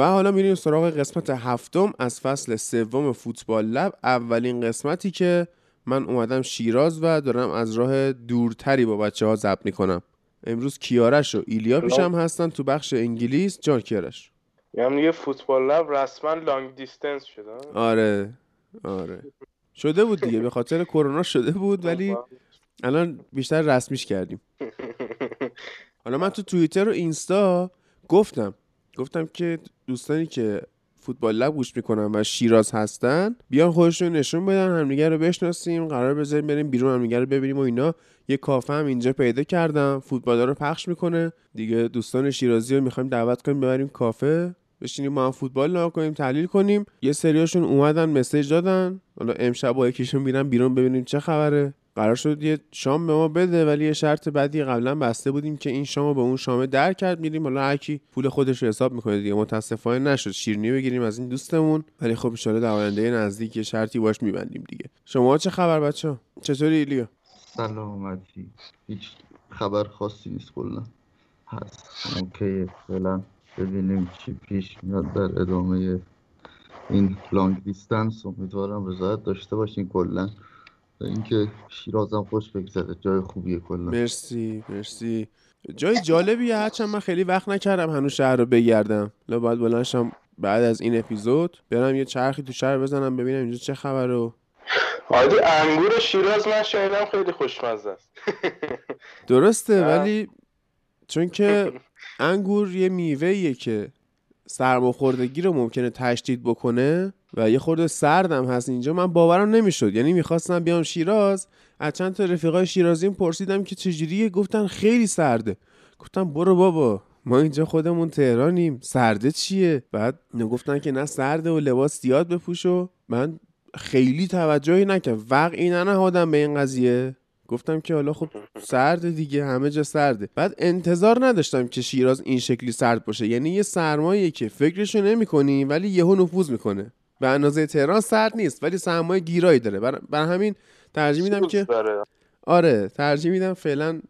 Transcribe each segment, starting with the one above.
و حالا میریم سراغ قسمت هفتم. از فصل سوم فوتبال لب اولین قسمتی که من اومدم شیراز و دارم از راه دورتری با بچه ها ضبط می‌کنم. امروز کیارش و ایلیا پیشم هستن تو بخش انگلیس. جان کیارش؟ یعنی یه فوتبال لب رسما لانگ دیستنس شده. آره آره. شده بود دیگه به خاطر کرونا شده بود ولی الان بیشتر رسمیش کردیم. حالا من تو توییتر و اینستا گفتم گفتم که دوستانی که فوتبال لب گوش می‌کنن و شیراز هستن بیان خودشون نشون بدن همدیگه رو بشناسیم قرار بذاریم بریم بیرون همدیگه رو ببینیم و اینا. یه کافه هم اینجا پیدا کردم فوتبال رو پخش می‌کنه. دیگه دوستان شیرازی رو می‌خوایم دعوت کنیم ببریم کافه. بشینیم ما هم فوتبال نگاه کنیم تحلیل کنیم. یه سریاشون اومدن مسیج دادن. حالا امشب با یکیشون میرم بیرون ببینیم چه خبره. قرار شد یه شام به ما بده ولی یه شرط بعدی قبلا بسته بودیم که این شام به اون شامه در کرد میریم حالا هرکی پول خودش رو حساب می‌کنه دیگه. متاسفانه نشد. شیرنی بگیریم از این دوستمون ولی خب ان در آینده نزدیک یه شرطی باش میبندیم دیگه. شما چه خبر بچه چطوری ایلیا سلامتی هیچ خبر خاصی نیست کلا. هست. okay فعلا ببینیم چی پیش میاد در ادامه این long distance امیدوارم رضایت داشته باشین کلا. اینکه شیرازم خوش بگذره. جای خوبیه کلا. مرسی مرسی. جای جالبیه هرچند من خیلی وقت نکردم هنوز شهر رو بگردم. حالا باید بلند شم بعد از این اپیزود. برم یه چرخی تو شهر بزنم ببینم اینجا چه خبره. و عادی انگور شیراز من شنیدم خیلی خوشمزه است. درسته ولی چون که انگور یه میوهیه که سرماخوردگی رو ممکنه تشدید بکنه و یه خورده سردم هست اینجا. من باورم نمی‌شد. یعنی می‌خواستم بیام شیراز. از چند تا رفیقای شیرازیم پرسیدم که چجوریه؟ گفتن خیلی سرده. گفتم برو بابا ما اینجا خودمون تهرانیم. سرده چیه؟ بعد نگفتن که نه سرده و لباس زیاد بپوش و من خیلی توجهی نکردم. وقعی ننهادم به این قضیه. گفتم که حالا خب سرد دیگه همه جا سرده. بعد انتظار نداشتم که شیراز این شکلی سرد باشه. یعنی یه سرمایه که فکرشو نمی‌کنی ولی یهو نفوذ می‌کنه. به اندازه تهران سرد نیست ولی سرمایه گیرایی داره. بر, همین ترجیح میدم که آره ترجیح میدم فعلا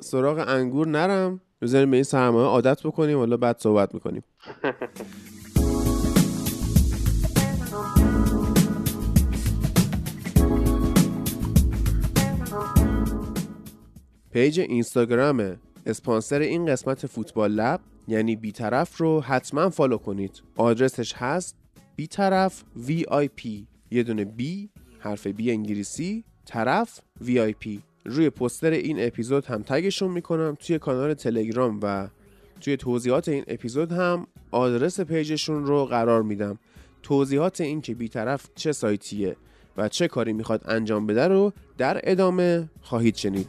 سراغ انگور نرم. بذاریم به این سرمایه عادت بکنیم حالا بعد صحبت می‌کنیم. page اینستاگرام اسپانسر این قسمت فوتبال لب یعنی بیطرف رو حتما follow کنید. آدرسش هست VIP یه دونه B حرف بی انگلیسی. طرف پی روی پستر این اپیزود هم tag شون می‌کنم. توی کانال تلگرام و توی توضیحات این اپیزود هم آدرس page شون رو قرار میدم. توضیحات این که بیطرف چه سایتیه و چه کاری می‌خواد انجام بده رو در ادامه خواهید شنید.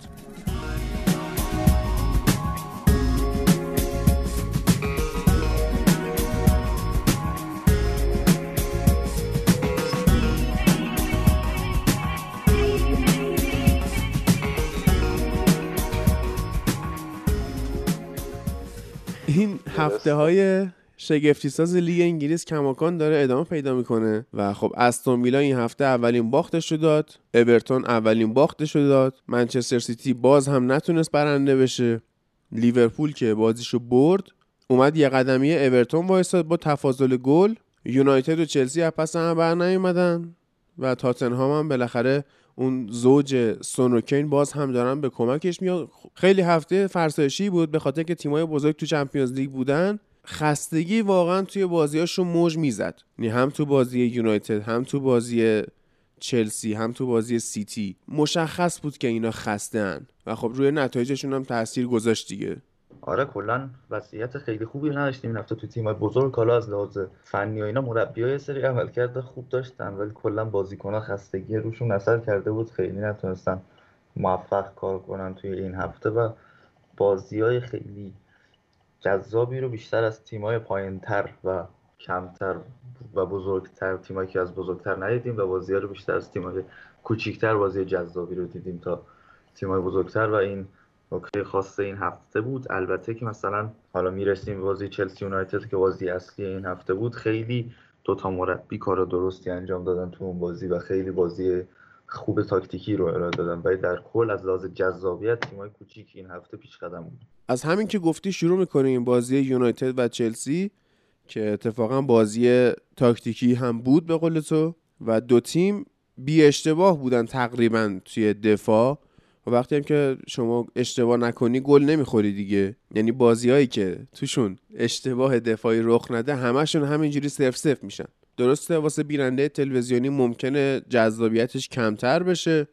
این هفته های شگفتی ساز لیگ انگلیس کماکان داره ادامه پیدا می‌کنه و خب استون ویلا این هفته اولین باختش رو داد اورتون اولین باختش رو داد منچستر سیتی باز هم نتونست برنده بشه لیورپول که بازیشو برد اومد یه قدمی اورتون وایساد با تفاضل گل یونایتد و چلسی از پس هم بر نیومدن و تاتنهام هم بالاخره اون زوج سون و کین باز هم دارن به کمکش میاد خیلی هفته فرسایشی بود به خاطر که تیمای بزرگ تو Champions League بودن. خستگی واقعا توی بازیاشون موج می‌زد. یعنی هم تو بازی یونایتد هم تو بازی چلسی هم تو بازی سیتی. مشخص بود که اینا خسته و خب روی نتایجشون هم تاثیر گذاشت دیگه. آره کلا وضعیت خیلی خوبی نداشتیم. این هفته تو تیم بزرگ حالا از لحاظ فنی و اینا مربیای سری عملکرد خوب داشتن ولی کلا بازیکن‌ها خستگی روشون اثر کرده بود. خیلی نتونستن موفق کار کنن توی این هفته و بازی های خیلی جذابی رو بیشتر از تیمای پایینتر و کمتر و بزرگتر تیمایی که از بزرگتر ندیدیم و بازی ها رو بیشتر از تیمای کوچیکتر بازی جذابی رو دیدیم تا تیمای بزرگتر. و این نکته خاص این هفته بود. البته که مثلا حالا می‌رسیم بازی چلسی یونایتد که بازی اصلی این هفته بود. خیلی دوتا مربی کار درستی انجام دادن تو اون بازی و خیلی بازی خوب تاکتیکی رو ارائه دادن. ولی در کل از لحاظ جذابیت تیمای کوچیک این هفته پیش قدم بود. از همین که گفتی شروع می‌کنیم بازی یونایتد و چلسی که اتفاقا بازی تاکتیکی هم بود به قول تو و دو تیم بی اشتباه بودن تقریبا توی دفاع. و وقتی هم که شما اشتباه نکنی گل نمی‌خوری دیگه. یعنی بازیهایی که توشون اشتباه دفاعی رخ نده همشون همینجوری صرف صرف میشن. درسته واسه بیننده تلویزیونی ممکنه جذابیتش کمتر بشه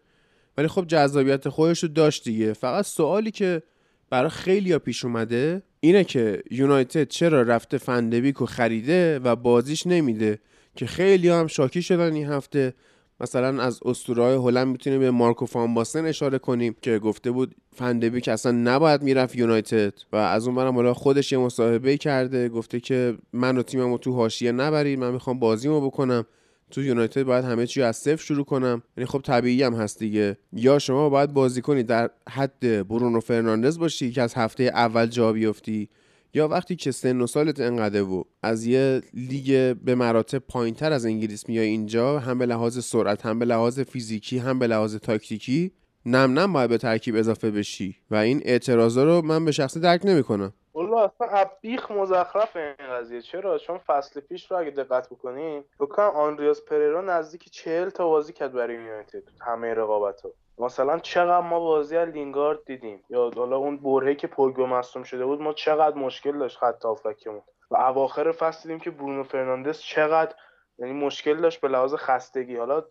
ولی خب جذابیت خودش رو داشت دیگه. فقط سوالی که برای خیلی ها پیش اومده اینه که یونایتد چرا رفته فندبیک و خریده و بازیش نمیده؟ که خیلی هم شاکی شدن این هفته. مثلا از اسطورهای هلند می‌تونیم به مارکو فان باستن اشاره کنیم که گفته بود فندبیک اصلا نباید می‌رفت یونایتد و از اون برم حالا خودش یه مصاحبه کرده گفته که من و تیممو تو حاشیه نبرید من می‌خوام بازیمو بکنم. تو یونایتد باید همه چی از صفر شروع کنم. یعنی خب طبیعی هم هست دیگه. یا شما باید بازی کنی در حد برونو فرناندز باشی که از هفته اول جا بیفتی. یا وقتی که سن و سالت انقدر و از یه لیگ به مراتب پایین تر از انگلیس میای اینجا هم به لحاظ سرعت هم به لحاظ فیزیکی هم به لحاظ تاکتیکی نم نم باید به ترکیب اضافه بشی. و این اعتراضا رو من به شخصی درک نمی‌کنم. والله اصلا ابیخ مزخرف این قضیه. چرا؟ چون فصل پیش رو اگه دقت بکنیم بکنم آنریاس پریرا نزدیک چهل تا بازی کرد برای یونایتد همه رقابت ها مثلا چقدر ما بازی از لینگارد دیدیم. یا حالا اون برهه که پوگبا مصدوم شده بود ما چقدر مشکل داشت خط هافبکمون. و اواخر فصل دیدیم که برونو فرناندز چقدر یعنی مشکل داشت به لحاظ خستگی. حالا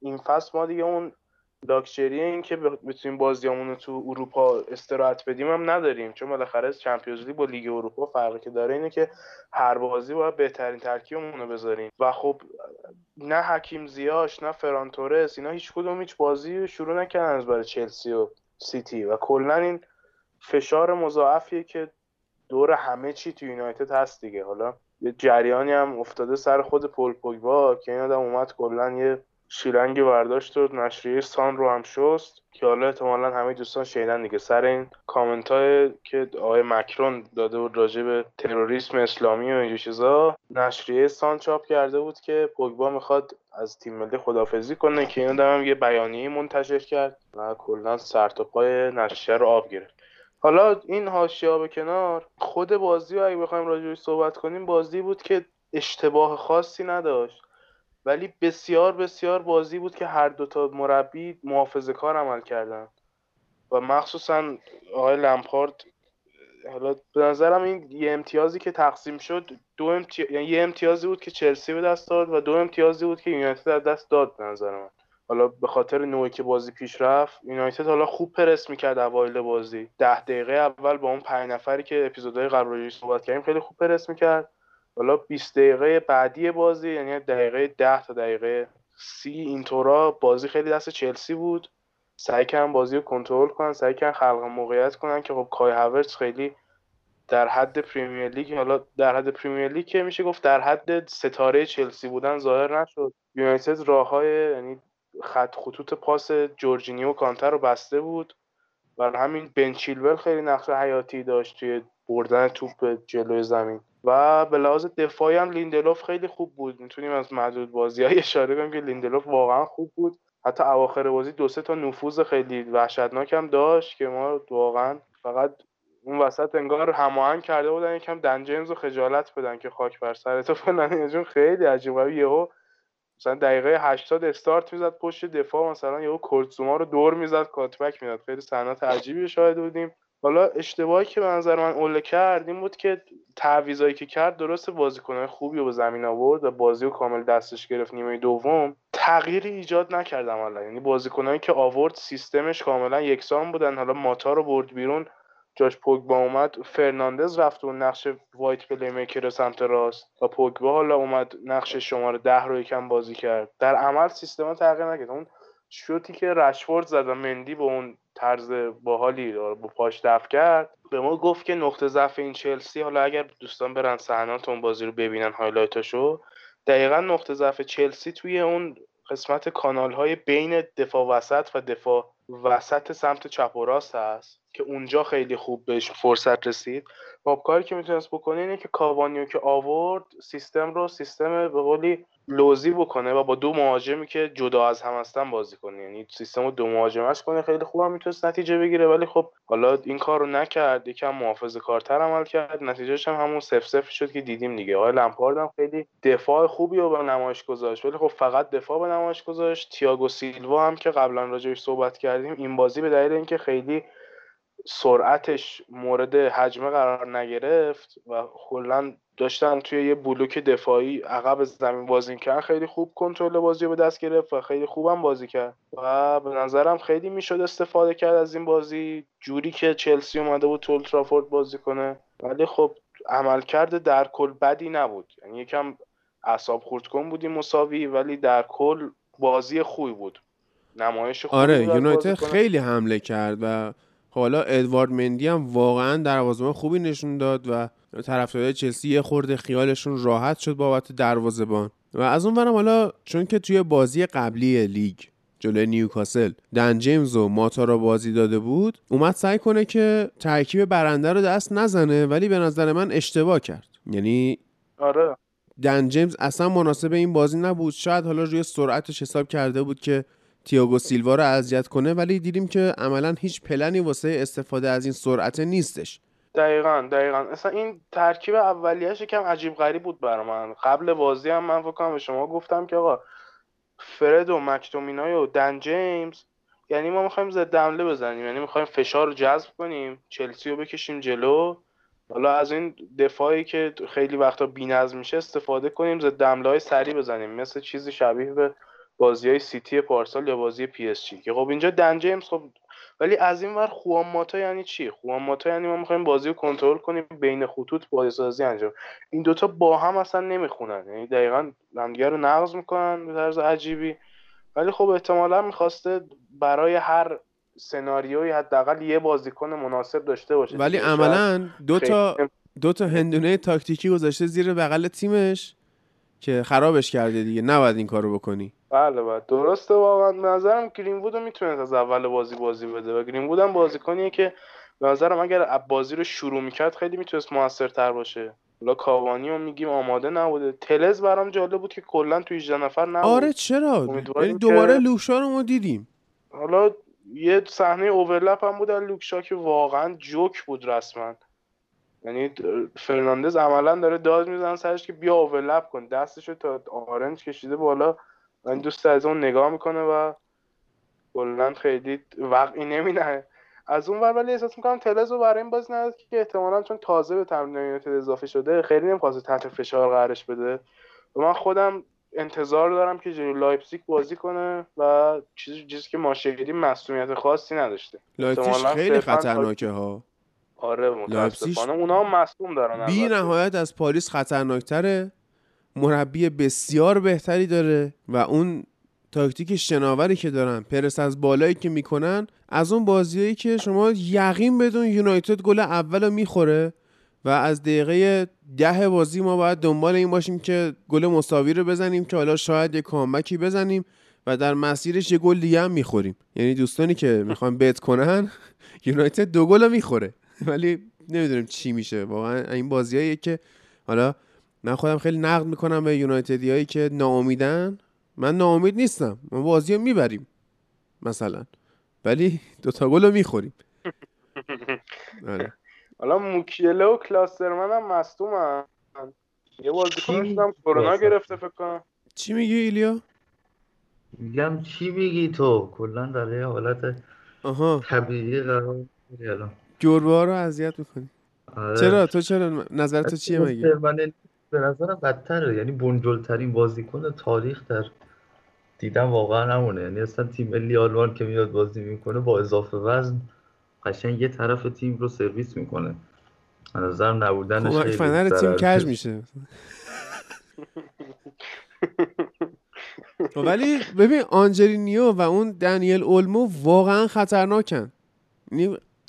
این فصل ما دیگه اون لاکچری این که بتونیم بازیامون رو تو اروپا استراحت بدیم هم نداریم. چون بالاخره Champions League با لیگ اروپا فرقی که داره اینه که هر بازی باید بهترین ترکیبمون رو بذاریم. و خب نه حکیم زیاش نه فران تورس اینا هیچ کدوم هیچ بازی شروع نکردن از برای چلسی و سیتی. و کلا این فشار مضاعفیه که دور همه چی تو یونایتد هست دیگه. حالا یه جریانی هم افتاده سر خود پول پوگبا که این آدم اومد کلا یه شیلنگ برداشت و نشریه سان رو هم شست. که حالا احتمالا همه دوستان شنیدن دیگه. سر این کامنت های که آقای مکرون داده بود راجع به تروریسم اسلامی و اینجور چیزا نشریه سان چاپ کرده بود که پوگبا می‌خواد از تیم ملی خدافزی کنه که این هم یه بیانیه منتشر کرد و کلا سر تا پای نشریه رو آب گرفت. حالا این حاشیه به کنار خود بازی رو اگه بخوایم راجعش صحبت کنیم بازی بود که اشتباه خاصی نداشت. ولی بسیار بسیار بازی بود که هر دوتا مربی محافظه کار عمل کردن. و مخصوصا آقای لمپارد حالا به نظرم این یه امتیازی که تقسیم شد دو امتیاز یعنی یه امتیازی بود که چلسی به دست داد و دو امتیازی بود که یونایتد از دست داد به نظر من. حالا به خاطر نوعی که بازی پیش رفت یونایتد حالا خوب پرس می‌کرد اوایل بازی. ده دقیقه اول با اون پنج نفری که اپیزودهای قبل صحبت کردیم خیلی خوب پرس می‌کرد. حالا 20 دقیقه بعدی بازی یعنی دقیقه 10 تا دقیقه 30 اینطورا بازی خیلی دست چلسی بود. سعی کردن بازی رو کنترل کنن سعی کردن خلق موقعیت کنن که خب کای هاورتس خیلی در حد Premier League حالا در حد Premier League که میشه گفت در حد ستاره چلسی بودن ظاهر نشد. یونایتد راههای یعنی خط خطوط پاس جورجینیو کانتر رو بسته بود. و همین بن چیلول خیلی نقش حیاتی داشت توی بردن توپ جلوی زمین. و به لحاظ دفاعی هم لیندلوف خیلی خوب بود. می‌تونیم از معدود بازی های اشاره کنیم که لیندلوف واقعا خوب بود. حتی اواخر بازی دو سه تا نفوذ خیلی وحشتناک هم داشت که ما واقعا فقط اون وسط انگار هماهنگ کرده بودن یکم دن جیمز رو خجالت بدن که خاک بر تو فلان خیلی عجیبه یهو مثلا دقیقه 80 استارت می‌زد پشت دفاع مثلا یهو کورت زوما رو دور می‌زد cutback می‌داد. خیلی صحنه‌های عجیبی شاهد بودیم. حالا اشتباهی که به نظر من اوله کرد این بود که تعویضایی که کرد درست بازیکنهای خوبی رو به زمین آورد و بازی رو کامل دستش گرفت نیمه دوم. تغییری ایجاد نکردم حالا یعنی بازیکنایی که آورد سیستمش کاملا یکسان بودن. حالا ماتا رو برد بیرون. جاش پوگبا اومد. فرناندز رفت اون نقش wide playmaker سمت راست. و پوگبا حالا اومد نقش شماره ده رو یکم بازی کرد. در عمل سیستم تغییر نکرد. اون شوتی که رشفورد زد و مندی به اون طرز باحالی با پاش دفع کرد. به ما گفت که نقطه ضعف این چلسی حالا اگر دوستان برن صحنات اون بازی رو ببینن highlight اشو دقیقا نقطه ضعف چلسی توی اون قسمت کانال های بین دفاع وسط و دفاع وسط سمت چپ و راست هست که اونجا خیلی خوب بهش فرصت رسید. و کاری که می‌تونست بکنه اینه که کاوانیو که آورد سیستم رو سیستم به قولی لوزی بکنه و با دو مهاجمی که جدا از هم هستن بازی کنه. یعنی سیستم رو دو مهاجمش کنه خیلی خوب هم می‌تونست نتیجه بگیره ولی خب حالا این کار رو نکرد. یکم محافظه کارتر عمل کرد. نتیجهش هم همون صفر صفر شد که دیدیم دیگه. آقای لمپارد هم خیلی دفاع خوبی رو به نمایش گذاشت ولی خب فقط دفاع به نمایش گذاشت. تییاگو سیلوا هم که قبلا راجعش صحبت کردیم این بازی به دلیل اینکه خیلی سرعتش مورد حجمه قرار نگرفت و کلا داشتن توی یه بلوک دفاعی عقب زمین بازی کردن خیلی خوب کنترل بازی رو به دست گرفت و خیلی خوبم بازی کرد. و به نظرم خیلی می‌شد استفاده کرد از این بازی. جوری که چلسی اومده بود تو ترافورد بازی کنه. ولی خب عملکرد در کل بدی نبود. یعنی یکم اعصاب خورد کن بودی مساوی ولی در کل بازی خوبی بود. نمایش خوبی آره یونایتد خیلی حمله کرد و حالا ادوارد مندی هم واقعا دروازه‌بان خوبی نشون داد و طرفدارای چلسی یه خورده خیالشون راحت شد بابت دروازه‌بان. و از اون برم حالا چون که توی بازی قبلی لیگ جلوی نیوکاسل دن جیمز و ماتا رو بازی داده بود اومد سعی کنه که ترکیب برنده رو دست نزنه ولی به نظر من اشتباه کرد. یعنی آره. دن جیمز اصلا مناسب این بازی نبود. شاید حالا روی سرعتش حساب کرده بود که تیاگو سیلوا رو اذیت کنه ولی دیدیم که عملا هیچ پلنی واسه استفاده از این سرعت نیستش. دقیقا دقیقا. اصلا این ترکیب اولیش یکم عجیب غریب بود برای من. قبل بازی هم من فکر به شما گفتم که آقا فرد و مکتومینای و دن جیمز یعنی ما می‌خوایم ضد حمله بزنیم. یعنی می‌خوایم فشار رو جذب کنیم چلسی رو بکشیم جلو. حالا از این دفاعی که خیلی وقتا بی‌نظم میشه استفاده کنیم ضد حمله های سریع بزنیم. مثل چیزی شبیه به بازی های سیتی پارسال یا بازی پی اس جی. که خب اینجا دن جیمز خب ولی از این ور خوان ماتا یعنی چی؟ خوان ماتا یعنی ما می‌خوایم بازی رو کنترل کنیم بین خطوط بازی سازی انجام. این دوتا با هم اصلا نمی‌خونن. یعنی دقیقا همدیگه رو نقض می‌کنن به طرز عجیبی. ولی خب احتمالا می‌خواسته برای هر سناریوی حداقل یه بازیکن مناسب داشته باشه. ولی عملا دو تا دو تا هندونه تاکتیکی گذاشته زیر بغل تیمش. که خرابش کرده دیگه نباید این کارو بکنی. بله بله. درسته واقعا به نظرم گرین رو می‌تونه از اول بازی بازی بده و گرین هم بازیکنیه که به نظرم اگر بازی رو شروع می‌کرد خیلی می‌تونست موثرتر باشه. حالا کاوانی رو میگیم آماده نبوده. تلز برام جالب بود که کلا توی 18 نفر نبود. آره چرا؟ یعنی دوباره لوکشا رو ما دیدیم. حالا یه صحنه اوورلپ هم بود از لوکشا که واقعا جوک بود رسما. یعنی فرناندز عملا داره داد می‌زنه سرش که بیا اوورلپ کن. دستشو تا آرنج کشیده بالا. من دوست از اون نگاه می‌کنه و کلا خیلی وقعی نمینه. از اون ور ولی احساس می‌کنم تلز رو برای این باز نداد که احتمالا چون تازه به تمرین یونایتد اضافه شده خیلی نمی‌خواسته تحت فشار قرارش بده. و من خودم انتظار دارم که جلو لایپزیگ بازی کنه و چیزی چیزی که ما شنیدیم مسئولیت خاصی نداشته. لایپزیگ خیلی خطرناکه ها آره متاسفانه. اونا هم مصدوم دارن بی نهایت از پاریس خطرناکتره. مربی بسیار بهتری داره و اون تاکتیک شناوری که دارن پرس از بالایی که می‌کنن از اون بازیایی که شما یقین بدون یونایتد گل اول رو می‌خوره و از دقیقه ده بازی ما باید دنبال این باشیم که گل مساوی رو بزنیم که حالا شاید یه کامبکی بزنیم و در مسیرش یه گل دیگه هم می‌خوریم. یعنی دوستانی که می‌خوان بت کنن یونایتد دو گل می‌خوره. ولی نمی‌دونم چی میشه. واقعا این بازیایی که حالا من خودم خیلی نقد می‌کنم به یونایتدی هایی که ناامیدن. من ناامید نیستم. ما بازی رو می‌بریم مثلا. ولی دوتا گل رو می‌خوریم. آره. حالا موکیله و کلاسترمن هم مستوم یه بازی هم کرونا گرفته فکر کنم. چی میگی ایلیا؟ میگم چی میگی تو؟ کلا در یه حالت طبیعی قرار گربه ها رو اذیت می‌کنی. آره. چرا؟ تو چرا؟ نظر تو چیه مگه؟ به نظرم بدتره. یعنی بنجلترین بازیکن تاریخ در دیدم واقعا همونه. یعنی اصلا تیم ملی آلمان که میاد بازی می‌کنه با اضافه وزن قشنگ یه طرف تیم رو سرویس می‌کنه. به نظرم نبودنش خب فنر تیم کج میشه. خب ولی ببین آنجلینیو و اون دنیل اولمو واقعا خطرناکن.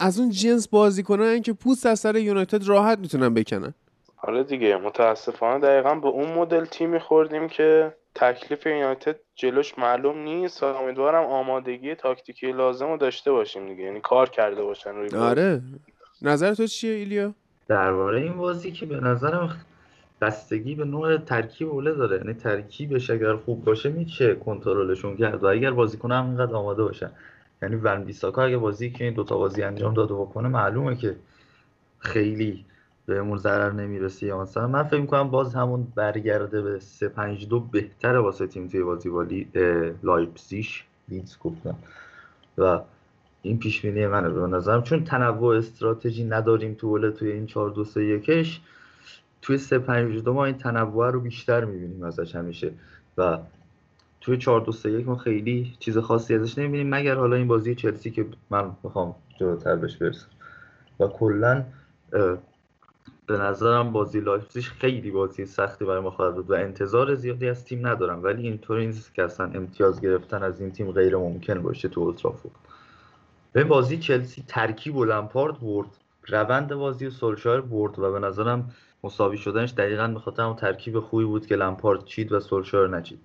از اون جنس بازی کنن که پوست از سر یونایتد راحت می‌تونن بکنن. آره دیگه متاسفانه دقیقا به اون مدل تیمی خوردیم که تکلیف یونایتد جلوش معلوم نیست. امیدوارم آمادگی تاکتیکی لازم رو داشته باشیم دیگه. یعنی کار کرده باشن روی آره. نظر تو چیه ایلیا؟ درباره این بازی که به نظرم بستگی به نوع ترکیب اوله داره. یعنی ترکیبش اگر خوب باشه میشه کنترلشون کرد و اگر بازیکن هم اینقدر آماده باشن. یعنی ون بیساکا اگه بازی که این دوتا بازی انجام داده بکنه معلومه که خیلی بهمون ضرر نمی‌رسه یا مثلا. من فکر می‌کنم باز همون برگرده به 3 5 2 بهتره واسه تیم توی بازی والی لایپزیش لیدز گفتم. و این پیش بینی منه به نظرم. چون تنوع استراتژی نداریم تو وله توی این 4 2 3 1 توی 3 5 2 ما این تنوع رو بیشتر می‌بینیم ازش همیشه. و توی 4 2 3 1 ما خیلی چیز خاصی ازش نمی‌بینیم مگر حالا این بازی چلسی که من می‌خوام جلوتر بهش برسم. و کلا به نظرم بازی لایپزیگ خیلی بازی سختی برای ما خواهد بود و انتظار زیادی از تیم ندارم. ولی اینطوری نیست که اصلا امتیاز گرفتن از این تیم غیر ممکن باشه تو اولدترافورد به بازی چلسی ترکیب و لمپارد برد روند بازی سولشایر برد و به نظرم مساوی شدنش دقیقا به خاطر اون ترکیب خوبی بود که لمپارد چید و سولشایر نچید.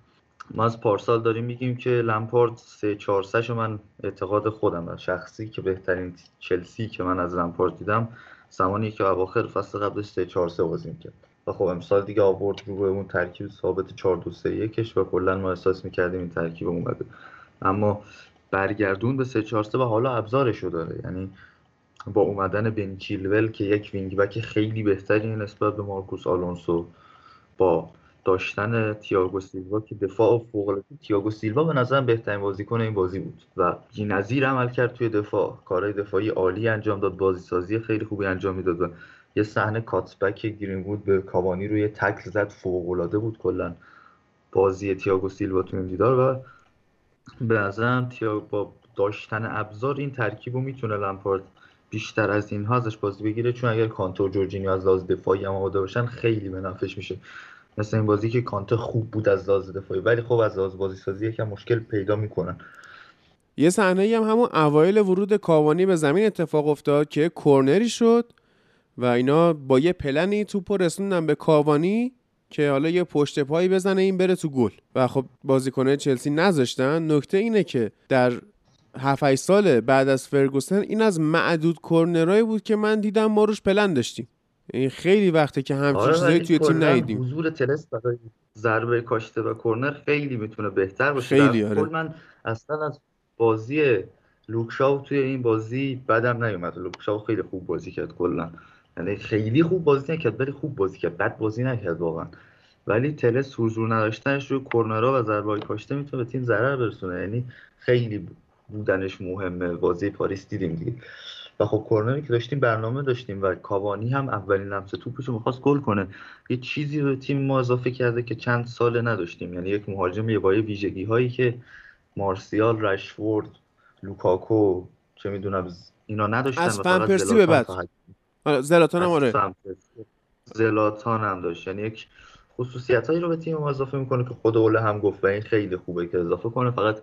ما از پارسال داریم میگیم که لمپارد 3 4 3 من اعتقاد خودم شخصی که بهترین چلسی که من از لمپارد دیدم زمانی که اواخر فصل قبلش 3 4 3 بازی می‌کرد. و خب امسال دیگه آورد رو اون ترکیب ثابت 4 2 3 1 و کلا ما احساس می‌کردیم این ترکیب اومده. اما برگردون به 3 4 3 و حالا ابزارشو داره. یعنی با اومدن بن چیلول که یک وینگ بک خیلی بهتری نسبت به مارکوس آلونسو با داشتن تییاگو سیلوا که دفاع فوق تییاگو سیلوا به نظرم بهترین بازیکن این بازی بود و بی‌نظیر عمل کرد توی دفاع. کارهای دفاعی عالی انجام داد بازی سازی خیلی خوبی انجام می‌داد یه صحنه کاتبک گرین بود به کاوانی روی تکل زد فوق العاده بود کلا بازی تییاگو سیلوا تو این دیدار و به نظرم با داشتن ابزار این ترکیب رو می‌تونه لمپارد بیشتر از اینها ازش بازی بگیره. چون اگر کانتو و جورجینیو از لحاظ دفاعی هم آماده باشن خیلی به نفعش میشه. مثل این بازی که کانته خوب بود از لحاظ دفاعی ولی خب از لحاظ بازی سازی یکم مشکل پیدا می‌کنن. یه صحنه هم همون اوایل ورود کاوانی به زمین اتفاق افتاد که کرنری شد و اینا با یه پلنی توپو رسوندن به کاوانی که حالا یه پشت پایی بزنه این بره تو گل. و خب بازیکنه چلسی نذاشتن. نکته اینه که در 7 سال بعد از فرگوسن این از معدود کرنرایی بود که من دیدم ما روش پلن داشتیم. خیلی وقته که همچین آره چیزایی توی تیم ندیدیم. حضور تلس برای ضربه کاشته و کرنر خیلی می‌تونه بهتر باشه. خیلی آره. من اصلا از بازی لوکشاو توی این بازی بدم نیومد. لوکشاو خیلی خوب بازی کرد کلا. یعنی خیلی خوب بازی نکرد ولی خوب بازی کرد. بد بازی نکرد واقعا. ولی تلس حضور نداشتنش روی کرنرها و ضربه کاشته می‌تونه به تیم ضرر برسونه. یعنی خیلی بودنش مهمه. بازی پاریس دیدیم دیگه. و خب کرنری که داشتیم برنامه داشتیم و کاوانی هم اولین لمس توپش رو می‌خواست گل کنه. یه چیزی رو تیم ما اضافه کرده که چند سال نداشتیم. یعنی یک مهاجم یه بای ویژگی هایی که مارسیال رشفورد لوکاکو چه می‌دونم اینا نداشتن از فن پرسی به بعد. آره، زلاتان هم آره. زلاتان هم داشت. یعنی یک خصوصیت هایی رو به تیم ما اضافه می‌کنه که خود اوله هم گفت و این خیلی خوبه که اضافه کنه. فقط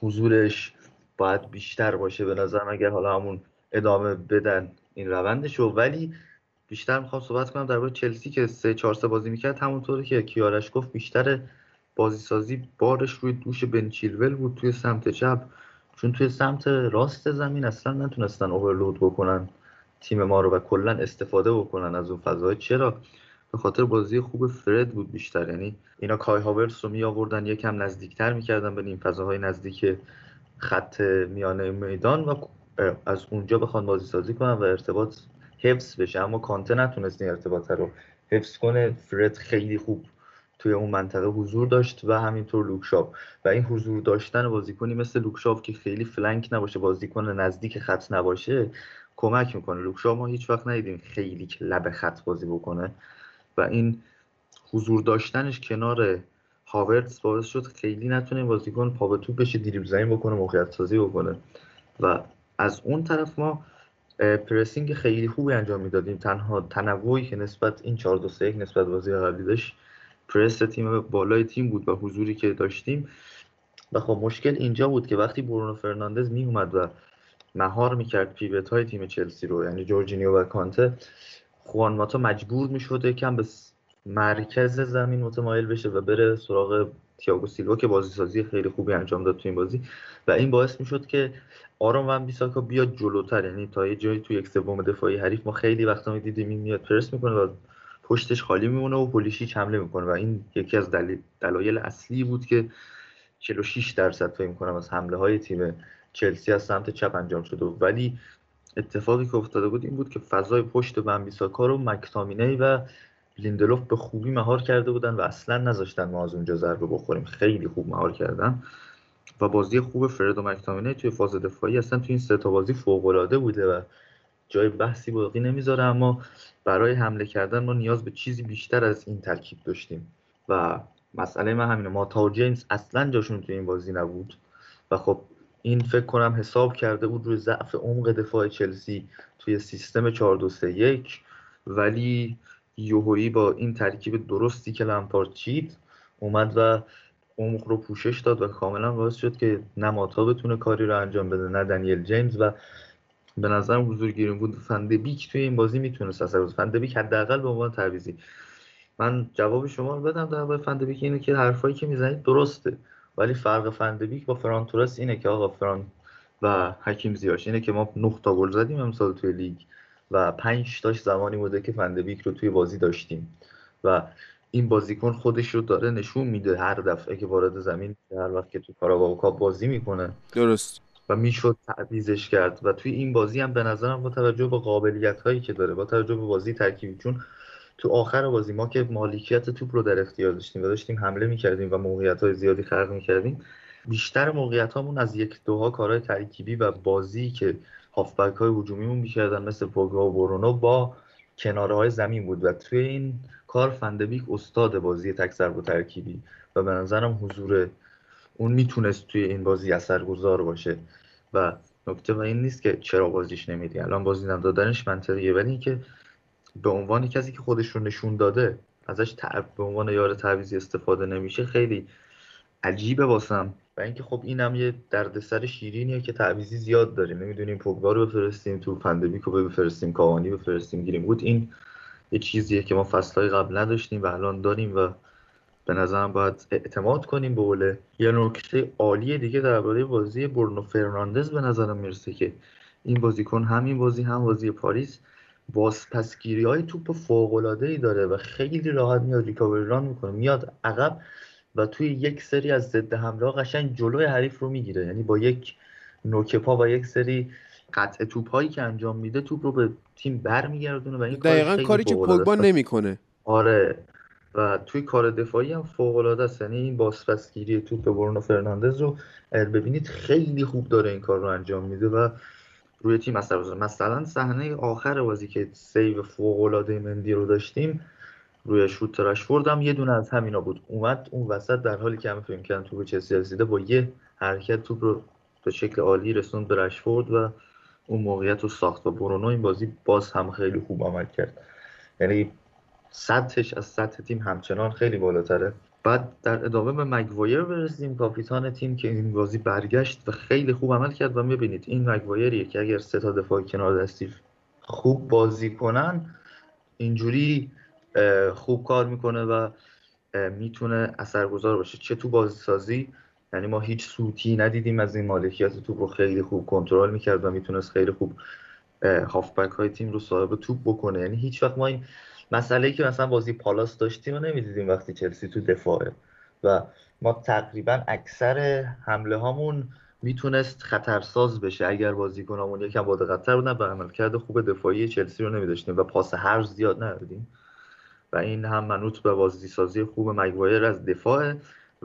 حضورش باید بیشتر باشه به نظرم اگر حالا همون ادامه بدن این روندشو ولی بیشتر می‌خوام صحبت کنم درباره چلسی که سه 4 3 بازی می‌کرد. همونطوری که کیارش گفت بیشتر بازی سازی بارش روی دوش بنچیلول بود توی سمت چپ. چون توی سمت راست زمین اصلا نتونستن اوورلود بکنن تیم ما رو و کلا استفاده بکنن از اون فضای چرا؟ به خاطر بازی خوب فرد بود بیشتر. یعنی اینا کای هاورس رو می آوردن یکم نزدیکتر می‌کردن به این فضاهای نزدیک خط میانه میدان و از اونجا بخوان بازی سازی کنن و ارتباط حفظ بشه. اما کانته نتونست این ارتباط رو حفظ کنه. فرد خیلی خوب توی اون منطقه حضور داشت و همینطور لوکشاپ. و این حضور داشتن بازیکنی مثل لوکشاپ که خیلی flank نباشه بازیکن نزدیک خط نباشه کمک می‌کنه. لوکشاپ ما هیچ وقت ندیدیم خیلی لب خط بازی بکنه. و این حضور داشتنش کنار هاورتس باعث شد خیلی نتونه بازیکن پا به توپ بشه دریبل زمین بکنه موقعیت سازی بکنه. و از اون طرف ما pressing خیلی خوبی انجام می‌دادیم. تنها تنوعی که نسبت این 4 2 3 1 نسبت بازی قبلی داشت پرس تیم بالای تیم بود و حضوری که داشتیم. و خب مشکل اینجا بود که وقتی برونو فرناندز می اومد و مهار می‌کرد pivot های تیم چلسی رو یعنی جورجینیو و کانته خوان ماتا مجبور می‌شد کم به مرکز زمین متمایل بشه و بره سراغ تییاگو سیلوا که بازی سازی خیلی خوبی انجام داد تو این بازی. و این باعث می‌شد که آرام ون بیساکا بیاد جلوتر. یعنی تا یه جایی تو یک سوم دفاعی حریف ما خیلی وقتا دیدیم این میاد پرس می‌کنه و پشتش خالی میمونه و پولیشیچ حمله می‌کنه و این یکی از دلایل اصلی بود که 46 درصد فکر می‌کنم از حمله های تیم چلسی از سمت چپ انجام شده ولی اتفاقی که افتاده بود این بود که فضای پشت بمبیساکا رو مکتامینی و لیندلوف به خوبی مهار کرده بودن و اصلا نذاشتن ما از اونجا ضربه بخوریم. خیلی خوب مهار کردن. و بازی خوب فرد و مکتامینی توی فاز دفاعی اصلا توی این سه تا بازی فوق العاده بوده و جای بحثی باقی نمی‌ذاره. اما برای حمله کردن ما نیاز به چیزی بیشتر از این ترکیب داشتیم. و مسئله من همینه. ما تا جیمز اصلا جاشون توی این بازی نبود. و خب این فکر کنم حساب کرده بود روی ضعف عمق دفاع چلسی توی سیستم 4 2 3 1 ولی یوهویی با این ترکیب درستی که لمپارد اومد و عمق رو پوشش داد و کاملا باعث شد که نه ماتا بتونه کاری رو انجام بده نه دنیل جیمز و به نظرم حضور گیریم بود. فندبیک توی این بازی می‌تونست اثر بود فندبیک حداقل به عنوان تعویضی من جواب شما رو بدم در مورد فندبیک اینه که حرفایی که می‌زنید درسته. ولی فرق فندبیک با فران تورس اینه که آقا فران و حکیم زیاش اینه که ما 9 تا گل زدیم امسال توی لیگ و 5 تاش زمانی بوده که فندبیک رو توی بازی داشتیم. و این بازیکن خودش رو داره نشون میده هر دفعه که وارد زمین هر وقت که تو کاراباو بازی می‌کنه. درست. و می‌شد تعویزش کرد. و توی این بازی هم به نظرم با توجه به قابلیت هایی که داره با توجه به بازی ترکیبی چون تو آخر بازی ما که مالکیت توپ رو در اختیار داشتیم و داشتیم حمله می‌کردیم و موقعیت های زیادی خلق می‌کردیم بیشتر موقعیت هامون از یک دوها کارهای ترکیبی و بازی که هافبک های هجومیمون می‌کردن مثل پوگبا و برونو با کناره های زمین بود. و توی این کار فندبیک استاد بازی تک و ترکیبی و به نظرم حضور اون می‌تونست توی این بازی اثرگذار باشه. و نکته و این نیست که چرا بازیش نمیدی الان بازی ندادنش منطقیه ولی اینکه به عنوان کسی که خودش رو نشون داده ازش به عنوان یار تعویزی استفاده نمیشه خیلی عجیبه واسم. و اینکه خب اینم یه دردسر شیرینیه که تعویزی زیاد داریم. نمی‌دونیم پوگبا رو بفرستیم تو فندبیک رو بفرستیم کاوانی بفرستیم گیریم بود این یه چیزیه که ما فصلهای قبل نداشتیم و الان داریم و به نظرم باید اعتماد کنیم به اوله یه نکته عالی دیگه درباره بازی برنو فرناندز به نظرم می‌رسه که این بازیکن همین بازی هم بازی پاریس بازپسگیری های توپ فوق ای داره و خیلی راحت میاد ریکاوری ران می‌کنه میاد عقب و توی یک سری از ضد حمله قشنگ جلوی حریف رو می‌گیره. یعنی با یک نوک پا و یک سری قطع توپ هایی که انجام میده توپ رو به تیم برمیگردونه و این دقیقا کاری که پوگبا نمی‌کنه. آره. و توی کار دفاعی هم فوق العاده است. یعنی این بازپسگیری توپ به برونو فرناندز رو ببینید خیلی خوب داره این کار رو انجام میده و روی تیم اثر بذاره. مثلا صحنه آخر بازی که save فوق العاده مندی رو داشتیم روی شوت رشفورد هم یه دونه از همینا بود. اومد اون وسط در حالی که همه فکر کردن توپ چلسی رسیده با یه حرکت توپ رو به شکل عالی رسوند به رشفورد و اون موقعیت رو ساخت و برونو این بازی باز هم خیلی خوب عمل کرد. یعنی سطحش از سطح تیم همچنان خیلی بالاتره. بعد در ادامه به مگوایر برسیم. کاپیتان تیم که این بازی برگشت و خیلی خوب عمل کرد. و می‌بینید این مگوایریه که اگر سه تا دفاع کنار دستی خوب بازی کنن اینجوری خوب کار می‌کنه و می‌تونه اثرگذار باشه. چه تو بازی سازی یعنی ما هیچ سوتی ندیدیم از این مالکیت توپ رو خیلی خوب کنترل می‌کرد و می‌تونست خیلی خوب هافبک های تیم رو صاحب توپ بکنه. یعنی هیچ وقت ما این مسئله که مثلا بازی پالاس داشتیم و نمی‌دیدیم وقتی چلسی تو دفاعه. و ما تقریبا اکثر حمله هامون می‌تونست خطرساز بشه. اگر بازیکنامون یکم با دقتتر بودن و عملکرد خوب دفاعی چلسی رو نمیداشتیم و پاس هر زیاد ندادیم. و این هم منوط به بازی سازی خوب مگوایر از دفاع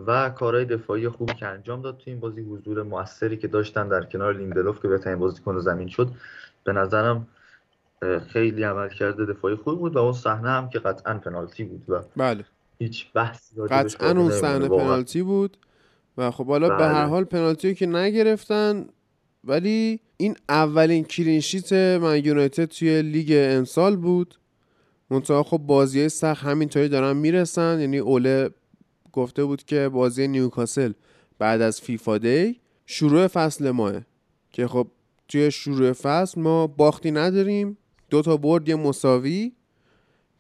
و کارهای دفاعی خوبی که انجام داد تو این بازی. حضور موثری که داشتن در کنار لیندلوف که بهترین بازیکن زمین شد به نظرم خیلی عملکرد دفاعی خوب بود و اون صحنه هم که قطعا پنالتی بود و بله. هیچ بحثی قطعا اون صحنه پنالتی بود و خب حالا بله. به هر حال پنالتی که نگرفتن ولی این اولین clean sheet من یونایتد توی لیگ امسال بود. منتها خب بازی سخت همینطوری دارن می‌رسن یعنی اوله گفته بود که بازی نیوکاسل بعد از FIFA Day شروع فصل ماست. که خب توی شروع فصل ما باختی نداریم. دو تا برد یه مساوی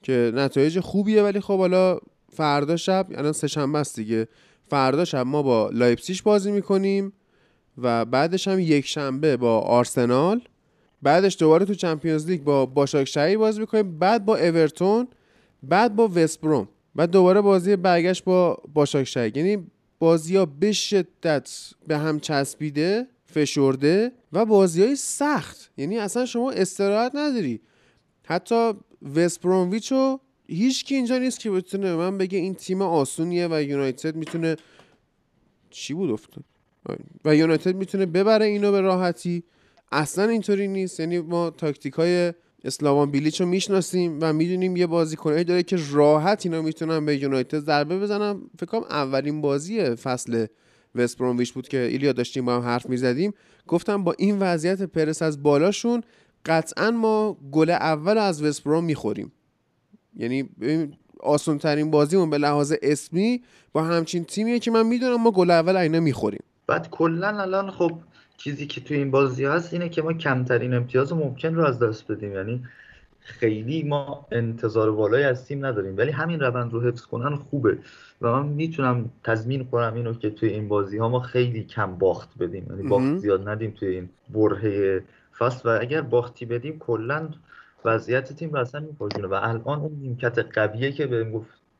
که نتایج خوبیه ولی خب حالا فردا شب الان سه شنبه است دیگه. فردا شب ما با لایپسیش بازی می‌کنیم و بعدش هم یک شنبه با آرسنال. بعدش دوباره تو چمپیونز لیگ با باشاکشهری بازی می‌کنیم. بعد با اورتون بعد با وستبروم بعد دوباره بازی برگشت با باشاکشهری یعنی بازی ها به شدت به هم چسبیده فشرده و بازی های سخت. یعنی اصلا شما استراحت نداری. حتی وستبرومویچ رو هیچ کی اینجا نیست که بتونه من بگه این تیم آسونیه و یونایتد می‌تونه چی بود افتاد؟ و یونایتد می‌تونه ببره اینو به راحتی. اصلا اینطوری نیست. یعنی ما تاکتیک های اسلاوان بیلیچ رو می‌شناسیم و می‌دونیم یه بازیکنایی داره که راحت اینا می‌تونن به یونایتد ضربه بزنن. فکر کنم اولین بازی فصل وست بود که ایلیا داشتیم با هم حرف می‌زدیم. گفتم با این وضعیت پرس از بالاشون قطعا ما گل اول از وست می‌خوریم. یعنی آسان ترین بازیمون به لحاظ اسمی با همچین تیمیه که من می‌دونم ما گل اول اینا می‌خوریم. بعد کلا الان خب چیزی که تو این بازی هست اینه که ما کمترین امتیاز ممکن رو از دست بدیم. یعنی خیلی ما انتظار بالایی از تیم نداریم. ولی همین روند رو حفظ کنن خوبه. و من می‌تونم تضمین کنم اینو که توی این بازی ها ما خیلی کم باخت بدیم. یعنی باخت زیاد ندیم توی این برهه فصل. و اگر باختی بدیم کلا وضعیت تیم رو اصلا میپرجونه و الان اون نیمکت قویه که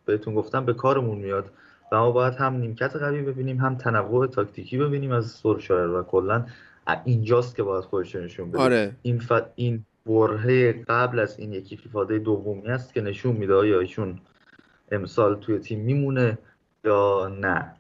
بهتون گفتم به کارمون میاد. و ما باید هم نیمکت قوی ببینیم هم تنوع تاکتیکی ببینیم از سولشایر و کلا اینجاست که باید خودش نشون بده. آره. این ف... این برهه قبل از این یکی فیفاده دومی است که نشون میده یا ایشون امسال توی تیم میمونه یا نه.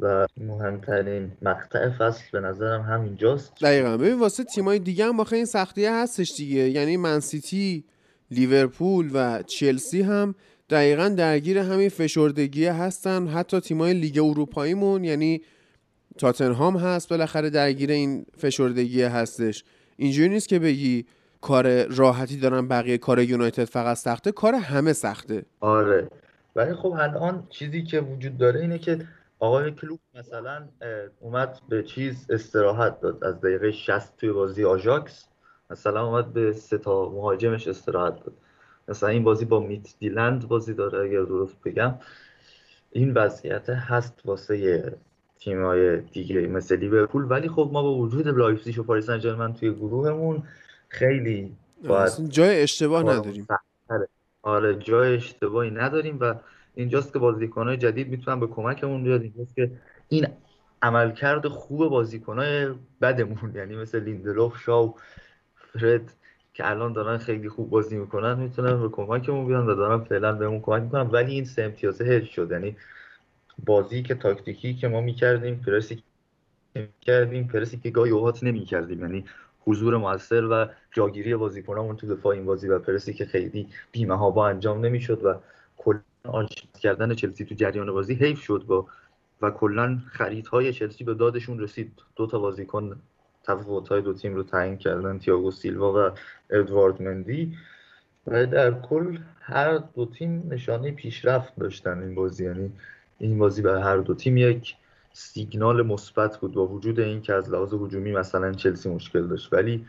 و مهمترین مقطع فصل به نظرم همینجاست. دقیقا. ببین واسه تیمای دیگه هم باخه این سختیه هستش دیگه. یعنی منسیتی لیورپول و چلسی هم دقیقا درگیر همین فشردگی هستن. حتی تیمای لیگ اروپاییمون یعنی تاتنهام هست بالاخره درگیر این فشردگی هستش. اینجوری نیست که بگی کار راحتی دارن بقیه کار یونایتد فقط سخته کار همه سخته. آره. ولی خب الان چیزی که وجود داره اینه که آقای کلوب مثلا اومد به چیز استراحت داد. از دقیقه 60 توی بازی آژاکس مثلا اومد به سه تا مهاجمش استراحت داد. مثلا این بازی با میتیلند بازی داره اگر درست بگم. این وضعیت هست واسه تیمای دیگه مثل لیورپول. ولی خب ما با وجود لایپزیگ و پاریس سن توی گروهمون خیلی باید جای اشتباه نداریم. آره جای اشتباهی نداریم و اینجاست که بازیکنهای جدید می‌تونن به کمکمون بیاد اینجاست که این عملکرد خوب بازیکنهای بدمون یعنی مثل لیندلوف شاو فرد که الان دارن خیلی خوب بازی می‌کنن می‌تونن به کمکمون بیان و دارن فعلا بهمون کمک می‌کنن. ولی این سه امتیازه حفظ شد. یعنی بازی که تاکتیکی که ما می‌کردیم پرسی کردیم پرسی که گاهی اوقات نمی‌کردیم. یعنی حضور موثر و جاگیری بازیکنامون تو دفاع این بازی و پرسی که خیلی بیمه ها با انجام نمی‌شد و کلا کردن چلسی تو جریان بازی حیف شد با و کلا خریدهای چلسی به دادشون رسید. دو تا بازیکن های دو تیم رو تعیین کردن تیاگو سیلوا و ادوارد مندی. و در کل هر دو تیم نشانه پیشرفت داشتن این بازی. یعنی این بازی به هر دو تیم یک سیگنال مثبت بود با وجود این که از لحاظ هجومی مثلا چلسی مشکل داشت. ولی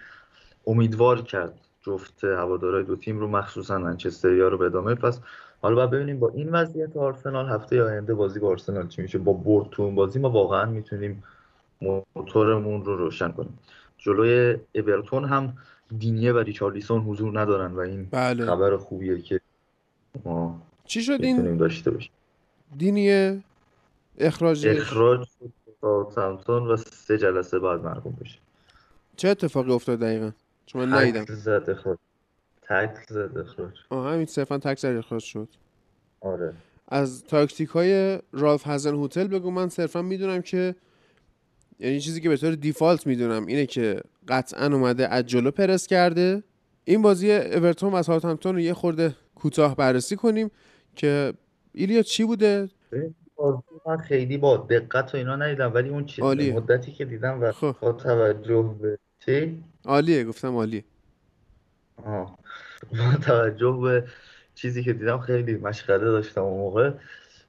امیدوار کرد جفت هوادارهای دو تیم رو مخصوصا منچستریا رو به ادامه. پس حالا باید ببینیم با این وضعیت آرسنال هفته آینده بازی با آرسنال چی میشه؟ با برد بازی ما واقعا می‌تونیم موتورمون رو روشن کنیم. جلوی اورتون هم دینیه و ریچارلیسون حضور ندارن و این بله. خبر خوبیه که ما چی شد این داشته باشیم. دینیه؟ اخراج اخراج سامسون و سه جلسه بعد مرگوم بشه. چه اتفاقی افتاد دقیقا؟ چون من ندیدم. زد اخراج. تک زد اخراج. آه همین صرفا تک زد اخراج شد. آره. از تاکتیک های رالف هزن هتل بگو من صرفا می‌دونم که یعنی چیزی که به طور دیفالت می‌دونم اینه که قطعا اومده از جلو پرس کرده این بازی اورتون و ساوثهمپتون رو یه خورده کوتاه بررسی کنیم که ایلیا چی بوده من خیلی با دقت و اینا ندیدم ولی اون چیز مدتی که دیدم و خب. با توجه به چی؟ عالیه گفتم عالیه آه. با توجه به چیزی که دیدم خیلی مشغله داشتم اون موقع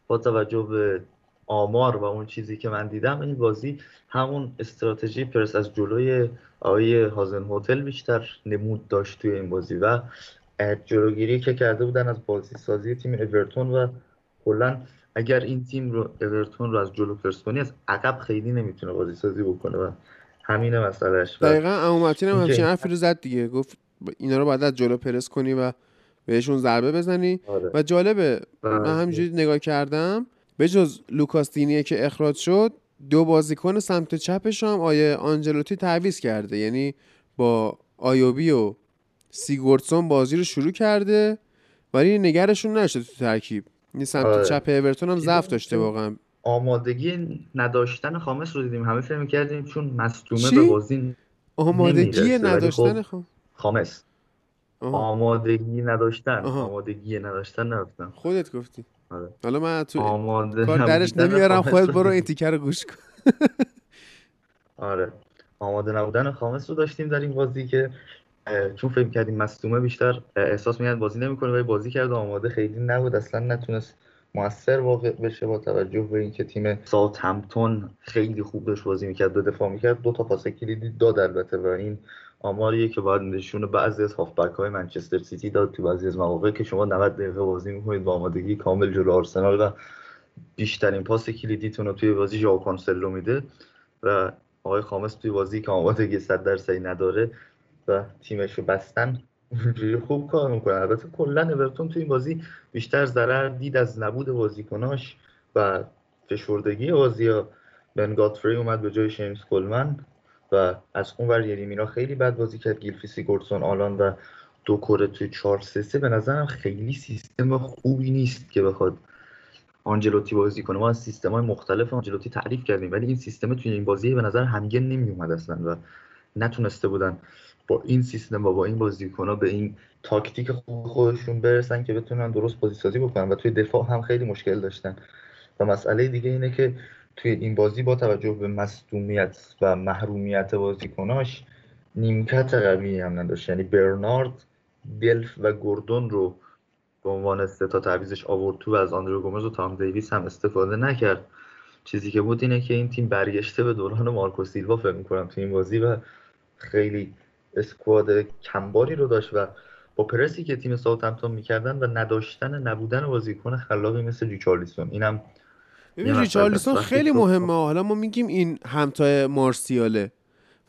با توجه به آمار و اون چیزی که من دیدم این بازی همون استراتژی پرس از جلوی آقای هازن هتل بیشتر نمود داشت توی این بازی و جلوگیری که کرده بودن از بازی سازی تیم اورتون و کلا اگر این تیم رو اورتون رو از جلو پرس کنی از عقب خیلی نمی‌تونه بازی سازی بکنه و همینه مسئلهش دقیقا امومتین هم همچین حرفی رو زد دیگه گفت اینا رو باید از جلو پرس کنی و بهشون ضربه بزنی آره. و جالبه من بله. همینجوری نگاه کردم به جز لوکاس دینیه که اخراج شد دو بازیکن سمت چپش هم آقای آنجلوتی تعویض کرده. یعنی با ایووبی و سیگورتسون بازی رو شروع کرده ولی نگرشون نشده تو ترکیب. این سمت آره. چپ اورتون هم ضعف داشته واقعا. آمادگی نداشتن خامس رو دیدیم. همه فکر می‌کردیم چون مصدومه؟ به بازی آمادگی نمی‌رسه، ولی نداشتن خب- خب خامس. آمادگی نداشتن. آمادگی نداشتن نگفتم خودت گفتی. آره. حالا من تو آماده کار درش نبودن نمیارم خامس خودت رو برو این. تیکه رو گوش کن آره آماده نبودن خامس رو داشتیم در این بازی که چون فکر کردیم مصدومه بیشتر احساس می‌کرد بازی نمی‌کنه ولی بازی کرد و آماده خیلی نبود اصلا نتونست موثر واقع بشه با توجه به اینکه تیم ساوثهمپتون خیلی خوب داشت بازی می‌کرد دو دفاع می‌کرد دو تا پاس کلیدی داد البته و این آماریه که باید نشون بعضی از هافبک های منچستر سیتی داد تو بعضی از مواقع که شما 90 دقیقه بازی می‌کنید با آمادگی کامل جلو آرسنال و بیشترین پاس کلیدیتون رو توی بازی ژائو کانسلو میده و آقای خامس توی بازی که آمادگی 100 درصدی نداره و تیمش رو بستن خوب کار می‌کنه. البته کلا اورتون توی این بازی بیشتر ضرر دید از نبود بازیکناش و فشردگی بازی ها بن گاتفری اومد به جای شیمز کلمن و از اون ور یریمینا خیلی بد بازی کرد گیلفی سیگورتسون آلان و دو کره توی 4 3 3 به نظرم خیلی سیستم خوبی نیست که بخواد آنجلوتی بازی کنه. ما از سیستم های مختلف آنجلوتی تعریف کردیم ولی این سیستم توی این بازی به نظر همگن نمی اومد اصلا و نتونسته بودن با این سیستم و با این بازیکن‌ها به این تاکتیک خوب خودشون برسن که بتونن درست بازی سازی بکنن. و توی دفاع هم خیلی مشکل داشتن. و مسئله دیگه اینه که توی این بازی با توجه به مصدومیت و محرومیت بازیکناش نیمکت قوی هم نداشت. یعنی برنارد دلف و گوردون رو به عنوان سه تا تعویزش آورد تو و از آندرو گومز و تام دیویس هم استفاده نکرد. چیزی که بود اینه که این تیم برگشته به دوران مارکو سیلوا فکر می‌کنم تو این بازی و خیلی اسکواد کمباری رو داشت و با پرسی که تیم ساوثهمپتون می‌کردن و نداشتن نبودن بازیکن خلاقی مثل ریچارلیسون اینم ببین ریچارلیسون است. خیلی مهمه. حالا ما میگیم این همتای مارسیاله.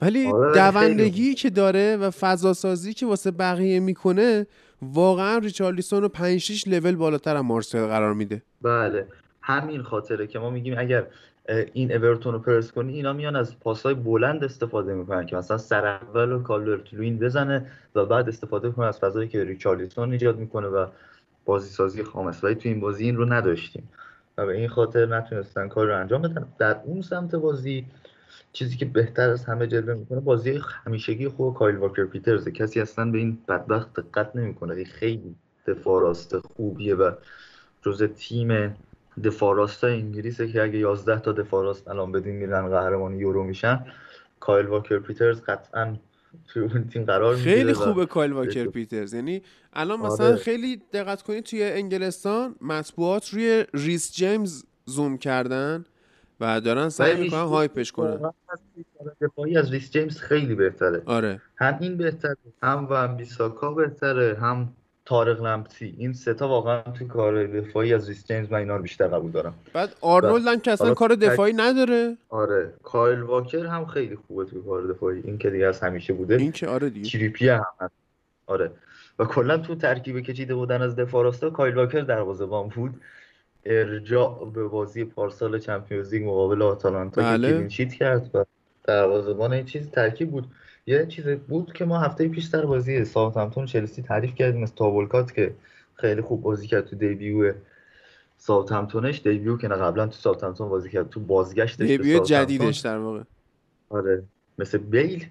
ولی آره، دوندگی که داره و فضا سازی که واسه بقیه می‌کنه واقعا ریچارلیسون رو 5 6 لول بالاتر از مارسیال قرار میده. بله. همین خاطره که ما میگیم اگر این اورتون رو پرس کنی اینا میان از پاسهای بلند استفاده می‌کنن که مثلا سر اول رو کالورت لوین بزنه و بعد استفاده کنه از فضایی که ریچارلیسون ایجاد می‌کنه و بازی سازی خامس. ولی تو این بازی این رو نداشتیم. و به این خاطر نتونستن کار رو انجام بدن. در اون سمت بازی چیزی که بهتر از همه جلوه می‌کنه بازی همیشگی خوب کایل واکر پیترز کسی اصلا به این بدبخت دقت نمی‌کنه. خیلی دفاع راست خوبیه و جز تیم دفاع راست انگلیسه که اگه 11 تا دفاع راست الان بدین میرن قهرمان یورو میشن. کایل واکر پیترز قطعا توی اون تیم قرار می‌گیره خیلی و خوبه کایل واکر. پیترز یعنی الان آره. مثلا خیلی دقت کنید توی انگلستان مطبوعات روی ریس جیمز زوم کردن و دارن سعی می‌کنن hype ش کنن از دفاعی از ریس جیمز خیلی بهتره آره هم این بهتره هم ون بیساکا بهتره هم طارق لمپتی این سه تا واقعا تو کار دفاعی از ریس جیمز من اینا رو بیشتر قبول دارم. بعد آرنولد هم که اصلا کار دفاعی نداره. آره. کایل واکر هم خیلی خوبه تو کار دفاعی. این که دیگه از همیشه بوده. این که آره دیگه. تریپی هم هست. آره. و کلا تو ترکیب که چیده بودن از دفاع راستا کایل واکر دروازه‌بان بود. ارجاع به بازی پارسال Champions League مقابل آتالانتا که بله. sheet کرد و دروازه‌بان این چیز ترکیب بود. یه چیز بود که ما هفته پیش سر بازی ساوثهمپتون چلسی تعریف کردیم از تئو والکات که خیلی خوب بازی کرد تو debut ساوثهمپتونش. debut که نه قبلا تو ساوثهمپتون بازی کرد تو بازگشتش به debut جدیدش در واقع. آره مثل بیل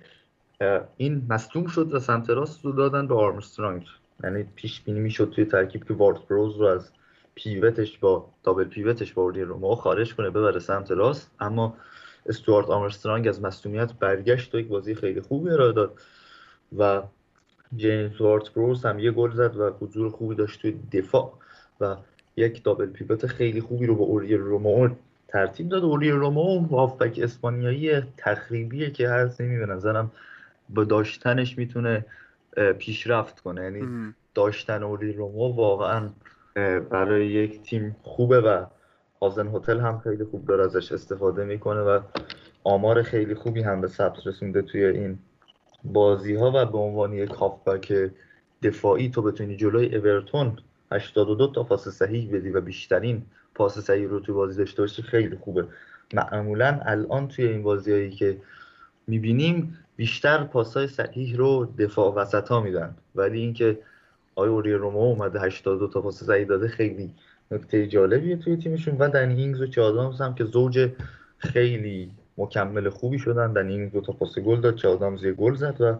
این مصدوم شد و سمت راست رو دادن به آرمسترانگ. یعنی پیش بینی می‌شد توی ترکیب که وارد پراوز رو از pivot ش با double pivot ش با رو خارج کنه ببره سمت راست. اما استوارت آرمسترانگ از مصدومیت برگشت و یک بازی خیلی خوبی ارائه داد و جیمز وارت بروز هم یه گل زد و حضور خوبی داشت توی دفاع و یک دابل پیوت خیلی خوبی رو با اوری رومو ترتیب داد. اوری رومو هافبک اسپانیایی تخریبیه که هر نمی به نظرم با داشتنش می‌تونه پیشرفت کنه. یعنی داشتن اوری رومو واقعا برای یک تیم خوبه و هازن هتل هم خیلی خوب داره ازش استفاده می‌کنه و آمار خیلی خوبی هم به ثبت رسونده توی این بازی ها و به عنوان یک هافبک دفاعی تو بتونی جلوی اورتون 82 تا پاس صحیح بدی و بیشترین پاس صحیح رو تو بازی داشته باشی خیلی خوبه. معمولا الان توی این بازیهایی که می‌بینیم بیشتر پاسای صحیح رو دفاع وسط ها میدن. ولی اینکه آقای اوریول رومئو اومده 82 تا پاس صحیح داده خیلی نکته جالبیه توی تیمشون و دنی اینگز و چه آدامز هم که زوج خیلی مکمل خوبی شدن دنی اینگز دو تا پاس گل داد چه آدامز یه گل زد و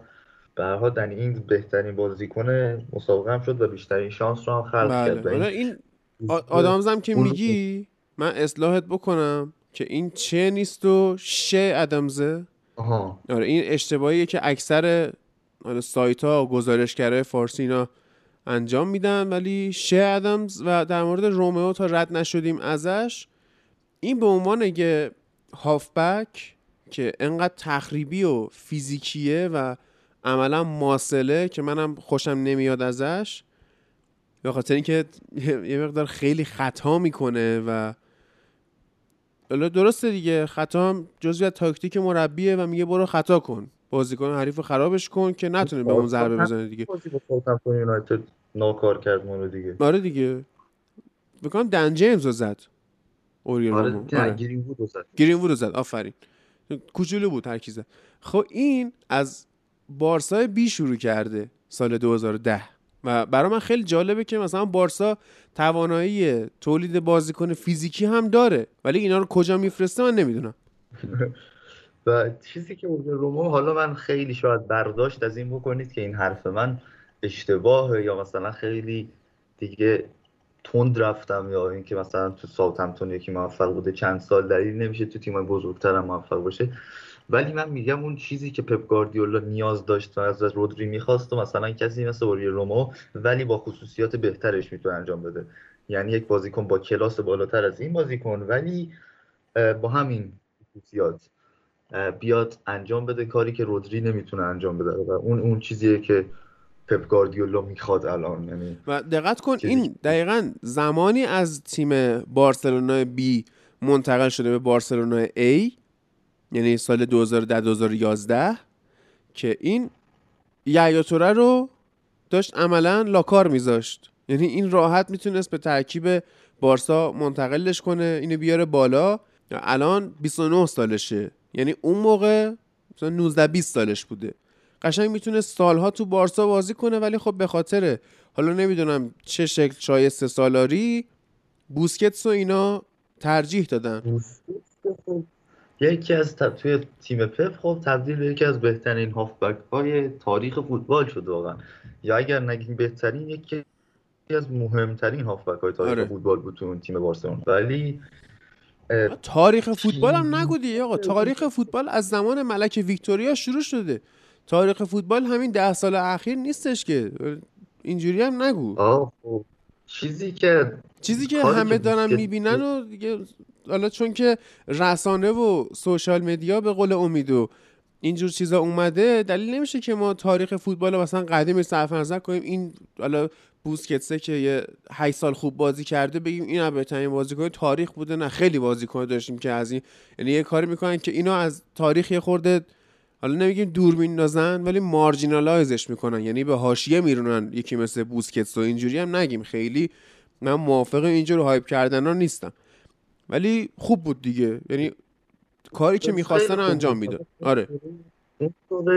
به هر دنی اینگز بهترین بازیکن مسابقه هم شد و بیشترین شانس رو هم خلق بله. کرد این آدامزم که میگی من اصلاحت بکنم که این چه نیست و شه آدامزه آها. آره این اشتباهیه که اکثر سایت ها و گزارشگرای فارسی اینا انجام میدن ولی شه ادمز و در مورد رومئو تا رد نشدیم ازش این به عنوان که هافبک که انقدر تخریبی و فیزیکیه و عملا ماسله که منم خوشم نمیاد ازش به خاطر اینکه یه مقدار خیلی خطا می‌کنه و درسته دیگه خطا هم جزوی تاکتیک مربیه و میگه برو خطا کن. بازیکن حریف خرابش کن که نتونه به اون ضربه بزنه دیگه. ناکار کرد مونو دیگه. آره دیگه. بکنم دن جیمز رو زد. آره, آره. گرین وود رو زد. گرین وود رو زد. آفرین. کوچولو بود هر زد. خب این از بارسای بی شروع کرده سال 2010 و برای من خیلی جالبه که مثلا بارسا توانایی تولید بازیکن فیزیکی هم داره. ولی اینا رو کجا میفرسته من نمی‌دونم. و چیزی که رومو حالا من خیلی شاید برداشت از این بکنید که این حرف من اشتباهه یا مثلا خیلی دیگه تند رفتم یا اینکه مثلا تو ساوت همتون یکی موفق بوده چند سال دلیل نمیشه تو تیمای بزرگتر هم موفق باشه. ولی من میگم اون چیزی که پپ گاردیولا نیاز داشت و از رودری می‌خواست و مثلا کسی مثل اوری رومو ولی با خصوصیات بهترش می‌تونه انجام بده. یعنی یک بازیکن با کلاس بالاتر از این بازیکن ولی با همین خصوصیات. بیاد انجام بده کاری که رودری نمی‌تونه انجام بده. و اون اون چیزیه که پپ گاردیولا می‌خواد الان یعنی و دقت کن این دقیقا زمانی از تیم بارسلونا بی منتقل شده به بارسلونا A یعنی سال 2010 2011 که این یعیاتوره رو داشت عملا لاکار میذاشت. یعنی این راحت می‌تونست به ترکیب بارسا منتقلش کنه اینو بیاره بالا. الان 29 سالشه. یعنی اون موقع مثلا 19 20 سالش بوده. قشنگ می‌تونه سالها تو بارسا بازی کنه ولی خب به خاطر حالا نمی‌دونم چه شکل شایسته سالاری. بوسکتس و اینا ترجیح دادن. یکی از توی تیم پپ خب تبدیل به یکی از بهترین هافبک های تاریخ فوتبال شد واقعا. یا اگر نگیم بهترین یکی از مهمترین هافبک های تاریخ آره. فوتبال بود تو اون تیم بارسلونا. ولی تاریخ فوتبال هم نگو آقا. تاریخ فوتبال از زمان ملک ویکتوریا شروع شده. تاریخ فوتبال همین ده سال اخیر نیستش که. اینجوری هم نگو. خب. چیزی که چیزی که همه دارن می‌بینن و دیگه حالا چون که رسانه و سوشال مدیا به قول امید و اینجور چیزا اومده دلیل نمیشه که ما تاریخ فوتبال مثلا قدیمی صرف نظر کنیم. این حالا بوسکتسه که یه 8 سال خوب بازی کرده بگیم این بهترین بازیکن تاریخ بوده نه خیلی بازیکن داشتیم که از این یعنی یه کاری می‌کنن که اینا از تاریخ یه خورده حالا نمیگیم دور میندازن ولی مارجینالایزش می‌کنن یعنی به حاشیه میرونن یکی مثل بوسکتس و اینجوری هم نگیم. خیلی من موافق اینجور هایپ کردن ها نیستم. ولی خوب بود دیگه یعنی کاری که می‌خواستن انجام می‌داد. آره. این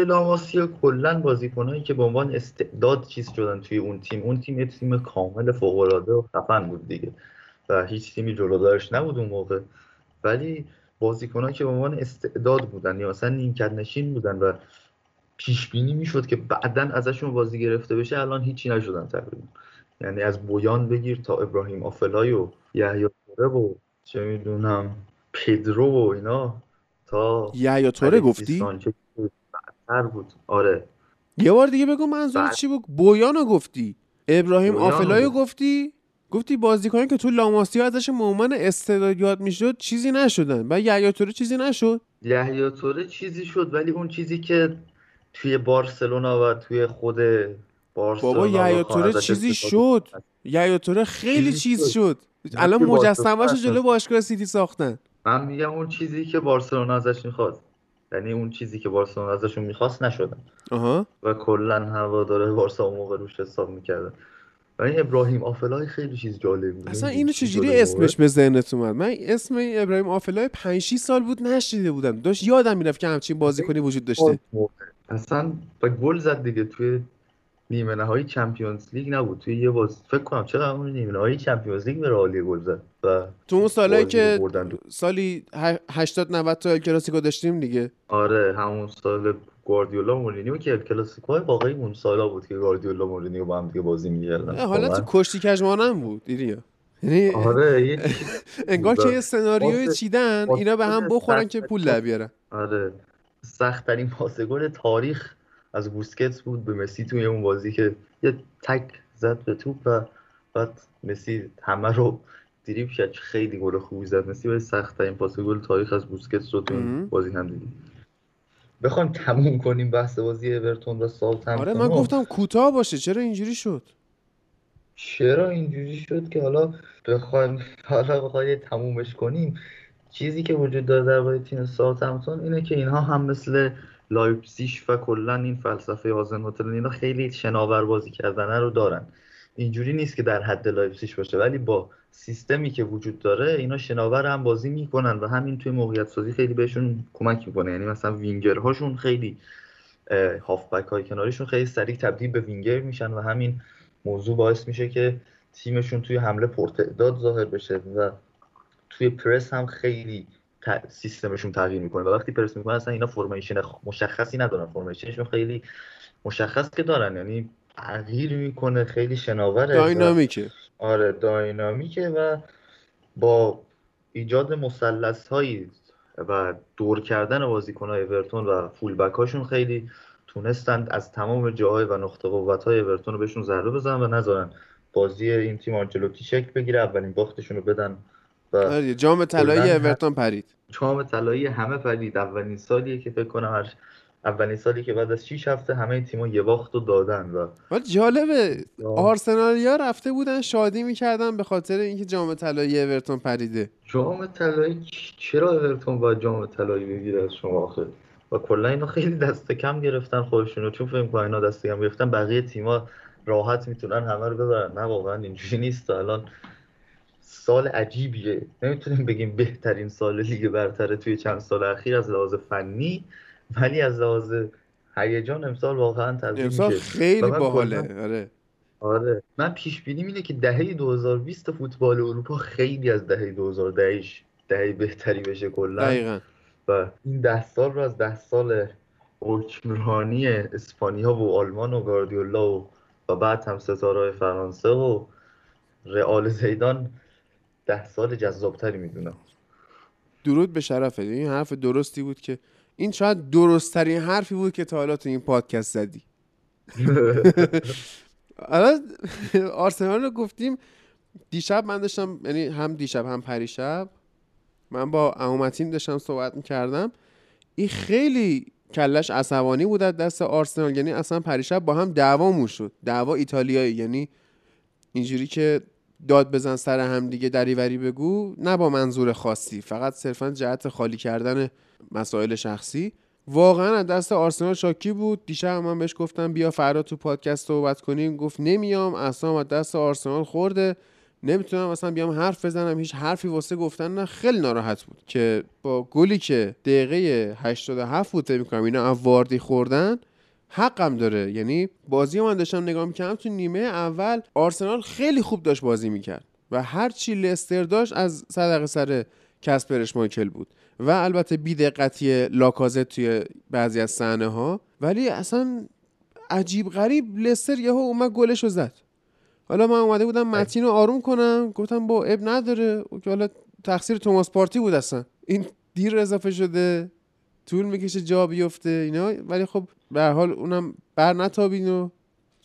لاماسیا کلا بازیکنایی که به عنوان استعداد چیز شدن توی اون تیم اون تیم یه تیم کامل فوق العاده و خفن بود دیگه و هیچ تیمی جلودارش نبود اون موقع. ولی بازیکنایی که به عنوان استعداد بودن یا مثلا نیمکت نشین بودن و پیش بینی می‌شد که بعدا ازشون بازی گرفته بشه الان هیچی نشدن تقریبا. یعنی از بویان بگیر تا ابراهیم آفلای و یحیی و چه می‌دونم پدرو و اینا تا یا توره گفتی؟ بود. آره. یه بار دیگه بگو منظور. چی بود؟ بویانو گفتی. ابراهیم آفلای رو گفت. گفتی؟ گفتی بازیکنی که تو لاماسیا ازش عنوان استعداد یاد می‌شد چیزی نشدن. و یحیی توره چیزی نشد؟ یحیی توره چیزی شد ولی اون چیزی که توی بارسلونا و توی خود بارسلونا بابا یحیی توره چیزی شد. یحیی توره خیلی چیز شد. الان مجسمه‌شو بارسلونا جلو. باشگاه سیتی ساختن. من میگم اون چیزی که بارسلونا ازش می‌خواست. یعنی اون چیزی که بارسلونا ازشون می‌خواست نشدن. آها. و کلا هواداره بارسا اون موقع روش حساب می‌کردن و این ابراهیم آفلای خیلی چیز جالبی بود. اصلا می‌دونی اینو چجوری اسمش به ذهنت اومد؟ من اسم ابراهیم آفلای 5 6 سال بود نشنیده بودم. داشت یادم می‌رفت که همچین بازیکنی وجود داشته؟ اصلا و گل زد دیگه. توی نیمه نهایی Champions League نبود توی یه باز فکر کنم چقدر اون نیمه نهایی Champions League به رئال گل زد و تو اون رو که تو. سالی ه- 80 90 تا ال کلاسیکو داشتیم دیگه آره همون سال گواردیولا مورینیو که ال کلاسیکو واقعی اون سالا بود که گواردیولا مورینیو با هم دیگه بازی می‌کردن حالت واقعا. کشتی کج مانند بود دیدی یعنی آره انگار که. یه سناریوی چیدن اینا به هم بخورن که سخت- پول در بیارن آره سختترین پاس گل تاریخ از بوسکتس بود به مسی توی اون بازی که یه تک زد به توپ و بعد مسی همه رو دریبل کرد. خیلی گل خوبی زد. مسی ولی سختترین پاس گل تاریخ از بوسکتس رو تو. این بازی هم دیدیم. بخوایم تموم کنیم بحث بازی اورتون و ساوثهمپتون آره من گفتم کوتاه باشه. چرا اینجوری شد؟ چرا اینجوری شد که حالا بخوایم حالا بخوایم تمومش کنیم؟ چیزی که وجود داره درباره تیم ساوثهمپتون اینه که اینها هم مثل لایپزیگ و کلا این فلسفه هازن هوتل اینا خیلی شناور بازی کردن رو دارن. اینجوری نیست که در حد لایپزیگ باشه ولی با سیستمی که وجود داره اینا شناور هم بازی می‌کنن و همین توی موقعیت سازی خیلی بهشون کمک می‌کنه. یعنی مثلا وینگرهاشون خیلی هافبک های کناریشون خیلی سریع تبدیل به وینگر میشن و همین موضوع باعث میشه که تیمشون توی حمله پرتعداد ظاهر بشه و توی پرس هم خیلی ت- سیستمشون تغییر می‌کنه. و وقتی پرس می‌کنن اصلا اینا فرمیشن مشخصی ندارن. فرمیشنشون خیلی مشخص که دارن. یعنی تغییر می‌کنه خیلی شناوره. و- داینامیکه. آره داینامیکه و با ایجاد مثلث هایی و دور کردن بازیکن های اورتون و فول بک هاشون خیلی تونستند از تمام جاهای و نقطه قوت های اورتون رو بهشون ضربه بزنن و نذارن بازی این تیم آنجلوتی شکل بگیره. اولین باختشون رو بدن و آره دیگه، جام طلایی اورتون پرید. جام طلایی همه پرید. اولین سالیه که فکر کنم هر اولین سالی که بعد از 6 هفته همه تیم‌ها یه باخت رو دادن و ولی جالبه. یا- آرسنالیا رفته بودن شادی می‌کردن به خاطر اینکه جام طلایی اورتون پریده. جام طلایی چرا اورتون باید جام طلایی بگیره از شما آخه؟ و کلا اینا خیلی دست کم گرفتن خودشونو چون فکر کنم اینا دست کم گرفتن بقیه تیم‌ها راحت می‌تونن همه رو ببرن. نه واقعا اینجوری نیست. الان سال عجیبیه. نمی‌تونیم بگیم بهترین سال لیگ برتره توی چند سال اخیر از لحاظ فنی ولی از لحاظ هیجان امسال واقعا تبدیل امسال میشه. خیلی باحاله. آره. آره. من پیش بینی اینه که دهه 2020 فوتبال اروپا خیلی از دهه 2010 دهه بهتری بشه کلا. دقیقا. و این ده سال رو از ده سال حکمرانی اسپانیا و آلمان و گاردیولا و و بعد هم ستاره فرانسه و رئال زیدان ده سال جذابتری می‌دونم. درود به شرفه این حرف درستی بود که این شاید درست ترین حرفی بود که تا حالا تو این پادکست زدی. حالا آرسنال رو گفتیم دیشب من داشتم یعنی هم دیشب هم پریشب من با امومتین داشتم صحبت می‌کردم. این خیلی کلش عصبانی بود از دست آرسنال. یعنی اصلا پریشب با هم دعوامون شد. دعوا ایتالیایی. یعنی اینجوری که داد بزن سر هم دیگه دریوری بگو نه با منظور خاصی فقط صرفا جهت خالی کردن مسائل شخصی. واقعا از دست آرسنال شاکی بود. دیشب من بهش گفتم بیا فردا تو پادکست صحبت کنیم. گفت نمیام. اصلا از دست آرسنال خورده. نمی‌تونم اصلا بیام حرف بزنم. هیچ حرفی واسه گفتن نه. خیلی ناراحت بود که با گلی که دقیقه 87 بود فکر اینا از واردی خوردن حقم داره. یعنی بازی من داشتم نگاه می‌کردم تو نیمه اول آرسنال خیلی خوب داشت بازی می‌کرد و هر چی لستر داشت از صدقه سر کسپر اشمایکل بود و البته بیدقتی لاکازت توی بعضی از صحنه ها ولی اصلا عجیب غریب لستر یهو اومد گلش رو زد. حالا من اومده بودم متین رو آروم کنم. گفتم با اب نداره. که حالا تقصیر توماس پارتی بود اصلا. این دیر اضافه شده. طول می‌کشه جا بیفته اینا. ولی خب به حال اونم بر نتابین و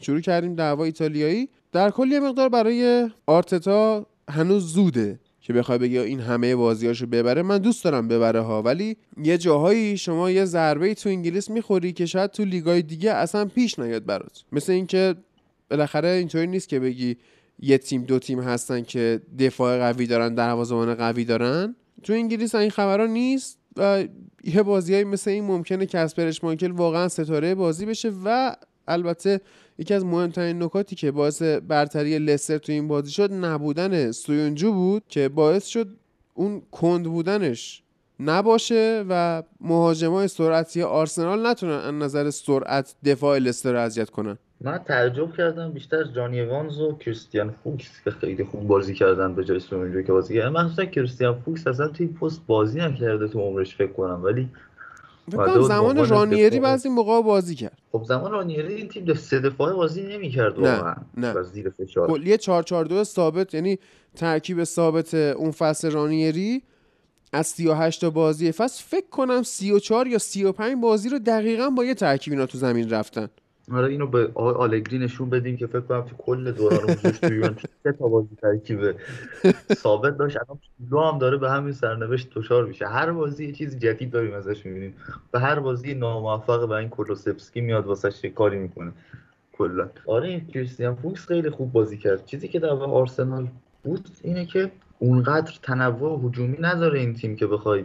شروع کردیم دعوا ایتالیایی. در کل یه مقدار برای آرتتا هنوز زوده که بخوای بگی این همه بازیاشو ببره. من دوست دارم ببره ها ولی یه جاهایی شما یه ضربه تو انگلیس می‌خوری که شاید تو لیگای دیگه اصلا پیش نیاد برات. مثل اینکه بالاخره اینطوری نیست که بگی یه تیم دو تیم هستن که دفاع قوی دارن دروازه‌بان قوی دارن. تو انگلیس این خبرها نیست. یه بازیایی مثل این ممکنه کسپرش مایکل واقعا ستاره بازی بشه و البته یکی از مهمترین نکاتی که باعث برتری لستر تو این بازی شد نبودن سویونجو بود که باعث شد اون کند بودنش. نباشه و مهاجمای سرعتی آرسنال نتونن از نظر سرعت دفاع لستر اذیت کنن. من تعجب کردم بیشتر جانی ایوانز و کریستیان فوکس که خیلی خوب بازی کردن به جای سویونجو که بازی کردن. مخصوصا کریستیان فوکس اصلا توی پست بازی نکرده تو عمرش فکر کنم ولی زمان رانیری بعضی موقع بازی کرد. خب زمان رانیری این تیم سه دفاعه بازی نمی‌کرد واقعا. نه. زیر فشار. کلیه 4 4 2 ثابت یعنی ترکیب ثابت اون فصل رانیری از 38 تا بازی فصل فکر کنم 34 یا 35 بازی رو دقیقا با یه ترکیب اینا تو زمین رفتن. آره اینو به آقای آلگری نشون بدیم که فکر کنم تو کل دوران حضورش تو یوونتوس سه تا بازی ترکیب ثابت داشت. الان پیلو هم داره به همین سرنوشت دچار میشه. هر بازی یه چیز جدید داریم ازش می‌بینیم. و هر بازی ناموفق به این کولوسفسکی میاد واسه کاری می‌کنه. کلا. آره این کریستیان فوکس خیلی خوب بازی کرد. چیزی که در آرسنال بود اینه که اونقدر تنوع هجومی نداره این تیم که بخوای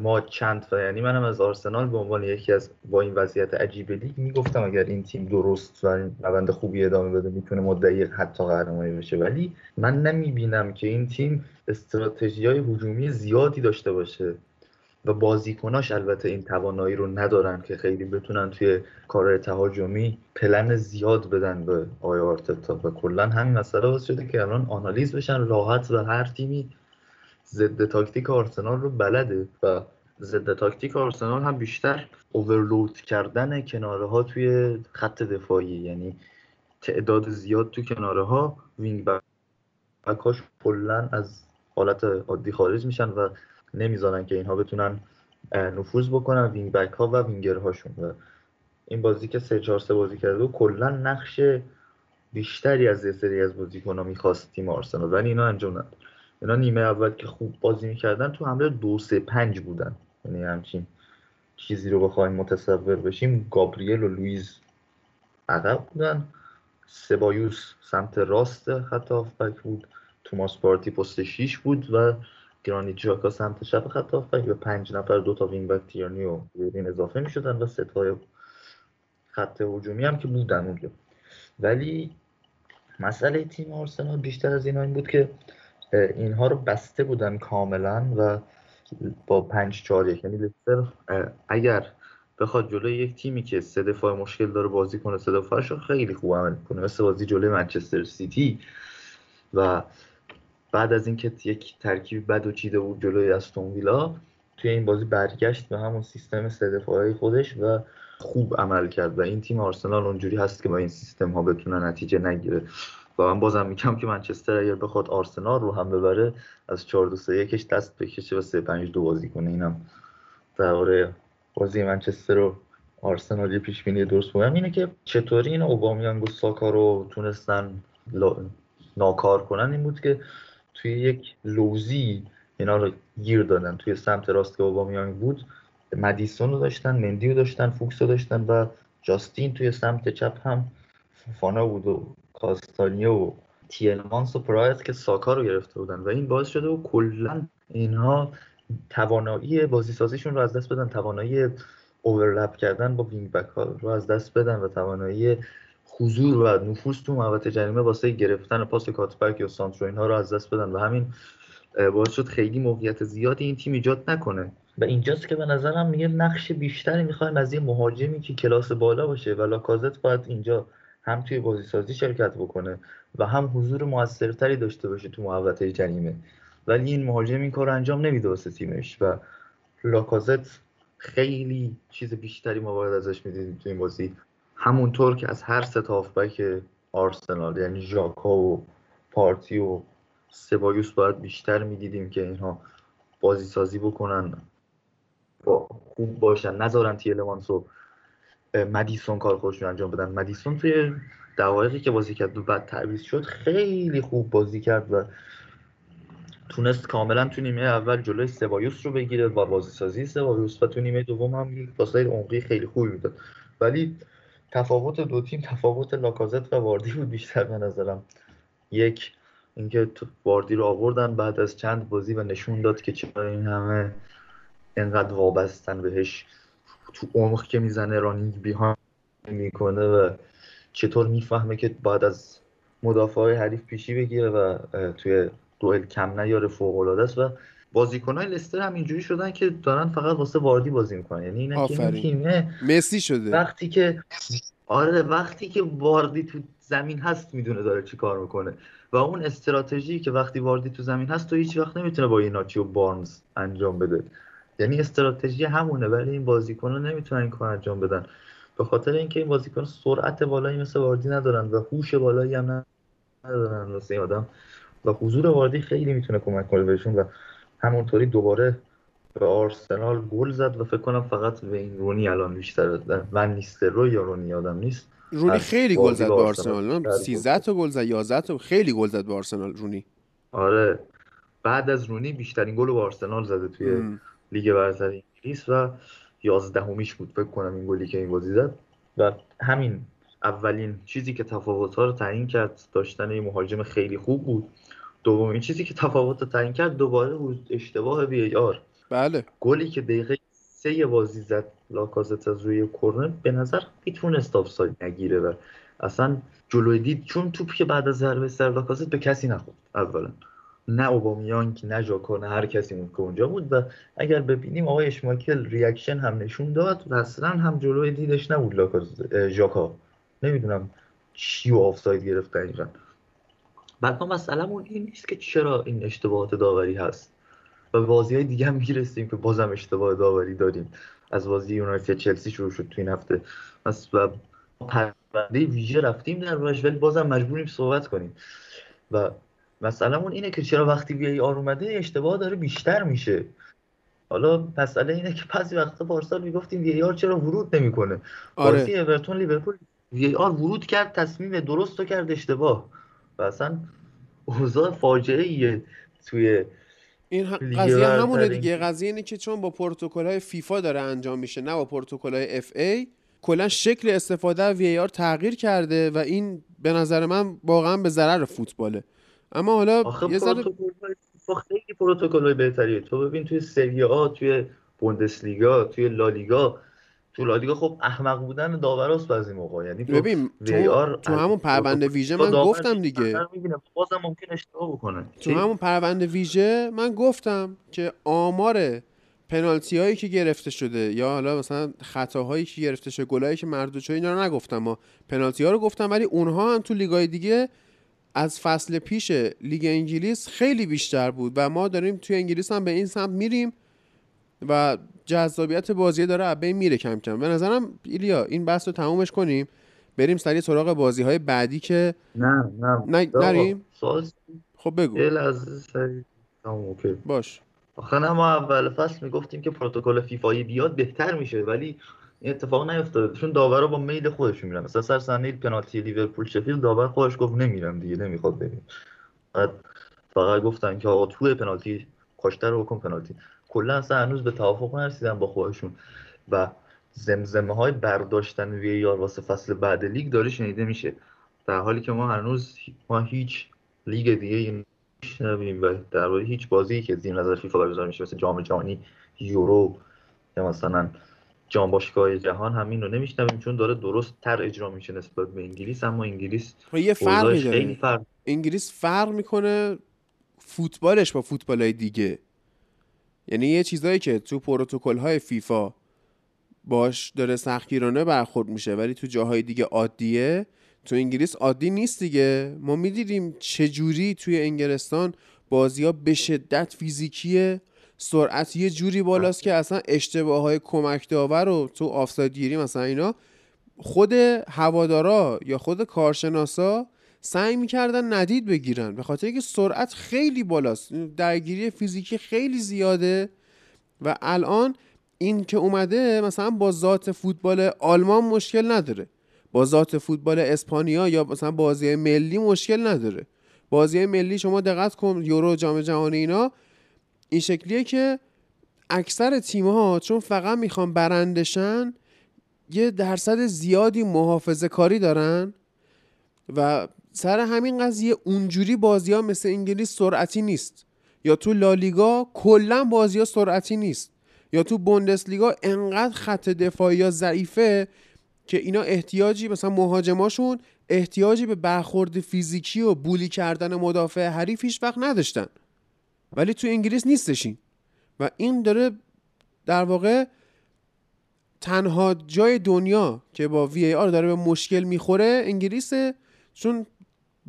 ما چند و یعنی منم از آرسنال به عنوان یکی از با این وضعیت عجیب لیگ می‌گفتم اگر این تیم درست و روند خوبی ادامه بده می‌تونه مدعی حتی قهرمانی بشه. ولی من نمی‌بینم که این تیم استراتژی های هجومی زیادی داشته باشه. و بازیکناش البته این توانایی رو ندارن که خیلی بتونن توی کار تهاجمی پلن زیاد بدن به آقای آرتتا و کلا همین مسئله باعث شده که الان آنالیز بشن راحت و هر تیمی ضد تاکتیک آرسنال رو بلده و ضد تاکتیک آرسنال هم بیشتر overload کردن کناره ها توی خط دفاعی. یعنی تعداد زیاد تو کناره ها wing back اش کلا از حالت عادی خارج میشن و نمی‌ذارن که اینها بتونن نفوذ بکنن wing back ها و وینگر هاشون. و این بازی که سه 4 3 بازی کرده و کلا نقش بیشتری از یه سری از بازیکن ها می‌خواست تیم آرسنال ولی اینا انجام نداد. اینا نیمه اول که خوب بازی می‌کردن تو حمله دو سه پنج بودن. یعنی همچین چیزی رو بخوایم متصور بشیم. گابریل و لویز عقب بودن. سبایوس سمت راست خط هافبک بود. توماس پارتی پست 6 بود و گرانیت جاکا سمت چپ خط هافبک و پنج نفر دو تا wing back تیرنی و این اضافه می‌شدن و سه تای خط هجومی هم که بودن اونجا. ولی مسئله تیم آرسنال بیشتر از این این بود که اینها رو بسته بودن کاملا و با پنج چهار یک. یعنی لستر اگر بخواد جلوی یک تیمی که سه دفاع مشکل داره بازی کنه سه دفاعش خیلی خوب عمل کنه مثل بازی جلوی منچستر سیتی و بعد از اینکه یک ترکیب بد و چیده بود جلوی استون ویلا توی این بازی برگشت به همون سیستم سه دفاعی خودش و خوب عمل کرد و این تیم آرسنال اونجوری هست که با این سیستم ها بتونه نتیجه نگیره. و من بازم میگم که منچستر اگر بخواد آرسنال رو هم ببره از 4 2 3 1 دست بکشه و 3 5 2 بازی کنه. اینم درباره بازی منچستر و آرسنال یه پیش بینی درست بودم اینه که چطوری این اوبامیانگ و ساکا رو تونستن ناکار کنن؟ این بود که توی یک لوزی اینا رو گیر دادن. توی سمت راست که اوبامیانگ بود مدیسون رو داشتن مندی رو داشتن فوکس رو داشتن و جاستین توی سمت چپ هم فانا بود و کاستانیو و تیلمانس و پرات که ساکا رو گرفته بودن. و این باعث شده و کلا اینها توانایی بازی سازیشون رو از دست بدن توانایی overlap کردن با wing back ها رو از دست بدن و توانایی حضور و نفوذ تو محوطه جریمه واسه گرفتن پاس کاتبک یا سانترو اینها رو از دست بدن و همین باعث شد خیلی موقعیت زیادی این تیم ایجاد نکنه. و اینجاست که به نظرم میگه نقش بیشتری می‌خوایم از یه مهاجمی که کلاس بالا باشه و لاکازت باید اینجا هم توی بازی سازی شرکت بکنه و هم حضور موثرتری داشته باشه تو محوطه جریمه. ولی این مهاجم این کار انجام نمیده واسه تیمش و لاکازت خیلی چیز بیشتری ما باید ازش می‌دیدیم تو این بازی. همونطور که از هر سه هافبک آرسنال یعنی ژاکا و پارتی و سبایوس باید بیشتر می‌دیدیم که اینها بازی سازی بکنن خوب باشن. نذارن تیلمانس و مدیسون کار خودشون انجام بدن. مدیسون توی دقایقی که بازی کرد و بعد تعویض شد خیلی خوب بازی کرد و تونست کاملا تو نیمه اول جلوی سبایوس رو بگیره و بازی سازی سبایوس و تو نیمه دوم هم یک فاصله عمقی خیلی خوبی می‌داد ولی تفاوت دو تیم تفاوت لاکازت و واردی بود بیشتر به نظرم. یک اینکه واردی رو آوردن بعد از چند بازی و نشون داد که چرا این همه انقدر وابستن بهش. تو عمق که می‌زنه رانینگ بیهان می‌کنه و چطور می‌فهمه که بعد از مدافع های حریف پیشی بگیره و توی دوئل کم نیاره فوق العاده است و بازیکنای لستر هم اینجوری شدن که دارن فقط واسه واردی بازی می‌کنن. یعنی اینا تیمه مسی شده. وقتی که آره وقتی که واردی تو زمین هست می‌دونه داره چی کار می‌کنه. و اون استراتژی که وقتی واردی تو زمین هست تو هیچ وقت نمی‌تونه با ایناچی و بارنز انجام بده. یعنی استراتژی همونه ولی این بازیکن‌ها نمی‌تونن این کار انجام بدن. به خاطر اینکه این بازیکن سرعت بالایی مثل واردی ندارن و هوش بالایی هم ندارن. واسه آدم. و حضور واردی خیلی می‌تونه کمک کنه بهشون و همونطوری دوباره به آرسنال گل زد و فکر کنم فقط وین رونی الان بیشتر من نیست رو یا رونی آدم نیست. رونی خیلی گل زد به آرسنال 13 تا گل زد 11 تا خیلی گل زد به آرسنال رونی. آره. بعد از رونی بیشترین گل به آرسنال زده توی ام. لیگ برتر انگلیس و 11 همیش بود. فکر کنم این گلی که این بازی زد. و همین اولین چیزی که تفاوت ها رو تعیین کرد داشتن این مهاجم خیلی خوب بود. دومین چیزی که تفاوت رو تعیین کرد دوباره بود اشتباه وی آر بله. گلی که دقیقه سه بازی زد لاکازت از روی کرنر به نظر می‌تونست آفساید نگیره و اصلا جلوی دید چون توپ که بعد از ضربه سر لاکازت به کسی نخورد اولا. نه اوبامیانگ نه ژاکا نه هر کسی اون که اونجا بود و اگر ببینیم آقای اشماکل reaction هم نشون داد و اصلا هم جلوی دیدش نبود لاکازت ژاکا نمی‌دونم چی و آفساید گرفت دقیقا بعد ما مسئلهمون این نیست که چرا این اشتباهات داوری هست. و بازی های دیگه هم می‌رسیم که بازم اشتباه داوری داریم. از بازی یونایتد چلسی شروع شد تو این هفته. و پرونده ویژه رفتیم در ولی بازم مجبوریم صحبت کنیم. و مسئلهمون اینه که چرا وقتی وی آر اومده اشتباه داره بیشتر میشه. حالا مسئله اینه که بعضی وقتا پارسال می‌گفتیم وی آر چرا ورود نمی‌کنه. آره. بازی اورتون لیورپول وی آر ورود کرد تصمیم درست رو کرد اشتباه. و اصلا اوضاع فاجعه ایه توی این قضیه همونه دیگه. قضیه اینه که چون با پروتکل های فیفا داره انجام میشه نه با پروتکل های FA کلا شکل استفاده از VAR تغییر کرده و این به نظر من واقعا به ضرر فوتباله. اما حالا یه ذره خیلی پروتکل بهتریه. تو ببین توی سری آ توی بوندسلیگا توی لالیگا تو لالیگا خب احمق بودن داوراست بعضی موقع. یعنی تو ببین تو, تو همون پرونده ویژه من گفتم دیگه. بازم ممکن اشتباه بکنه تو همون پرونده ویژه من گفتم که آمار پنالتی هایی که گرفته شده یا حالا مثلا خطاهایی که گرفته شده گلایی که مردود شده اینا رو نگفتم ما پنالتی ها رو گفتم ولی اونها هم تو لیگای دیگه از فصل پیش لیگ انگلیس خیلی بیشتر بود و ما داریم توی انگلیس هم به این سمت میریم و جذابیت بازی داره بین میره کم کم. به نظرم ایلیا این بحث رو تمومش کنیم. بریم سریع سراغ بازی های بعدی که نه نه. نریم؟ خب بگو. اوکی. باش. آخه ما اول فصل می‌گفتیم که پروتکل فیفایی بیاد بهتر میشه ولی این اتفاق نیفتاده. چون داورا با میل خودشون میرن مثلا سر صحنه پنالتی لیورپول شفیل داور خودش گفت نمیرم دیگه نمی‌خواد بریم. بعد فقط گفتن که آقا توی پنالتی کاشتر رو بکن پنالتی. کلا اصلا هنوز به توافق نرسیدن با خودشون. و زمزمه های برداشتن وی یار واسه فصل بعد لیگ داره شنیده میشه. در حالی که ما هنوز ما هیچ لیگ دیگه نمیشنویم و در واقع هیچ بازی که زیر نظر فیفا برگزار میشه مثل جام جهانی یورو یا مثلا جام باشگاه جهان همین رو نمیشنویم چون داره درست تر اجرا میشه نسبت به انگلیس. اما انگلیس یه داره. فرق. انگلیس فرق می‌کنه فوتبالش با فوتبال دیگه. یعنی یه چیزایی که تو پروتکل های فیفا باش داره سختگیرانه برخورد میشه ولی تو جاهای دیگه عادیه تو انگلیس عادی نیست دیگه. ما می‌دیدیم چجوری توی انگلستان بازی ها به شدت فیزیکیه سرعت یه جوری بالاست که اصلا اشتباه های کمک داور رو تو آفساید گیری مثلا اینا خود هوادارا یا خود کارشناسا سعی می‌کردن ندید بگیرن. به خاطر اینکه سرعت خیلی بالاست. درگیری فیزیکی خیلی زیاده. و الان این که اومده مثلا با ذات فوتبال آلمان مشکل نداره. با ذات فوتبال اسپانیا یا مثلا بازی ملی مشکل نداره. بازی ملی شما دقت کن یورو جام جهانی اینا. این شکلیه که اکثر تیم ها چون فقط می‌خوان برندشن یه درصد زیادی محافظه کاری دارن و سر همین قضیه اونجوری بازی ها مثل انگلیس سرعتی نیست. یا تو لالیگا کلا بازی ها سرعتی نیست. یا تو بوندسلیگا انقدر خط دفاعی یا ضعیفه که اینا احتیاجی مثلا مهاجماشون احتیاجی به برخورد فیزیکی و بولی کردن مدافع حریف هیچ وقت نداشتن. ولی تو انگلیس نیستشین. و این داره در واقع تنها جای دنیا که با وی آر داره به مشکل می‌خوره انگلیسه چون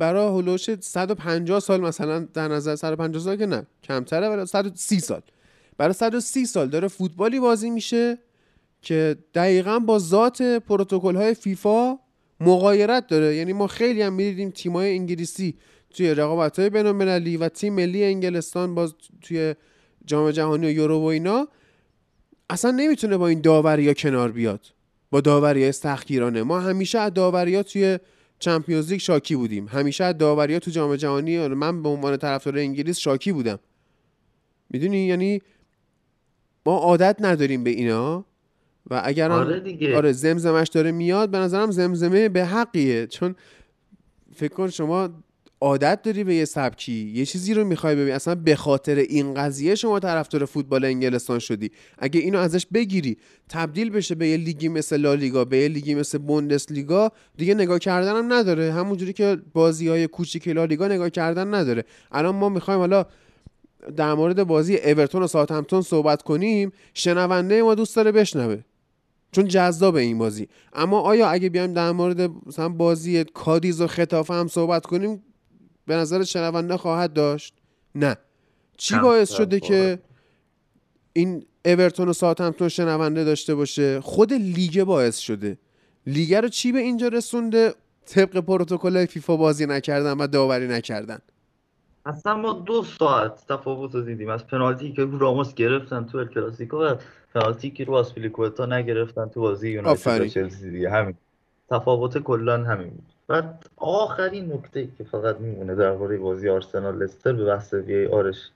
برای هلوش 150 سال مثلا در نظر 150 سال که نه کمتره ولی 130 سال. برای 130 سال داره فوتبالی بازی میشه که دقیقا با ذات پروتکل های فیفا مقایرت داره. یعنی ما خیلی هم می‌دیدیم تیمای انگلیسی توی رقابت های بین و تیم ملی انگلستان باز توی جام جهانی و یورو و اینا اصلا نمی‌تونه با این داوری ها کنار بیاد با داوری های ما همیشه از داوری توی چمپیونز لیگ شاکی بودیم. همیشه از داوری ها تو جام جهانی من به عنوان طرفدار انگلیس شاکی بودم. می‌دونی؟ یعنی ما عادت نداریم به اینا و اگر آره, دیگه. آره زمزمش داره میاد به نظرم زمزمه به حقیه. چون فکر کن شما عادت داری به یه سبکی؟ یه چیزی رو می‌خوای ببین. اصلا به خاطر این قضیه شما طرفدار فوتبال انگلستان شدی. اگه اینو ازش بگیری تبدیل بشه به یه لیگی مثل لالیگا به یه لیگی مثل لیگا دیگه نگاه کردن هم نداره. همونجوری که بازی های کوچیک لالیگا نگاه کردن نداره. الان ما می‌خوایم حالا در مورد بازی اورتون و ساوثهمپتون صحبت کنیم. شنونده ما دوست داره بشنوه. چون جذاب این بازی. اما آیا اگه بیایم در مورد مثلا بازی کادیز و خطافه هم صحبت کنیم به نظر شنونده خواهد داشت؟ نه. چی باعث شده که این اورتون و ساعتمتون شنونده داشته باشه؟ خود لیگ باعث شده. لیگ رو چی به اینجا رسونده؟ طبق پروتکل فیفا بازی نکردن و داوری نکردن. اصلا ما دو ساعت تفاوت رو دیدیم. از پنالتی که رو راموس گرفتن تو الکلاسیکو و پنالتی که رو آسپیلیکوتا نگرفتن تو بازی یونایتد چلسی دیگه. همین. تفاوت کلا همین بود. بعد آخرین نکته که فقط میمونه درباره بازی آرسنال لستر به بحث وی آرش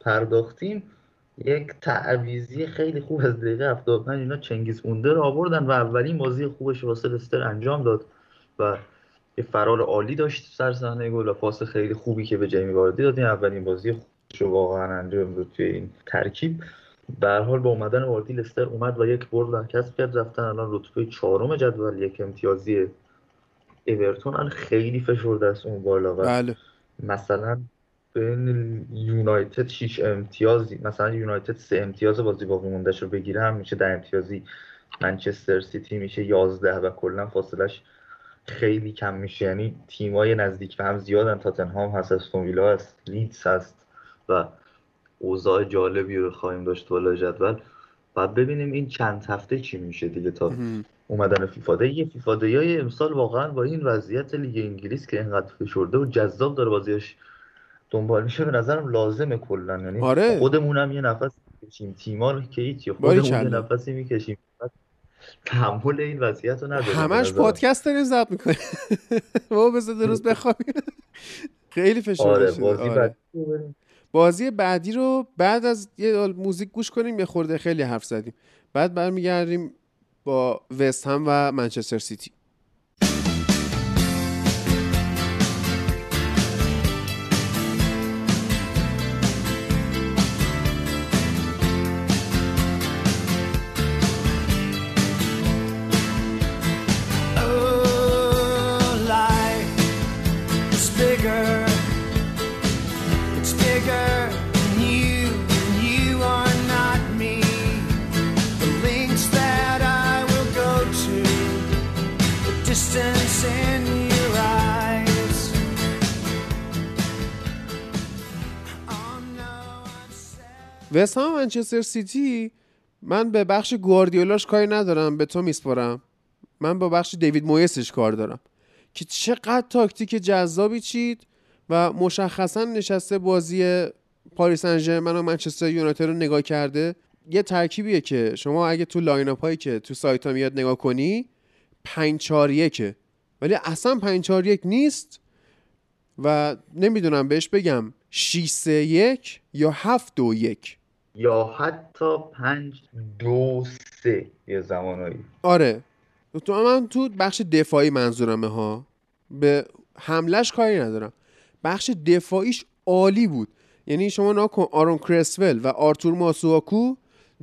پرداختیم یک تعویزی خیلی خوب از دقیقه 75 اینا چنگیز اونده رو آوردن و اولین بازی خوبش واسه لستر انجام داد و یه فرار عالی داشت سر صحنه گل و پاس خیلی خوبی که به جیمی واردی دادیم اولین بازی خوبش رو واقعا انجام داد توی این ترکیب. به حال با اومدن واردی لستر اومد و یک برد کسب کرد. رفتن الان رتبه چهارم جدول یک امتیازی اورتون خیلی فشرده است اون بالا و بله. مثلا بین یونایتد 6 امتیازی مثلا یونایتد سه امتیاز بازی باقی موندهش رو بگیره هم میشه ده امتیازی. منچستر سیتی میشه 11 و کلا فاصلش خیلی کم میشه. یعنی تیمای نزدیک به هم زیادن. تاتنهام هست استون ویلا هست لیدز هست و اوضاع جالبی رو خواهیم داشت بالا جدول. بعد ببینیم این چند هفته چی میشه دیگه تا اومدن فیفا یه فیفا های امسال واقعا با این وضعیت لیگ انگلیس که اینقدر فشرده و جذاب داره بازیش دنبال میشه به نظرم لازمه کلا. یعنی آره. خودمونم یه نفس می‌کشیم. تیما که هیچ خودمون یه نفسی می‌کشیم. تحمل این وضعیت رو نداریم همش پادکست داریم ضبط می‌کنیم ما بذار درست بخوابیم. خیلی فشار آره بازی آره. بازی بعدی رو بعد از یه موزیک گوش کنیم یه خورده خیلی حرف زدیم. بعد برمیگردیم با وست هم و منچستر سیتی. وستهم منچستر سیتی من به بخش گواردیولاش کاری ندارم به تو میسپارم. من با بخش دیوید مویسش کار دارم. که چقدر تاکتیک جذابی چید و مشخصا نشسته بازی پاریس سن و منچستر یونایتد رو نگاه کرده. یه ترکیبیه که شما اگه تو line up هایی که تو سایت ها میاد نگاه کنی 5 4 1 ولی اصلا 5 4 1 نیست و نمی‌دونم بهش بگم. 6 3 1 یا 7 2 1 یا حتی 5 2 3 یه زمانایی. آره. تو من تو بخش دفاعی منظورمه ها. به حملش کاری ندارم. بخش دفاعیش عالی بود. یعنی شما ناکن آرون کرسول و آرتور ماسواکو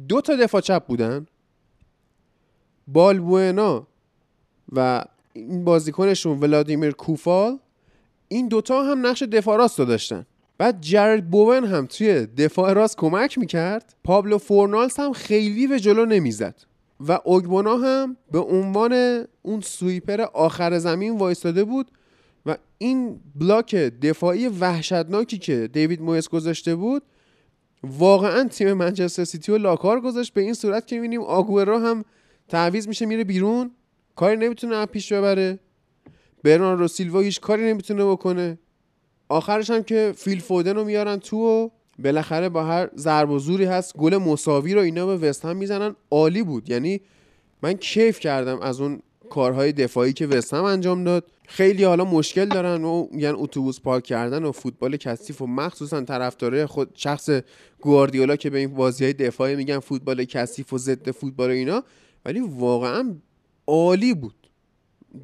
دو تا دفاع چپ بودن. بالبوئنا و این بازیکنشون ولادیمیر کوفال این دوتا هم نقش دفاع راست داشتن. بعد جرد بوون هم توی دفاع راست کمک می‌کرد. پابلو فورنالز هم خیلی به جلو نمی‌زد و اوگبونا هم به عنوان اون sweeper آخر زمین وایستاده بود و این block دفاعی وحشتناکی که دیوید مویس گذاشته بود واقعا تیم منچستر سیتی رو ناکار گذاشت. به این صورت که می‌بینیم آگوئرو هم تعویز میشه میره بیرون. کاری نمی‌تونه پیش ببره. برناردو سیلوا هیچ کاری نمی‌تونه بکنه. آخرش هم که فیل فودن رو میارن تو و بالاخره با هر ضرب و زوری هست گل مساوی رو اینا به وست هم می‌زنن. عالی بود. یعنی من کیف کردم از اون کارهای دفاعی که وست هم انجام داد. خیلی حالا مشکل دارن و میگن اتوبوس پارک کردن و فوتبال کثیف و مخصوصا طرفدارای خود شخص گواردیولا که به این بازی های دفاعی میگن فوتبال کثیف و ضد فوتبال اینا. ولی واقعا عالی بود.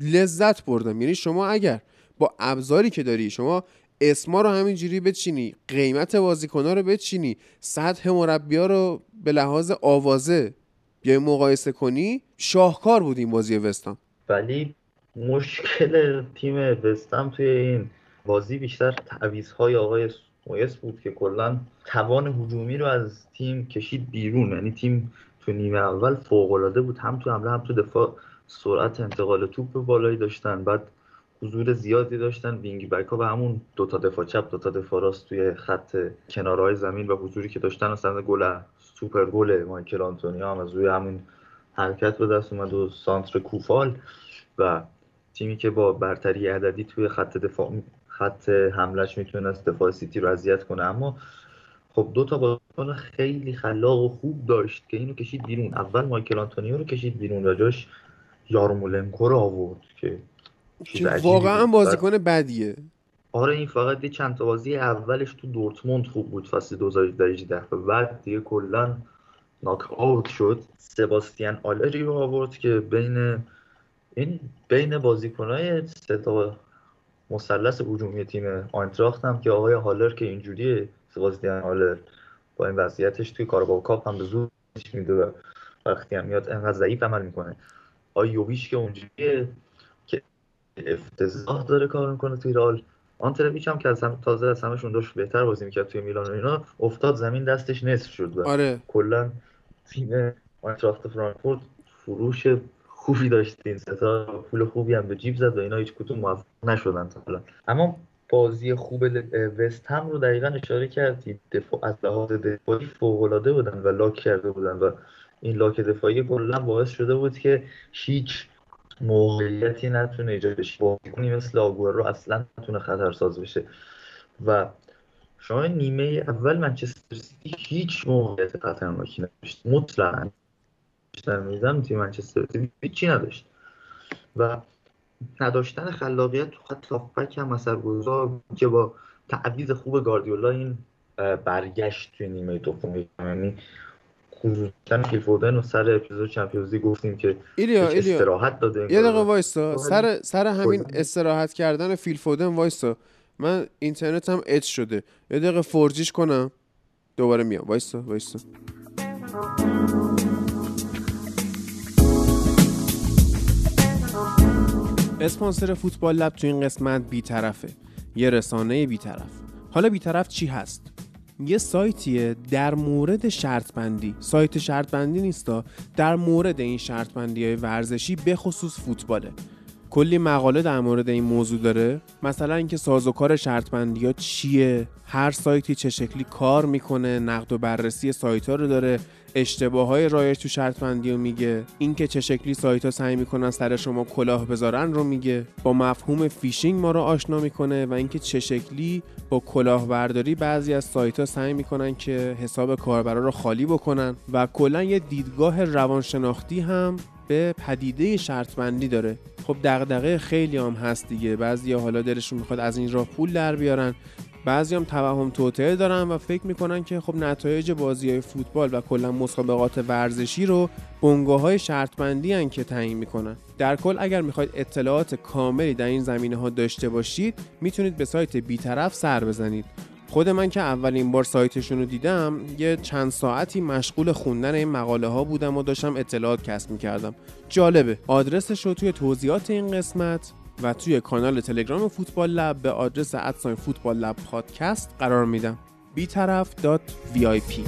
لذت بردم. یعنی شما اگر با ابزاری که داری شما اسما رو همینجوری بچینی قیمت بازیکنها رو بچینی سطح مربیا رو به لحاظ آوازه بیای مقایسه کنی شاهکار بود این بازی وستام ولی مشکل تیم وستام توی این بازی بیشتر تعویض‌های آقای مویس بود که کلا توان هجومی رو از تیم کشید بیرون. یعنی تیم تو نیمه اول فوق‌العاده بود. هم تو حمله هم تو دفاع سرعت انتقال توپ بالایی داشتن. بعد حضور زیادی داشتن. wing back ها و همون دو تا دفاع چپ دو تا دفاع راست توی خط کنارهای زمین و حضوری که داشتن اصلا گل سوپر گل مایکل آنتونیو هم از روی همین حرکت به دست اومد و سانتر کوفال و تیمی که با برتری عددی توی خط دفاع خط حملش می‌تونست دفاع سیتی رو اذیت کنه. اما خب دو تا بازیکن خیلی خلاق و خوب داشت که اینو کشید بیرون. اول مایکل آنتونیو رو کشید بیرون و جاش یارمولنکو رو آورد که واقعا بازیکن بدیه. آره این فقط یه چند تا بازی اولش تو دورتموند خوب بود فصل 2018 و بعد دیگه کلا ناک آوت شد. سباستیان آلری رو آورد که بین این بین بازیکنهای سه تا مثلث هجومی تیم آینتراخت هم که آقای هالر که اینجوریه سباستیان هالر با این وضعیتش توی کاراباو کاپ هم به زور میده و وقتی هم میاد انقدر ضعیف عمل می‌کنه. آقای یوویش که اونجوریه افتضاح داره کار می‌کنه توی رال آنترویچ هم که از هم تازه از همشون داشت بهتر بازی می‌کرد توی میلان و اینا افتاد زمین دستش نصف شد و آره. کلا تیم آینتراخت فرانکفورت فروش خوبی داشت. این ستا پول خوبی هم به جیب زد و اینا هیچ کدوم موفق نشدن تا حالا اما بازی خوب وست هم رو دقیقا اشاره کردید دفاع از لحاظ دفاعی فوق العاده بودن و لاک کرده بودن و این لاک دفاعی کلا باعث شده بود که هیچ موقعیتی نتونه ایجاد بشه. بازیکنی مثل آگوئرو رو اصلا نتونه خطرساز بشه. و شما نیمه اول منچستر سیتی هیچ موقعیت خطرناکی نداشت. مطلقا میدم تیم منچستر سیتی هیچی نداشت. و نداشتن خلاقیت تو خط هافبک هم اثرگذار که با تعویض خوب گاردیولا این برگشت توی نیمه دوم. یعنی خصوصا فیل و سر اپیزود چمپیونز گفتیم که ایلیا ایلیا استراحت داده یه دقیقه وایسا سر سر همین استراحت کردن فیل فودن وایسا من اینترنتم اچ شده. یه دقیقه فورجیش کنم. دوباره میام. وایسا وایسا اسپانسر فوتبال لب تو این قسمت بیطرفه. یه رسانه بیطرف. حالا بیطرف چی هست؟ یه سایتیه در مورد شرط بندی سایت شرط بندی نیستا. در مورد این شرط بندی های ورزشی به خصوص فوتباله. کلی مقاله در مورد این موضوع داره. مثلا اینکه سازوکار شرط بندی ها چیه؟ هر سایتی چه شکلی کار می‌کنه نقد و بررسی سایت ها رو داره. اشتباه های رایج تو شرط بندی رو میگه. اینکه چه شکلی سایت ها سعی می‌کنن سر شما کلاه بذارن رو میگه. با مفهوم فیشینگ ما رو آشنا می‌کنه و اینکه چه شکلی با کلاهبرداری بعضی از سایت ها سعی می‌کنن که حساب کاربرا رو خالی بکنن و کلا یه دیدگاه روانشناختی هم به پدیده شرط بندی داره. خب دغدغه خیلی هم هست دیگه. بعضی حالا دلشون می‌خواد از این راه پول در بیارن. بعضی هم توهم توطعه دارن و فکر می‌کنن که خب نتایج بازی های فوتبال و کلا مسابقات ورزشی رو بنگاه های شرط بندی که تعیین می‌کنن. در کل اگر می‌خواید اطلاعات کاملی در این زمینه ها داشته باشید می‌تونید به سایت بیطرف سر بزنید. خود من که اولین بار سایتشون رو دیدم یه چند ساعتی مشغول خوندن این مقاله ها بودم و داشتم اطلاعات کسب می‌کردم. جالبه آدرسش رو توی توضیحات این قسمت و توی کانال تلگرام فوتبال لب به آدرس at sign فوتبال لب پادکست قرار میدم. بیطرف dot VIP.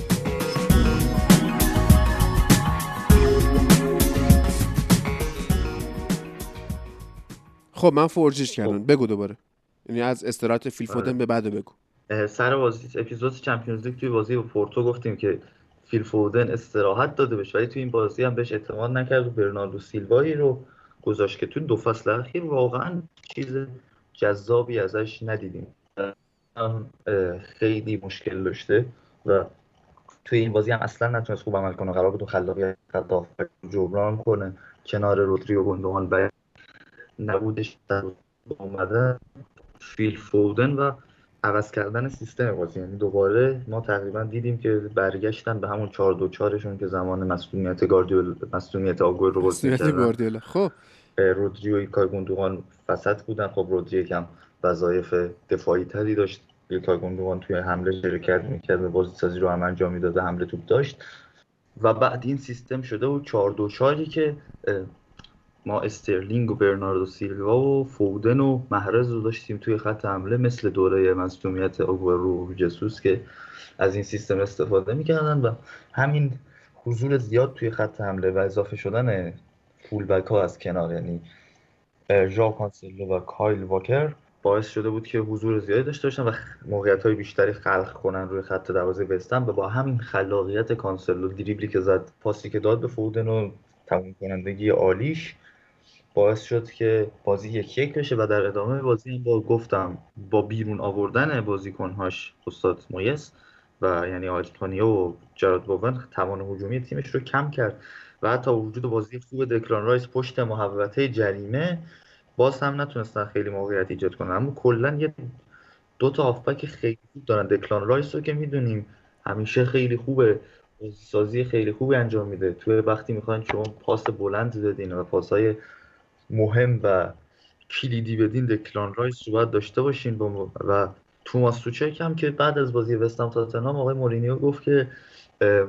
خب من فورجیش کردم. خب. بگو دوباره. یعنی از استراحت فیل فودن آره. به بعد بگو. سر بازی اپیزود چمپیونز لیگ توی بازی با پورتو گفتیم که فیل فودن استراحت داده بهش ولی توی این بازی هم بهش اعتماد نکرد و برناردو سیلوایی رو گذاشت که تو دو فصل اخیر واقعا چیز جذابی ازش ندیدیم. خیلی مشکل داشته و توی این بازی هم اصلا نتونست خوب عمل کنه. قرار بود خلاقیت جبران کنه. کنار رودری و گندوان و نبودش در اومده. فیل فودن و عوض کردن سیستم بازی. یعنی دوباره ما تقریبا دیدیم که برگشتن به همون 4 2 4 که زمان مصدومیت گاردیول مصدومیت آگورو رو بازی کردن. خب. رودری و ایلکای گوندوغان وسط بودن. خب رودری یکم وظایف دفاعی تری داشت. ایلکای گوندوغان توی حمله شرکت می‌کرد و بازی سازی رو هم انجام می‌داد و حمله توپ داشت. و بعد این سیستم شده و 4 2 4 که ما استرلینگ و برناردو سیلوا و فودن و محرز رو داشتیم توی خط حمله مثل دوره مصدومیت آگورو و جسوس که از این سیستم استفاده می‌کردن. و همین حضور زیاد توی خط حمله و اضافه شدن فول بک ها از کنار یعنی ژاو کانسلو و کایل واکر باعث شده بود که حضور زیادی داشته باشن و موقعیت های بیشتری خلق کنن روی خط دروازه وستهم و با همین خلاقیت کانسلو دریبلی که زد پاسی که داد به فودن و تموم کنندگی عالیش باعث شد که بازی یک یک بشه و در ادامه بازی با گفتم با بیرون آوردن بازیکنهاش استاد مویس و یعنی آنتونیو و جرود بوون توان هجومی تیمش رو کم کرد. و حتی وجود بازی خوب دکلان رایس پشت محوطه جریمه باز هم نتونستن خیلی موقعیت ایجاد کنن. اما کلا یه دو تا هافبک خیلی خوب دارن. دکلان رایس رو که می‌دونیم همیشه خیلی خوبه. سازی خیلی خوبی انجام میده. توی وقتی می‌خواین شما پاس بلند بدین و پاسای مهم و کلیدی بدین دکلان رایس رو باید داشته باشین. و توماس سوچک هم که بعد از بازی وستهم تاتنهام آقای مورینیو گفت که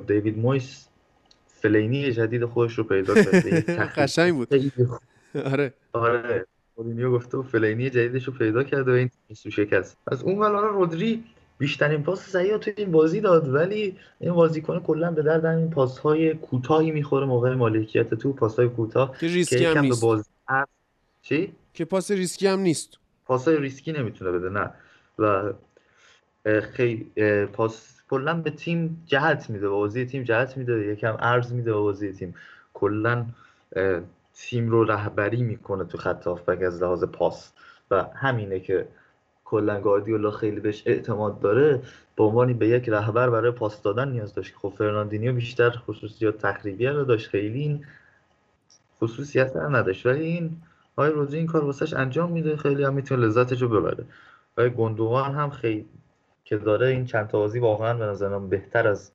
دیوید مویس فلینی جدید خودش رو پیدا کرده قشنگ بود. آره. آره. مورینیو گفته و فلینی جدیدش رو پیدا کرده و این سوچک است. از اون ول رودری بیشترین پاس صحیح تو این بازی داد ولی این بازیکن کلا به درد این پاس های کوتاهی می‌خوره موقع مالکیت تو. پاس های کوتاه که ریسکی هم نیست. باز... چی؟ که پاس ریسکی هم نیست. پاس های ریسکی نمی‌تونه بده نه. و خیلی پاس کلا به تیم جهت میده بازی تیم جهت میده یکم عرض میده بازی تیم. کلا تیم رو رهبری می‌کنه تو خط هافبک از لحاظ پاس. و همینه که کلا گاردیولا خیلی بهش اعتماد داره. به عنوانی به یک رهبر برای پاس دادن نیاز داشت خب فرناندینیو بیشتر خصوصیات تخریبی رو داشت. خیلی این خصوصیت رو نداشت. ولی این آقای روزی این کار واسش انجام میده. خیلی هم می‌تونه لذتش رو ببره. و گندوان هم خیلی که داره این چند تا بازی واقعا به نظرم بهتر از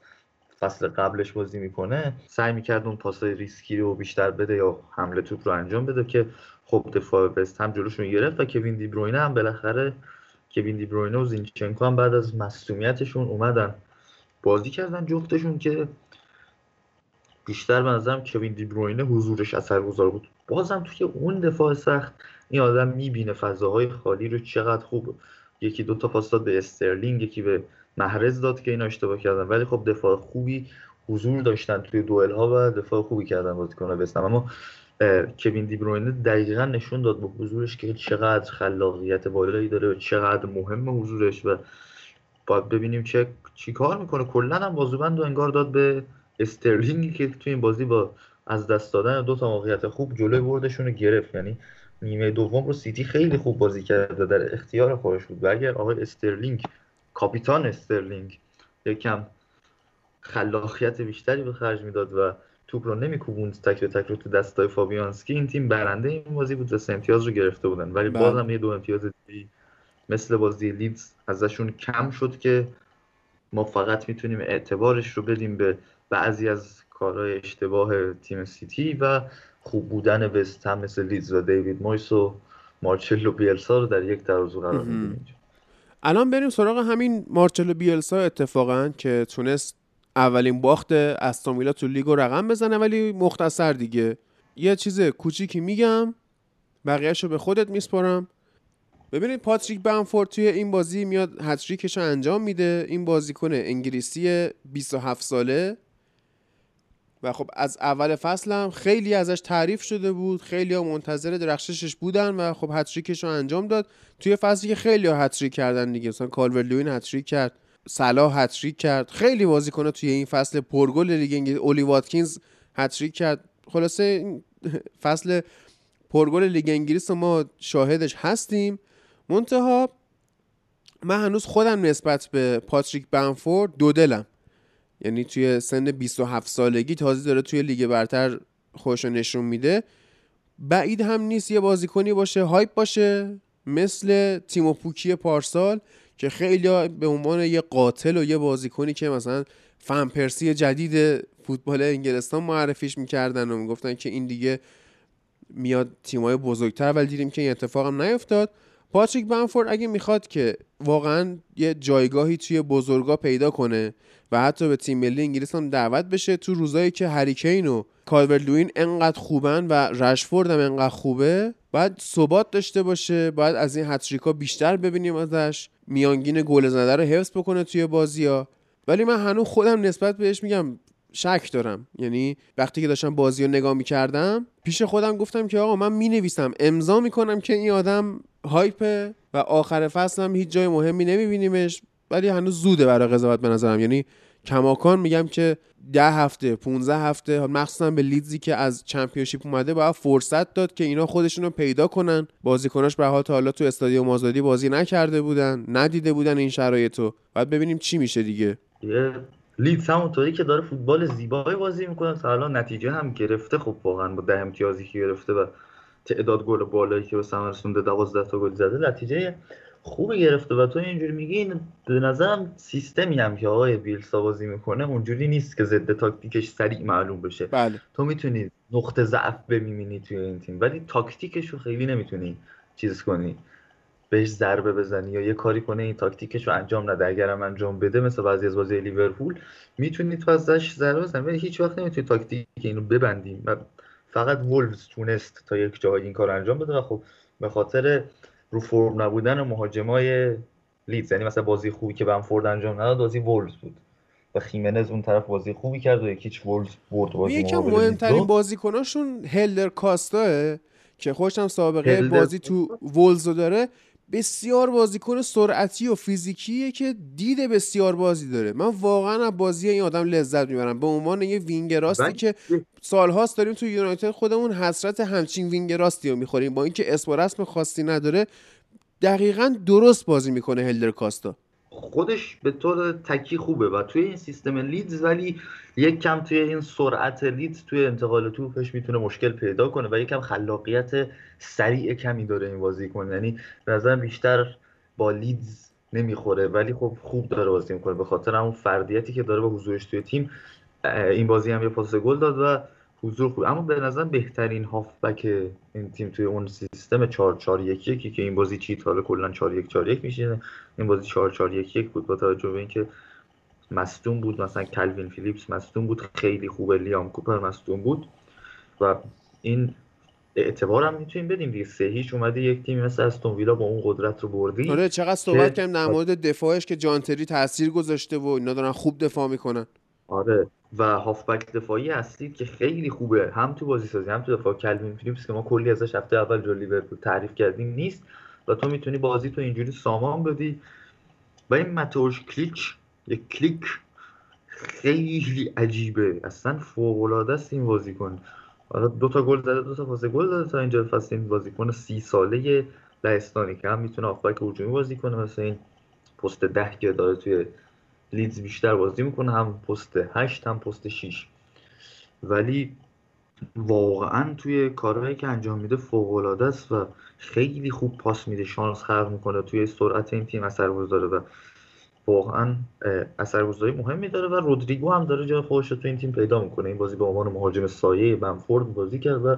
فصل قبلش بازی می‌کنه. سعی می‌کرد اون پاسای ریسکی رو بیشتر بده یا حمله توپ رو انجام بده که خب دفاع بست هم جلوشون گرفت و کوین دیبروینه هم بالاخره کوین دیبروینه و زینچنکو هم بعد از مصومیتشون اومدن بازی کردن. جفتشون که بیشتر به نظرم کوین دیبروینه حضورش اثرگذار بود. بازم توی اون دفاع سخت این آدم می‌بینه فضاهای خالی رو چقدر خوب یکی دو تا پاس به استرلینگ یکی به محرز داد که اینا اشتباه کردن. ولی خب دفاع خوبی حضور داشتن توی دوئل ها و دفاع خوبی کردن بازیکن‌ها بستن اما کوین دیبروینه دقیقا نشون داد با حضورش که چقدر خلاقیت بالایی داره و چقدر مهم حضورش و باید ببینیم چه چی کار می‌کنه. کلا هم بازوبند و انگار داد به استرلینگی که توی این بازی با از دست دادن دو تا موقعیت خوب جلوی بردشون رو گرفت. یعنی نیمه دوم رو سیتی خیلی خوب بازی کرده در اختیار خودش بود و اگر آقای استرلینگ کاپیتان استرلینگ یکم خلاقیت بیشتری به خرج می‌داد و توپ رو نمیکوبوند تک به تک رو تو دستای فابیانسکی این تیم برنده این بازی بود و امتیاز رو گرفته بودن ولی بله. بازم یه دو امتیاز دیگه مثل بازی لیدز ازشون کم شد که ما فقط می‌تونیم اعتبارش رو بدیم به بعضی از کارهای اشتباه تیم سیتی و خوب بودن وست هم مثل لیدز و دیوید مویس و مارچلو بیلسا رو در یک ترازو قرار میدیم الان بریم سراغ همین مارچلو بیلسا اتفاقا که تونست اولین باخت استون ویلا تو لیگو رقم بزنه ولی مختصر دیگه. یه چیز کوچیکی میگم بقیهش رو به خودت میسپارم. ببینید پاتریک بنفورد توی این بازی میاد هتریکش رو انجام میده. این بازیکن انگلیسی 27 ساله. و خب از اول فصل هم خیلی ازش تعریف شده بود خیلی ها منتظر درخشش بودن و خب هتریکش رو انجام داد. توی فصلی که خیلی ها هتریک کردن دیگه مثلا کالور لوین هتریک کرد صلاح هتریک کرد. خیلی بازیکن توی این فصل پرگل لیگ انگلیس اولی واتکینز هتریک کرد. خلاصه فصل پرگل لیگ انگلیس ما شاهدش هستیم. منتها من هنوز خودم نسبت به پاتریک بنفورد دو دلم. یعنی توی سن 27 سالگی تازه داره توی لیگ برتر خوش نشون میده. بعید هم نیست یه بازیکنی باشه hype باشه مثل تیمو پوکی پارسال که خیلی به عنوان یه قاتل و یه بازیکنی که مثلا فن پرسی جدید فوتبال انگلستان معرفیش می‌کردن و می‌گفتن که این دیگه میاد تیمای بزرگتر ولی دیدیم که این اتفاق هم نیفتاد. پاتریک بنفورد اگه می‌خواد که واقعا یه جایگاهی توی بزرگا پیدا کنه و حتی به تیم ملی انگلیس هم دعوت بشه تو روزایی که هریکین و کالور لوین انقدر خوبن و رشفورد هم انقدر خوبه باید ثبات داشته باشه باید از این هتریکا بیشتر ببینیم ازش میانگین گل زده رو حفظ بکنه توی بازی ها ولی من هنوز خودم نسبت بهش میگم شک دارم. یعنی وقتی که داشتم بازی رو نگاه می‌کردم پیش خودم گفتم که آقا من می‌نویسم امضا می‌کنم که این آدم هایپه و آخر فصل هم هیچ جای مهمی نمیبینیمش ولی هنوز زوده برای قضاوت به نظرم. یعنی کماکان میگم که ده هفته 15 هفته مخصوصا به لیدزی که از چمپیونشیپ اومده باید فرصت داد که اینا خودشون رو پیدا کنن. بازیکناش به حال تا حالا تو استادیوم آزادی بازی نکرده بودن ندیده بودن این شرایطو باید ببینیم چی میشه دیگه. لیدز همونطوری که داره فوتبال زیبایی بازی می‌کنه تا الان نتیجه هم گرفته. خب واقعا با ده امتیازی که گرفته و تعداد گل بالایی که به ثمر رسونده 12 تا گل زده نتیجه خوبی گرفته و تو اینجوری میگی این به نظرم سیستمی هم که آقای بیلسا بازی می‌کنه اونجوری نیست که ضد تاکتیکش سریع معلوم بشه. بله. تو می‌تونی نقطه ضعف ببینی توی این تیم ولی تاکتیکش رو خیلی نمی‌تونی چیز کنی. بهش ضربه بزنی یا یه کاری کنه این تاکتیکش رو انجام نده. اگرم انجام بده مثل بعضی از بازی لیورپول می‌تونی تو ازش ضربه بزنی. ولی هیچ وقت نمی‌تونی تاکتیک اینو ببندی. و فقط وولوز تونست تا یک جایی این کار انجام بده و خب به خاطر رو فرم نبودن مهاجمای لیدز یعنی مثلا بازی خوبی که بمفورد انجام نداد بازی وولز بود. و خیمنز اون طرف بازی خوبی کرد و یک هیچ وولز برد بازی یکم مهمترین بازیکناشون هلدر کاستاست که خودشم سابقه بازی تو وولز رو داره. بسیار بازیکن سرعتی و فیزیکیه که دید بسیار بازی داره. من واقعا از بازی این آدم لذت می‌برم. به عنوان یه وینگراستی که سالهاست داریم تو یونایتد خودمون حسرت همچین وینگراستی رو می‌خوریم. با اینکه اسم و رسم خاصی نداره دقیقا درست بازی می‌کنه هلدر کاستا خودش به طور تکی خوبه و توی این سیستم لیدز ولی یک کم توی این سرعت لیدز توی انتقال توپش می‌تونه مشکل پیدا کنه و یک کم خلاقیت سریع کمی داره این بازی کنه یعنی به بیشتر با لیدز نمی‌خوره ولی خب خوب داره بازی می‌کنه. به خاطر همون فردیتی که داره با حضورش توی تیم این بازی هم یه پاس گل داد و حضور خوب. اما به نظر بهترین هافبک این تیم توی اون سیستم 4 4 1 1 که این بازی چیت حالا کلا 4 1 4 1 میشه. این بازی 4 4 1 1 بود. با توجه به اینکه مصدوم بود. مثلا کلوین فیلیپس مصدوم بود. خیلی خوبه. لیام کوپر مصدوم بود. و این اعتبار هم می‌تونیم بدیم دیگه. سه هیچ اومده یک تیم مثل استون ویلا با اون قدرت رو بردی. آره چقدر صحبت کردیم در مورد دفاعش که جانتری تاثیر گذاشته و اینا دارن خوب دفاع می‌کنن. آره. و هافبک دفاعی اصلی که خیلی خوبه. هم تو بازی سازی هم تو دفاع. کلوین فیلیپس که ما کلی ازش هفته اول جلو لیورپول تعریف کردیم نیست و تو می‌تونی بازی تو اینجوری سامان بدی. و این متوش کلیک یک کلیک خیلی عجیبه. اصلا فوق العاده است این بازیکن. حالا دو تا گل زده دو تا پاس گل داده تا اینجا. فصل این بازیکن سی ساله لهستانی که هم می‌تونه هافبک هجومی بازی کنه. مثل این پست ده که داره توی لیدز بیشتر بازی می‌کنه هم پست هشت هم پست 6 ولی واقعا توی کارهایی که انجام میده فوق العاده است و خیلی خوب پاس میده شانس خلق می‌کنه توی سرعت این تیم اثرگذاره و واقعا اثرگذاری مهمی داره و رودریگو هم داره جای خودش رو تو این تیم پیدا می‌کنه. این بازی به عنوان مهاجم سایه بنفورد بازی کرد و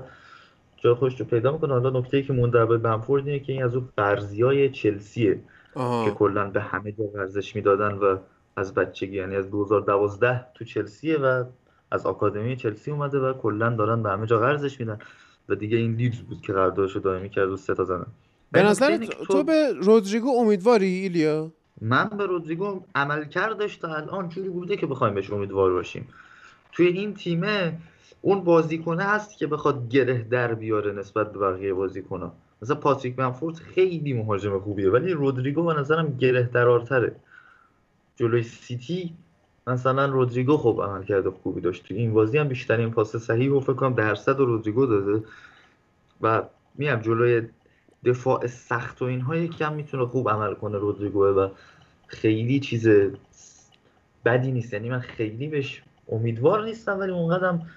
جای خودش رو پیدا می‌کنه. حالا نکته ای که مونده به بنفورد اینه که این از اون قرضی های چلسیه که کلا به همه جا ورزش می‌دادن و از بچگی یعنی از 2012 تو چلسیه و از آکادمی چلسی اومده و کلا دارن به همه جا قرضش میدن و دیگه این لیدز بود که قراردادش رو دائمی کرد و سه تا زدن. به نظر تو به رودریگو امیدواری ایلیا؟ من به رودریگو عمل کردش تا الان جوری بوده که بخوایم بهش امیدوار باشیم. توی این تیمه اون بازیکنه هست که بخواد گره در بیاره نسبت به بقیه بازیکنها. مثلا پاتریک بنفورد خیلی مهاجم خوبیه ولی رودریگو به نظرم گره درارتره. جلوی سیتی مثلا رودریگو خوب عمل کرده خوبی داشت. تو این بازی هم بیشترین پاس صحیح و فکر کنم درصد رودریگو داده. و میام جلوی دفاع سخت و اینها یکم می‌تونه خوب عمل کنه رودریگو و خیلی چیز بدی نیست. یعنی من خیلی بهش امیدوار نیستم ولی اونقدرم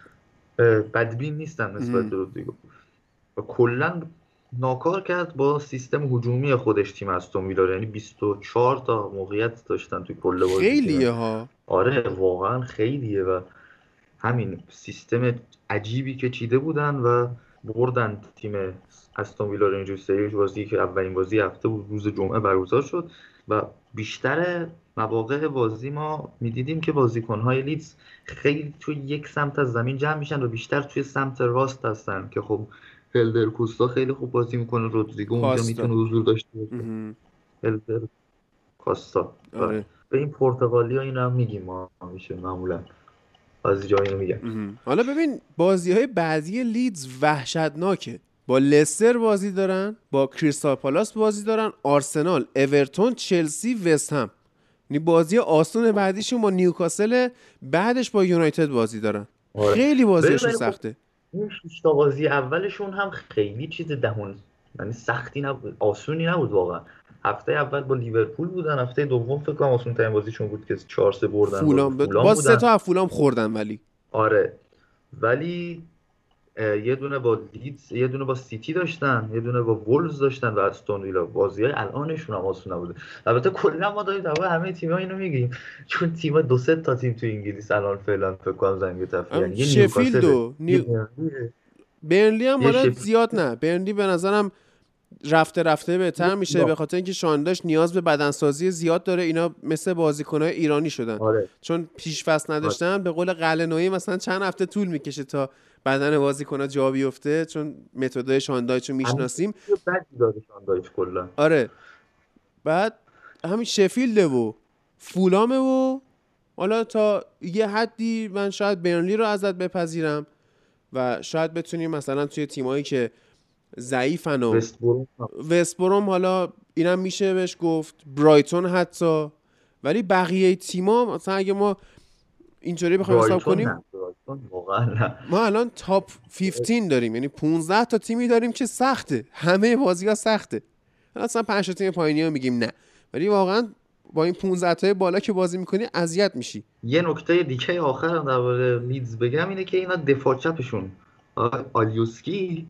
بدبین نیستم نسبت به رودریگو. و کلا ناکار کرد با سیستم هجومی خودش تیم استون ویلا یعنی 24 تا موقعیت داشتن توی کل بازی خیلیه ها. آره واقعا خیلیه و همین سیستم عجیبی که چیده بودن و بردن تیم استون ویلا رو اینجور سریش بازی که اولین بازی هفته بود روز جمعه برگزار شد و بیشتر مواقع بازی ما می‌دیدیم که بازیکنهای لیدز خیلی توی یک سمت از زمین جمع میشن و بیشتر توی سمت راست هستن که خب هلدر کوستا خیلی خوب بازی می‌کنه رودریگو اونجا می‌تونه حضور داشته باشه. هلدر کاستا آره. به این پرتغالی ها این هم میگیم ما همیشه معمولا. از جایی میگم. حالا ببین بازی های بعدی لیدز وحشتناکه. با لستر بازی دارن با کریستال پالاس بازی دارن آرسنال اورتون چلسی وست هم. یعنی بازی آسون بعدیشون با نیوکاسل بعدش با یونایتد بازی دارن. آره. خیلی بازیشون سخته. اون تا بازی اولشون هم خیلی چیز دهون یعنی سختی نبود آسونی نبود واقعا. هفته اول با لیورپول بودن هفته دوم فکر کنم آسون ترین بازیشون بود که 4 3 بردن. فولام, فولام با سه تا فولام خوردن ولی. آره. ولی یه دونه با لیدز یه دونه با سیتی داشتن یه دونه با وولز داشتن و استون ویلا. بازی های الانشون هم آسون نبوده. البته کلا ما داریم در همه تیم‌ها اینو میگیم. چون تیم دو سه تا تیم تو انگلیس الان فعلا فکر کنم زنگ تفریح یعنی شفیلد و نیو... برنلی هم حالا زیاد نه. برنلی به نظرم رفته رفته بهتر میشه به خاطر اینکه شانداش نیاز به بدنسازی زیاد داره. اینا مثل بازیکنهای ایرانی شدن. آره. چون پیش فصل نداشتن. آره. به قول قلنویی مثلا چند هفته طول می‌کشه تا بدن بازیکن جا بیفته چون متدای شاندایچ رو می‌شناسیم. آره. بعد همین شفیلده و فولامه و حالا تا یه حدی من شاید برنلی رو ازت بپذیرم و شاید بتونیم مثلا توی تیمایی که ضعیفن و وستبروم حالا اینم میشه بهش گفت برایتون حتی. ولی بقیه تیما مثلا اگه ما اینطوری بخوایم حساب کنیم ما الان تاپ 15 داریم یعنی 15 تا تیمی داریم که سخته. همه بازی ها سخته. اصلا 5 تیم پایینی ها میگیم نه. ولی واقعا با این 15 تای بالا که بازی می‌کنی اذیت میشی. یه نکته دیگه آخر درباره لیدز بگم اینه که اینا دفاع چپشون. آلیوسکی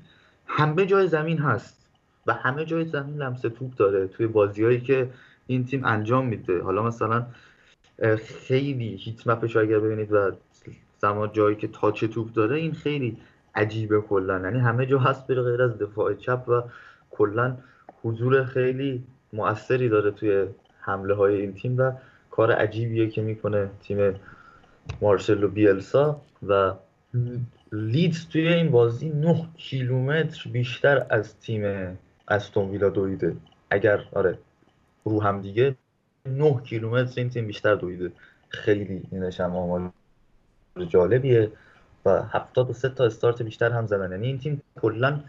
همه جای زمین هست و همه جای زمین لمس توپ داره توی بازیهایی که این تیم انجام میده. حالا مثلا خیلی هیت مپش اگر ببینید و زمان جایی که تاچ توپ داره این خیلی عجیبه کلا. یعنی همه جا هست بره غیر از دفاع چپ و کلا حضور خیلی مؤثری داره توی حمله های این تیم و کار عجیبیه که می‌کنه تیم مارسلو بیلسا و لیدز توی این بازی 9 کیلومتر بیشتر از تیم استون ویلا دویده. اگر آره رو هم دیگه 9 کیلومتر این تیم بیشتر دویده. خیلی اینش هم آمال جالبیه و 73 تا استارت بیشتر هم زدن. یعنی این تیم کلا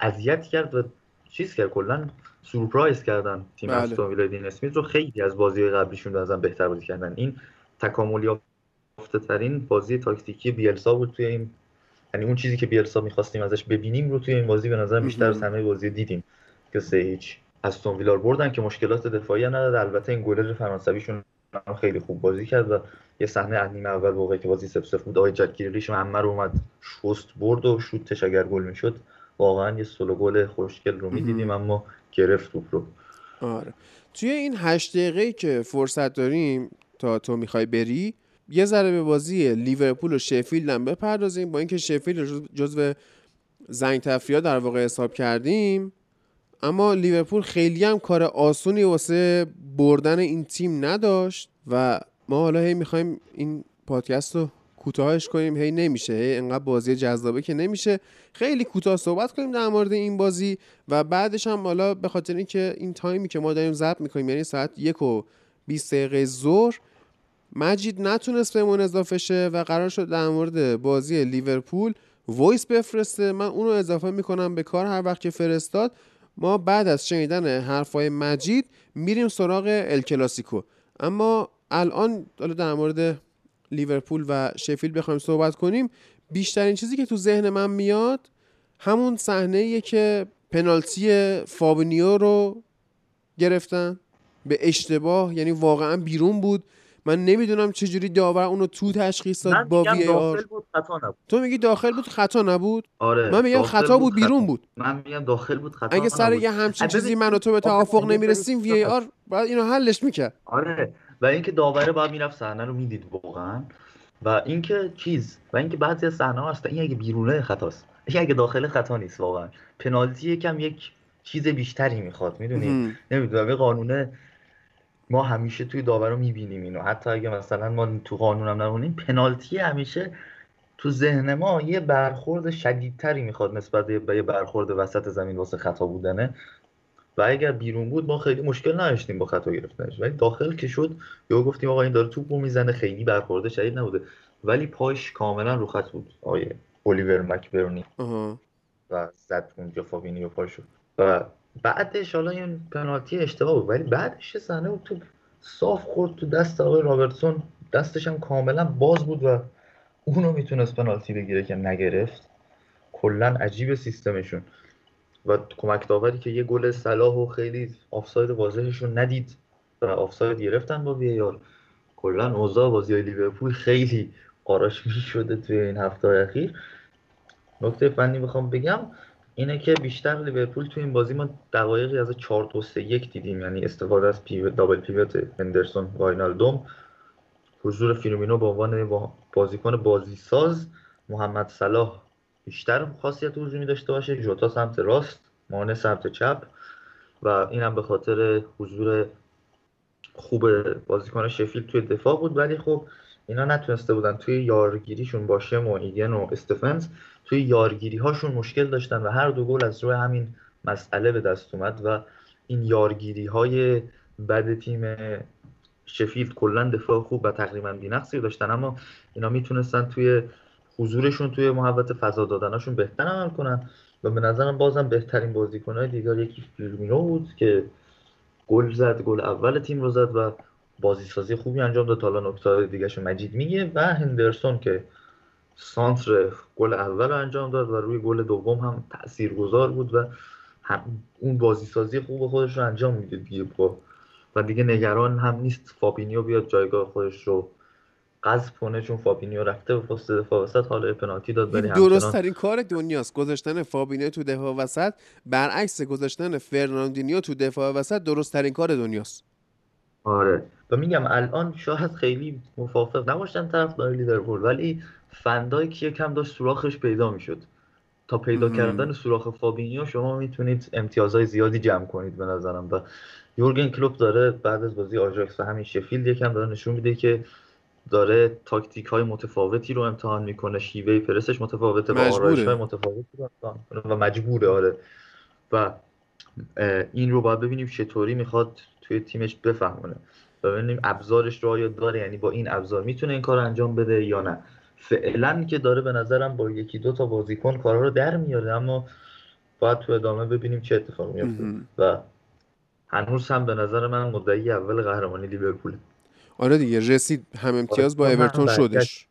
اذیت کرد و چیز کرد کلا سورپرایز کردن تیم بله. استون ویلا دین اسمیت رو خیلی از بازی قبلیشون ازم بهتر بازی کردن. این تکامل یافته ترین بازی تاکتیکی بیلسا بود توی این یعنی اون چیزی که بیلسا می‌خواستیم ازش ببینیم رو توی این بازی به نظر بیشتر از همه بازی دیدیم. که سه هیچ. استون ویلا رو بردن که مشکلات دفاعی نداد. البته این گلر فرانسویشون خیلی خوب بازی کرد و یه صحنه از نیمه اول موقعی که بازی سف سف بود آقای جک گریلیش همه رو اومد شست برد و شوتش اگر گل می‌شد واقعا یه سولو گل خوشگل رو می‌دیدیم اما گرفت توپ رو. آره. توی این هشت دقیقه که فرصت داریم تا تو می‌خوای بری یه ذره به بازی لیورپول و شفیلد هم بپردازیم. با اینکه شفیلد رو جزو زنگ تفریحا در واقع حساب کردیم اما لیورپول خیلی هم کار آسونی واسه بردن این تیم نداشت و ما حالا هی می‌خوایم این پادکست رو کوتاهش کنیم. هی نمیشه هی انقدر بازی جذابه که نمیشه. خیلی کوتاه صحبت کنیم در مورد این بازی و بعدش هم حالا به خاطر اینکه این تایمی که ما داریم ضبط می‌کنیم یعنی ساعت یک و 20 دقیقه ظهر مجید نتونست بهمون اضافه شه و قرار شد در مورد بازی لیورپول voice بفرسته. من اونو اضافه می‌کنم به کار هر وقت که فرستاد. ما بعد از شنیدن حرفای مجید میریم سراغ الکلاسیکو اما الان در مورد لیورپول و شفیلد بخوایم صحبت کنیم بیشترین چیزی که تو ذهن من میاد همون صحنه که پنالتی فابینیو رو گرفتن. به اشتباه یعنی واقعا بیرون بود. من نمی‌دونم چجوری داور اونو تو تشخیص داد با VAR بود خطا نبود. تو میگی داخل بود خطا نبود؟ آره من میگم خطا بود بیرون بود. من میگم داخل بود خطا اگه سر. یه همچین چیزی من و تو به توافق نمی‌رسیم وی آر باید اینو حلش می‌کرد. آره و اینکه داوره باید می‌رفت صحنه رو می‌دید واقعا. و اینکه چیز و اینکه بعضی از صحنه هست این اگه بیرونه خطاست. این اگه داخل خطا نیست واقعا. پنالتی یکم یک چیز بیشتری می‌خواد می‌دونی. نمی‌دونم این قانونه ما همیشه توی داور رو می‌بینیم اینو. حتی اگه مثلا ما تو قانونم نمونیم پنالتی همیشه تو ذهن ما یه برخورد شدیدتری می‌خواد نسبت به یه برخورد وسط زمین واسه خطا بودنه. و اگر بیرون بود ما خیلی مشکل نداشتیم با خطا گرفتنش. ولی داخل که شد یا گفتیم آقا این داره توپ رو می‌زنه خیلی برخورده شدید نبوده. ولی پاش کاملا رو خط بود آیه الیور مکبرنی آها و زد اونجا فابینیو پاشو. و بعدش حالا این پنالتی اشتباه بود. ولی بعدش صحنه بود توپ صاف خورد تو دست آقای رابرتسون. دستش هم کاملا باز بود و اونو می‌تونست پنالتی بگیره که نگرفت. کلا عجیب سیستمشون. و کمک داوری که یه گل صلاح و خیلی آفساید واضحشون ندید و آفساید گرفتن با VAR کلا اوضاع بازی لیورپول خیلی قاراشمیش شده توی این هفته اخیر. نکته فنی بخوام بگم اینه که بیشتر لیورپول توی این بازی ما دقایقی از 4 2 3 1 دیدیم. یعنی استفاده از pivot double pivot هندرسون واینالدوم. حضور فیرمینو به عنوان با- بازیکن بازیساز. محمد صلاح بیشتر خاصیت هجومی داشته باشه. ژوتا سمت راست مانع سمت چپ. و اینم به خاطر حضور خوب بازیکن شفیلد توی دفاع بود. ولی خب اینا نتونسته بودن توی یارگیریشون با شم و ایگن و استفنز توی یارگیری هاشون مشکل داشتن و هر دو گل از روی همین مسئله به دست اومد و این یارگیری های بد تیم شفیلد کلا دفاع خوب و تقریبا بی‌نقصی داشتن. اما اینا می‌تونستن توی حضورشون توی محوط فضا دادناشون بهتر عمل کنن و به نظرم بازم بهترین بازیکنهای دیگر یکی فیرمینو بود که گل زد گل اول تیم رو زد و بازی سازی خوبی انجام داد. حالا نکته دیگهشو مجید میگه و هندرسون که سانتر گل اول رو انجام داد و روی گل دوم هم تاثیرگذار بود و هم اون بازی سازی خوب خودش رو انجام میده دیگه با و دیگه نگران هم نیست فابینیو بیاد جایگاه خودش رو قذف کنه چون فابینیو رفته به پست دفاع وسط حالا پنالتی داد ولی درست ترین کار دنیاست گذاشتن فابینیو تو دفاع وسط. برعکس گذاشتن فرناندینیو تو دفاع وسط درست ترین کار دنیاست. آره. و میگم الان شاید خیلی موافق نباشن طرفدار لیورپول ولی فندایک یکم داشت سوراخش پیدا می‌شد تا پیدا مهم. کردن سوراخ فابینیو شما می‌تونید امتیازهای زیادی جمع کنید به نظرم و یورگن کلوپ داره بعد از بازی آژاکس و همین شفیلد یکم داره نشون میده که داره تاکتیک های متفاوتی رو امتحان می‌کنه شیوه پرسش متفاوته و مجبوره. آرایش های متفاوتی رو امتحان می‌کنه و مجبوره آره و این رو باید ببینیم چطوری می‌خواد توی تیمش بفهمونه ببینیم ابزارش رو آیا داره یعنی با این ابزار می‌تونه این کار انجام بده یا نه فعلا که داره به نظرم با یکی دو تا بازیکن کارا رو در میاره اما باید تو ادامه ببینیم چه اتفاقی میفته و هنوز هم به نظر من مدعی اول قهرمانی لیورپول آره دیگه رسید هم امتیاز با اورتون شدش.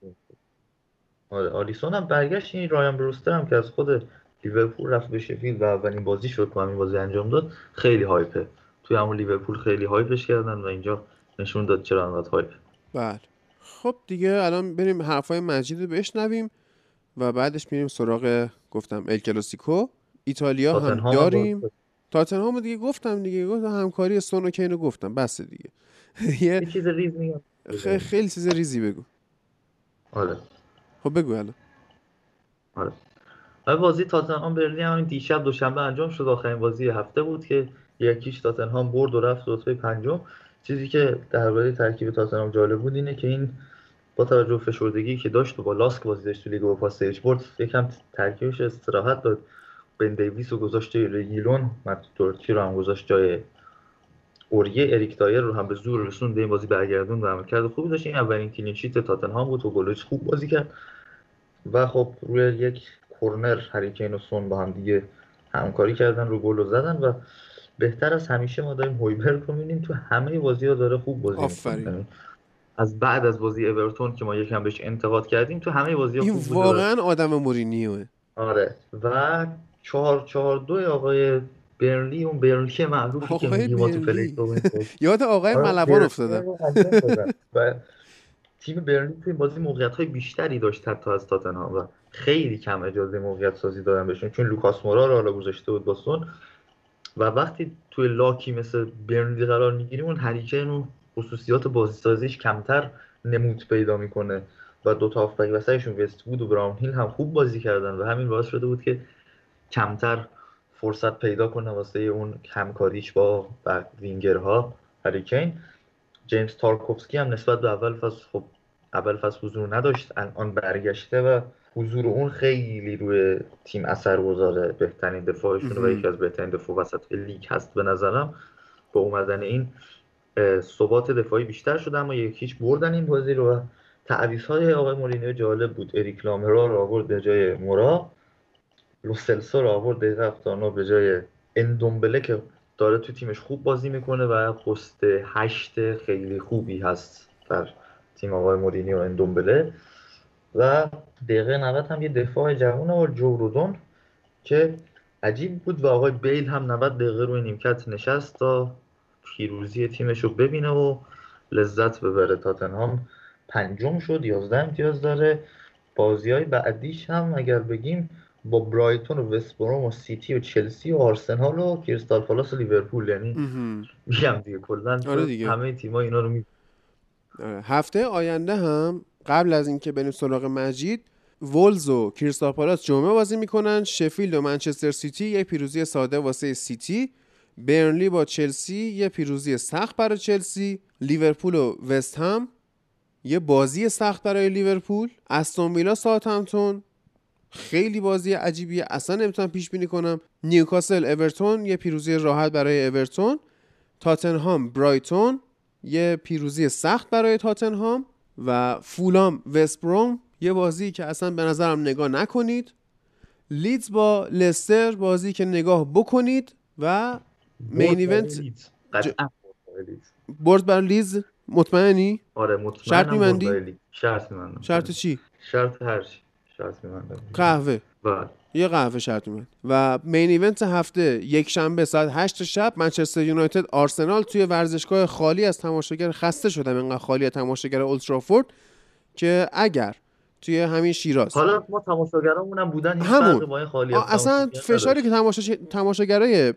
آره آلیسون هم برگشت. این رایان بروستر هم که از خود لیورپول رفت به شفیلد و اولین بازی شد که همین بازی انجام داد خیلی هایپه. توی همون لیورپول خیلی هایپش کردن و اینجا نشون داد چرا انقدر هایپ بله. خب دیگه الان بریم حرفای مجید رو بشنویم و بعدش میریم سراغ گفتم ال کلاسیکو ایتالیا هم داریم. تاتنهام دیگه گفتم دیگه گفتم همکاری سون و کینو گفتم. بس دیگه. یه چیز ریز میگم. خیلی چیز ریزی بگو. آره. خب بگو الان. آره. بازی تاتنهام برلی همین دیشب دوشنبه انجام شد. آخرین بازی هفته بود که یکیش تاتنهام برد و رفت رتبه پنجم. چیزی که درباره ترکیب تاتنهام جالب بود اینه که این با توجه فشردگی که داشت و با لاسک بازی داشت تو لیگ اروپا سه هیچ برد یکم ترکیبش استراحت داد. بن دیویس رو گذاشت جای رگیلون دوهرتی رو هم گذاشت جای اوریه. اریک دایر رو هم به زور رسوند این بازی برگردون و عملکرد خوبی داشت این اولین clean sheet تاتنهام بود و گلوچ خوب بازی کرد. و خب روی یک کورنر هریکین و سون با هم دیگه همکاری کردن رو گل زدن و بهتر از همیشه ما داریم هویبرگ رو می‌بینیم. تو همه بازی ها داره خوب بازی آفرین. از بعد از بازی اورتون که ما یکم بهش انتقاد کردیم تو همه بازی ها خوب واقعا آدم مورینیوه. آره. و چهار چهار دو آقای برلی اون برلی معروفی که میگه ما تو یاد آقای آره، ملوان افتادم و تیم برلی توی بازی موقعیت های بیشتری داشت حتی از تاتنهام و خیلی کم اجازه موقعیت سازی دادن بهشون. چون لوکاس مورا رو حالا گذاشته بود باسون و وقتی توی لاکی مثل برنلی قرار می‌گیریم اون هریکین اون خصوصیات بازی سازیش کمتر نمود پیدا می‌کنه و دو تا آفبک وسطشون وست بود و براون هیل هم خوب بازی کردن و همین باعث شده بود که کمتر فرصت پیدا کنه واسه اون همکاریش با وینگرها. هریکین جیمز تارکوفسکی هم نسبت به اول فصل خب اول فصل حضور نداشت الان برگشته و حضور اون خیلی روی تیم اثر گذاره. بهترین دفاعشون و یکی از بهترین دفاع وسط لیگ هست به نظرم. با اومدن این ثبات دفاعی بیشتر شده اما یکیش بردن این بازی رو و تعویض های آقای مورینیو جالب بود. اریک لامرا رو آورد به جای مورا. لوسلسو رو آورد دقیقه به جای اندومبله که داره تو تیمش خوب بازی می‌کنه و پست هشت خیلی خوبی هست در تیم آقای مورینیو اندومبله. و دقیقه 90 هم یه دفاع جوان و جورودون که عجیب بود و آقای بیل هم 90 دقیقه روی نیمکت نشست تا پیروزی تیمش رو ببینه و لذت ببره. تاتنهام پنجم شد 11 امتیاز داره. بازی های بعدیش هم اگر بگیم با برایتون و وستبروم و سیتی و چلسی و آرسنال و کریستال پالاس و لیورپول یعنی میگم دیگه کلا آره همه تیم‌ها اینا رو می آره. هفته آینده هم قبل از اینکه بریم سراغ مجید ولز و کریستال پالاس جمعه بازی می‌کنن. شفیلد و منچستر سیتی یه پیروزی ساده واسه سیتی. برنلی با چلسی یه پیروزی سخت برای چلسی. لیورپول و وست هم یه بازی سخت برای لیورپول. استون ویلا ساوثهمپتون خیلی بازی عجیبیه. اصلا نمی‌تونم پیش بینی کنم. نیوکاسل اورتون یه پیروزی راحت برای اورتون. تاتنهام برایتون. یه پیروزی سخت برای تاتنهام. و فولام وستبروم یه بازی که اصلا به نظرم نگاه نکنید. لیدز با لستر بازی که نگاه بکنید و main event برد بر لیز مطمئنی؟ آره مطمئنم شرط میمندی؟ شرط میمندم شرط چی؟ شرط هر چی. شرط میمندم قهوه. بله. یه قهوه شرط میمند و مین ایونت هفته یک شنبه ساعت 8 شب منچستر یونایتد آرسنال توی ورزشگاه خالی از تماشاگر خسته شدم. اینقدر خالی از تماشاگر اولترافورد که اگر توی همین شیراز. حالا ما تماشاگرامون هم بودن همون. خالی اصلا فشاری که تماشا تماشاگرای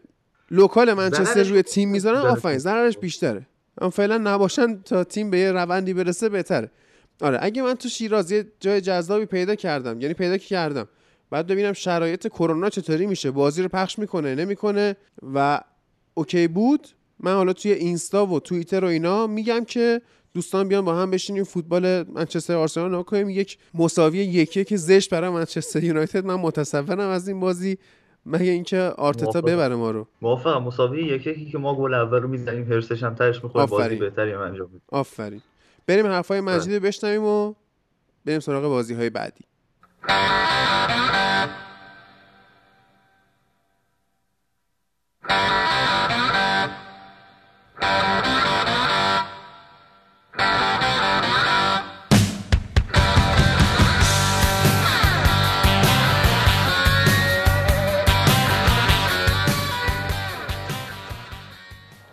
لوکال منچستر روی تیم می‌ذارن آفرین ضررش بیشتره. اما فعلا نباشن تا تیم به یه روندی برسه بهتره. آره اگه من تو شیراز یه جای جذابی پیدا کردم یعنی پیدا کردم بعد ببینم شرایط کرونا چطوری میشه بازی رو پخش می‌کنه نمی‌کنه و okay بود من حالا توی اینستا و توییتر و اینا میگم که دوستان بیان با هم بشینیم فوتبال منچستر آرسنال نگاه کنیم. یک مساوی یکی که زشت برای منچستر یونایتد. من متصورم از این بازی مگه اینکه آرتتا ببره ما رو. موافقم. مساوی یکی که ما گل اول رو می‌زنیم. هرسش هم ترش می‌خوره. بازی بهتری انجام آفرین. بریم حرفای مجید بشنویم و بریم سراغ بازی های بعدی.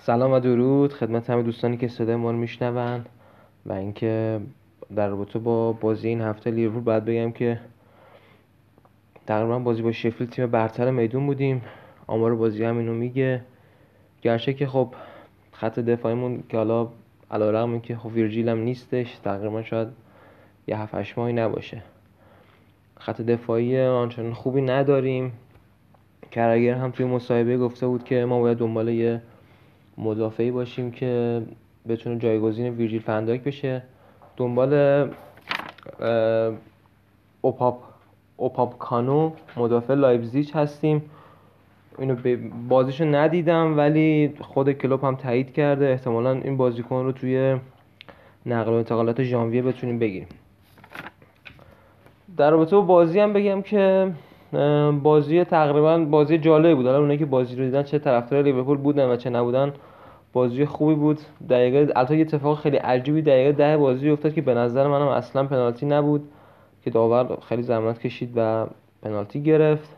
سلام و درود. خدمت همه دوستانی که صدای ما رو میشنون و اینکه در رابطه با بازی این هفته لیورپول باید بگم که تقریبا بازی با شفیل تیم برتر میدون بودیم. آمار بازی هم اینو میگه. گرچه که خب خط دفاعیمون که حالا علیرغم که خب ویرجیل هم نیستش تقریبا شاید یه هفت هشت ماهی نباشه. خط دفاعی آنچنان خوبی نداریم. کرگر هم توی مصاحبه گفته بود که ما باید دنبال یه مدافعی باشیم که بتونه جایگزین ویرجیل فن‌دایک بشه. دنبال اوپا اوپامکانو مدافع لایپزیگ هستیم. اینو بازیشو ندیدم ولی خود کلوپ هم تایید کرده. احتمالا این بازیکن رو توی نقل و انتقالات ژانویه بتونیم بگیریم. در رابطه با بازی هم بگم که بازی تقریبا بازی جالب بود. حالا اونایی که بازی رو دیدن چه طرفدار لیورپول بودن و چه نبودن بازی خوبی بود. دقیقه البته یه اتفاق خیلی عجیبی دقیقه ده بازی افتاد که به نظر منم اصلا پنالتی نبود که داور خیلی زحمت کشید و پنالتی گرفت.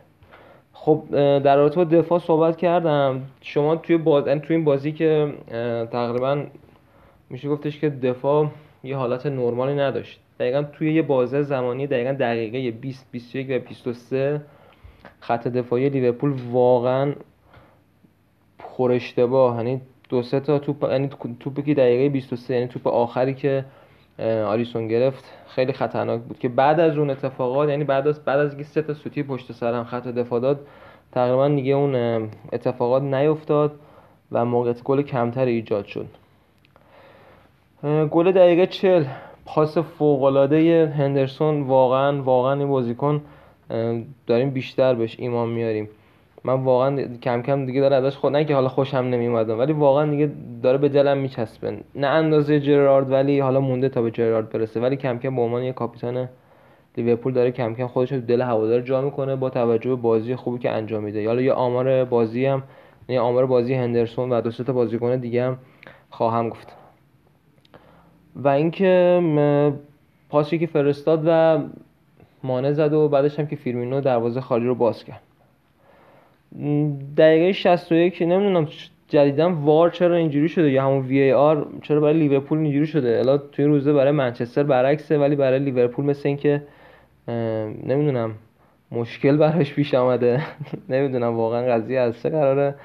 خب در رابطه با دفاع صحبت کردم. شما توی باز... یعنی توی این بازی که تقریبا میشه گفتش که دفاع یه حالت نرمالی نداشت. دقیقا توی یه بازه زمانی دقیقا دقیقه 20 21 و 23 خط دفاعی لیورپول واقعا پر اشتباه. یعنی دو سه تا توپ یعنی توپی که دقیقه 23 یعنی توپ آخری که آلیسون گرفت خیلی خطرناک بود. که بعد از اون اتفاقات یعنی بعد از بعد از اینکه سه تا سوتی پشت سرم خط دفاع داد تقریبا دیگه اون اتفاقات نیفتاد و موقعیت گل کمتر ایجاد شد. گل دقیقه 40 پاس فوق العاده هندرسون واقعا واقعا این بازیکن داریم بیشتر بهش ایمان میاریم. من واقعا کم کم دیگه داره ازش خود نه که حالا خوشم نمیومدم ولی واقعا دیگه داره به دلم میچسبه. نه اندازه جرارد ولی حالا مونده تا به جرارد برسه ولی کم کم به عنوان یه کاپیتان لیورپول داره کم کم خودش رو دل هوادار جا می‌کنه با توجه به بازی خوبی که انجام میده. حالا یه آمار بازی هم یه آمار بازی هندرسون و دو تا بازیکن دیگه هم خواهم گفت. و اینکه پاسی که فرستاد و مانع زد و بعدش هم که فیرمینو دروازه خالی رو باز کرد. دقیقه 61 نمی‌دونم جدیدا وار چرا اینجوری شده یا همون وی ای آر چرا برای لیورپول اینجوری شده؟ الا توی روزه برای منچستر برعکسه ولی برای لیورپول مثل اینکه نمی‌دونم مشکل براش پیش آمده. نمی‌دونم واقعا قضیه از چه قراره.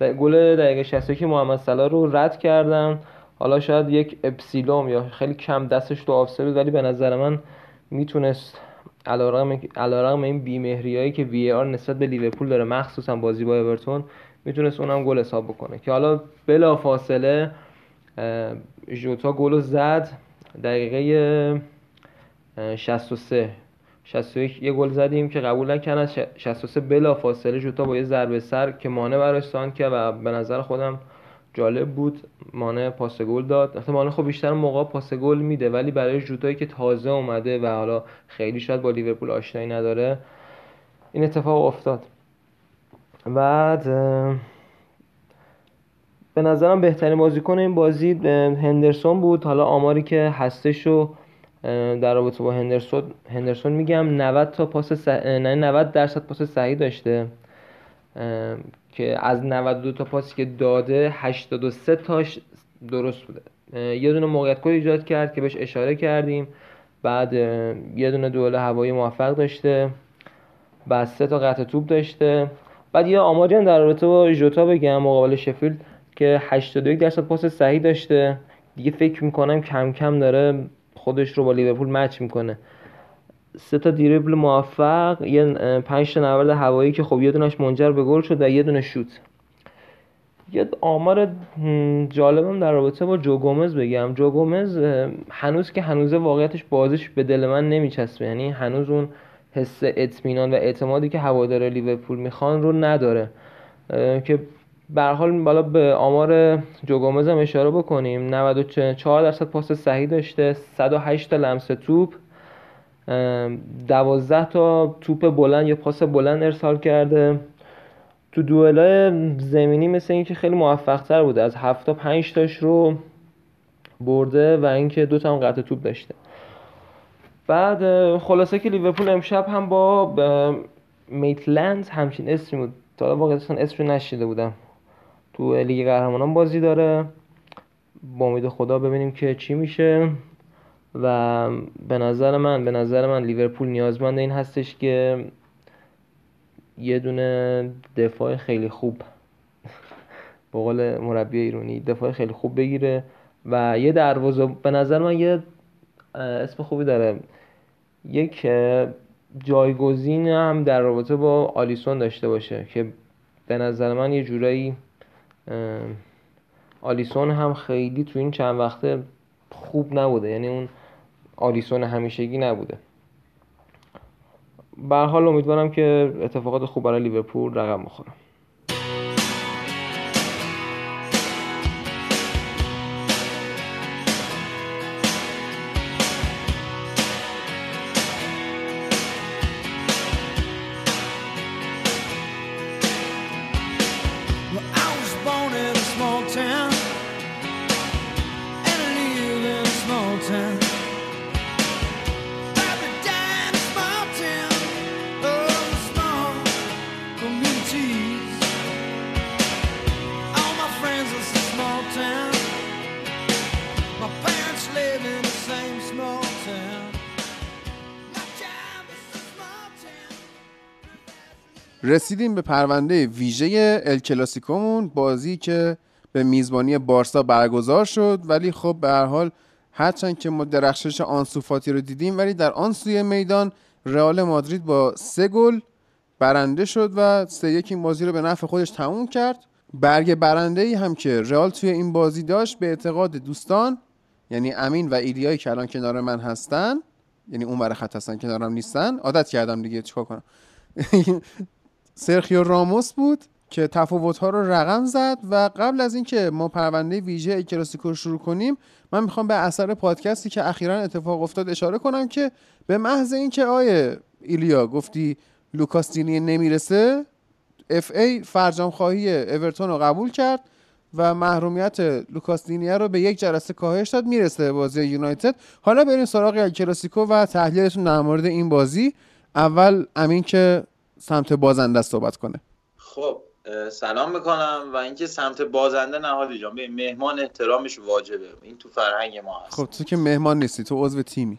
گل دقیقه 61 محمد صلاح رو رد کردم حالا شاید یک اپسیلوم یا خیلی کم دستش تو آفساید ولی به نظر من می‌تونست علیرغم این بیمهریایی که وی آر نسبت به لیورپول داره مخصوصا بازی با اورتون می‌تونست اونم گل حساب بکنه. که حالا بلا فاصله ژوتا گل زد دقیقه 63 61 یه گل زدیم که قبول نکردن 63 بلا فاصله ژوتا با یه ضربه سر که مانع براش سان و به نظر خودم جالب بود. مانع پاس گل داد. مثلا مانع خب بیشتر موقع پاس گل میده ولی برای جوتایی که تازه اومده و حالا خیلی شاید با لیورپول آشنایی نداره این اتفاق افتاد. بعد به نظرم بهترین بازیکن این بازی هندرسون بود. حالا آماری که هستش رو در رابطه با هندرسون هندرسون میگم 90 تا پاس س... 90 درصد پاس صحیح داشته. که از 92 تا پاسی که داده 83 تاش درست بوده. یه دونه موقعیت گل ایجاد کرد که بهش اشاره کردیم. بعد یه دونه دوله هوایی موفق داشته بعد سه تا قطع توپ داشته. بعد یه آماری در رابطه با ژوتا بگم مقابل شفیلد که 81 درصد پاس صحیح داشته. دیگه فکر می‌کنم کم کم داره خودش رو با لیورپول مچ می‌کنه. سه تا دریبل موفق یه پنج تا نبرد هوایی که خب یه دونش منجر به گل شد و یه دونه شوت. یه آمار جالبم در رابطه با جو گومز بگم. جو گومز هنوز که هنوز واقعیتش بازش به دل من نمیچسبه. یعنی هنوز اون حس اطمینان و اعتمادی که هوادار لیورپول می‌خوان رو نداره. که به حال بالا به آمار جو گومز هم اشاره بکنیم. 94 درصد پاس صحیح داشته 108 تا لمس توپ. دوازده تا توپ بلند یا پاس بلند ارسال کرده. تو دوئلای زمینی مثل اینکه خیلی موفق تر بوده از هفت تا پنج تاش رو برده و اینکه دو تا هم قطع توپ داشته. بعد خلاصه که لیورپول امشب هم با میتلند همچین اسمی بود. تا واقعا اسمی نشیده بودم. تو لیگ قهرمانان بازی داره. با امید خدا ببینیم که چی میشه. و به نظر من به نظر من لیورپول نیازمند این هستش که یه دونه دفاع خیلی خوب به قول مربی ایرانی دفاع خیلی خوب بگیره و یه دروازه به نظر من یه اسم خوبی داره. یک جایگزین هم در رابطه با آلیسون داشته باشه که به نظر من یه جورایی آلیسون هم خیلی تو این چند وقته خوب نبوده. یعنی اون آلیسون همیشگی نبوده. به حال امیدوارم که اتفاقات خوب برای لیورپول رقم بخوره. رسیدیم به پرونده ویژه ال کلاسیکومون بازی که به میزبانی بارسا برگزار شد. ولی خب به هر حال هرچند که ما درخشش آنسوفاتی رو دیدیم ولی در آن سوی میدان رئال مادرید با سه گل برنده شد و سه یک این بازی رو به نفع خودش تموم کرد. برگ برنده ای هم که رئال توی این بازی داشت به اعتقاد دوستان یعنی امین و ایلیایی که الان کنار من هستن یعنی اون برای خط هستن کنارم نیستن. عادت کردم دیگه چیکار کنم؟ سرخیو راموس بود که تفاوت ها رو رقم زد و قبل از اینکه ما پرونده ویژه کلاسیکو رو شروع کنیم من می‌خوام به اثر پادکستی که اخیرا اتفاق افتاد اشاره کنم که به محض اینکه آیه ایلیا گفتی لوکاس دینی نمی‌رسه FA فرجام خواهی اورتون رو قبول کرد و محرومیت لوکاس دینیه رو به یک جلسه کاهش داد می‌رسه بازی یونایتد. حالا بریم سراغ کلاسیکو و تحلیلتون در مورد این بازی. اول امین که سمت بازنده صحبت کنه. خب سلام می‌کنم و اینکه سمت بازنده نهادی جان. به مهمان احترامش واجبه. این تو فرهنگ ما هست. خب تو که مهمان نیستی تو عضو تیمی.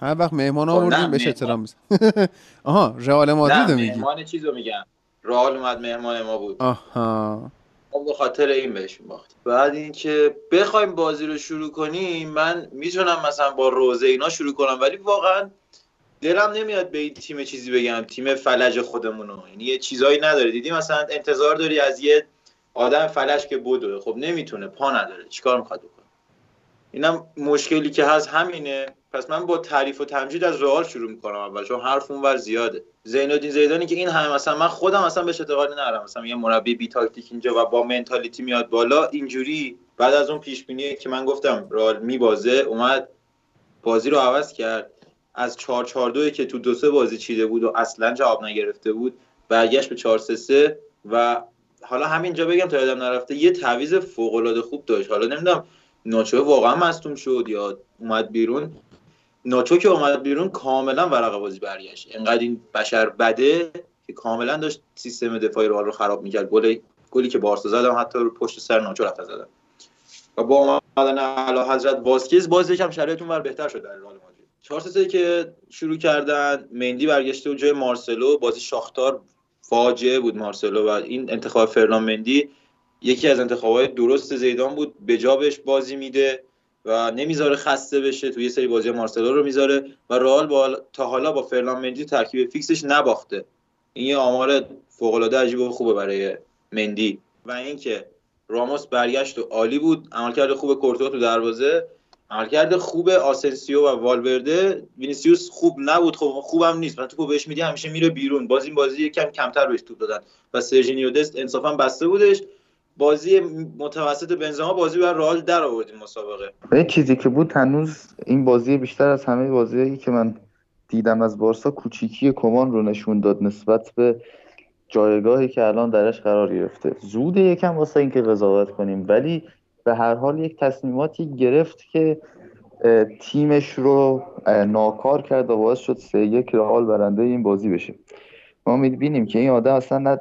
هر وقت مهمان خب آوردیم بهش احترام میزن آها رئال مادرید میگی؟ مهمان چیزو میگم. رئال اومد مهمان ما بود. آها. ما به خاطر این بهش باخت بعد اینکه بخوایم بازی رو شروع کنیم من می‌تونم مثلا با روزه اینا شروع کنم ولی واقعا دلم نمیاد به این تیم چیزی بگم. تیم فلج خودمونو. یعنی یه چیزایی نداره. دیدی مثلا انتظار داری از یه آدم فلج که بدوه خب نمی‌تونه. پا نداره. چیکار می‌خواد بکنه؟ اینم مشکلی که هست همینه. پس من با تعریف و تمجید از رئال شروع می‌کنم اول چون حرف اونور زیاده. زینالدین زیدانی که این همه مثلا من خودم مثلا بهش اعتقاد ندارم. مثلا یه مربی بی تاکتیک اینجا و با منتالیتی میاد بالا اینجوری بعد از اون پیش بینی که من گفتم رئال میبازه اومد بازی رو عوض کرد. از 4 4 2 که تو دو سه بازی چیده بود و اصلا جواب نگرفته بود برگشت به 4 3 3 و حالا همینجا بگم تا یادم نرفته یه تعویض فوق العاده خوب داشت. حالا نمی‌دونم ناچو واقعا مصدوم شد یا اومد بیرون. ناچو که اومد بیرون کاملا ورقه بازی برگشت. انقدر این بشر بده که کاملا داشت سیستم دفاعی رو رو خراب می‌کرد. گل گلی که بارسا زدم حتی رو پشت سر ناچو رفت زدم. و با اومدن اعلی حضرت واسکیز باز یکم شرایطون ور بهتر شد در چهار سه که شروع کردن مندی برگشته و جای مارسلو بازی شاختار فاجعه بود مارسلو و این انتخاب فرنان مندی یکی از انتخابهای درست زیدان بود به جا بهش بازی میده و نمی‌ذاره خسته بشه تو یه سری بازی مارسلو رو می‌ذاره و رئال با تا حالا با فرنان مندی ترکیب فیکسش نباخته. این یه آمار فوق العاده عجیب و خوبه برای مندی. و اینکه راموس برگشت و عالی بود عملکرد خوب کورتوا تو دروازه عملکرد خوب آسنسیو و والورده وینیسیوس خوب نبود. خب خوبم نیست. من توپو بهش میدی همیشه میره بیرون. باز این بازی کم کمتر بهش توپ دادن و سرژینیو دست انصافا بسته بودش. بازی متوسط بنزما بازی بر رئال در آوردیم مسابقه. این چیزی که بود هنوز این بازی بیشتر از همه بازیایی که من دیدم از بارسا کوچیکی کمان رو نشون داد نسبت به جایگاهی که الان درش قرار گرفته. زوده یکم واسه اینکه قضاوت کنیم. ولی به هر حال یک تصمیماتی گرفت که تیمش رو ناکار کرد و باعث شد سه یک رئال برنده این بازی بشه. ما می‌بینیم که این آدم اصلا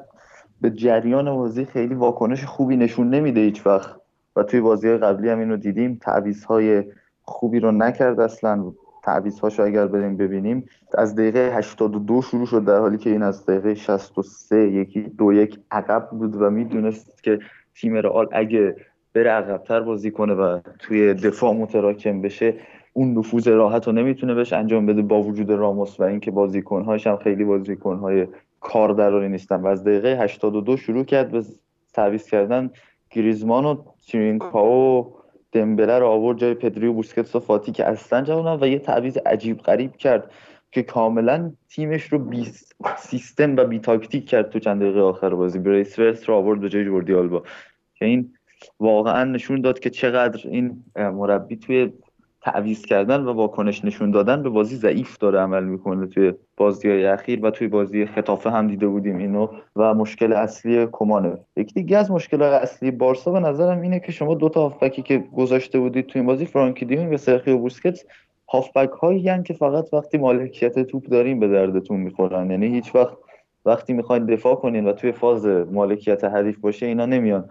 به جریان بازی خیلی واکنش خوبی نشون نمیده هیچ وقت. و توی بازی قبلی هم اینو دیدیم تعویض های خوبی رو نکرد اصلا. تعویض هاشو اگر بریم ببینیم از دقیقه 82 شروع شد در حالی که این از دقیقه 63 یکی دو یک عقب بود و می‌دونست که تیم رئال اگه بره عقبتر بازی کنه و توی دفاع متراکم بشه اون نفوذ راحت رو نمی‌تونه بهش انجام بده با وجود راموس و اینکه بازیکنهاش هم خیلی بازیکنهای کاردراری نیستن. و از دقیقه 82 شروع کرد به تعویض کردن گریزمان و ترینکا و دمبله رو آورد جای پدری و بوسکتس و فاتی که اصلا جوانن و یه تعویض عجیب غریب کرد که کاملا تیمش رو بی سیستم و بی تاکتیک کرد تو چند دقیقه آخر بازی. بریس رو آورد به جای جوردی آلبا که این واقعا نشون داد که چقدر این مربی توی تعویض کردن و واکنش نشون دادن به بازی ضعیف داره عمل می‌کنه توی بازی های اخیر و توی بازی خطافه هم دیده بودیم اینو. و مشکل اصلی کمانه. یکی دیگه از مشکل اصلی بارسا به نظرم اینه که شما دو تا هافبکی که گذاشته بودید توی بازی فرانکی دیونگ و سرخیو بوسکتس هافبک هایی که فقط وقتی مالکیت توپ داریم به دردتون می‌خورن. یعنی هیچ وقت وقتی می‌خواین دفاع کنین و توی فاز مالکیت حریف باشه اینا نمیان.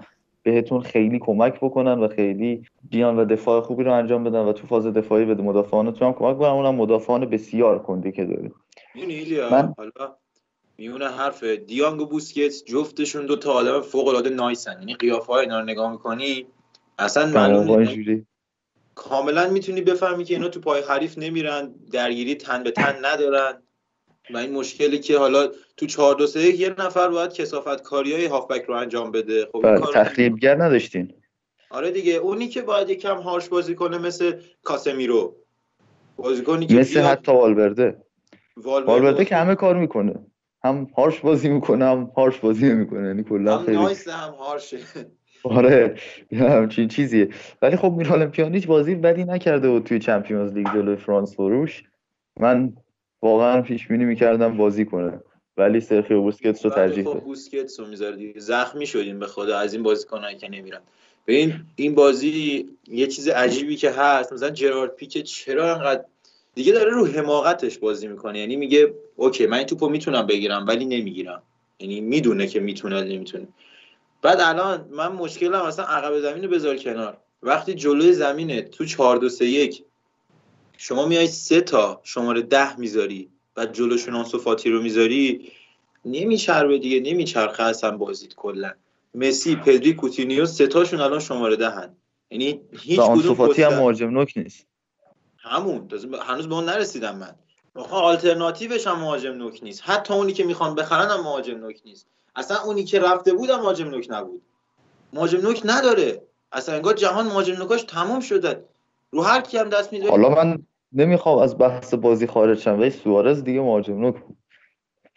بهتون خیلی کمک بکنن و خیلی بیان و دفاع خوبی رو انجام بدن و تو فاز دفاعی به مدافعانتون هم کمک بکنن. اونم مدافعان بسیار کنده که داره من... حالا میونه حرف دیانگ و بوسکت جفتشون دو تا آدم فوق العاده نایسن. یعنی قیافه های اینا رو نگاه می‌کنی اصلا معلوم کاملا می‌تونی بفهمی که اینا تو پای حریف نمیرن درگیری تن به تن ندارن. و این مشکلی که حالا تو 4 2 3 یه نفر باید کسافت کاری های هافبک رو انجام بده. خب بله، تخریبگر نداشتین. آره دیگه اونی که باید یکم هارش بازی کنه مثل کاسمیرو. بازیکنی که مثل حتی والورده. والورده که همه کار می‌کنه. هم هارش بازی می‌کنه هم هارش بازی می‌کنه. یعنی کلا خیلی نایس هم هارشه آره همچین چیزیه. ولی خب میرالم پیانیچ بازی بدی نکرده بود توی Champions League جلوی فرانس واروش. من واقعا پیش بینی می‌کردم بازی کنه. ولی سرخیو بوسکتس رو ترجیح خب بوسکتس رو می‌ذاره دیگه زخمی شدیم به خدا از این بازیکنایی که نمیرن. این این بازی یه چیز عجیبی که هست مثلا جرارد پیکه چرا انقدر دیگه داره رو حماقتش بازی می‌کنه. یعنی میگه okay من این توپو می‌تونم بگیرم ولی نمی‌گیرم. یعنی می‌دونه که می‌تونه نمی‌تونه. بعد الان من مشکلم مثلا عقب زمین رو بذار کنار. وقتی جلوی زمینه تو 4 2 3 1 شما میای سه تا شماره ده می‌ذاری و جلوشون آنسوفاتی رو می‌ذاری نمیچربه دیگه نمیچرخه اصلا بازید کلا. مسی پدری کوتینیو سه تاشون الان شماره دهن. یعنی هیچ کدوم هم مهاجم نوک نیست. همون. هنوز به اون نرسیدم من. آلترناتیوش هم مهاجم نوک نیست. حتی اونی که می‌خوان بخرن هم مهاجم نوک نیست. اصلا اونی که رفته بود هم مهاجم نوک نبود. مهاجم نوک نداره. اصلا انگار جهان مهاجم نوکاش تموم شده. رو هر کی هم دست می‌ذاره حالا من نمی‌خوام از بحث بازی خارج شم ولی سوارز دیگه مهاجم نوک بود.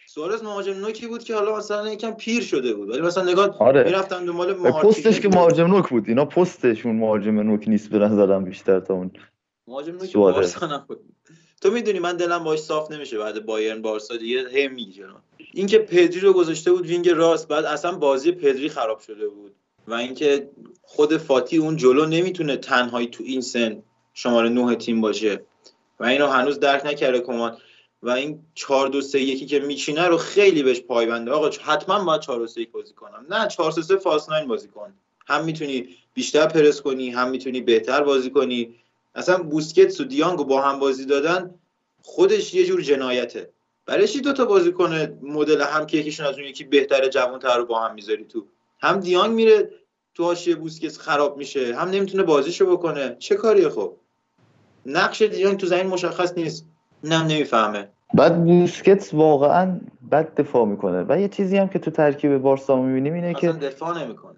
سوارز مهاجم نوکی بود که حالا مثلا یکم پیر شده بود. ولی مثلا نگاه آره. می‌رفتن دنبال پستش که مهاجم نوک بود. اینا پستشون مهاجم نوک نیست به نظرم بیشتر تا اون مهاجم نوک بارسا تو می‌دونی من دلم باش صاف نمیشه بعد بایرن بارسا دیگه هم میگه اینکه پدری رو گذاشته بود وینگ راست بعد اصلا بازی پدری خراب شده بود. و اینکه خود فاتی اون جلو نمی‌تونه تنهایی تو این سن شماره نه تیم باشه. و اینو هنوز درک نکرده کمان. و این 4 2 3 1 که میچینه رو خیلی بهش پایبنده آقا حتما باید 4 2 3 بازی کنم. نه 4 3 3 فاس 9 بازی کن. هم می‌تونی بیشتر پرس کنی هم می‌تونی بهتر بازی کنی. اصلا بوسکتس و دیانگو با هم بازی دادن خودش یه جور جنایته. برای چی دو تا بازی کنه؟ مدل هم که یکیشون از اون یکی بهتره جوان‌تر رو با هم می‌ذاری تو هم دیانگ میره تو حاشیه بوسکتس خراب میشه هم نمی‌تونه بازیشو بکنه. چه کاریه خب؟ نقش دیانگ تو زمین مشخص نیست. اینم نمی‌فهمه. بعد بوسکتس واقعا بد دفاع می‌کنه. و یه چیزی هم که تو ترکیب بارسا می‌بینیم اینه اصلا که دفاع نمی‌کنه.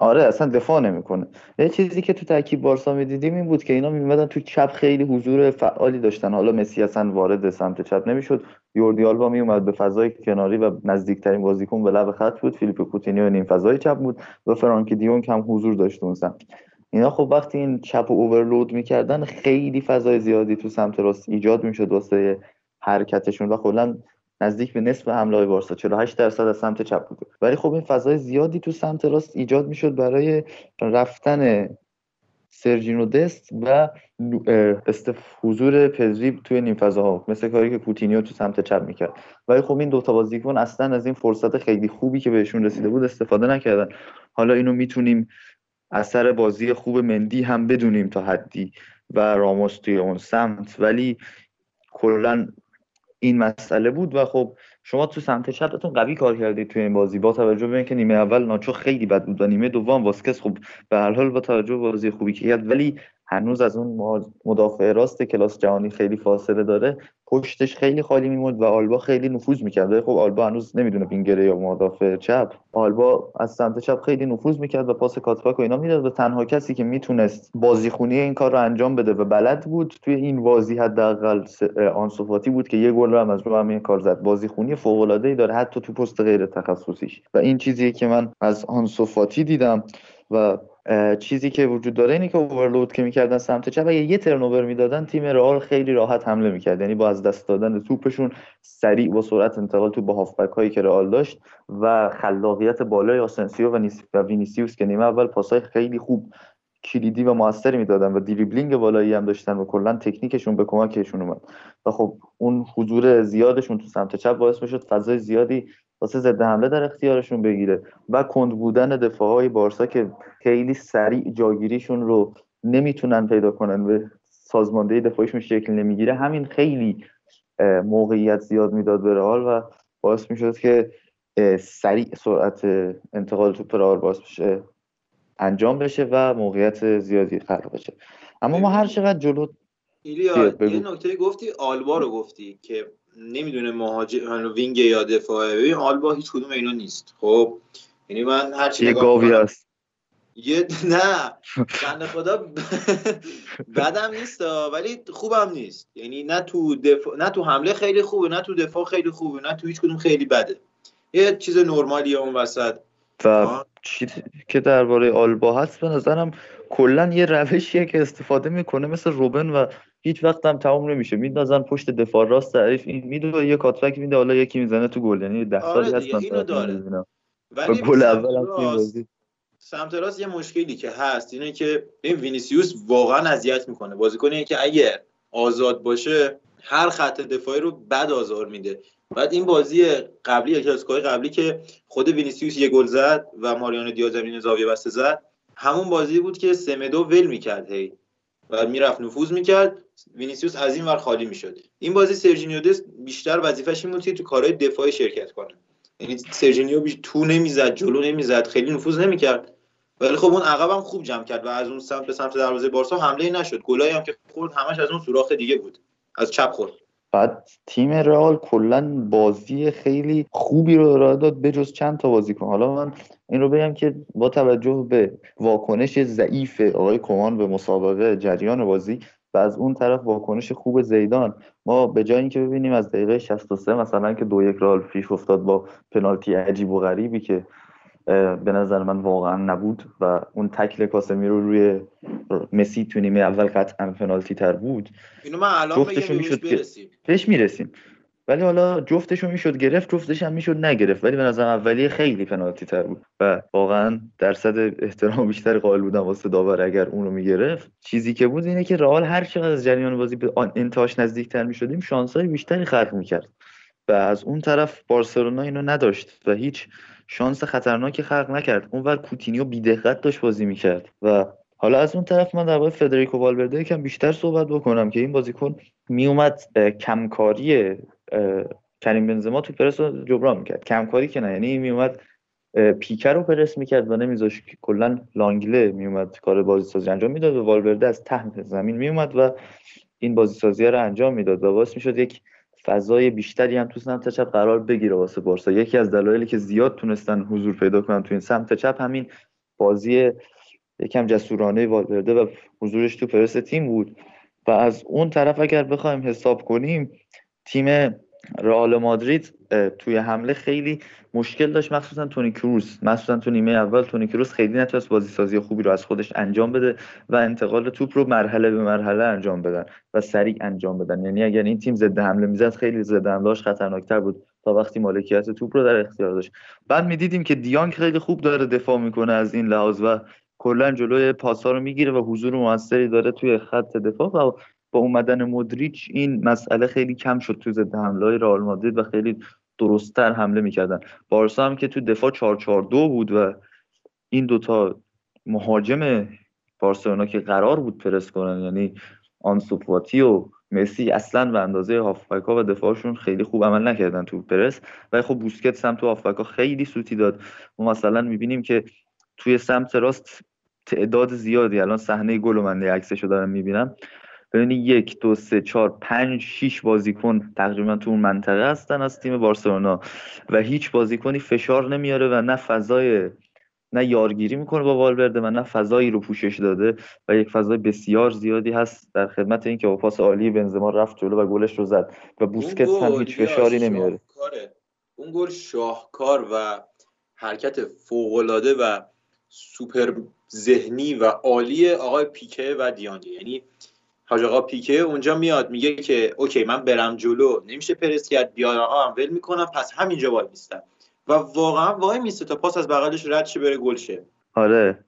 آره اصلا دفاع نمی‌کنه. یه چیزی که تو ترکیب بارسا می‌دیدیم این بود که اینا میمدن تو چپ خیلی حضور فعالی داشتن. حالا مسی اصلا وارد سمت چپ نمی‌شد. یوردی آلبا میومد به فضای کناری و نزدیکترین بازیکن به لب خط بود. فیلیپ کوتینیو نیم فضای چپ بود و فرانکی دیونگ هم حضور داشت اون سمت. اینا خب وقتی این چپ و overload می‌کردن خیلی فضای زیادی تو سمت راست ایجاد می‌شد واسه حرکتشون و کلا نزدیک به نصف حمله بارسا 48 درصد از سمت چپ بود. ولی خب این فضای زیادی تو سمت راست ایجاد می‌شد برای رفتن سرجینو دست و حضور پدری توی نیم فضاها. مثل کاری که کوتینیو تو سمت چپ می‌کرد. ولی خب این دوتا بازیکن اصلا از این فرصت خیلی خوبی که بهشون رسیده بود استفاده نکردن. حالا اینو می‌تونیم اثر بازی خوب مندی هم بدونیم تا حدی و راموس توی اون سمت. ولی کلا این مسئله بود و خب شما تو سمت چپتون قوی کار کردید توی این بازی با توجه به اینکه نیمه اول ناچو خیلی بد بود و نیمه دوم واسکس خب به هر حال با توجه به بازی خوبی که کرد ولی هنوز از اون مدافع راست کلاس جهانی خیلی فاصله داره. پشتش خیلی خالی میموند و آلبا خیلی نفوذ می‌کرد. خب آلبا هنوز نمی‌دونه وینگره یا مدافع چپ. آلبا از سمت چپ خیلی نفوذ می‌کرد و پاس کاتفاک و اینا می‌داد و تنها کسی که می‌تونست بازیخونی این کار رو انجام بده و بلد بود توی این بازی حداقل آنسوفاتی بود که یه گل رو هم از رو همین کار زد. بازیخونی فوق العاده ای داره حتی تو پست غیر تخصصیش. و این چیزیه که من از آنسوفاتی دیدم و چیزی که وجود داره اینه که overload که می‌کردن سمت چپ اگه یه turnover می‌دادن تیم رئال خیلی راحت حمله می‌کرد. یعنی با از دست دادن توپشون سریع با سرعت انتقال تو با هافبک هایی که رئال داشت و خلاقیت بالای آسنسیو و, و وینیسیوس که نیمه اول پاسای خیلی خوب کلیدی و موثری می‌دادن و دریبلینگ بالایی هم داشتن و کلا تکنیکشون به کمکشون اومد. و خب اون حضور زیادشون تو سمت چپ باعث می‌شد فضای زیادی واسه ضد حمله در اختیارشون بگیره و کند بودن دفاع های بارسا که خیلی سریع جاگیریشون رو نمی‌تونن پیدا کنن و سازماندهی دفاعیشون شکل نمی‌گیره همین خیلی موقعیت زیاد می‌داد به رئال و باعث می‌شد که سریع سرعت انتقال توپ رئال باعث بشه. انجام بشه و موقعیت زیادی خلق بشه. اما ما هر چقدر جلو ایلیا یه نکته گفتی آلبا رو گفتی که نمی‌دونه مهاجم وینگ یا دفاعه. ببین آلبا هیچ کدوم اینا نیست. خب یعنی من هر چی یه گاوی هست. یه نه. بنده خدا بدم نیست ولی خوبم نیست. یعنی نه تو دفاع نه تو حمله خیلی خوبه نه تو دفاع خیلی خوبه نه تو هیچ کدوم خیلی بده. یه چیز نرمالیه اون وسط. و چیزی که درباره آلبا هست به نظرم کلا یه روشیه که استفاده می‌کنه مثل روبن و هیچ وقت هم تموم نمیشه. میندازن پشت دفاع راست تعریف این میدو یه کاتفک میده حالا یکی می‌زنه تو گل. یعنی ده سالی آره هست اینو داره. ولی گل اول سمت راست یه مشکلی که هست اینه که این وینیسیوس واقعا اذیت می‌کنه. بازیکنی که اگه آزاد باشه هر خط دفاعی رو بد آزار میده. بعد این بازی قبلی کلاسیکو قبلی که خود وینیسیوس یه گل زد و ماریانو دیاز زمین زاویه بسته زد همون بازی بود که سمدو ول می‌کرد هی و می‌رفت نفوذ می‌کرد. وینیسیوس از این ور خالی می‌شد. این بازی سرجینیو دست بیشتر وظیفش این بود که تو کارهای دفاعی شرکت کنه. یعنی سرجینیو بی تو نمی‌زد جلو نمی‌زد خیلی نفوذ نمی‌کرد. ولی خب اون عقبم خوب جمع کرد و از اون سمت به سمت دروازه بارسا حمله نشد. گلایی هم که خورد همش از اون سوراخ دیگه بود. از چپ خورد. بعد تیم رئال کلا بازی خیلی خوبی رو ارائه داد بجز چند تا بازیکن. حالا من این رو بگم که با توجه به واکنش ضعیف آقای کمان به مسابقه جریان بازی و از اون طرف واکنش خوب زیدان ما به جای اینکه ببینیم از دقیقه 63 مثلا که دو یک رال پیش افتاد با پنالتی عجیب و غریبی که به نظر من واقعا نبود و اون تکل کاسمی رو روی مسی تو نیمه اول قطعا پنالتی تر بود. اینو من الان می‌شد برسیم. بهش می‌رسیم. ولی حالا جفتشو می‌شد گرفت جفتش هم می‌شد نگرفت. ولی به نظر اولیه خیلی پنالتی تر بود و واقعا درصد احترام بیشتر قائل بودم واسه داور اگر اونو می‌گرفت. چیزی که بود اینه که رئال هر چقدر از جریان بازی به انتهاش نزدیکتر می‌شدیم شانسای بیشتری خلق می‌کرد. و از اون طرف بارسلونا اینو نداشت و هیچ شانس خطرناکی خلق نکرد. اونور کوتینیو بیدقت داشت بازی می‌کرد. و حالا از اون طرف من درباره فدریکو والورده یکم بیشتر صحبت بکنم که این بازیکن میومد کمکاری کریم بنزما تو پرس رو جبران می‌کرد. کمکاری که نه یعنی میومد پیکر رو پرس می‌کرد و نمیذاش کلا لانگله میومد کار بازی سازی انجام می‌داد و والورده از ته زمین میومد و این بازی سازی رو انجام می‌داد و باعث می‌شد یک فضای بیشتری هم تو سمت چپ قرار بگیره واسه بارسا یکی از دلایلی که زیاد تونستن حضور پیدا کنن تو این سمت چپ همین بازی یکم جسورانه والورده و حضورش تو پرس تیم بود. و از اون طرف اگر بخوایم حساب کنیم تیم رئال مادرید توی حمله خیلی مشکل داشت مخصوصا تونی کروس. مخصوصا تو نیمه اول تونی کروس خیلی نتونست بازی سازی خوبی رو از خودش انجام بده و انتقال توپ رو مرحله به مرحله انجام بدن و سریع انجام بدن. یعنی اگر این تیم ضد حمله می‌زد خیلی ضد حملهاش خطرناکتر بود تا وقتی مالکیت توپ رو در اختیار داشت. بعد می‌دیدیم که دیانگ خیلی خوب داره دفاع می‌کنه از این لحاظ و کلا جلوی پاسا رو می‌گیره و حضور موثری داره توی خط دفاع و با اومدن مدریچ این مسئله خیلی کم شد تو ضد حمله های رئال مادرید و خیلی درستتر حمله می‌کردن. بارسا هم که تو دفاع 442 بود و این دوتا مهاجم بارسلونا که قرار بود پرس کنن یعنی آنسوفاتی و مسی اصلا به اندازه هافبک و دفاعشون خیلی خوب عمل نکردن تو پرس. و خب بوسکت هم تو هافبک خیلی سوتی داد. ما مثلا می‌بینیم که توی سمت راست تعداد زیادی الان صحنه گل و من عکسشو دارم می‌بینم. ببینید یک دو سه چهار پنج شیش بازیکن تقریبا تو اون منطقه هستن از تیم بارسلونا و هیچ بازیکنی فشار نمیاره و نه فضای نه یارگیری می‌کنه با والورده و نه فضایی رو پوشش داده و یک فضای بسیار زیادی هست در خدمت اینکه با پاس عالی بنزما رفت جلو و گلش رو زد و بوسکت هم هیچ فشاری نمیاره. اون گل شاهکار و حرکت فوقالعاده و سوپر ذهنی و عالی آقای پیکه و دیانگه یعنی حاج آقا پیکه اونجا میاد میگه که okay من برم جلو. نمیشه پرس کرد آقا هم ول می‌کنم. پس همینجا وای میستم. و واقعا وای میسته تا پاس از بغلش رد شه بره گل شه. آره.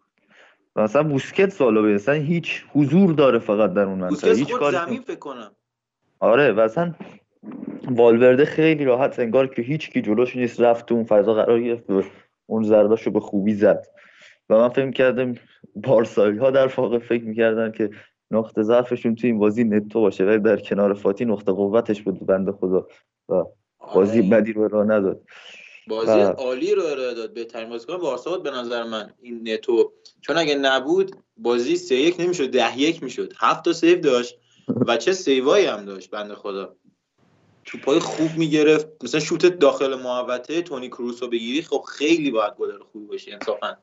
مثلا بوسکت سالو مثلا هیچ حضور داره فقط در اون منطقه. هیچ کاری زمین فکر کنم. آره مثلا والورده خیلی راحت انگار که هیچ کی جلوش نیست. رفت تو اون فضا قرار گرفت اون ضربهشو به خوبی زد. و من فکر کردم بارسایی ها در واقع فکر می‌کردن که نقطه ضعفشون توی این بازی نتو باشه ولی در کنار فاتی نقطه قوتش بود بنده خدا و بازی آره. بدی رو ارائه نداد. بازی و... عالی رو ارائه داد. بهترین بازیکن بارسا بود به نظر من این نتو. چون اگه نبود بازی سه یک نمی‌شد ده یک می‌شد. هفت تا سیو داشت و چه سیوایی هم داشت بنده خدا. توپای خوب می‌گرفت. مثلا شوت داخل محوطه تونی کروس رو بگیری خب خیلی باید گلر خوبی باشه انصافا.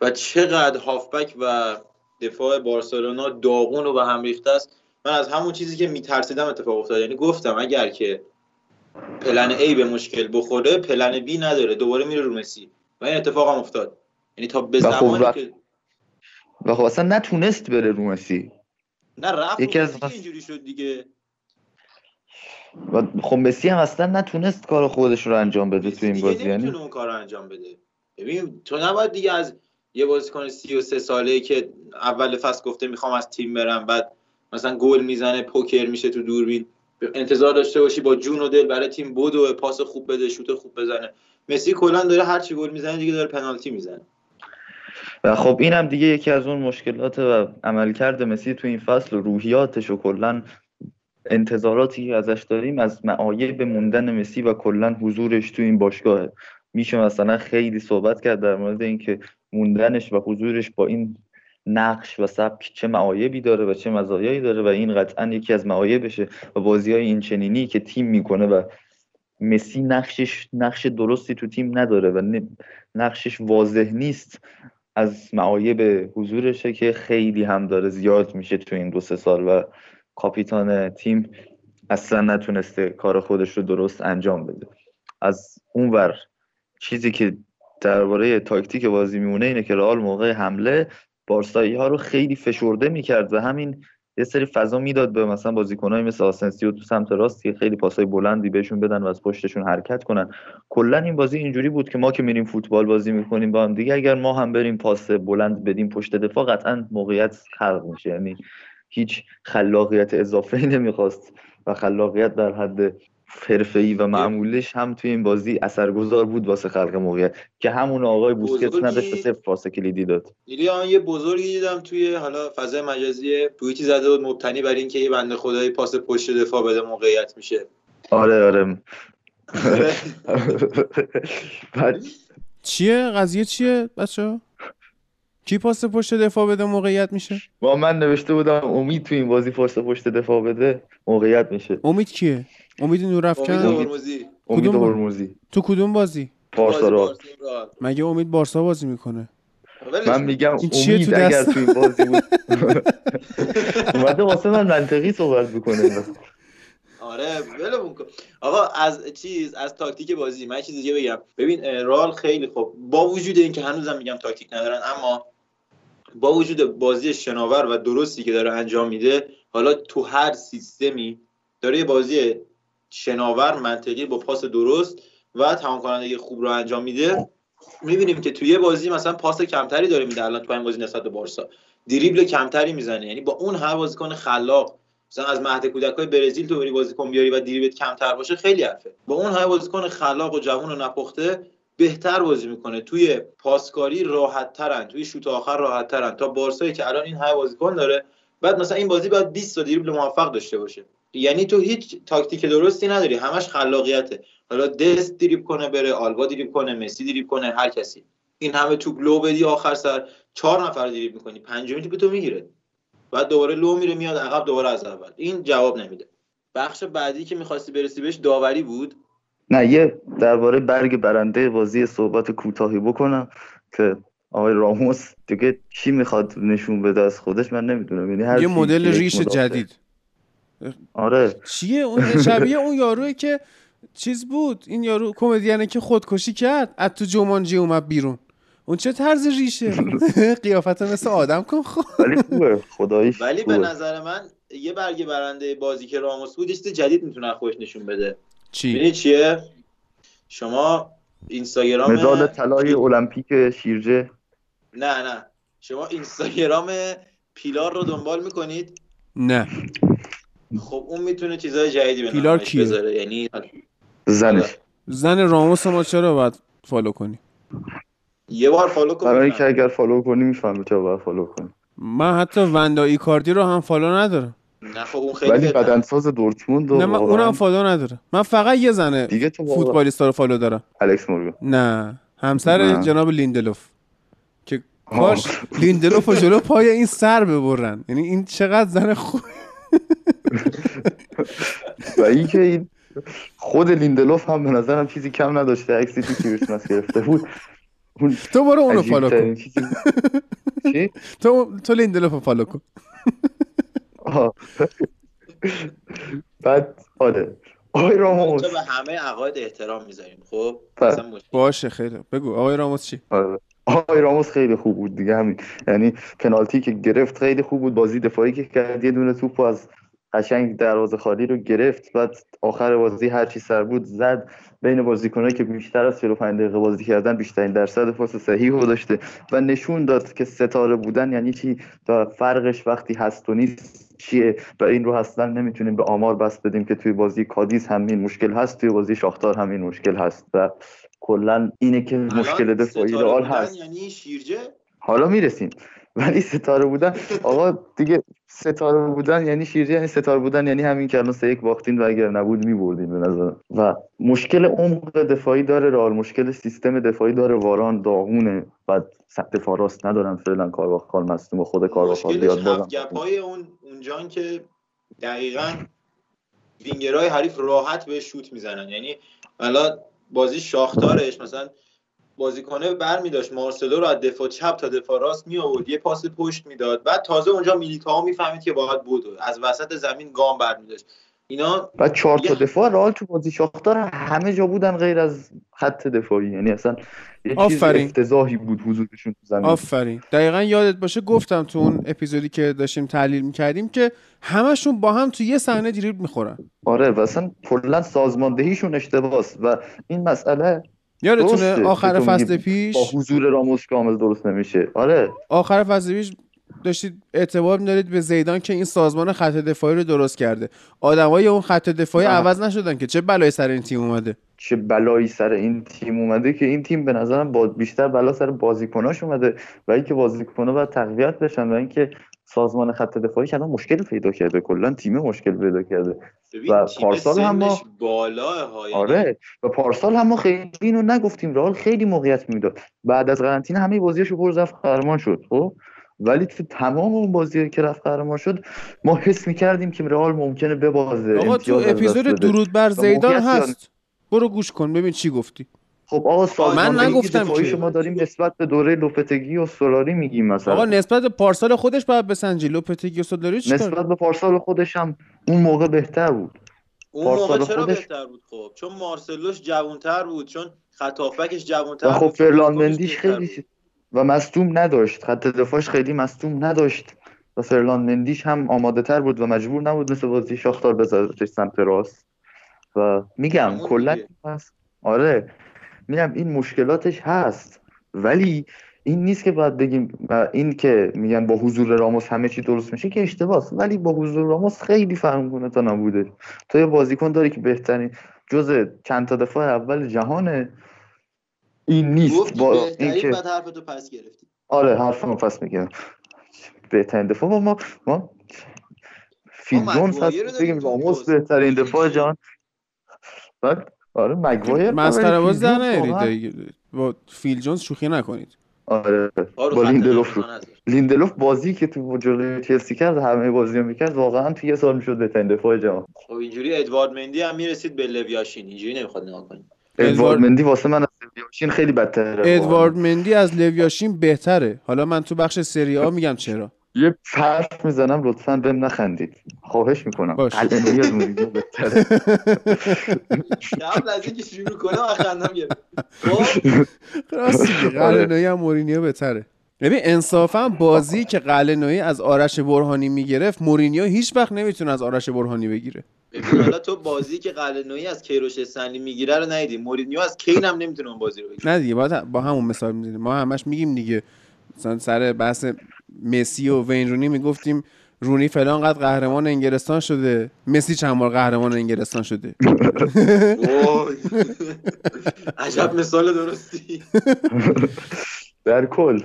و چقدر هافبک و دفاع بارسلونا داغون و به هم ریخته است. من از همون چیزی که میترسیدم اتفاق افتاد. یعنی گفتم اگر که پلن A به مشکل بخوره پلن B نداره. دوباره میره رو مسی. و این اتفاق هم افتاد. یعنی تا به خب زمانی که و خب اصلا نتونست بره رو مسی. نه رفت یکی از اینجوری شد دیگه. و خب مسی هم اصلا نتونست کار خودش رو انجام بده تو این بازی. یعنی اون کار رو انجام بده. ببین تو نباید دیگه از یه بازیکن 33 ساله که اول فصل گفته می‌خوام از تیم برم بعد مثلا گل می‌زنه پوکر میشه تو دوربین. انتظار داشته باشی با جون و دل برای تیم و پاس خوب بده شوت خوب بزنه. مسی کلا داره هر چی گل می‌زنه دیگه داره پنالتی می‌زنه. و خب اینم دیگه یکی از اون مشکلات و عملکرد مسی تو این فصل. و روحیاتش و کلا انتظاراتی ازش داریم از معایب موندن مسی و کلا حضورش تو این باشگاهه. میشه مثلا خیلی صحبت کرد در مورد اینکه موندنش و حضورش با این نقش و سبک چه معایبی داره و چه مزایایی داره و این قطعا یکی از معایبشه و بازی های این چنینی که تیم می‌کنه و مسی نقشش نقش درستی تو تیم نداره و نقشش واضح نیست از معایب حضورشه که خیلی هم داره زیاد میشه تو این دو سه سال و کاپیتان تیم اصلا نتونسته کار خودش رو درست انجام بده. از اونور چیزی که درباره تاکتیک بازی میمونه اینه که رئال موقع حمله بارسایی ها رو خیلی فشرده می‌کرد و همین یه سری فضا می‌داد به مثلا بازیکنایی مثل آسنسیو تو سمت راست که خیلی پاسای بلندی بهشون بدن و از پشتشون حرکت کنن. کلا این بازی اینجوری بود که ما که میریم فوتبال بازی می‌کنیم با هم دیگه اگر ما هم بریم پاس بلند بدیم پشت دفاع قطعا موقعیت خلق میشه. یعنی هیچ خلاقیت اضافه نمی‌خواست و خلاقیت در حد حرفه‌ای و معمولش هم توی این بازی اثرگذار بود واسه خلق موقعیت. که همون آقای بوسکت نداشت صفر پاس کلیدی داد. ایلیان یه بزرگی دیدم توی حالا فضای مجازی توییتی زده بود مبتنی بر اینکه یه بنده خدای پاس پشت دفاع بده موقعیت میشه. آره آره. چیه؟ قضیه چیه بچه؟ کی پاس پشت دفاع بده موقعیت میشه؟ با من نوشته بودم امید تو این بازی پاس پشت دفاع بده موقعیت میشه. امید کیه؟ امید نورافکن امید امید هرمزی. تو کدوم بازی؟ بارسا را مگه امید بارسا بازی می‌کنه؟ من میگم امید اگر تو این بازی بود. اومده واسه من منطقی صحبت بکنه. آره ولمون کن. آقا از چیز از تاکتیک بازی من چیز دیگه بگم. ببین اه، رئال خیلی خوب. با وجود اینکه هنوزم میگم تاکتیک ندارن اما با وجود بازی شناور و درستی که داره انجام میده حالا تو هر سیستمی داره یه بازی شناور منطقی با پاس درست و تمام کننده خوب رو انجام میده. می‌بینیم که توی بازی مثلا پاس کمتری داره میده الان تو این بازی نسبت به بارسا. دریبل کمتری می‌زنه. یعنی با اون هر بازیکن خلاق مثلا از مهد کودکای برزیل تو بری بازیکن بیاری و دریبلت کمتر باشه خیلی حرفه. با اون همه بازیکن خلاق و جوون و نپخته بهتر بازی می‌کنه. توی پاسکاری راحت ترن توی شوت آخر راحت ترن تا بارسایی که الان این همه بازیکن داره بعد مثلا این بازی باید 20 تا دریبل موفق داشته باشه. یعنی تو هیچ تاکتیک درستی نداری. همش خلاقیته. حالا دست دریب کنه بره آلبا دریب کنه مسی دریب کنه هر کسی. این همه توپ لو بدی آخر سر چهار نفر دریب می‌کنی. پنجمی توپ تو می‌گیره. بعد دوباره لو میره میاد عقب دوباره از اول. این جواب نمیده. بخش بعدی که می‌خواستی برسی بهش داوری بود؟ نه یه درباره برگ برنده بازی صحبت کوتاهی بکنم که آقای راموس دیگه چی می‌خواد نشون بده از خودش من نمی‌دونم. یعنی هر یه مدل ریش مدافع- جدید. آره. چیه اون شبیه اون یاروی که چیز بود؟ این یارو کمدیانه که خودکشی کرد. از تو جومانجی اومد بیرون. اون چه طرز ریشه؟ قیافت مثل آدم کن خب ولی خوبه. خداییش ولی به. نظر من یه برگ برنده بازی که راموس بود جدید می‌تونه از خودش نشون بده. چی؟ چیه؟ شما اینستاگرام مدال طلای المپیک شیرجه. نه نه. شما اینستاگرام پیلار رو دنبال می‌کنید؟ نه. خب اون می‌تونه چیزای جدیدی به پیلار کیه؟ بذاره یعنی زنش. زن راموس ما چرا باید follow کنی؟ یه بار follow کن برای. اینکه اگر follow کنی می‌فهمی چرا باید follow کنی. من حتی وندا ایکاردی رو هم follow ندارم. نه خب اون خیلی ولی. بدنساز دورتموند و نه من اونم follow ندارم. من فقط یه زنه دیگه تو فوتبالیستا رو follow دارم. الکس مورگان. نه همسر نه. جناب لیندلوف. که کاش لیندلوف رو جلو پای این سر ببرن. یعنی این چقدر زن خوب و اینکه این خود لیندلوف هم به نظرم چیزی کم نداشته عکسی که کریسمس گرفته بود اون تو برو اونو follow کن چی؟ تو تو لیندلوف رو follow کن. بعد آره آقای راموس به همه عقاید احترام می‌ذاریم خب بله. باشه خیلی بگو آقای راموس چی آره. آقای راموس خیلی خوب بود دیگه همین. یعنی پنالتی که گرفت خیلی خوب بود. بازی دفاعی که کرد یه دونه توپ از قشنگ دروازه خالی رو گرفت. بعد آخر بازی هر چی سر بود زد. بین بازیکنایی که بیشتر از 45 دقیقه بازی کردن بیشترین درصد پاس صحیح رو داشته و نشون داد که ستاره بودن یعنی چی؟ و فرقش وقتی هست و نیست چیه و این رو اصلا نمی‌تونیم به آمار بس بدیم که توی بازی کادیز همین مشکل هست توی بازی شاختار همین مشکل هست و کلا اینه که مشکل دفاعی رئال هست. یعنی شیرجه؟ حالا می‌رسیم. ولی ستاره بودن آقا دیگه ستاره بودن یعنی شیرجه یعنی ستاره بودن یعنی همین که الان سه یک باختین و اگر نبود میبردین به نظرم و مشکل عمق دفاعی داره رئال مشکل سیستم دفاعی داره. واران داغونه. بعد سخت دفاع راست ندارن فعلا. کارواخال مصدوم و خود کارواخال بیاد بازم. هفت گپ های اون اونجان که دقیقا وینگرهای حریف راحت به شوت می‌زنن. یعنی حالا بازی شاختارش مثلا بازیکنه بر می داشت مارسلو رو از دفاع چپ تا دفاع راست می آورد یه پاس پشت می‌داد. بعد تازه اونجا میلیتائو می‌فهمید که باید بود. از وسط زمین گام بر می داشت اینا بعد چهار تا دفاع. رئال تو بازی شاختار همه جا بودن غیر از خط دفاعی. یعنی اصلا یه چیز آفرین. افتضاحی بود حضورشون تو زمین. آفرین. دقیقا یادت باشه گفتم تو اون اپیزودی که داشتیم تحلیل می‌کردیم که همشون با هم تو یه صحنه دریبل می‌خورن. آره و اصلا کلا سازماندهیشون اشتباهه و این مسئله یادتونه آخر فصل پیش؟ با حضور راموس کامل درست نمیشه. آره. آخر فصل پیش داشتید اعتبار میدارید به زیدان که این سازمان خط دفاعی رو درست کرده. آدمای اون خط دفاعی آه. عوض نشدن که چه بلایی سر این تیم اومده؟ چه بلایی سر این تیم اومده که این تیم به نظرم با بیشتر بلا سر بازیکناش اومده و اینکه بازیکن‌ها باید تقویت بشن و اینکه سازمان خط دفاعیش الان مشکل پیدا کرده. کلا تیم مشکل پیدا کرده. و پارسال هم ما- یعنی آره. و پارسال هم ما خیلی اینو نگفتیم. رئال خیلی موقعیت می‌داد. بعد از قرنطینه همه بازیاشو پر رفت قهرمان شد خب؟ ولی تو تمام اون بازی که رفت قهرمان شد ما حس می‌کردیم که رئال ممکنه ببازه. آقا تو اپیزود. درود بر زیدان زیاد. هست. برو گوش کن ببین چی گفتی. خب آقا سازماندهی نگفتم دفاعی که. شما داریم نسبت به دوره لوپتگی و سولاری میگیم مثلا. آقا نسبت به پارسال خودش باید بسنجی. لوپتگی و سولاری چیکار؟ نسبت به پارسال خودش هم اون موقع بهتر بود. اون موقع چرا خودش بهتر بود؟ خب چون مارسلوش جوانتر بود چون خط هافبکش جوانتر و خب بود فرلان خودش مندیش بهتر خیلی بود. و مصدوم نداشت. خط دفاعش خیلی مصدوم نداشت و فرلان مندیش هم آماده تر بود و مجبور نبود مثل بازی شاختار بذارتش سمت راست. و میگم کلا آره. میگم این مشکلاتش هست. ولی این نیست که باید بگیم این که میگن با حضور راموس همه چی درست میشه که اشتباهه ولی با حضور راموس خیلی فرق می‌کنه تا نبوده. تو یه بازیکن داری که بهترین جز چند تا دفاع اول جهانه این نیست. با بهترین اینکه بعد حرفتو پس گرفتی. آره حرفمو پس میگم بهترین دفاع. ما ما, ما فیل جونز هست بگیم راموس. بهترین دفاع. جهان. بعد آره مگوایر مسخره باز در نیارید با فیل جونز شوخی نکنید. آره با لیندلوف رو. لیندلوف بازی که تو جلوی چلسی کرد همه بازی رو می‌کرد واقعا تو یه سال می‌شد بهترین دفاع جهان. خب اینجوری ادوارد مندی هم می‌رسید به لویاشین. اینجوری نمی‌خواد نگاه کنیم. ادوارد- مندی واسه من از لویاشین خیلی بدتره. ادوارد مندی از لویاشین بهتره. حالا من تو بخش سری آ میگم چرا. یه حرف می‌زنم لطفا بهم نخندید. خواهش می‌کنم. از مورینیو بهتره. قبل از اینکه شروع کنم خندم گرفت خب؟ راست میگه آره. قلعه‌نویی هم مورینیو بهتره. ببین انصافا بازی که قلعه‌نویی از آرش برهانی می‌گرفت مورینیو هیچ وقت نمی‌تونه از آرش برهانی بگیره. ببین حالا تو بازی که قلعه‌نویی از کیروش استنلی می‌گیره رو ندیدی. مورینیو از کین هم نمی‌تونه اون بازی رو بگیره. نه دیگه با همون مثال می‌زنیم. ما همش میگیم دیگه. مثلا سر بحث مسی و وین رونی می‌گفتیم رونی فلان قد قهرمان انگلستان شده. مسی چند بار قهرمان انگلستان شده. عجب مثال درستی. در کل.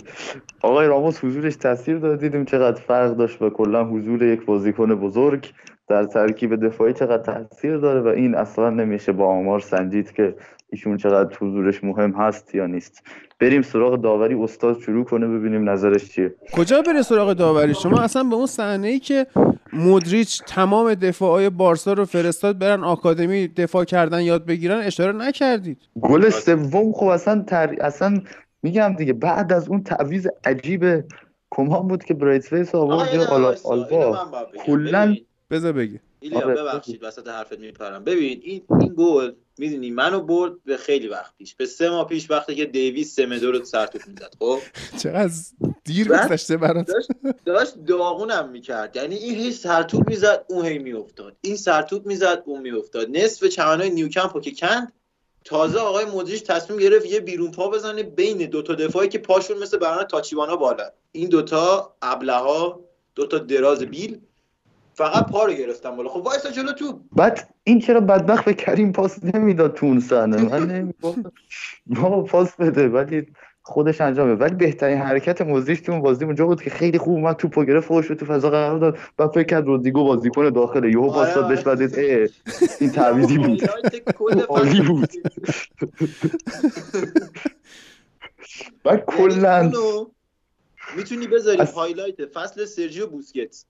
آقای راموس حضورش تاثیر داد دیدیم چقدر فرق داشت و کلا حضور یک بازیکن بزرگ در ترکیب دفاعی چقدر تاثیر داره و این اصلا نمیشه با آمار سنجید که ایشون چقدر حضورش مهم هست یا نیست. بریم سراغ داوری استاد شروع کنه ببینیم نظرش چیه. کجا بره سراغ داوری؟ شما اصلا به اون صحنه ای که مودریچ تمام دفاعای بارسا رو فرستاد برن آکادمی دفاع کردن یاد بگیرن اشاره نکردید. گل سوم خب اصلا تر... اصلا میگم دیگه بعد از اون تعویض عجیب کمان بود که برایتفیس آقا آورد آلبا. کلاً بذار بگی. ایلیا آره، ببخشید وسط حرفت میپرم. ببین این این گل می‌دونی منو برد به خیلی وقت پیش. به سه ماه پیش وقتی که دیویس سمدو رو سرتوپ می‌زد خب؟ چقدر دیر گذشته برات. داشت داشت داغونم می‌کرد. یعنی این هی سرتوپ می‌زد اون هی میافتاد. این سرتوپ می‌زد اون میافتاد. نصف چمنای نیوکمپ رو که کند تازه آقای مدریش تصمیم گرفت یه بیرون پا بزنه بین دوتا دفاعی که پاشون مثل برنامه تاچیوانا بالا. این دوتا ابلها دوتا دراز بیل فقط پا رو گرفتم بالا. خب وایسا جلو تو. بعد این چرا بدبخت به کریم پاس نمی‌داد تو اون صحنه؟ من نمی‌گفتم پاس بده ولی خودش انجامه. ولی بهترین حرکت موزیش تو اون بازی اونجا بود که خیلی خوب اومد توپو گرفت خودش تو فضا قرار داد. بعد فکر کرد رودریگو بازیکن داخله یهو پاس داد بهش بعد این تعویضی بود. عالی بود. بعد کلا می‌تونی بذاری از- highlight فصل سرجیو بوسکتس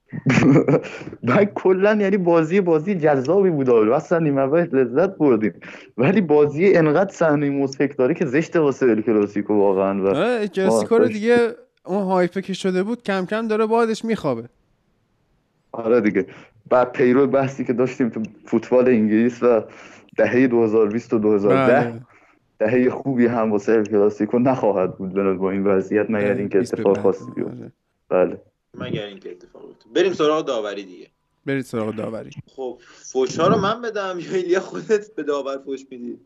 بعد کلا یعنی بازی بازی جذابی بود و اصلا نیمه اول لذت بردیم ولی بازی انقدر صحنه مضحک داره که زشت واسه ال کلاسیکو واقعا و کلاسیکو رو. دیگه اون hype ه که شده بود کم کم داره بادش میخوابه آره دیگه بعد پیرو بحثی که داشتیم تو فوتبال انگلیس و دهه 2020 و 2010 بله. دهه خوبی هم واسه ال کلاسیکو نخواهد بود به با این وضعیت مگر اینکه بیست به اتفاق. خاصی بیفته. آره. بله. مگر اینکه اتفاق بیفته. بریم سراغ داوری دیگه. برید سراغ داوری. خب فوشا رو من بدم یا ایلیا خودت به داور فوش میدی؟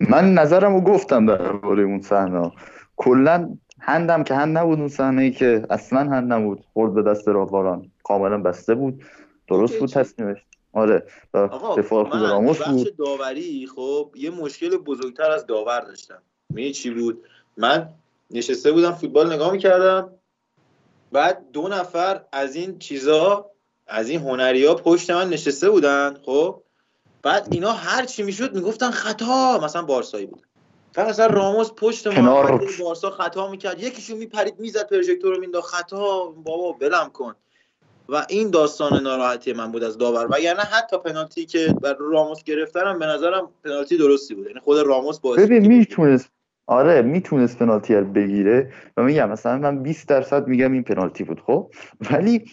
من نظرم رو گفتم درباره اون صحنه. کلا هندم که هند نبود اون صحنه ای که اصلا هند نبود. خورد به دست راهباران. کاملا بسته بود. درست بود؟ تصمیمش. آره دفاع خوب راموس بود. داوری خب یه مشکل بزرگتر از داور داشتم. می‌دونی چی بود؟ من نشسته بودم فوتبال نگاه می‌کردم بعد دو نفر از این چیزا از این هنری ها پشت من نشسته بودن خب؟ بعد اینا هر چی می‌شد می‌گفتن خطا مثلا بارسایی بود. مثلا راموس پشت. محمد بارسا خطا می‌کرد. یکیشون میپرید می‌زد پروژکتور رو مینداخت خطا بابا بلم کن. و این داستان ناراحتی من بود از داور. وگرنه حتی پنالتی که بر راموس گرفتنم به نظرم پنالتی درستی بود. یعنی خود راموس بازی ببین می‌تونست آره می‌تونست پنالتی رو بگیره و میگم مثلا من 20 درصد میگم این پنالتی بود خب؟ ولی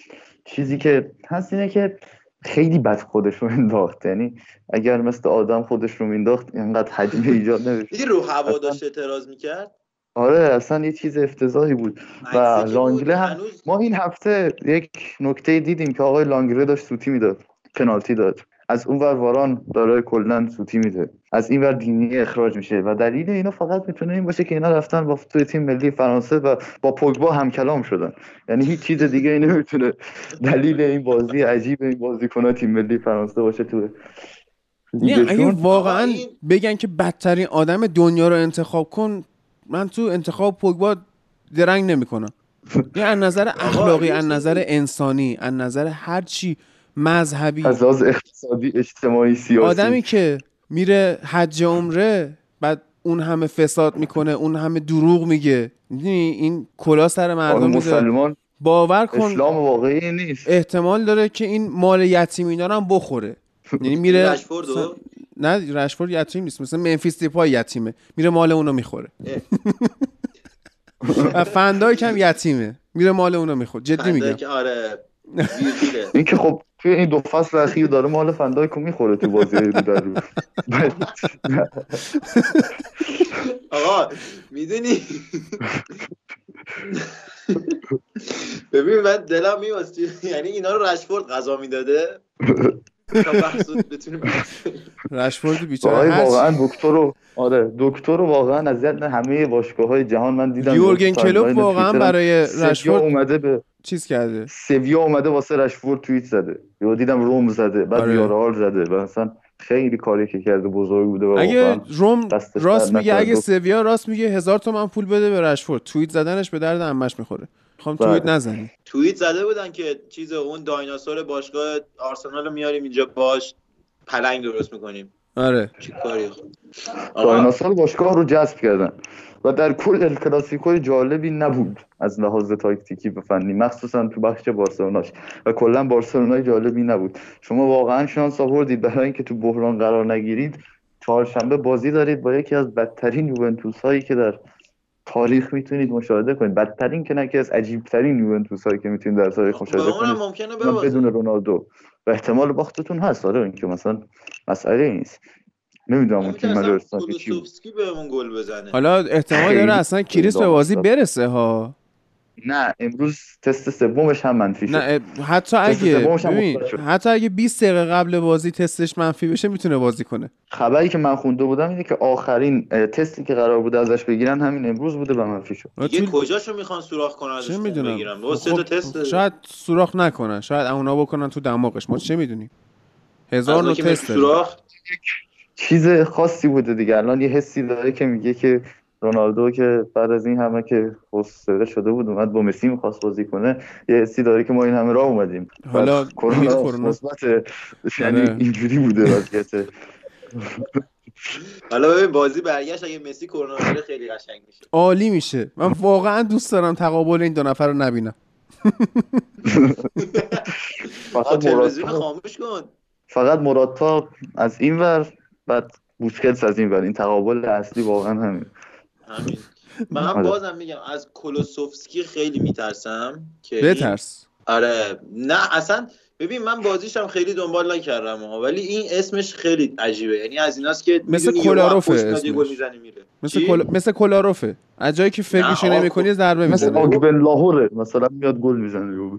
چیزی که هست اینه که خیلی بد خودش رو انداخت. یعنی اگر مثل آدم خودش رو مینداخت اینقدر حجم ایجاد نمیشه دیدی رو هوا داشت اعتراض می‌کرد؟ آره اصلا یه چیز افتضاحی بود. و. لانگله هم هنوز؟ ما این هفته یک نکته دیدیم که آقای لانگله داشت سوتی می‌داد پنالتی داد. از اون ور واران داره کلا سوتی میده. از این ور دینی اخراج میشه. و دلیل اینا فقط می‌تونه این باشه که اینا رفتن با توی تیم ملی فرانسه و با پوگبا هم کلام شدن. یعنی هیچ چیز دیگه ای نمی‌تونه دلیل این بازی عجیب این بازیکن‌ها تیم ملی فرانسه باشه تو نه اگه واقعا بگن که بدترین آدم دنیا رو انتخاب کن من تو انتخاب پوگبا درنگ نمی‌کنم. یه از نظر اخلاقی از نظر انسانی از نظر هر چی مذهبی. از لحاظ اقتصادی اجتماعی سیاسی. آدمی که میره حج عمره بعد اون همه فساد می‌کنه اون همه دروغ میگه. می‌دونی این کلا سر مردم مسلمان باور کن. اسلام واقعی نیست. احتمال داره که این مال یتیم اینا رو هم بخوره. یعنی میره نه رشفورد یتیم نیست مثلا منفیس دیپای یتیمه میره مال اونو می‌خوره. و فندای هم یتیمه میره مال اونو می‌خوره جدی میگم. که آره. این که خب توی این دو فصل اخیر داره مال فندایکو می‌خوره تو بازی رو در رو. آقا می‌دونی؟ ببین من دلم میواستی یعنی اینا رو رشفورد غذا می‌داده. تا بحث بتونیم. رشفورد بیچاره واقعا دکتر رو آره دکتر رو واقعا از یاد همه باشگاه های جهان من دیدم یورگن کلوپ واقعا برای رشفورد اومده به چیز کرده سویا اومده واسه رشفورد توییت زده یا دیدم روم زده بعد آره. یارال زده و اصلا خیلی کاری که کرده بزرگ بوده و اگه روم راست میگه. اگه سویا راست میگه هزار تومن پول بده به رشفورد توییت زدنش به درد امش می‌خوره می‌خوام بله. توییت نزنی توییت زده بودن که چیز اون دایناسور باشگاه آرسنال رو میاریم اینجا باش پلنگ درست می‌کنیم. آره. چی کاری؟ دایناسور باشگاه رو جذب کردن و در کل ال کلاسیکو جالبی نبود از لحاظ تاکتیکی و فنی مخصوصا تو بخش بارسلوناش. و کلا بارسلونای جالبی نبود. شما واقعا شانس آوردید برای اینکه تو بحران قرار نگیرید. چهارشنبه بازی دارید با یکی از بدترین یوونتوس هایی که در تاریخ می‌تونید مشاهده کنید. بدترین که نه که از عجیب ترین یوونتوس هایی که می‌تونید در تاریخ مشاهده کنید. ممکنه بدون رونالدو. و احتمال باختتون هست. آره این که مثلا مسئله نیست. نمی‌دونم اون تیم نمی‌ترسم مجارستان که چی بود. کولوسوفسکی بهمون گل بزنه. حالا احتمال داره اصلا کریس به بازی برسه ها. نه امروز تست سومش هم منفی شد. نه حتی اگه ببین. حتی اگه 20 دقیقه قبل بازی تستش منفی بشه می‌تونه بازی کنه. خبری که من خونده بودم اینه که آخرین تستی که قرار بوده ازش بگیرن همین امروز بوده و منفی شد. دیگه تو- کجاشو می‌خوان سوراخ کنن ازش چه بگیرن؟ بابا سه تا تست داره. شاید سوراخ نکنن شاید اونا بکنن تو دماغش. ما چه می‌دونیم؟ هزار نوع تست. سوراخ؟ چیز خاصی بوده دیگه. الان یه حسی داره که میگه که رونالدو که بعد از این همه که حوصله شده بود اومد با مسی می‌خواست بازی کنه یه حسی داره که ما این همه راه اومدیم. حالا کرونا. مثبت یعنی آره. اینجوری بوده وضعیت. حالا ببین بازی برگشت اگه مسی کرونا خیلی قشنگ میشه. عالی میشه. من واقعا دوست دارم تقابل این دو نفر رو نبینم. تلویزیون مراد خاموش کن. فقط مراد تا از این ور بعد بوسکتس از این ور. این تقابل اصلی واقعا همین. همین. من آره. بازم میگم از کولوسوفسکی خیلی میترسم که این- بترس. آره. نه اصلا ببین من بازیشم خیلی دنبال نکردم ها. ولی این اسمش خیلی عجیبه. یعنی از ایناست که مثل کولاروفه میره. مثل؟ کل... مثل کلاروفه. از جایی که فکرش نه، آقا، نمی‌کنی ضربه مثل می‌زنه آگبن لاهوره مثلا میاد گل می‌زنه.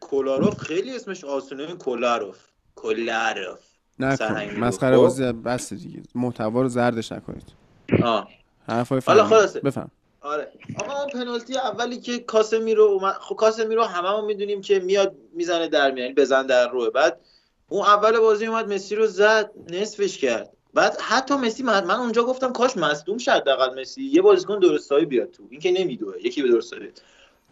کولاروف خیلی اسمش آسونه این کولاروف کولاروف نکن مسخره خب. بازی بس دیگه. محتوا رو زردش نکنید. آه. حرفای حالا خلاصه. بفهم. آره. آقا اون پنالتی اولی که کاسمیرو اومد خب کاسمیرو هممون می‌دونیم که میاد می‌زنه در میاد یعنی بزن در روه. بعد اون اول بازی اومد مسی رو زد نصفش کرد. بعد حتی مسی من, من اونجا گفتم کاش مصدوم شد حداقل مسی. یه بازیکن درستایی بیاد تو. این که نمیدوه یکی به درستایی بیاد.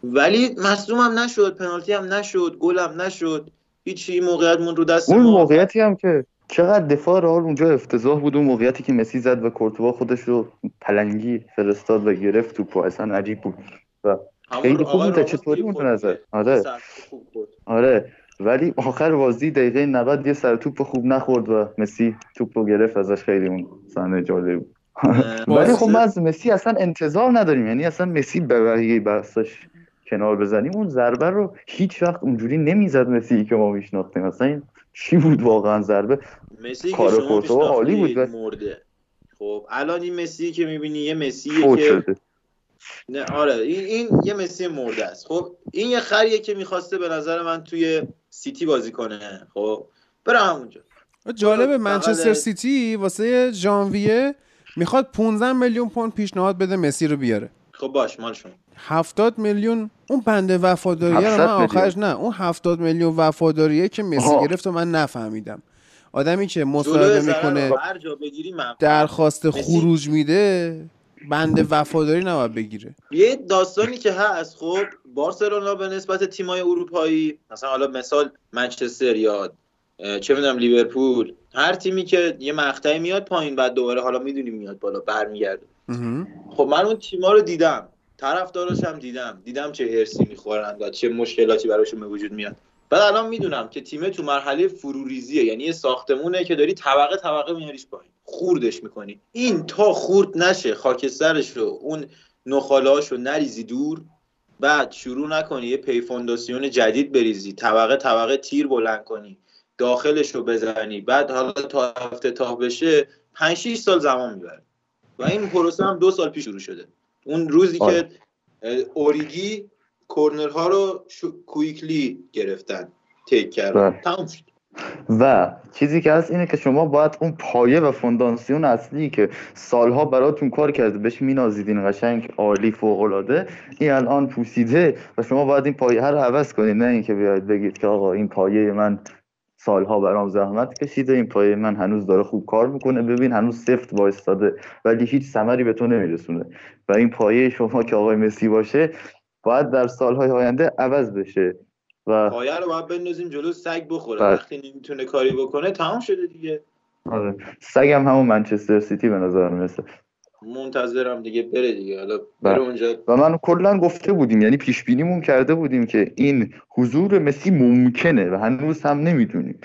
ولی مصدوم هم نشد پنالتی هم نشد گل هم نشد. هیچی موقعیت مون رو دست اون موقعیتی هم که چقدر دفاع رئال اونجا افتضاح بود اون موقعیتی که مسی زد و کورتوا خودش رو پلنگی فرستاد و گرفت توپو اصلا عجیب بود. و خیلی خوب بود چطوری خورد. نظر. آره. آره. ولی آخر بازی دقیقه 90 یه سر توپ خوب نخورد و مسی توپ رو گرفت ازش خیلی اون صحنه جالب بود. ولی خب ما از مسی اصلا انتظار نداریم. یعنی اصلا مسی به بحثش کنار بزنیم. اون ضربه رو هیچ وقت اونجوری نمی‌زد مسی که ما میشناختیم مثلا این چی بود واقعا ضربه؟ مسی که کار شما کورتوا عالی بود مرده. خب الان این مسی که می‌بینی یه مسیه فوت که شده. نه آره این این یه مسی مرده است. خب این یه خریه که می‌خواسته به نظر من توی سیتی بازی کنه. خب برم همونجا. جالبه فقط- منچستر سیتی واسه ژانویه می‌خواد 15 میلیون پوند پیشنهاد بده مسی رو بیاره. خب باش مالشون 70 میلیون اون بنده وفاداریه رو 700 من. آخرش نه اون 70 میلیون وفاداریه که مسی. گرفت و من نفهمیدم آدمی که مصاحبه می‌کنه درخواست خروج میده بنده وفاداری نباید بگیره یه داستانی که هست خب بارسلونا به نسبت تیمای اروپایی مثلا حالا مثال منچستر یا اه، چه می‌دونم لیورپول هر تیمی که یه مقطعی میاد پایین بعد دوباره حالا می‌دونیم میاد بالا برمیگرده. خب من اون تیما رو دیدم طرفداراش هم دیدم. دیدم چه هرسی می‌خورن و چه مشکلاتی براشون به وجود میاد. بعد الان می‌دونم که تیم تو مرحله فروریزیه یعنی یه ساختمونه که داری طبقه طبقه میاریش پایین. خوردش می‌کنی. این تا خورد نشه خاکسترش رو اون نخالهاش رو نریزی دور. بعد شروع نکنی یه پیفونداسیون جدید بریزی طبقه طبقه تیر بلند کنی داخلش رو بزنی. بعد حالا تا افتتاح بشه 5 6 سال زمان می‌بره. و این پروسه هم دو سال پیش شروع شده. اون روزی آره. که اه، اوریگی کورنرها رو شو... کویکلی گرفتن تیک کردن شد و چیزی که هست اینه که شما باید اون پایه و فونداسیون اصلی که سالها براتون کار کرده بهش مینازیدین قشنگ عالی فوق العاده این الان پوسیده و شما باید این پایه رو عوض کنید نه اینکه بیاید بگید که آقا این پایه من سالها برام زحمت کشیده. این پایه من هنوز داره خوب کار می‌کنه. ببین هنوز سفت وایستاده ولی هیچ ثمری به تو نمیرسونه. و این پایه شما که آقای مسی باشه باید در سالهای آینده عوض بشه و پایه رو باید بندازیم جلو سگ بخوره. بله. وقتی نمی‌تونه کاری بکنه تمام شده دیگه. آره. سگم همون منچستر سیتی به نظر می‌رسه. منتظرم دیگه بره دیگه. حالا بله. بره اونجا. و من کلا گفته بودیم یعنی پیش بینیمون کرده بودیم که این حضور مسی ممکنه و هنوز هم نمی‌دونیم.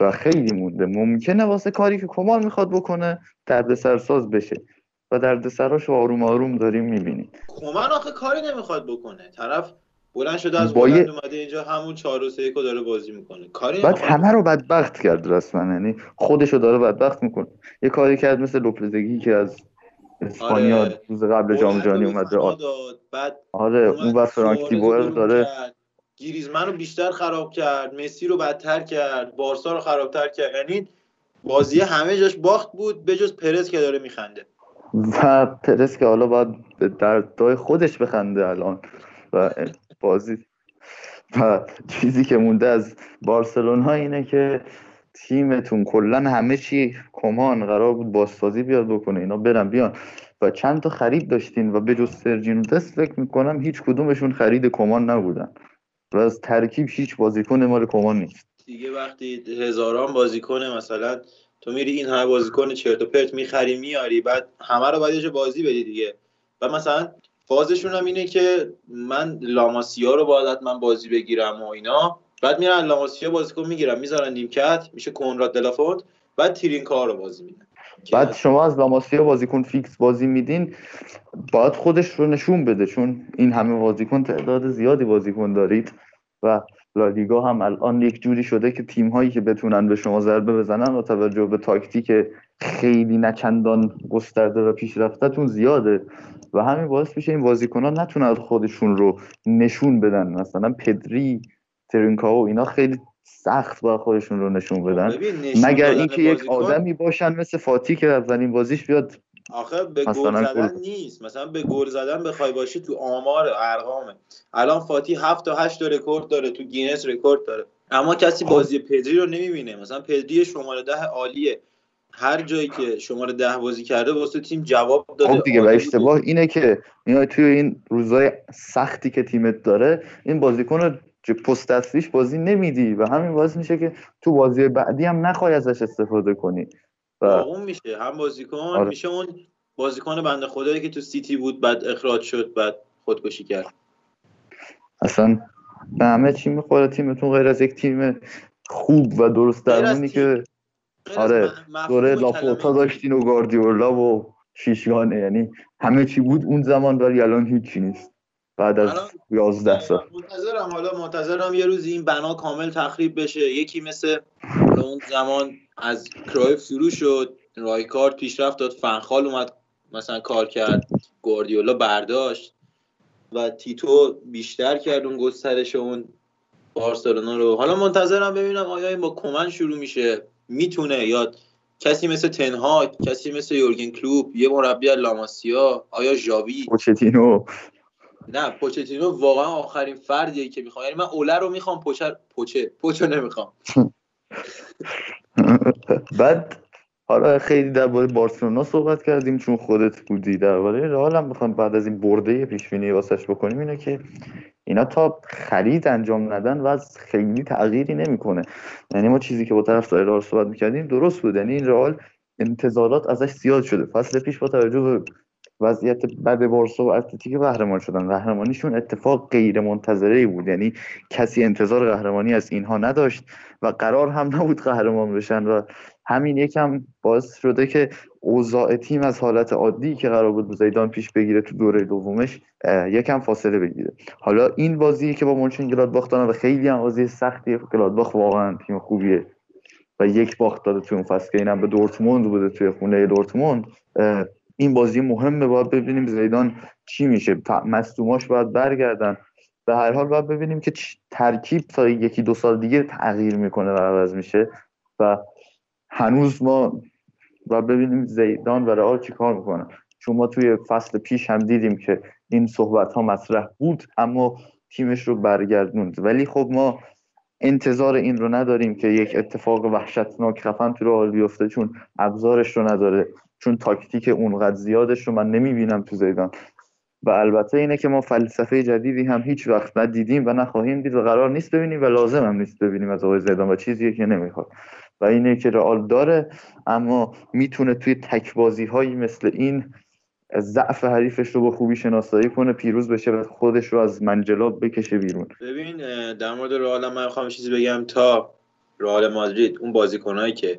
و خیلی مونده. ممکنه واسه کاری که کمال می‌خواد بکنه دردسرساز بشه. و دردسراشو آروم آروم داریم می‌بینیم. کومن آخه کاری نمی‌خواد بکنه. طرف بلند شده از بلند اومده اینجا همون 4 و 3 رو داره بازی می‌کنه. کاری بعد همه رو بدبخت کرد رسما. یعنی خودشو داره بدبخت می‌کنه. یه کاری کرد مثل لوپزگی که از اسپانیا آره. روز قبل جام جهانی اومده بعد آره اون و فرانک رو داره. گریزمن رو بیشتر خراب کرد. مسی رو بدتر کرد. بارسا رو خرابتر کرد. یعنی بازی همه جاش باخت بود به جز پرز که داره میخنده. و پرس که حالا باید به دردای خودش بخنده الان. و بازی و چیزی که مونده از بارسلونا اینه که تیمتون کلا همه چی کمان قرار بود بازسازی بیاد بکنه اینا برن بیان. و چند تا خرید داشتین و به جز سرجینو دست فکر می‌کنم هیچ کدومشون خرید کمان نبودن. و از ترکیب هیچ بازیکن مال کمان نیست. دیگه وقتی هزاران بازیکن مثلا تو میری این همه بازیکن چرت و پرت می‌خری میاری بعد همه رو باید بازی بدی دیگه. و مثلا فازشون هم اینه که من لاماسیا رو باید من بازی بگیرم و اینا. بعد میرن لاماسیا بازیکن می‌گیرن می‌ذارن نیمکت میشه کنراد دلافونت بعد تیرینکار رو بازی میدن. بعد شما از لاماسیا بازیکن فیکس بازی میدین باید خودش رو نشون بده چون این همه بازیکن تعداد زیادی بازیکن دارید و لالیگا هم الان یک جوری شده که تیم هایی که بتونن به شما ضربه بزنن با توجه به تاکتیک خیلی نچندان گسترده و پیشرفتتون زیاده و همین باعث میشه این بازیکن ها نتونن خودشون رو نشون بدن. مثلا پدری ترینکاو اینا خیلی سخت با خودشون رو نشون بدن ببین، نشون مگر اینکه یک آدمی باشن مثل فاتی که اولین بازیش بیاد آخه به گل زدن. نیست مثلا به گل زدن بخوای باشی تو آمار ارقامه الان فاتی 7 تا 8 تا رکورد داره تو گینس رکورد داره اما کسی خب. بازی پدری رو نمی‌بینه مثلا پدری شماره ده عالیه هر جایی که شماره ده بازی کرده واسه تیم جواب داده خب دیگه و. اشتباه اینه که میای توی این روزای سختی که تیمت داره این بازیکن رو که پست اصلیش بازی نمیدی و همین باعث میشه که تو بازی بعدی هم نخوای ازش استفاده کنی. و داغون میشه. هم بازیکن آره. میشه اون بازیکن بنده خدایی که تو سیتی بود بعد اخراج شد بعد خودکشی کرد. اصلا به همه چی می‌خوره تیمتون غیر از یک تیم خوب و درست درمونی تیم. که آره دوره لاپورتا داشتین و گاردیولا و شیشگانه. یعنی همه چی بود اون زمان ولی الان هیچی نیست. بعد از الان- 11 سال. منتظرم حالا منتظرم یه روز این بنا کامل تخریب بشه. یکی مثل اون زمان از کرایف شروع شد رایکارد پیشرفت داد فنخال اومد مثلا کار کرد گواردیولا برداشت و تیتو بیشتر کرد اون گسترش اون بارسلونا رو. حالا منتظرم ببینم آیا این با کمن شروع میشه. می‌تونه یا کسی مثل تنهاک کسی مثل یورگن کلوب یه مربی از لاماسیا آیا ژاوی؟ پوچتینو. نه پوچتینو واقعا آخرین فردیه که می‌خوام. یعنی من اوله رو می‌خوام پوچه پوچه پوچو نمی‌خوام. بعد حالا خیلی درباره بارسلونا صحبت کردیم چون خودت بودی. درباره رئال هم می‌خوام بعد از این برده پیش بینی واسش بکنیم اینه که اینا تا خرید انجام ندن و از خیلی تغییری نمی‌کنه. یعنی ما چیزی که با طرفدار رئال صحبت می‌کردیم درست بود. یعنی این رئال انتظارات ازش زیاد شده. فصل پیش با توجه به وضعیت بد بارسا و اتلتیک قهرمان شدن. قهرمانیشون اتفاق غیر منتظره بود. یعنی کسی انتظار قهرمانی از اینها نداشت و قرار هم نبود قهرمان بشن و همین یکم باعث شده که اوضاع تیم از حالت عادی که قرار بود زیدان پیش بگیره تو دوره دومش یکم فاصله بگیره. حالا این بازی که با مونچن گلادباخ دارن و خیلی هم بازی سختیه گلادباخ واقعا تیم خوبیه. و یک باخت داده تو اون فصل که اینم به دورتموند بوده توی خونه دورتموند این بازی مهمه باید ببینیم زیدان چی میشه. مصدوماش باید برگردن. به هر حال باید ببینیم که ترکیب تا یکی دو سال دیگه تغییر می‌کنه و عوض میشه و هنوز ما باید ببینیم زیدان و رئال چی کار می‌کنن. چون ما توی فصل پیش هم دیدیم که این صحبت ها مطرح بود اما تیمش رو برگردوند. ولی خب ما انتظار این رو نداریم که یک اتفاق وحشتناک خفن تو رئال بیفته چون ابزارش رو نداره. چون تاکتیک اونقدر زیادش رو من نمی‌بینم تو زیدان. و البته اینه که ما فلسفه جدیدی هم هیچ وقت ندیدیم و نخواهیم دید و قرار نیست ببینیم و لازم هم نیست ببینیم از آقای زیدان و چیزیه که نمی‌خواد. و اینه که رئال داره اما می‌تونه توی تکبازی هایی مثل این ضعف حریفش رو با خوبی شناسایی کنه پیروز بشه و خودش رو از منجلاب بکشه بیرون. ببین در مورد رئال من می‌خوام چیزی بگم تا رئال مادرید اون بازیکنایی که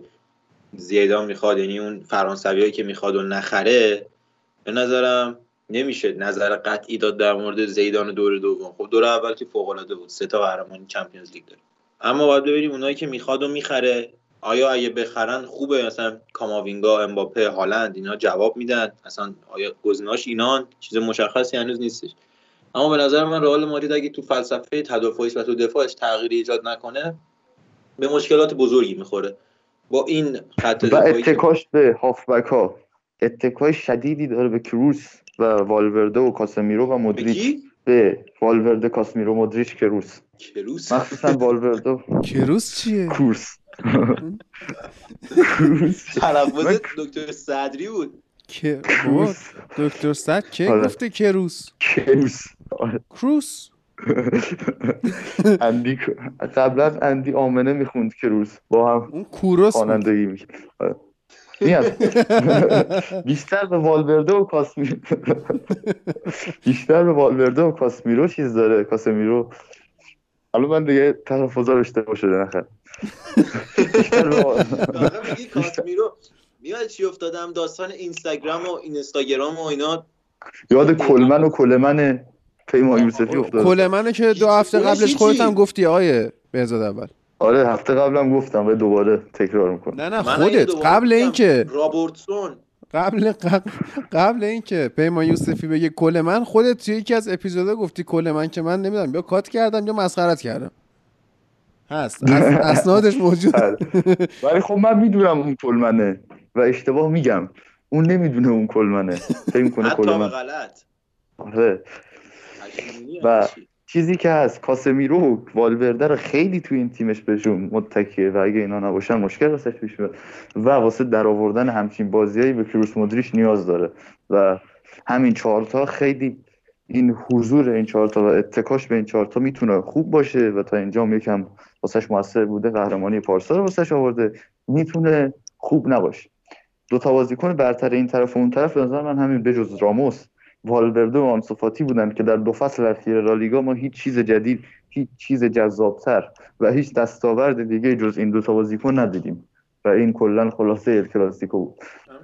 زیدان می‌خواد یعنی اون فرانسویایی که می‌خواد و نخره به نظرم نمیشه نظر قطعی داد در مورد زیدان دور دوم. خب دور اول که فوق العاده بود سه تا قهرمانی چمپیونز لیگ داره. اما باید ببینیم اونایی که می‌خواد و می‌خره آیا اگه بخرن خوبه؟ مثلا کاماوینگا امباپه هالند اینا جواب میدن. اصلا آیا گزینه‌هاش اینان؟ چیز مشخصی هنوز نیستش. اما به نظر من رئال مادرید اگه تو فلسفه تدافعیش و تو دفاعش تغییری ایجاد نکنه به مشکلات بزرگی می‌خوره. با این خط و دفاعی که- اتکاش به هافبک ها اتکای شدیدی داره به کروس و والورده و کاسمیرو و کی؟ به والورده کاسمیرو مودریچ کروس. کروس؟ مخصوصا والورده کروس چیه؟ کروس. تلفظ دکتر صدری بود. کروس. دکتر سد که آره. گفته کروس؟ کروس. آره. کروس. اندی قبلا اندی آمنه می‌خوند کروس با هم اون کوروس. خوانندگی آره. میاد بیشتر به والورده و کاسمیرو بیشتر به والورده و کاسمیرو چیز داره. کاسمیرو حالا من دیگه تلفظا اشتباه شده نخیر میگی کاسمیرو. میاد چی افتادم داستان اینستاگرام و اینستاگرام و اینا. یاد کلمن و کلمن پیمان یوسفی افتاد کل منو که دو هفته قبلش. خودت هم گفتی آیه بهزاد اول. آره هفته قبلم گفتم و دوباره تکرار می‌کنم. نه نه من خودت. قبل اینکه رابرتسون. قبل قبل, قبل اینکه پیمان یوسفی بگه کل من خودت توی یکی از اپیزودا گفتی کل من که من نمی‌دونم. یا کات کردم یا مسخرت کردم. هست اس- اسنادش موجود. ولی خب من می‌دونم اون کلمنه و اشتباه میگم. اون نمی‌دونه اون کلمنه فکر کنه به کلمن غلط آره. و- چی؟ چیزی که هست کاسمیرو و والورده رو خیلی توی این تیمش بهشون متکیه و اگه اینا نباشن مشکل واسش پیش میاد. و واسه درآوردن همچین بازیایی به کروس مودریچ نیاز داره. و همین چهارتا خیلی این حضور این چهارتا و اتکاش به این چهارتا می‌تونه خوب باشه و تا اینجا یکم واسش موثر بوده قهرمانی پارسا رو واسش آورده می‌تونه خوب نباشه. دو تا بازیکن برتر این طرف و اون طرف به نظر من همین بجز راموس والورده و آنسوفاتی بودن که در دو فصل اخیر لالیگا ما هیچ چیز جدید هیچ چیز جذابتر و هیچ دستاورد دیگه جز این دو تا بازیکن ندیدیم و این کلا خلاصه ال کلاسیکو بود.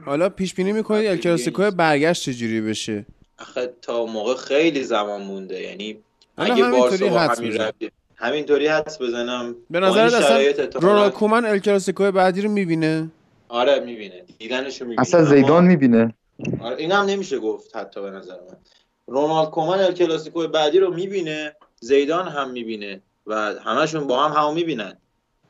حالا پیش بینی می‌کنید ال کلاسیکو برگشت چجوری بشه؟ آخه تا موقع خیلی زمان مونده یعنی اگه همینطوری بارسا همین همینطوری حدس بزنم. به نظرت اصلا رونالد کومن ال کلاسیکو بعدی رو می‌بینه؟ آره می‌بینه. دیدنشو می‌بینه. اصلا زیدان می‌بینه. آره این هم نمیشه گفت حتی به نظر من. رونالد کومن ال کلاسیکو بعدی رو می‌بینه زیدان هم می‌بینه و همشون با هم همو می‌بینن.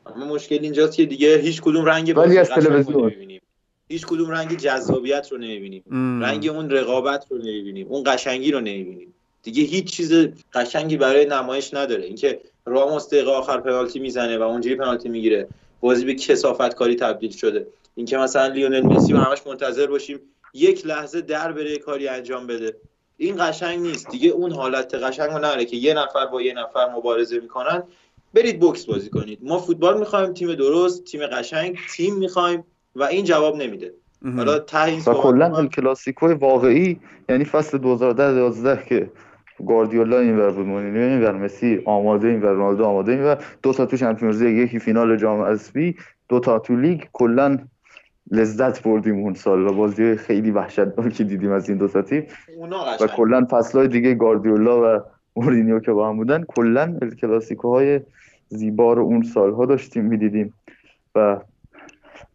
اما مشکل اینجاست که دیگه هیچ کدوم رنگ ولی از تلویزیون. نمی‌بینیم. هیچ کدوم رنگ جذابیت رو نمی‌بینیم. رنگ اون رقابت رو نمی‌بینیم. اون قشنگی رو نمی‌بینیم. دیگه هیچ چیز قشنگی برای نمایش نداره. اینکه راموس دقیقه آخر پنالتی می‌زنه و اونجوری پنالتی می‌گیره بازی به کسافت کاری تبدیل شده. اینکه مثلا لیونل مسی و همش منتظر باشیم یک لحظه در بره کاری انجام بده. این قشنگ نیست. دیگه اون حالت قشنگ رو نداره که یه نفر با یه نفر مبارزه می‌کنن. برید بوکس بازی کنید. ما فوتبال می‌خوایم تیم درست تیم قشنگ تیم می‌خوایم و این جواب نمیده. حالا ته این کلا ال کلاسیکو واقعی یعنی فصل 2010 که گواردیولا اینور بود مورینیو اینور مسی آماده اینور رونالدو آماده اینور دو تا تو Champions League یکی فینال جام حذفی دو تا تو لیگ کلا لذت بردیم اون سال و بازی خیلی وحشتناکی دیدیم از این دو تا تیم. و کلا فصلهای دیگه گاردیولا و مورینیو که با هم بودن کلا ال کلاسیکوهای زیبا رو اون سالها داشتیم می‌دیدیم. و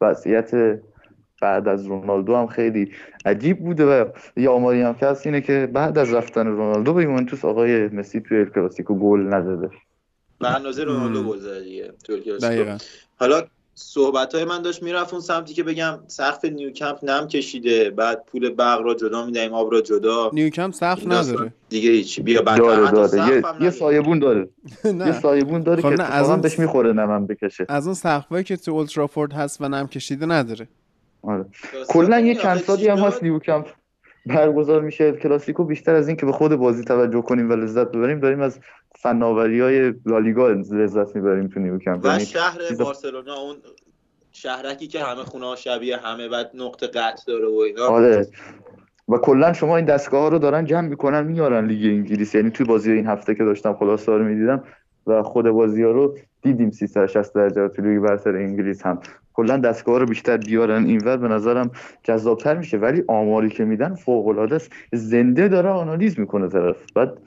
وضعیت بعد از رونالدو هم خیلی عجیب بوده و یه آماری هم که هست اینه که بعد از رفتن رونالدو به یوونتوس آقای مسی توی ال کلاسیکو گل نداده. به اندازه رونالدو. گل زده دیگه الکلاسیکو. حالا صحبت های من داشت می‌رفت اون سمتی که بگم سقف نیوکمپ نم کشیده بعد پول برق را جدا می‌دهیم آب را جدا. نیوکمپ سقف. نداره. دیگه هیچی بیا بعد داره داره یه. سایبون داره. یه سایبون داره خب که از اون- بهش می‌خوره نمم بکشه. از اون سقفایی که تو اولترافورد هست و نم کشیده نداره. آره. کلا یه چند سالی هم هست؟ نیوکمپ برگزار میشه ال کلاسیکو بیشتر از این که به خود بازی توجه کنیم و لذت ببریم داریم از فناوری های لالیگا لذت می‌بریم تو نیوکمپ و یعنی شهر بارسلونا اون شهرکی که همه خونه ها شبیه همه بعد نقطه قطع داره و اینا. آره. و کلا شما این دستگاه ها رو دارن جمع می‌کنن میارن لیگ انگلیس. یعنی توی بازی این هفته که داشتم خلاصه رو می‌دیدم و خود بازی ها رو دیدیم 360 درجه توی لیگ برتر انگلیس هم. کلا دستگاه ها رو بیشتر بیارن اینور به نظرم جذابتر میشه. ولی آماری که میدن فوق العاده است. زنده داره آنالیز می‌کنه طرف. بعد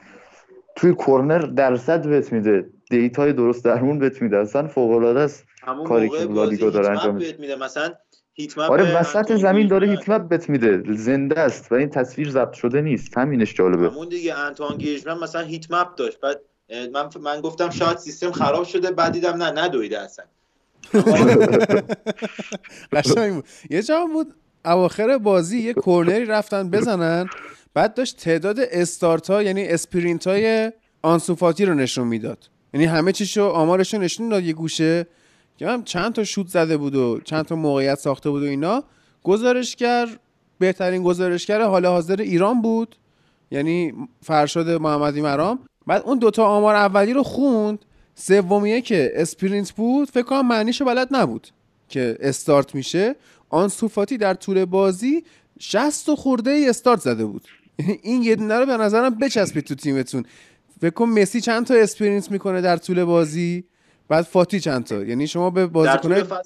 توی کرنر درصد بهت میده. data ی درست درمون بهت میده. اصلا فوق العاده است همون کاری که لالیگا داره heatmap انجام میده. مثلا heatmap آره وسط زمین داره. heatmap بهت میده. زنده است و این تصویر ضبط شده نیست. همینش جالبه. همون دیگه انتوان گریزمان مثلا heatmap داشت. بعد من من گفتم شاید سیستم خراب شده. بعد دیدم نه ندویده اصلا. قشنگ بود. یه جا بود اواخر بازی یه کورنری رفتن بزنن. بعد داشت تعداد استارت ها یعنی sprint های آنسوفاتی رو نشون می‌داد. یعنی همه چیشو آمارش رو نشون داد یه گوشه که هم چند تا شوت زده بود و چند تا موقعیت ساخته بود و اینا. گزارشگر بهترین گزارشگر حال حاضر ایران بود یعنی فرشاد محمدی مرام بعد اون دوتا آمار اولی رو خوند. سومیه که اسپرینت بود فکر کنم معنیشو بلد نبود که استارت میشه. آنسوفاتی در طول بازی 60 خورده ای استارت زده بود. این یه دونه رو به نظرم بچسبید تو تیمتون. فکر کن مسی چند تا sprint می‌کنه در طول بازی؟ بعد فاتی چند تا؟ یعنی شما به دوتا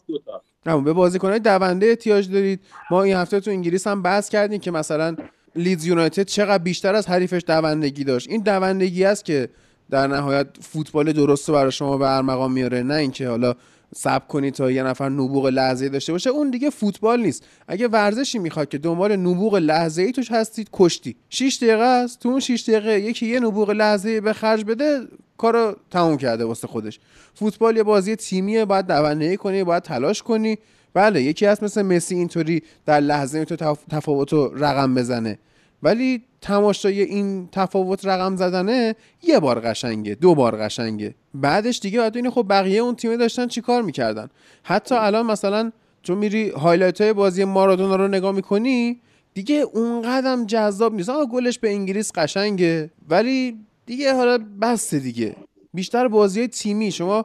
همون به بازیکنهای دونده احتیاج دارید. ما این هفته تو انگلیس هم بحث کردیم که مثلا لیدز یونایتد چقدر بیشتر از حریفش دوندگی داشت. این دوندگی است که در نهایت فوتبال درست رو برای شما به ارمغان میاره نه اینکه حالا صبر کنید تا یه نفر نبوغ لحظه داشته باشه اون دیگه فوتبال نیست. اگه ورزشی می‌خواد که دنبال نبوغ لحظه ای توش هستید کشتی. 6 دقیقه است تو اون 6 دقیقه یکی یه نبوغ لحظه ای به خرج بده کارو تموم کرده واسه خودش. فوتبال یه بازی تیمیه باید دوندگی کنی باید تلاش کنی. بله یکی هست مثل مسی اینطوری در لحظه تف- تفاوت رو رقم بزنه. ولی تماشای این تفاوت رقم زدنه یه بار قشنگه دو بار قشنگه. بعدش دیگه باید اینه خب بقیه اون تیمه داشتن چیکار می‌کردن. حتی الان مثلا تو میری highlight های بازی مارادونا رو نگاه می‌کنی دیگه اون قدرم جذاب نیست. آقا گلش به انگلیس قشنگه ولی دیگه حالا بسته دیگه. بیشتر بازی های تیمی. شما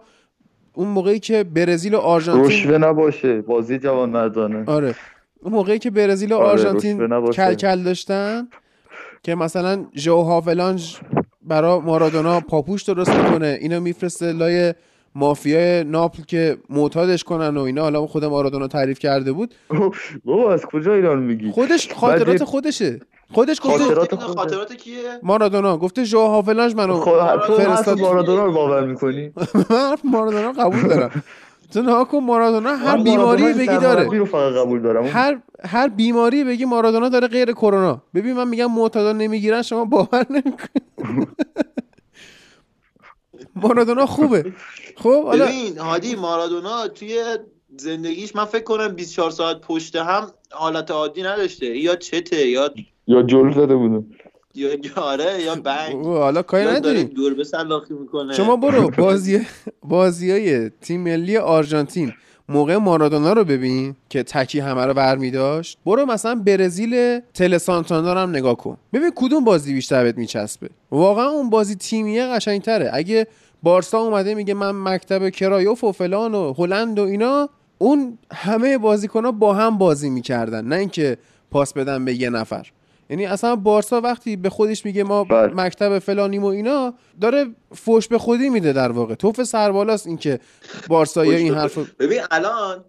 اون موقعی که برزیل و آرژانتین نباشه. بازی جوان مردانه آره. موقعی که برزیل و آره، آرژانتین نباشه. کل کل داشتن که مثلا ژو هاولانج برا مارادونا پاپوش درست می‌کنه. اینو میفرسته لای مافیای ناپل که معتادش کنن و اینا. حالا خود مارادونا تعریف کرده بود. بابا از کجا ایران میگی؟ خودش خاطرات خودشه. خودش گفته خاطرات اینا. خاطرات کیه؟ مارادونا گفته ژو هافلانش منو خب فرستاد. مارادونا رو باور می‌کنی؟ من مارادونا قبول دارم. تو نها کن مارادونا هر بیماری بگی داره. رو فقط قبول دارم. هر هر بیماری بگی مارادونا داره غیر کرونا. ببین من میگم معتادا نمی‌گیرن شما باور نمی‌کنی. مارادونا خوبه. خب حالا ببین هادی مارادونا توی زندگیش من فکر کنم 24 ساعت پشت هم حالت عادی نداشته. یا چته یا یا جل زده بودم یا آره یا بنگ او، حالا کاری نداریم. دور به سلاخی می‌کنه. شما برو بازی بازی های تیم ملی آرژانتین. موقع مارادونا رو ببین که تکی همه رو برمی داشت برو مثلا برزیل تل سانتاندار هم نگاه کن. ببین کدوم بازی بیشتر بهت میچسبه. واقعا اون بازی تیمیه قشنگتره. اگه بارسا اومده میگه من مکتب کرایوف و فلان و هلند و اینا اون همه بازیکنها با هم بازی می‌کردن. نه اینکه پاس بدن به یه نفر. یعنی اصلا بارسا وقتی به خودش میگه ما بله. مکتب فلانیم و اینا داره فوش به خودی میده در واقع توف سربالاست اینکه بارسا یا این حرف ببین الان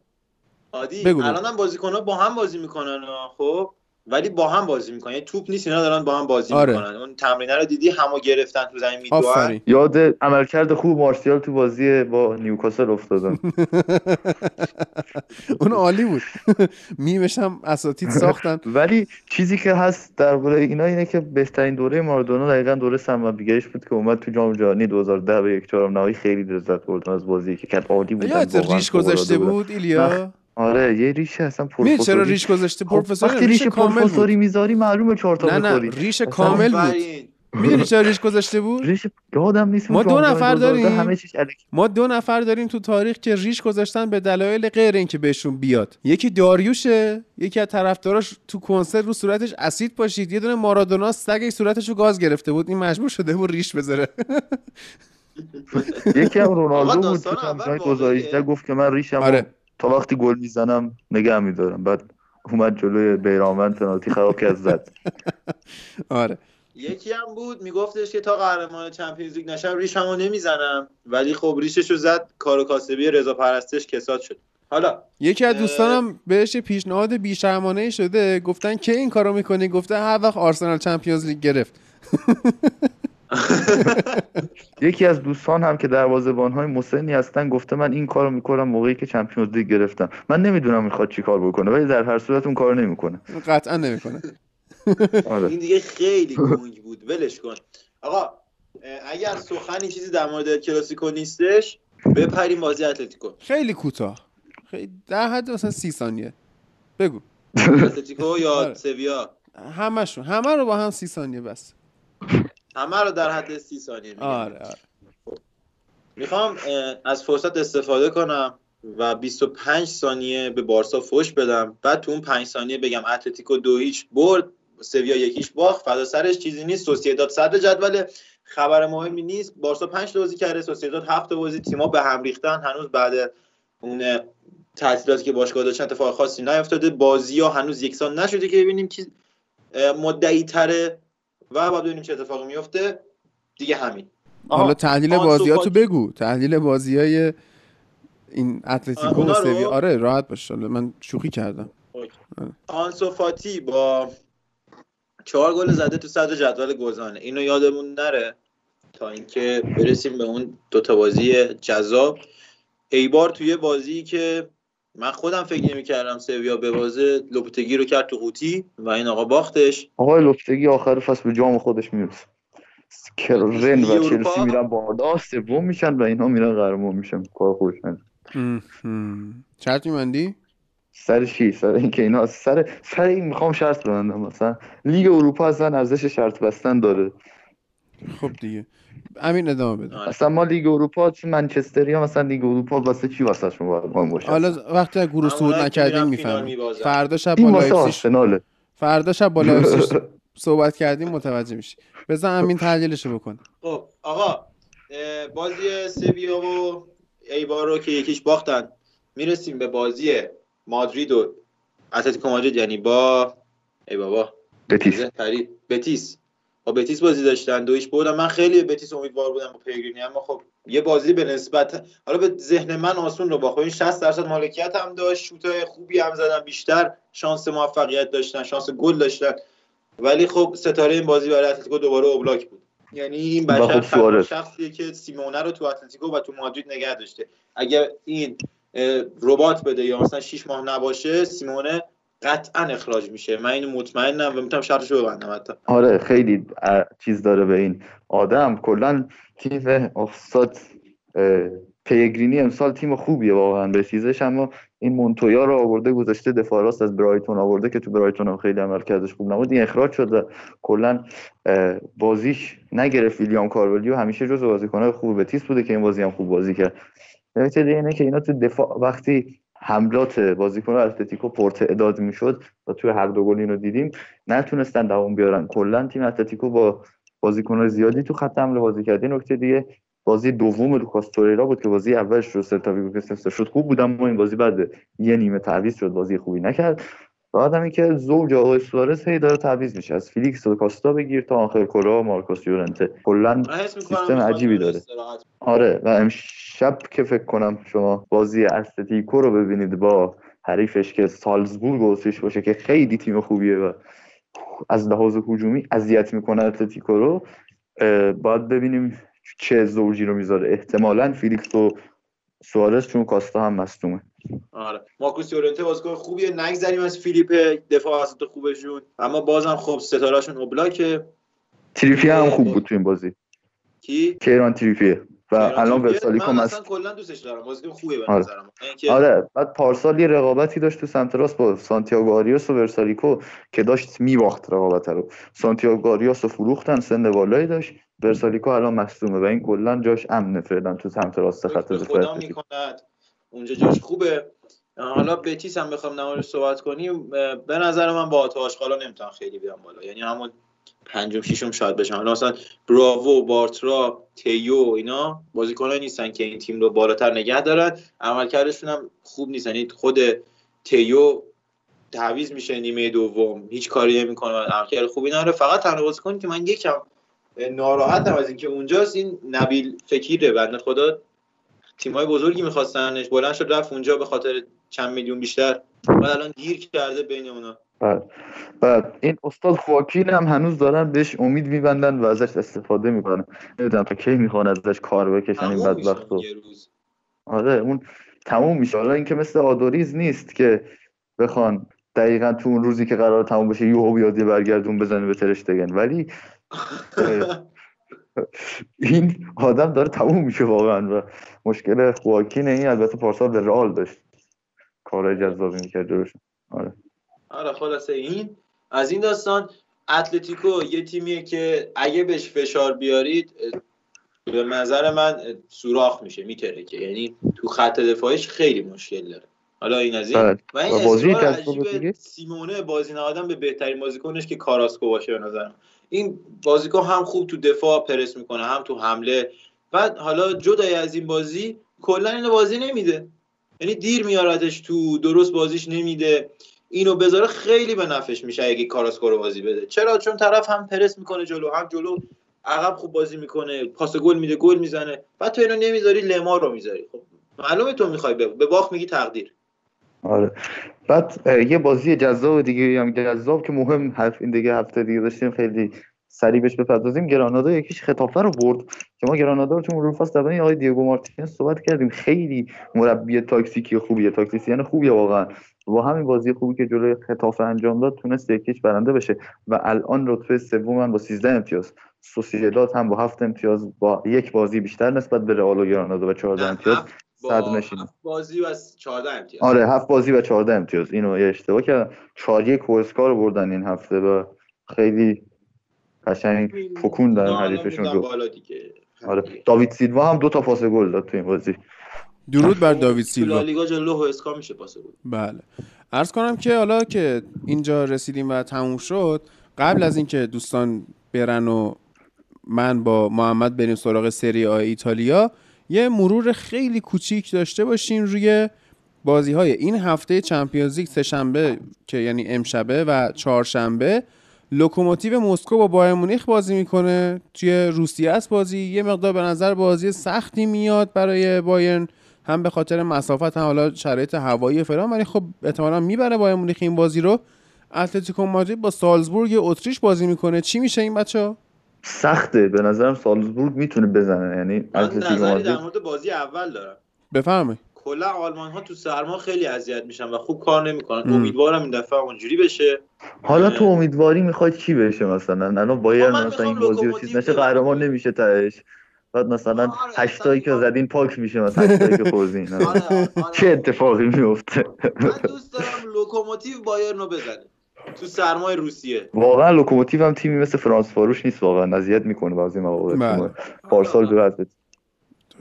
عادی بگو. الان هم بازیکن‌ها با هم بازی می‌کنن ها، خب ولی با هم بازی می‌کنن. یعنی توپ نیست اینا دارن با هم بازی آره. می‌کنن. اون تمرینه رو دیدی؟ همو گرفتن تو زمین میدوئن یاد عملکرد خوب مارسیال تو بازی با نیوکاسل افتادم. اون عالی بود. میمش هم اساتید ساختن. ولی چیزی که هست درباره اینا اینه که بهترین دوره مارادونا دقیقا دوره سرمربیگریش بود که اومد تو جام جهانی 2010 به یک چهارم نهایی خیلی لذت بردم از بازی که کرد عالی بود ریش گذاشته بود ایلیا؟ آره یه ریش اصلا می‌دونی چرا پروفسوری ریش گذاشته خب، پروفسور وقتی ریش پروفسوری می‌ذاری معلومه چهار تا نه نه ریش کامل بود. می‌دونی چرا ریش گذاشته بود ریش یادم نیست ما دو نفر جهانی 2010 داریم. همه چیز الکی. ما دو نفر داریم تو تاریخ که ریش گذاشتن به دلایل غیر اینکه بهشون بیاد یکی داریوشه یکی از طرفداراش تو کنسرت رو صورتش اسید پاشید یه دونه مارادونا سگش صورتش رو گاز گرفته بود این مجبور شده بود ریش بذاره یکی هم رونالدو بود؟ گذاشته گفت که من ریشم آره. تا وقتی گل می‌زنم نگه میدارم. بعد اومد جلوی بیرانوند پنالتی خراب کرد زد. آره. یکی هم بود میگفتش که تا قهرمان چمپیونز لیگ نشم ریشمو نمی‌زنم. ولی خب ریششو زد کار و کاسبی رضا پرستش کساد شد. حالا یکی از. دوستانم بهش پیشنهاد بیشرمانه شده گفتن که این کارو می‌کنی؟ گفته هر وقت آرسنال چمپیونز لیگ گرفت. یکی از دوستان هم که دروازه‌بان های مسنی هستن گفته من این کارو می‌کنم موقعی که چمپیونز لیگ گرفتم. من نمی‌دونم می‌خواد چی کار بکنه ولی در هر صورت اون کار نمی‌کنه. قطعا نمی‌کنه. آره. این دیگه خیلی گنگ بود. ولش کن. آقا اگر سخنی چیزی در مورد کلاسیکو نیستش بپریم بازی اتلتیکو. خیلی کوتاه. خیلی در حد مثلا سی ثانیه. بگو. اتلتیکو یا آره. سویا؟ همشون. همه رو با هم سی ثانیه بس. همه رو در حد سی ثانیه میگم. آره آره. می‌خوام از فرصت استفاده کنم و 25 ثانیه به بارسا فوش بدم. بعد تو اون 5 ثانیه بگم اتلتیکو دو هیچ برد سویا یکیش باخت. فدا سرش چیزی نیست. سوسییداد صدر جدول خبر مهمی نیست. بارسا 5 تا بازی کرده. سوسییداد 7 تا بازی تیم‌ها به هم ریختن. هنوز بعد اون تعطیلاتی که باشگاه داشتن اتفاق خاصی نیفتاده. بازی ها هنوز یکسان نشده که ببینیم کی مدعی تره و بعد ببینیم چه اتفاقی میفته دیگه همین. حالا تحلیل بازیاتو. بگو. تحلیل بازی های این اتلتیکو و؟ سویا. آره راحت باش. حالا من شوخی کردم. آنسو فاتی با چهار گل زده تو صدر جدول گلزنه اینو یادمون نره تا اینکه برسیم به اون دوتا بازی جذاب. ایبار توی بازی که من خودم فکر نمی‌کردم سویا به بازه لوپتگی رو کرد تو قوطی و این آقا باختش. آقای لوپتگی آخر فصل به جام خودش می‌رسه. رن لیگ و؟ چلسی میرن بالا سوم میشن و اینا میرن قهرمان میشن. کار خوش ام، هم. شرط میبندی؟ سر چی؟ سر اینکه اینا سر سر این می‌خوام شرط ببندم مثلا. لیگ اروپا اصلا ارزش شرط بستن داره. خب دیگه. امین ادامه بده. آره. اصلا ما لیگ اروپا چه منچستری ها مثلا لیگ اروپا واسه چی واسه شما باید مهم باشه حالا وقتی از گروه صعود نکردیم می‌فهمیم. فردا شب با لایپزیگ فردا شب با لایپزیگ صحبت کردیم متوجه میشی. بزن امین تحلیلشو بکن خب آقا بازی سویا و ایبار رو که یکیش باختن. می‌رسیم به بازی مادرید و اتلتیکو مادرید یعنی با ای بابا. بتیس. بتیس. با بتیس بازی داشتن دو هیچ بردن. من خیلی به بتیس امیدوار بودم با پیگرینی اما خب یه بازی به نسبت حالا به ذهن من آسون رو باخت این 60 درصد مالکیت هم داشت. شوتای خوبی هم زدن. بیشتر شانس موفقیت داشتن شانس گل داشتن. ولی خب ستاره این بازی برای اتلتیکو دوباره اوبلاک بود. یعنی این بشر خب شخصیه که سیمونه رو تو اتلتیکو و تو مادرید نگه داشته. اگر این ربات بده یا مثلا 6 ماه نباشه سیمونه قطعا اخراج میشه. من اینو مطمئنم و می‌تونم شرطشو ببندم حتی. آره خیلی چیز داره به این. آدم کلا تیم آفساد پیگرینی امسال تیم خوبیه واقعا به چیزش. اما این مونتویا رو آورده گذاشته دفاع راست از برایتون آورده که تو برایتون هم خیلی عمل کردش خوب نبود. این اخراج شد و کلا بازیش نگرفت ویلیام کاروالیو همیشه جز بازیکن‌های خوب بتیس بوده که این بازی هم خوب بازی کرد. نکته اینه که اینا تو دفاع وقتی حملات بازیکن اتلتیکو پرتعداد می‌شد و توی هر دو گل اینو دیدیم. نتونستن دوام بیارن. کلا تیم اتلتیکو با بازیکن زیادی تو خط حمله بازی کرد. نکته دیگه بازی دوم لوکاس توریرا بود که بازی اولش رو سلتا ویگو شد خوب بود اما این بازی بعد یه نیمه تعویض شد. بازی خوبی نکرد. و آدمی که زوج آقای سوارز هی داره تعویض میشه. از فیلیکس و کاستا بگیر تا آنخل کوره‌آ و مارکوس یورنته. کلا سیستم عجیبی داره. آره و امشب که فکر کنم شما بازی اتلتیکو رو ببینید با حریفش که سالزبورگ اتریش باشه که خیلی تیم خوبیه و از لحاظ هجومی اذیت می‌کنه اتلتیکو رو باید ببینیم چه زوجی رو می‌ذاره. احتمالا فیلیکس و سوارز چون کاستا هم مصدومه. آره. مارکوس یورنته بازیکن خوبیه. نگذریم از فیلیپ دفاع وسط خوبشون. اما بازم خب ستارهشون اوبلاکه. تریپیه هم خوب بود تو این بازی. کی؟ کیران تریپیه و الان ورسالیکو من اصلا کلا دوستش دارم. بازیکن خوبه به آره. نظرم. آره. بعد پارسال یه رقابتی داشت تو سمت راست با سانتیاگو آریوس و ورسالیکو که داشت میباخت رقابت رو. سانتیاگو آریوس رو فروختن سن بالایی داشت. ورسالیکو الان مصدومه و این کلا جاش امنه فعلا تو سمت راست خط دفاع اونجا جاش خوبه. حالا بتیس هم بخوام نمارش صحبت کنیم. به نظر من با آشغالا نمی‌تونن خیلی بیان بالا. یعنی همون پنجم ششم شاید بشن حالا مثلا براوو بارترا تیو اینا بازیکنایی نیستن که این تیم رو بالاتر نگه دارن. عملکردشون هم خوب نیستن. یعنی خود تیو تعویض میشه نیمه دوم. هیچ کاری نمی‌کنه. عملکرد خوبی نداره. فقط تنها بازیکن که من یکم ناراحتم از اینکه اونجاست این نبیل فکیره. بنده خدا تیمای بزرگی میخواستنش. بلند شد رفت اونجا به خاطر چند میلیون بیشتر. و الان گیر کرده بین اونا. بعد بعد. این استاد خواکین هم هنوز دارن بهش امید میبندن و ازش استفاده می‌کنن. نمی‌دونم تا کی می‌خوان ازش کار بکشن این بدبخت آره اون تموم میشه. حالا اینکه مثل آدوریز نیست که بخوان دقیقا تو اون روزی که قرار تموم بشه یهو بیاد برگردون بزنه به ترشتگن. ولی این آدم داره تموم میشه واقعا و مشکل خواکین این البته پارسال به رئال داشت. کارهای جذابی می‌کرد جلوش. آره. آره خلاصه این از این داستان اتلتیکو یه تیمیه که اگه بهش فشار بیارید به نظر من سوراخ میشه میتره که. یعنی تو خط دفاعش خیلی مشکل داره. حالا این از این. بله. و این بازی سیمونه بازی نهادن به بهترین بازیکنش که کاراسکو باشه به نظرم. این بازیکن هم خوب تو دفاع پرس می‌کنه هم تو حمله. بعد حالا جدای از این بازی کلا اینو بازی نمیده. یعنی دیر میارتش تو درست بازیش نمیده. اینو بذاره خیلی به نفش میشه اگه کاراسکو رو بازی بده. چرا؟ چون طرف هم پرس می‌کنه جلو هم جلو عقب خوب بازی می‌کنه پاس گل میده گل می‌زنه. بعد تو اینو نمی‌ذاری لما رو می‌ذاری. خب معلومه تو می‌خوای به باخ میگی تقدیر. آره. بعد یه بازی جذاب دیگه هم جذاب که مهم حرف این دیگه هفته دیگه داشتیم خیلی سریع بهش بپردازیم. گرانادا یکیش خطافه رو برد. که ما گرانادا رو چون روفاس درباره آقای دیگو مارتینز صحبت کردیم. خیلی مربی تاکتیکی خوبیه. تاکتیسیان خوبیه واقعا. با همین بازی خوبی که جلوی خطافه انجام داد تونست یکیش برنده بشه و الان رتبه سوم با 13 امتیاز. سوسییداد هم با هفت امتیاز با یک بازی بیشتر نسبت به رئال و گرانادا و 14 امتیاز. صد نشینه بازی و 14 امتیاز. آره هفت بازی و 14 امتیاز. اینو یه اشتباه که 4 یک رو بردن این هفته و خیلی قشنگ فکوندن حریفشون رو. آره. داوید سیلوا هم دو تا پاس گل داد تو این بازی. درود بر داوید سیلوا. لیگا جلو اسکا میشه پاس گل. بله. عرض کنم که حالا که اینجا رسیدیم و تموم شد قبل از اینکه دوستان برن و من با محمد بریم سراغ سری آ ایتالیا یه مرور خیلی کوچیک داشته باشیم روی بازی های این هفته Champions League سه‌شنبه که یعنی امشبه و چهارشنبه. لوکوموتیو مسکو با بایرن مونیخ بازی می‌کنه. توی روسیه است بازی. یه مقدار به نظر بازی سختی میاد برای بایرن. هم به خاطر مسافت هم حالا شرایط هوایی فلان. ولی خب احتمالا می‌بره بایرن مونیخ این بازی رو. اتلتیکو مادرید با سالزبورگ اتریش بازی می‌کنه. چی میشه این بچه سخته. به نظرم سالزبورگ می‌تونه بزنه. یعنی من در مورد بازی اول دارم. بفرمایید. کلا آلمان ها تو سرما خیلی اذیت میشن و خوب کار نمی‌کنن. ام. امیدوارم این دفعه اونجوری بشه. حالا تو امیدواری می‌خواد کی بشه مثلا؟ الان بایرن مثلا این بازی رو چیز نشه. قهرمان نمیشه تهش. بعد مثلا آره، هشتایی که زدین پاک میشه مثلا هشتایی که خوردین. آره، آره. چه اتفاقی میفته من دوست دارم لوکوموتیو بایرن رو بزنه. تو سرمای روسیه. واقعا لوکوموتیو هم تیمی مثل فرانس واروش نیست واقعا اذیت می‌کنه بعضی مواقع بله. پارسال جو اتلتیک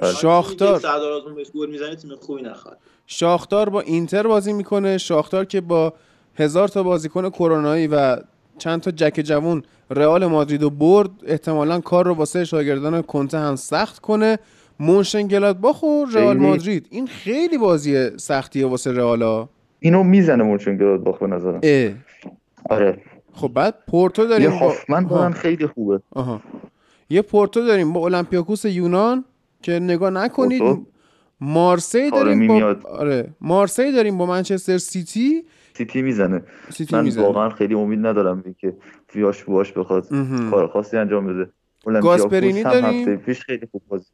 آره. شاختار سردار آزمون بهش گل می‌زنه تیم خوبی نخواد. شاختار با اینتر بازی می‌کنه. شاختار که با هزار تا بازیکن کرونایی و چند تا جک جوون رئال مادرید رو برد احتمالا کار رو واسه شاگردان کنته هم سخت کنه. مونشنگلادباخ و رئال خیلی. مادرید. این خیلی بازی سختیه واسه رئالا. اینو می‌زنه مونشنگلادباخ به نظرم. اه. آره خب بعد پورتو یه داریم با... هافمن. دارن خیلی خوبه آها. یه پورتو داریم با اولمپیاکوس یونان که نگاه نکنید پورتو؟ مارسی آره، داریم با. آره مارسی داریم با منچستر سیتی سیتی می‌زنه سیتی من می‌زنه واقعا خیلی امید ندارم که فیاش بواش بخواد. کار خاصی انجام بده گاسپرینی داریم؟ هفته پیش خیلی خوب بازی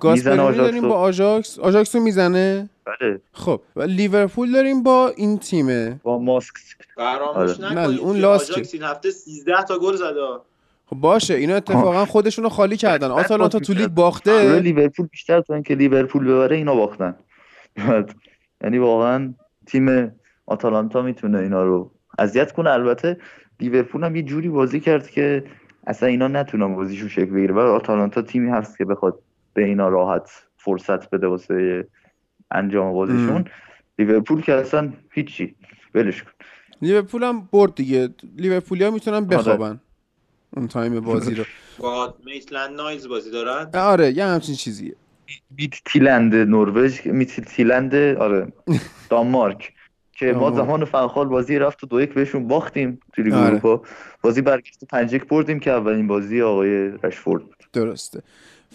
گاسپرینی داریم. با آژاکس آژاکس رو می‌زنه بله. خب و لیورپول داریم با این تیمه. با ماسک. فراموش آره. نه، اون لاست این هفته 13 تا گل زده. خب باشه اینا اتفاقا خودشون رو خالی کردن. آتالانتا تو لیگ باخته. لیورپول بیشتر تا اینکه لیورپول ببره اینا باختن. یعنی واقعا تیم آتالانتا می‌تونه اینا رو اذیت کنه. البته لیورپول هم یه جوری بازی کرد که اصلا اینا نتونن بازیشون شکل بگیره ولی آتالانتا تیمی هست که بخواد به اینا راحت فرصت بده واسه انجام بازیشون. لیورپول که اصلا هیچی. ولش کن. لیورپول هم برد دیگه. لیورپولیا می‌تونن آره. بخوابن. اون time بازی رو. با میتلند نایز بازی دارن؟ آره یه همچین چیزیه. میت تیلند نروژ میت تیلند آره دانمارک. که ما. زمان فنخال بازی رفت و دو یک بهشون باختیم توی لیگ آره. اروپا. بازی برگشت و پنج یک بردیم که اولین بازی آقای رشفورد بود. درسته.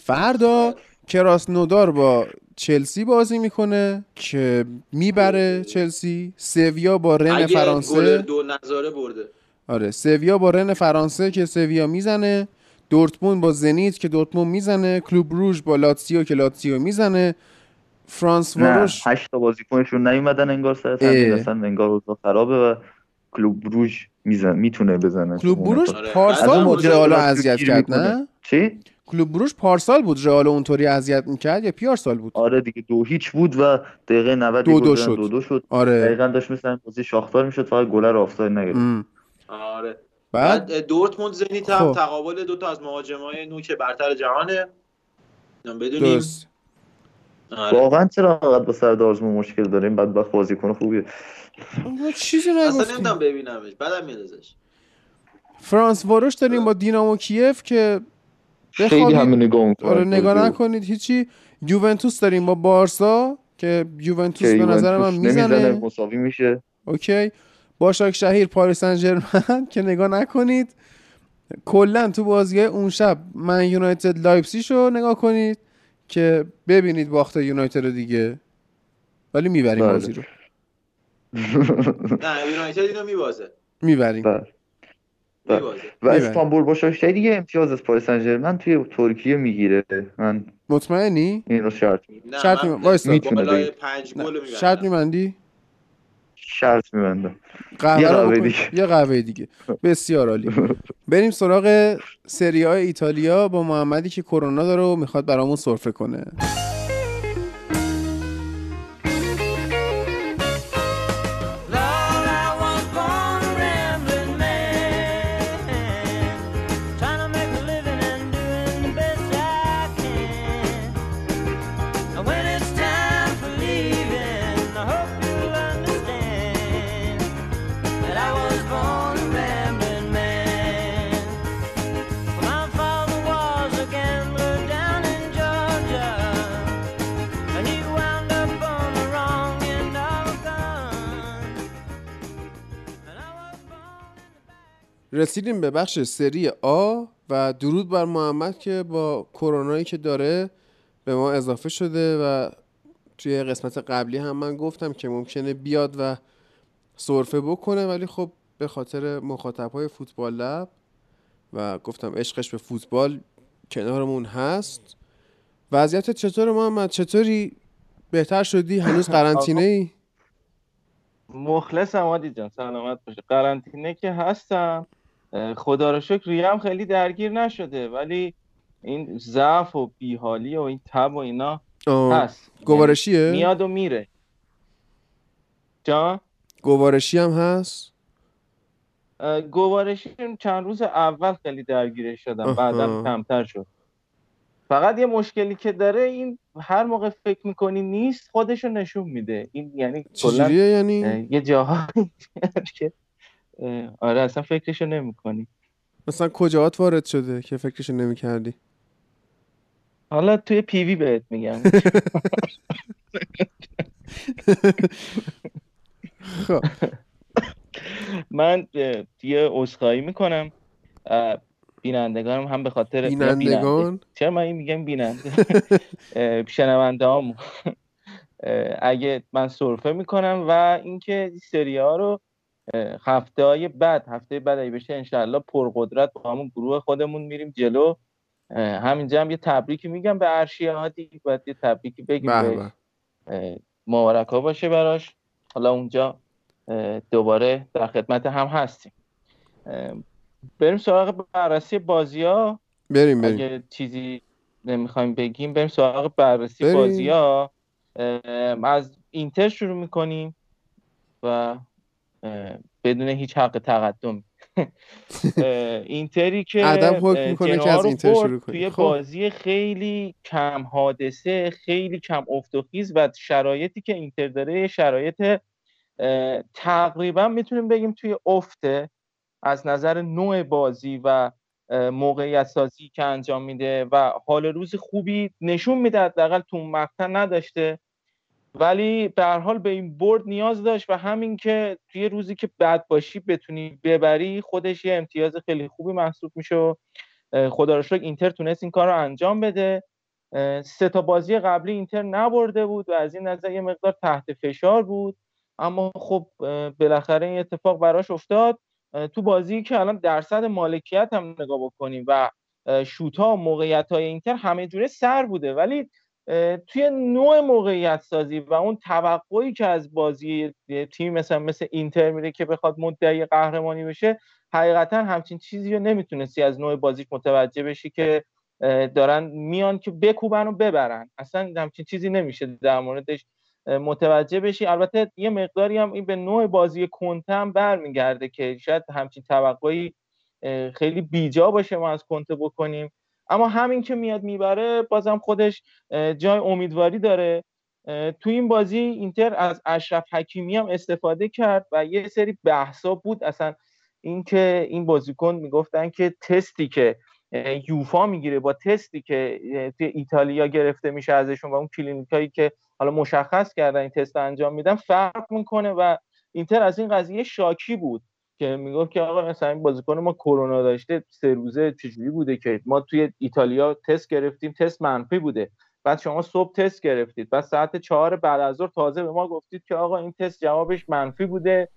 فردا کراس نودار با چلسی بازی می‌کنه که می‌بره چلسی. سویا با رن فرانسه. دو نظاره برده. آره سویا با رن فرانسه که سویا می‌زنه. دورتموند با زنیت که دورتموند می‌زنه. کلوب روژ با لاتسیو که لاتسیو می‌زنه. فرانس نه واروش هشت تا بازیکنشون نیومدن انگار سر اصلا انگار اوضاع خرابه و کلوب بروژ میزن می‌تونه بزنه کلوب بروژ آره. پارسال رو مدل اذیت کرد. نه؟ چی؟ کلوب بروژ پارسال بود رئال رو اونطوری اذیت می‌کرد یا پیار سال بود؟ آره دیگه دو هیچ بود و دقیقه 90 دو دو گل شد. دو دو شد. آره. دقیقا داشت مثلا بازی شاختار می‌شد فقط گلر آفساید نگرفت. ام. آره. بعد؟ بعد دورتموند زنیت هم خب. تقابل دو تا از مهاجمای نوک برتر جهانه. بدونیم. درست. آره. واقعا چرا انقدر با سردار آزمون مشکل داریم؟ بدبخت بازیکن خوبیه. چیزی اصلا نگفتیم. نمی‌دونم ببینمش. بعدم میاد ازش فرانس واروش داریم با دینامو کیف که خیلی. همه نگاه می‌کنن. آره نگاه نکنید. هیچی. یوونتوس داریم با بارسا که یوونتوس به نظر من می‌زنه. مساوی میشه. okay. باشاک شهیر پاریس سن که نگاه نکنید. کلا تو بازی اون شب من یونایتد لایپزیگ رو نگاه کنید که ببینید باخت یونایتد رو دیگه. ولی می‌بریم بله. بازی رو. نه یونایتد اینو میبازه. می‌بریم. بله. و. استانبول باشاکشهر دیگه امتیاز از پاریس سن ژرمن توی ترکیه می‌گیره. من مطمئنی؟ این رو شرط شرط من می- وایسا. می‌تونه بالای بگی. پنج نه، گل رو می‌برم شرط میبندی؟ شرط میبندم. قهوه یه قهوه. دیگه. یه قهوه دیگه. بسیار عالی. بریم سراغ سری های ایتالیا با محمدی که کرونا داره و می‌خواد برامون سرفه کنه. رسیدیم به بخش سری آ و درود بر محمد که با کرونایی که داره به ما اضافه شده و توی قسمت قبلی هم من گفتم که ممکنه بیاد و سرفه بکنه ولی خب به خاطر مخاطب های فوتبال لب و گفتم عشقش به فوتبال کنارمون هست. وضعیت چطور محمد؟ چطوری؟ بهتر شدی؟ هنوز قرنطینه ای مخلصم عادی جان سلامت باشه قرنطینه که هستم. خدا رو شکر ریهم خیلی درگیر نشده ولی این ضعف و بیحالی و این تب و اینا آه. هست. گوارشیه؟ یعنی میاد و میره. جان؟ گوارشی هم هست؟ گوارشی چند روز اول خیلی درگیرش شدم. بعدا کمتر شد. فقط یه مشکلی که داره این هر موقع فکر می‌کنی نیست خودشو نشون میده. این یعنی کلا یعنی؟ یه جاهایی که آره اصلا فکرشو نمی‌کنی. مثلا کجاات وارد شده که فکرشو نمی کردی حالا توی پیوی بهت میگم. خب. من یه عذرخواهی می‌کنم. بینندگانم هم به خاطر. بینندگان؟ چرا من این میگم بیننده؟ شنونده اگه من سرفه می‌کنم و اینکه این سری ها رو هفته های بعد هفته بعد اگه بشه انشالله پرقدرت با همون گروه خودمون میریم جلو. همینجا هم یه تبریکی میگم به ارشیا هادی باید یه تبریکی بگیم به به به مبارک ها باشه براش. حالا اونجا دوباره در خدمت هم هستیم. بریم سراغ بررسی بازی ها بریم بریم. اگه چیزی نمی‌خوایم بگیم بریم سراغ بررسی بریم. بازی ها از اینتر شروع می‌کنیم و بدون هیچ حق تقدم اینتری که ادب حکم می‌کنه که از اینتر شروع کنیم. توی خب. بازی خیلی کم حادثه خیلی کم افت و خیز و شرایطی که اینتر داره شرایط تقریبا می‌تونیم بگیم توی افته از نظر نوع بازی و موقعیت سازی که انجام میده و حال روز خوبی نشون میده حداقل تو مقطع نداشته ولی به هر حال به این برد نیاز داشت و همین که توی روزی که بد باشی بتونی ببری خودش یه امتیاز خیلی خوبی محسوب میشه و خدا رو شکر اینتر تونست این کار رو انجام بده. سه تا بازی قبلی اینتر نبرده بود و از این نظر یه مقدار تحت فشار بود. اما خب بالاخره این اتفاق براش افتاد. تو بازی که الان درصد مالکیت هم نگاه بکنیم و شوت ها موقعیت های اینتر همه جوره سر بوده. ولی توی نوع موقعیت سازی و اون توقعی که از بازی تیم مثلا مثل اینتر میره که بخواد مدعی قهرمانی بشه حقیقتا همچین چیزی رو نمی‌تونستی از نوع بازیش متوجه بشی که دارن میان که بکوبن و ببرن. اصلا همچین چیزی نمیشه در موردش متوجه بشی. البته یه مقداری هم این به نوع بازی کنته هم برمیگرده که شاید همچین توقعی خیلی بیجا باشه ما از کنته بکنیم. اما همین که میاد می‌بره بازم خودش جای امیدواری داره. تو این بازی اینتر از اشرف حکیمی هم استفاده کرد و یه سری بحثا بود. اصلا اینکه این بازیکن می‌گفتن که تستی که یوفا می‌گیره با تستی که توی ایتالیا گرفته میشه ازشون و اون کلینیکایی که حالا مشخص کردن این تست انجام میدن فرق می‌کنه. و اینتر از این قضیه شاکی بود. که می‌گفت که آقا مثلا این بازیکن ما کرونا داشته سه روزه چجوری بوده که ما توی ایتالیا تست گرفتیم تست منفی بوده. بعد شما صبح تست گرفتید. بعد ساعت چهار بعد از ظهر تازه به ما گفتید که آقا این تست جوابش منفی بوده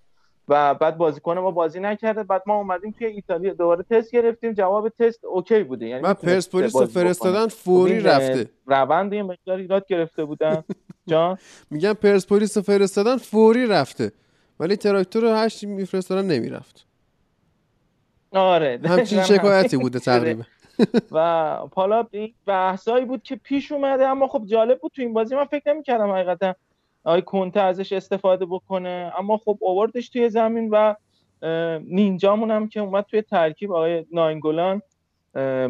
و بعد بازیکن ما بازی نکرده. بعد ما اومدیم توی ایتالیا دوباره تست گرفتیم. جواب تست okay بوده. یعنی من می‌تونست پرسپولیس رو. فرستادن فوری خب رفته. روند یه مقدار ایراد گرفته بودن. جان؟ میگم پرسپولیس رو فرستادن فوری رفته. ولی تراکتور رو هشت میفرستادن نمی‌رفت. آره. همچین شکایتی بوده. تقریبا. و حالا این بحثایی بود که پیش اومده اما خب جالب بود تو این بازی. من فکر نمی‌کردم حقیقتا آقای کنته ازش استفاده بکنه اما خب آوردش توی زمین و نینجامون هم که اومد توی ترکیب آقای ناینگولان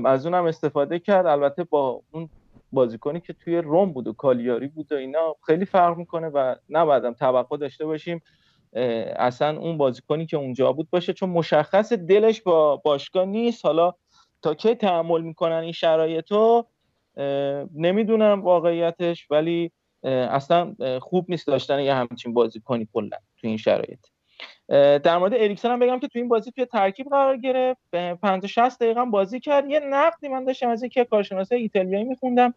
از اونم استفاده کرد. البته با اون بازیکنی که توی روم بود و کالیاری بود و اینا خیلی فرق می‌کنه و نباید توقع داشته باشیم. اصلا اون بازیکنی که اونجا بود باشه چون مشخص دلش با باشگاه نیست. حالا تا کی تحمل می‌کنن این شرایط رو نمی‌دونم واقعیتش ولی اصلا خوب نیست داشتن یه همچین بازیکنی کلا تو این شرایط. در مورد اریکسن هم بگم که تو این بازی توی ترکیب قرار گرفت. 50 60 دقیقه بازی کرد. یه نقدی من داشتم از یکی از کارشناسای ایتالیایی میخوندم.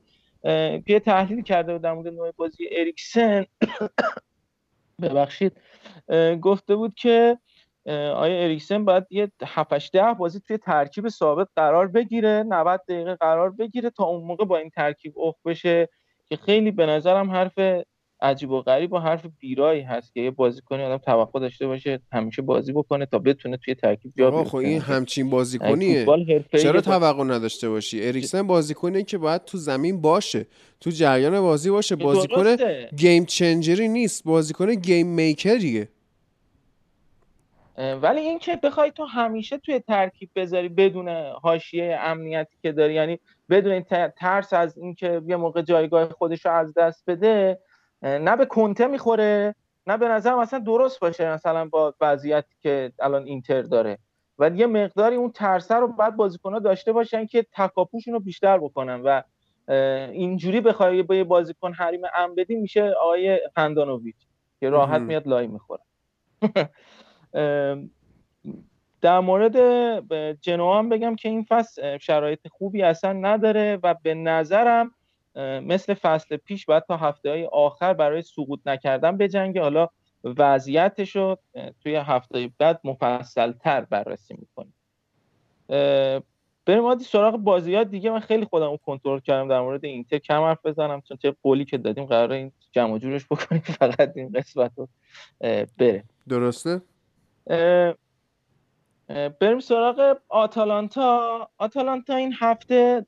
یه تحلیل کرده بود در مورد نوع بازی اریکسن. ببخشید. گفته بود که آیا اریکسن باید یه 7 ده بازی توی ترکیب ثابت قرار بگیره 90 دقیقه قرار بگیره تا اون موقع با این ترکیب افت بشه که خیلی به نظرم حرف عجیب و غریب و حرف بیرایی هست که یه بازیکنی آدم توقع داشته باشه همیشه بازی بکنه تا بتونه توی ترکیب جا آقا بیفته. خب این همچین بازیکنیه. چرا توقع نداشته باشی؟ اریکسن بازیکنیه که باید تو زمین باشه تو جریان بازی باشه. بازیکن. گیم چنجری نیست بازیکن گیم میکریه. ولی این که بخوای تو همیشه توی ترکیب بذاری بدون حاشیه امنیتی که داری یعنی بدون این ترس از اینکه یه موقع جایگاه خودش رو از دست بده نه به کنته می‌خوره نه به نظر مثلا درست باشه مثلا با وضعیتی که الان اینتر داره و یه مقداری اون ترسه رو بعد بازیکن‌ها داشته باشن که تکاپوشون رو بیشتر بکنن و اینجوری بخوای با یه بازیکن حریم ام بدی میشه آقای هندانویچ که راحت. میاد لای می‌خوره در مورد جنوا هم بگم که این فصل شرایط خوبی اصلا نداره و به نظرم مثل فصل پیش باید تا هفته های آخر برای سقوط نکردن بجنگه. حالا وضعیتش رو توی هفته بعد مفصل تر بررسی می‌کنیم. بریم عادی سراغ بازیات دیگه. من خیلی خودم رو کنترل کردم در مورد اینتر. کم حرف بزنم چون چه قولی که دادیم قراره این جمع جورش بکنیم. فقط این قسمت رو بره درسته؟ اه، بریم سراغ آتالانتا. آتالانتا این هفته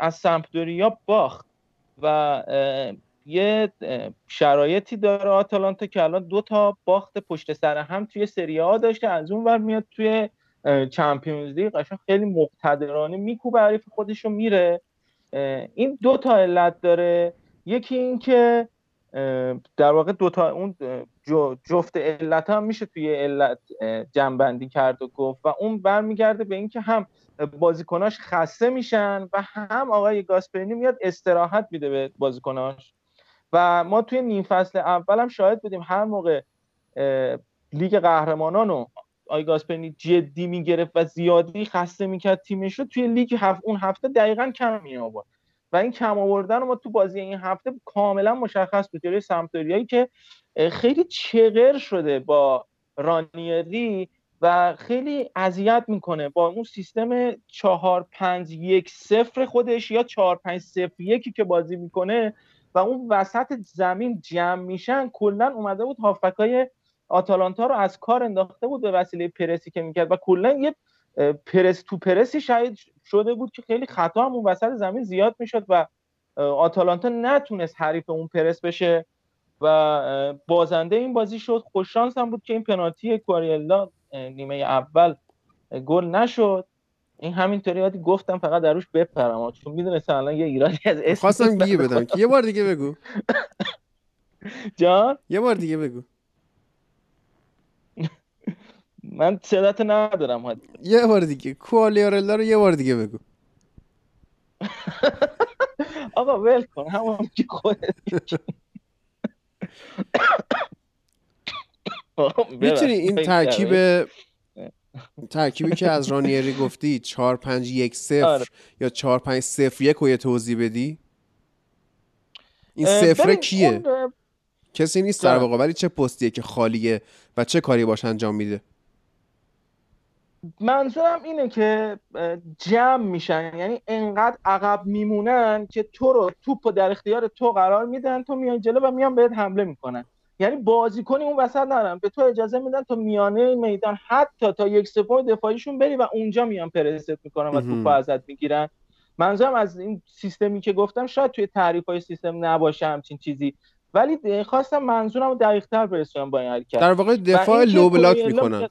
از سمپدوریا باخت. و یه شرایطی داره آتالانتا که الان دو تا باخت پشت سر هم توی سری آ داشته از اون ور میاد توی چمپیونز لیگ. قشنگ خیلی مقتدرانه میکوبه حریف خودش رو میره این دو تا علت داره. یکی این که در واقع دو تا اون جفت علت هم میشه توی علت جنبندی کرد و گفت و اون برمیگرده به اینکه هم بازیکناش خسته میشن و هم آقای گاسپرینی میاد استراحت میده به بازیکناش. و ما توی نیم فصل اول هم شاهد بودیم هر موقع لیگ قهرمانان رو آقای گاسپرینی جدی می‌گرفت و زیادی خسته می‌کرد تیمش رو توی لیگ هفت اون هفته دقیقا کم می آورد و این کم آوردن رو ما تو بازی این هفته کاملا مشخص بود. جلوی سمپدوریایی که اه، خیلی چغر شده با رانیری و خیلی اذیت می‌کنه با اون سیستم چهار پنج یک صفر خودش یا چهار پنج صفر یکی که بازی می‌کنه و اون وسط زمین جمع میشن کلا اومده بود هافبکای آتالانتا رو از کار انداخته بود به وسیله پرسی که می‌کرد و کلا یه پرس تو پرسی شاید شده بود که خیلی خطا هم اون وسط زمین زیاد می‌شد و آتالانتا نتونست حریف اون پرس بشه و بازنده این بازی شد. خوششانس هم بود که این پنالتی کواریلا نیمه اول گل نشد. این همینطوری یادی گفتم فقط در روش بپرم. چون می‌دونستم الان یه ایرادی از اسم خواستم گیه بدم. که یه بار دیگه بگو. جان؟ یه بار دیگه بگو. من صدات ندارم هادی یه بار دیگه. کوالیارلا رو یه بار دیگه بگو. آقا ول کن. همون که خودت. می‌تونی ببخشید، این ترکیب. ترکیبی که از رانیری گفتی 4 5 1 0 آره. یا 4 5 0 1 رو یه توضیح بدی این صفره ببین، کیه کسی نیست در. واقع ولی چه پستیه که خالیه و چه کاری باش انجام میده منظورم اینه که جمع میشن یعنی انقدر عقب میمونن که تو رو توپ در اختیار تو قرار میدن تو میای جلو و میان بهت حمله می‌کنن یعنی بازیکنی اون وسط ندارن. به تو اجازه میدن تا میانه میدان حتی تا یک سپاه دفاعیشون بری و اونجا میان پرست می‌کنن و. رو ازت می‌گیرن. منظورم از این سیستمی که گفتم شاید توی تعریف های سیستم نباشه همچین چیزی. ولی خواستم منظورم رو دقیق تر برسونم با این حرکت. در واقع دفاع لو بلاک می‌کنن.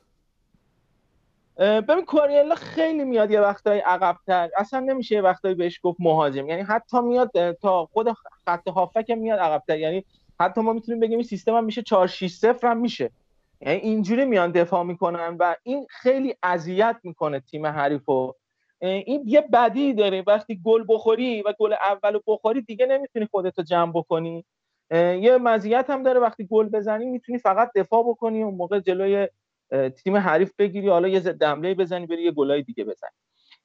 ببین کوریلا خیلی میاد یه وقتایی عقبتر. اصلا نمیشه یه وقتایی بهش گفت مهاجم. یعنی حتی میاد تا خود خط هافک میاد عقبتر. یعنی حتی ما می‌تونیم بگیم این سیستم هم میشه 4 6 0 هم میشه. یعنی اینجوری میان دفاع می‌کنن و این خیلی اذیت می‌کنه تیم حریفو. این یه بدی داره. وقتی گل بخوری و گل اولو بخوری دیگه نمی‌تونی خودتو جمع بکنی. یه مزیت هم داره. وقتی گل بزنی می‌تونی فقط دفاع بکنی اون موقع جلوی تیم حریف بگیری. حالا یه ضد حمله بزنی بری یه گلای دیگه بزنی.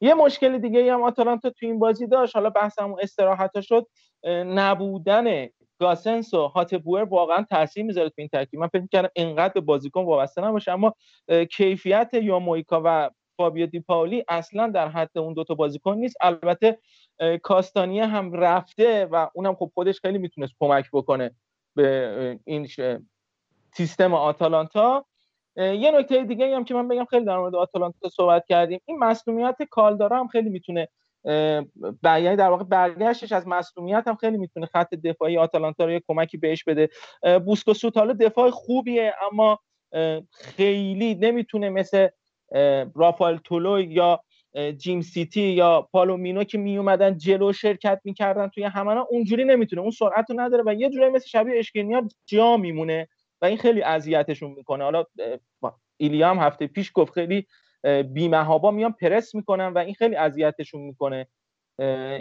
یه مشکل دیگه هم آتالانتا تو این بازی داشت. حالا بحث همون استراحت شد نبودن گاسنس و هاتبوئر واقعا تاثیر می‌ذاره تو این ترکیب. من فکر می‌کردم اینقدر به بازیکن وابسته نباشه اما کیفیت یا مویکا و فابیو دیپاولی اصلا در حد اون دوتا بازیکن نیست. البته اه، کاستانیه هم رفته و اونم خب خودش خیلی می‌تونست کمک بکنه به این سیستم آتالانتا. یه نکته دیگه هم که من بگم خیلی در مورد آتالانتا صحبت کردیم. این مسئولیت کالدارا هم خیلی می‌تونه یعنی در واقع برگشتش از مسئولیت هم خیلی می‌تونه خط دفاعی آتالانتا رو یه کمکی بهش بده. بوسکو سوتالو دفاع خوبیه اما خیلی نمی‌تونه مثل رافائل تولو یا جیم سیتی یا پالومینو که می اومدن جلو شرکت می‌کردن توی همانا اونجوری نمی‌تونه. اون سرعت رو نداره و یه جورایی مثل شبیه اشکینیار جا میمونه و این خیلی اذیتشون می‌کنه. حالا اه، ایلیا هم هفته پیش گفت خیلی بیمهابا میان پرس می‌کنن و این خیلی اذیتشون می‌کنه.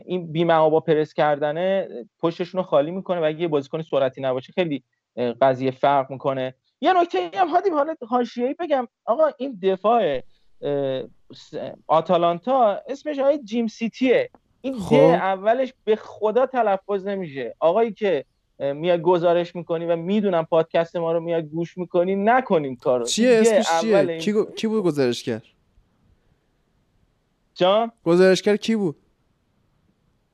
این بیمهابا پرس کردنه پشتشون رو خالی می‌کنه و اگه یه بازیکن سرعتی نباشه خیلی قضیه فرق می‌کنه. یه نکته هم هادی حالا حاشیه‌ای بگم. آقا این دفاع آتالانتا اسمش آقای جیم سیتیه. این خب. ده اولش به خدا تلفظ نمیشه. آقایی که میای گزارش می‌کنی و می‌دونم پادکست ما رو میای گوش می‌کنی نکنین کارو. چیه؟ اسمش اول چیه؟ این- کی, گو- کی بود گزارشگر جان؟ گزارشگر کی بود؟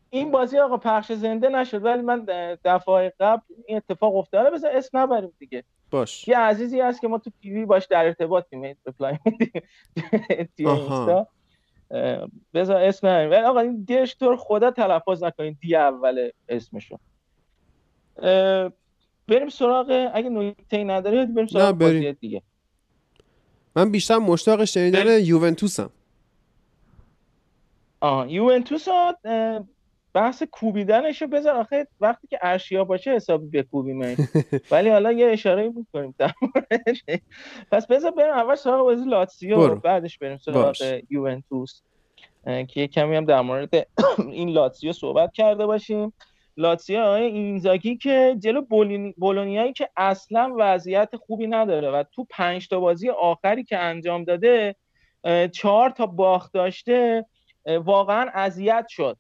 این بازی آقا پخش زنده نشد ولی من دفعه قبل این اتفاق افتاده بذار اسم نبریم دیگه. باش. یه عزیزی هست که ما تو پیوی باش در ارتباطیم ریپلای. اینستا. بذار اسم نبریم. ولی آقا این دیش خدا تلفظ نکنین دی اول اسمشو. بریم سراغ اگه نکته نداری بریم سراغ. بازی دیگه من بیشتر مشتاق شنیدن یوونتوسم آه یوونتوس ها بحث کوبیدنشو بذار آخه وقتی که ارشیا باشه حسابی بکوبیم ولی حالا یه اشاره می‌کنیم در موردش. پس بذار بریم اول سراغ بازی لاتسیو برو. بعدش بریم سراغ باش. یوونتوس که یه کمی هم در مورد این لاتسیو صحبت کرده باشیم لاتسیو آقای اینزاگی که جلو بولونیایی که اصلا وضعیت خوبی نداره و تو پنج تا بازی آخری که انجام داده چهار تا باخت داشته واقعا اذیت شد.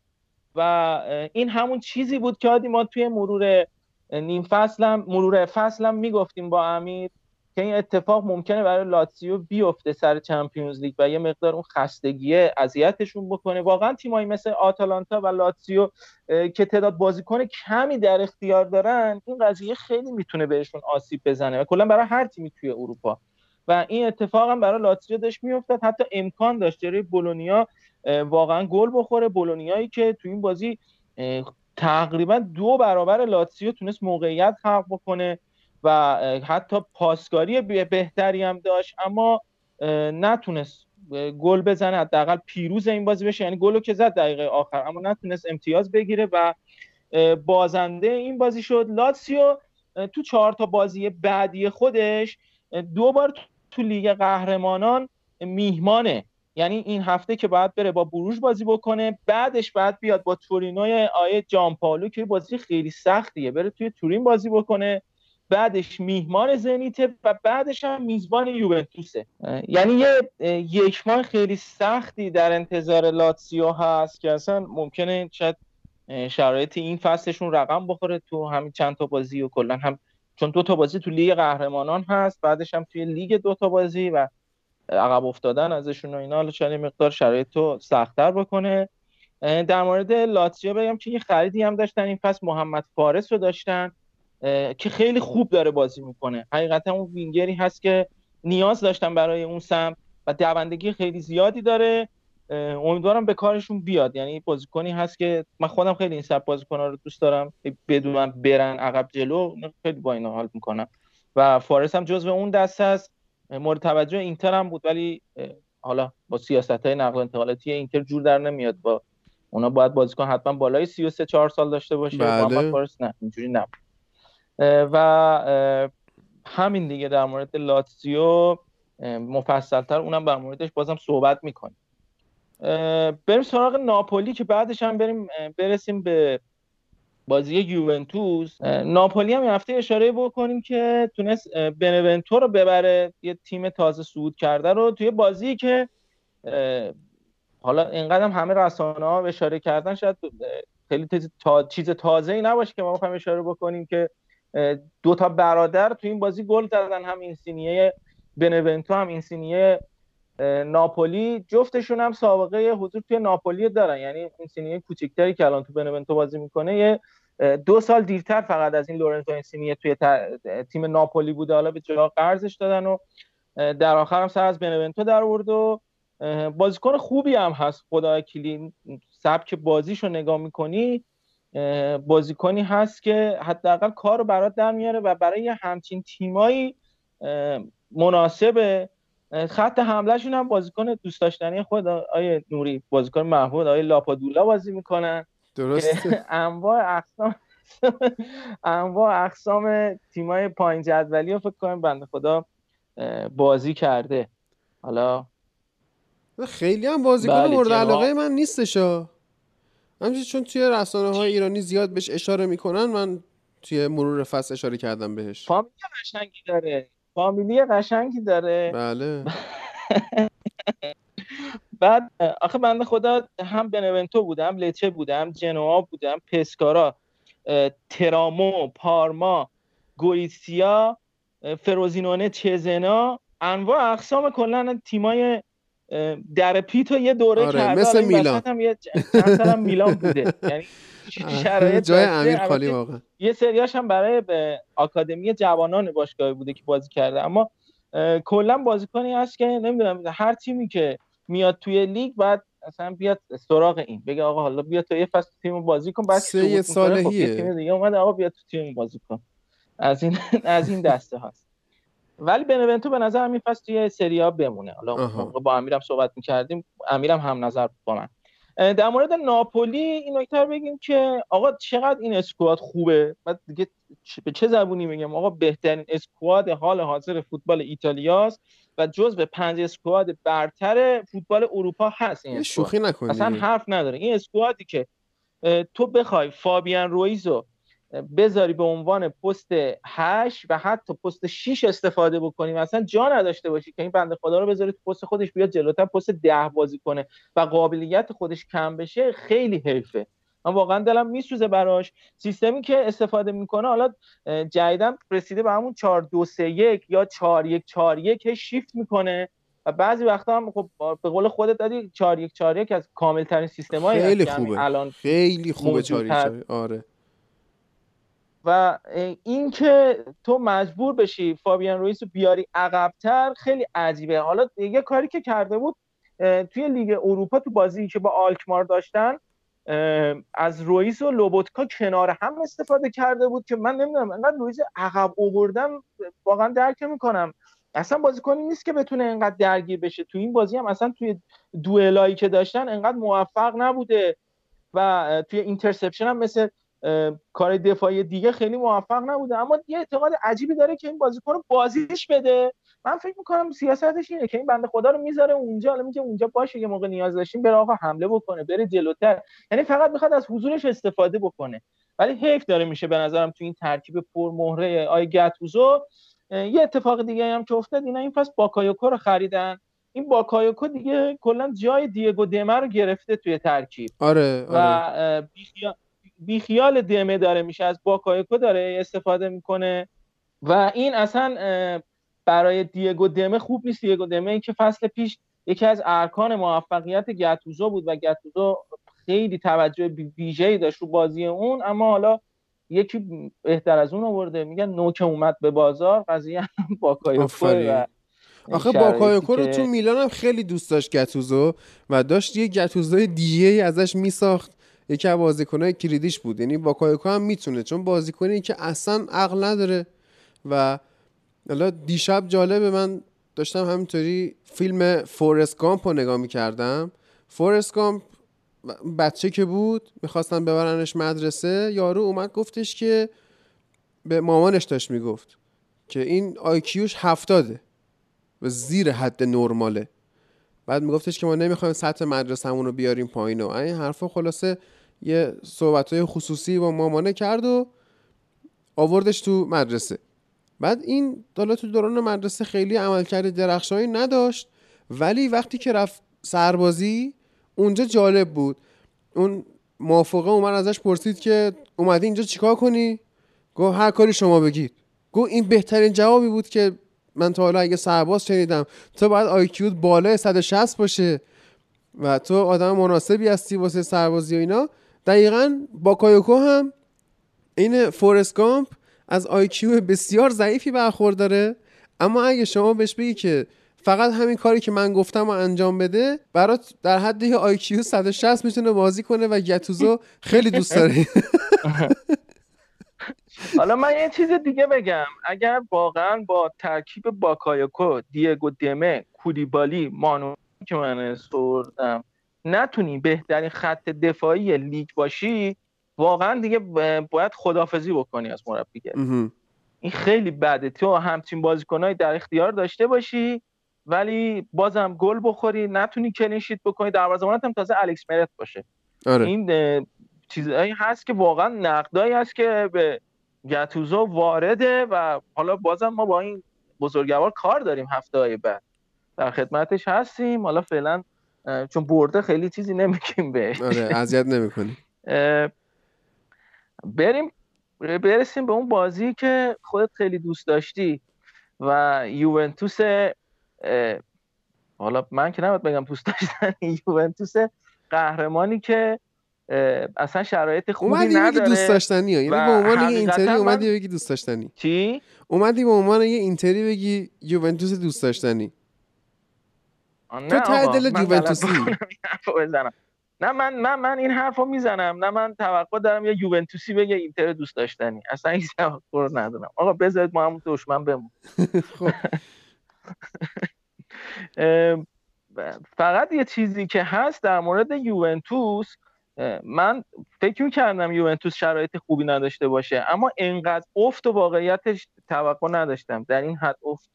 و این همون چیزی بود که ما توی مرور نیم فصلم مرور فصلم می‌گفتیم با امیر. که این اتفاق ممکنه برای لاتسیو بیفته سر چمپیونز لیگ و یه مقدار اون خستگی اذیتشون بکنه. واقعا تیمایی مثل آتالانتا و لاتسیو که تعداد بازیکن کمی در اختیار دارن این قضیه خیلی می‌تونه بهشون آسیب بزنه و کلا برای هر تیمی توی اروپا. و این اتفاق هم برای لاتسیو داشت میافتاد. حتی امکان داشت جلوی بولونیا واقعا گل بخوره. بولونیایی که تو این بازی تقریبا دو برابر لاتسیو تونست موقعیت خلق بکنه. و حتی پاسکاری به- بهتری هم داشت اما نتونست گل بزنه حداقل پیروز این بازی بشه. یعنی گلو که زد دقیقه آخر اما نتونست امتیاز بگیره و بازنده این بازی شد. لاتسیو تو چهار تا بازی بعدی خودش دو بار تو- تو لیگ قهرمانان میهمانه. یعنی این هفته که باید بره با بروژ بازی بکنه بعدش بعد بیاد با تورینوی آیه جان پالو که بازی خیلی سختیه بره توی تورین بازی بکنه. بعدش میهمان زنیته و بعدش هم میزبان یوونتوسه. یعنی یه یک ماه خیلی سختی در انتظار لاتسیو هست که اصلا ممکنه شاید شرایط این فصلشون رقم بخوره تو همین چند تا بازی و کلا هم چون دو تا بازی تو لیگ قهرمانان هست بعدش هم توی لیگ دو تا بازی و عقب افتادن ازشون و اینا حالا مقدار شرایط رو سختتر بکنه. در مورد لاتسیو بگم که یه خریدی هم داشتن این فصل محمد فارس رو داشتن. که خیلی خوب داره بازی می‌کنه. حقیقتا اون وینگری هست که نیاز داشتن برای اون سمت و دوندگی خیلی زیادی داره. امیدوارم به کارشون بیاد. یعنی بازیکنی هست که من خودم خیلی این سب بازیکن‌ها رو دوست دارم. بدونم برن عقب جلو خیلی با اینا حال می‌کنم. و فارس هم جزو اون دسته است مورد توجه اینتر هم بود ولی حالا با سیاست های نقل و انتقالاتی اینتر جور در نمیاد. با اونا باید بازیکن حتما بالای 33 4 سال داشته باشه. بله. فارس نه. اینجوری نه و همین دیگه در مورد لاتزیو مفصلتر اونم در موردش بازم صحبت می‌کنیم. بریم سراغ ناپولی که بعدش هم بریم برسیم به بازی یوونتوس. ناپولی هم هفته اشاره بکنیم که تونست بنونتو رو ببره یه تیم تازه صعود کرده رو توی بازی که حالا اینقدر هم همه رسانه ها اشاره کردن شاید خیلی تا... چیز تازه ای نباشه که ما بخوایم اشاره بکنیم که دو تا برادر تو این بازی گل زدن هم اینسینیه بنونتو هم اینسینیه اه، ناپولی. جفتشون هم سابقه حضور توی ناپولی دارن. یعنی اینسینیه کوچیکتری که الان تو بنونتو بازی می‌کنه یه دو سال دیرتر فقط از این لورنزو اینسینیه توی تیم ناپولی بوده. حالا به جا قرضش دادن و در آخر هم سر از بنونتو در آورد و بازیکن خوبی هم هست. خدا وکیلی سبک بازیش رو نگاه می‌کنی بازیکنی هست که حداقل کار رو برات در میاره و برای همچین تیمایی مناسبه. خط حملهشون هم بازیکن دوست داشتنی خود آیه نوری بازیکن محمود آیه لاپادولا بازی می‌کنن. درسته. که انواع اقسام انواع اقسام تیمای پایین جدولی رو فکر کنم بنده خدا بازی کرده. حالا خیلی هم بازیکن بله، مورد. علاقه من نیستش ها همچنین چون توی رسانه های ایرانی زیاد بهش اشاره می‌کنن من توی مرور فصل اشاره کردم بهش. فامیلی قشنگی داره. فامیلی قشنگی داره. بله. بعد آخه بنده خدا هم بنونتو بودم لچه بودم جنوا بودم پسکارا ترامو پارما گوریسیا فروزینونه چزنا انواع اقسام کلا تیمای در پیتو یه دوره آره، کرده مثل میلان. هم یه هم میلان بوده یعنی شرایط جای. امیر خالی واقعا یه سریاش هم برای به آکادمی جوانان باشگاهی بوده که بازی کرده اما کلا بازیکنی هست که نمی‌دونم هر تیمی که میاد توی لیگ بعد اصلا بیاد سراغ این بگه آقا حالا بیا تو یه فصل تیم بازی کن بعد سه خب صالحیه. یه تیم دیگه اومد آقا بیا تو تیم بازی کن از این از این دسته هست ولی بنونتو به نظر این فصل توی سری آ بمونه. حالا با امیرم صحبت می‌کردیم امیرم هم نظر با من. در مورد ناپولی این نکته رو بگیم که آقا چقدر این اسکواد خوبه؟ بعد دیگه به چه زبونی بگم آقا بهترین اسکواد حال حاضر فوتبال ایتالیاست و جزو پنج اسکواد برتر فوتبال اروپا هست این شوخی نکن اصلا. حرف نداره. این اسکوادی که تو بخوای فابیان رویزو بذاری به عنوان پست 8 و حتی پست 6 استفاده بکنی مثلا جا نداشته باشی که این بنده خدا رو بذاری تو پست خودش بیاد جلوتر پست 10 بازی کنه و قابلیت خودش کم بشه خیلی حیفه. من واقعا دلم میسوزه براش. سیستمی که استفاده می‌کنه حالا اه، جدیدن رسیده به همون 4 2 3 1 یا 4 1 4 1 شیفت می‌کنه و بعضی وقتا هم خب به قول خودت دادی 4 1 4 1 از کامل ترین هست. خیلی همین خوبه. الان خیلی خوبه موجود چاری هست. چاری آره. و این که تو مجبور بشی فابیان رویس رو بیاری عقبتر خیلی عجیبه. حالا یه کاری که کرده بود توی لیگ اروپا تو بازی که با آلکمار داشتن از رویس و لوبوتکا کنار هم استفاده کرده بود که من نمی‌دونم انقدر رویس عقب اووردم واقعا درک می‌کنم اصلا بازیکنی نیست که بتونه انقدر درگیر بشه. تو این بازی هم اصلا توی دوئلایی که داشتن انقدر موفق نبوده و توی interception هم مثل کار دفاعی دیگه خیلی موفق نبوده. اما یه اعتقاد عجیبی داره که این بازیکن رو بازیش بده. من فکر می‌کنم سیاستش اینه که این بنده خدا رو می‌ذاره اونجا. حالا میگه اونجا باشه یه موقع نیاز داشتیم بره آقا حمله بکنه بره جلوتر. یعنی فقط می‌خواد از حضورش استفاده بکنه. ولی حیف داره میشه به نظرم تو این ترکیب پر مهره آقای گتوزو یه اتفاق دیگه هم که افتاد اینا این فصل باکایوکو رو خریدن. این باکایوکو دیگه کلا جای دیگو دمه رو گرفته توی ترکیب. آره و آره. بیخیال, بیخیال دمه داره میشه از باکایوکو داره استفاده می‌کنه. و این اصلا برای دیگو دمه خوب نیست. دیگو دمه این که فصل پیش یکی از ارکان موفقیت گتوزو بود و گتوزو خیلی توجه ویژه‌ای داشت رو بازی اون اما حالا یکی بهتر از اون آورده. میگن نو که اومد به بازار قضیه هم باکایوکو آفرین. و آخه باکایوکو رو تو میلان هم خیلی دوست داشت گتوزو و داشت یه گتوزوی دیگه ازش میساخت. یکی از بازیکنهای کلیدیش بود. یعنی باکایوکو هم می‌تونه چون بازیکنی که اصلا عقل نداره. و حالا دیشب جالبه من داشتم همینطوری فیلم فورست گامپ رو نگاه می‌کردم. فورست گامپ بچه که بود می‌خواستن ببرنش مدرسه یارو اومد گفتش که به مامانش داشت می‌گفت که این آیکیوش هفتاده و زیر حد نرماله. بعد میگفتش که ما نمی‌خوایم سطح مدرسه رو بیاریم پایین و این حرفا خلاصه یه صحبت های خصوصی با مامانه کرد و آوردش تو مدرسه. بعد این حالا تو دوران مدرسه خیلی عملکرد درخشانی نداشت ولی وقتی که رفت سربازی اونجا جالب بود. اون موافقه اومد ازش پرسید که اومدی اینجا چیکار کنی؟ گفت هر کاری شما بگید. گفت این بهترین جوابی بود که من تا حالا از یه سرباز شنیدم. تو باید IQ ت بالای 160 باشه و تو آدم مناسبی هستی واسه سربازی و اینا. دقیقا باکایوکو هم این فورست گامپ از IQ بسیار ضعیفی برخورداره. اما اگه شما بهش بگی که فقط همین کاری که من گفتم رو انجام بده برات در حد یه IQ 160 می‌تونه بازی کنه و گتوزو خیلی دوست داره. حالا من یه چیز دیگه بگم. اگر واقعا با ترکیب باکایوکو دیگو دمه کولیبالی مانو که من سردم نتونی بهترین خط دفاعی لیگ باشی واقعا دیگه باید خدافزی بکنی از مربیگری مهم. این خیلی بده. تو همچین بازیکنایی در اختیار داشته باشی ولی بازم گل بخوری نتونی کلینشیت بکنی. دروازه‌بانت هم تازه الکس مرت باشه. آره. این چیزایی هست که واقعا نقدایی هست که به گتوزو وارده و حالا بازم ما با این بزرگوار کار داریم هفته های بعد. در خدمتش هستیم. حالا فعلا چون برده خیلی چیزی نمیگیم بهش آره اذیت نمی‌کنی بریم برسیم به اون بازی که خودت خیلی دوست داشتی و یوونتوس حالا من که نباید بگم دوست داشتن یوونتوس قهرمانی که اصلا شرایط خوبی اومدی نداره دوست داشتنی ها. یعنی به عنوان یه اینتری من- اومدی بگی دوست داشتنی چی؟ اومدی به عنوان یه اینتری بگی یوونتوس دوست داشتنی تو ته حرفو بزنم. نه من من من این حرفو می‌زنم. نه من توقع دارم یه یوونتوسی بگه اینتر دوست داشتنی. اصلا این توقع رو ندارم. آقا بذارید ما هم دشمن بمون خب. فقط یه چیزی که هست در مورد یوونتوس من فکر می‌کردم یوونتوس شرایط خوبی نداشته باشه اما انقدر افت و واقعیتش توقع نداشتم. در این حد افت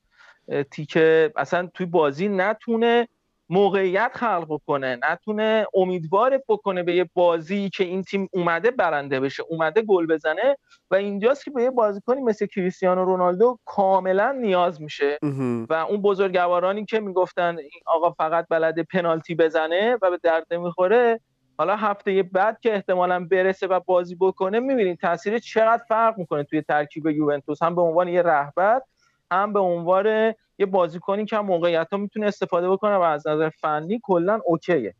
اه، که اصلا توی بازی نتونه موقعیت خلق کنه نتونه امیدوار بکنه به یه بازی که این تیم اومده برنده بشه اومده گل بزنه و اینجاست که به یه بازیکنی مثل کریستیانو رونالدو کاملا نیاز میشه. و اون بزرگوارانی که می‌گفتن این آقا فقط بلده پنالتی بزنه و به درد نمی‌خوره حالا هفته بعد که احتمالا برسه و بازی بکنه می‌بینید تاثیر چقدر فرق می‌کنه توی ترکیب یوونتوس هم به عنوان یه رهبر هم به عنوان یه بازیکنی که هم موقعیت ها می‌تونه استفاده بکنه و از نظر فنی کلا اوکیه.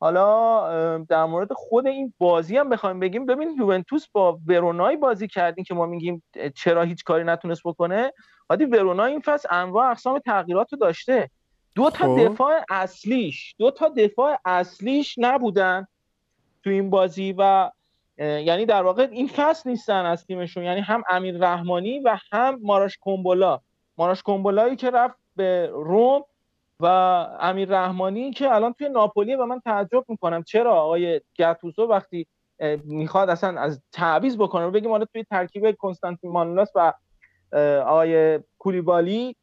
حالا در مورد خود این بازی هم بخوایم بگیم. ببین یوونتوس با ورونای بازی کردین که ما میگیم چرا هیچ کاری نتونست بکنه. هادی ورونا این فصل انواع اقسام تغییرات رو داشته. دو تا خب. دفاع اصلیش دو تا دفاع اصلیش نبودن تو این بازی و یعنی در واقع این فصل نیستن از تیمشون. یعنی هم امیر رحمانی و هم ماراش کومبولا ماراش کومبولایی که رفت به روم و امیر رحمانی که الان توی ناپولی و من تعجب می‌کنم. چرا آقای گتوزو وقتی می‌خواد اصلا از تعویض بکنه بگیم حالا توی ترکیب کنستانتین مانولاس و آقای کولیبالی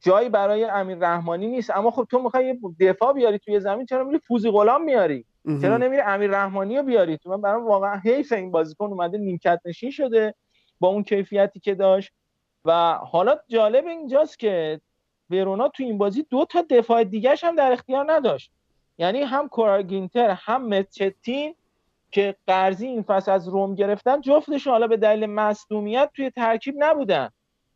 جایی برای امیر رحمانی نیست. اما خب تو می‌خوای یه دفاع بیاری توی زمین چرا میری فوزی غلام میاری. چرا نمیری امیر رحمانی رو بیاری؟ تو من برام واقعا حیف این بازیکن اومده نیمکت نشین شده با اون کیفیتی که داشت. و حالا جالب اینجاست که ورونا تو این بازی دو تا دفاع دیگهش هم در اختیار نداشت. یعنی هم کوراگینتر هم متچتین که قرضی این فصل از روم گرفتن جفتشون حالا به دلیل مصدومیت توی ترکیب نبودن.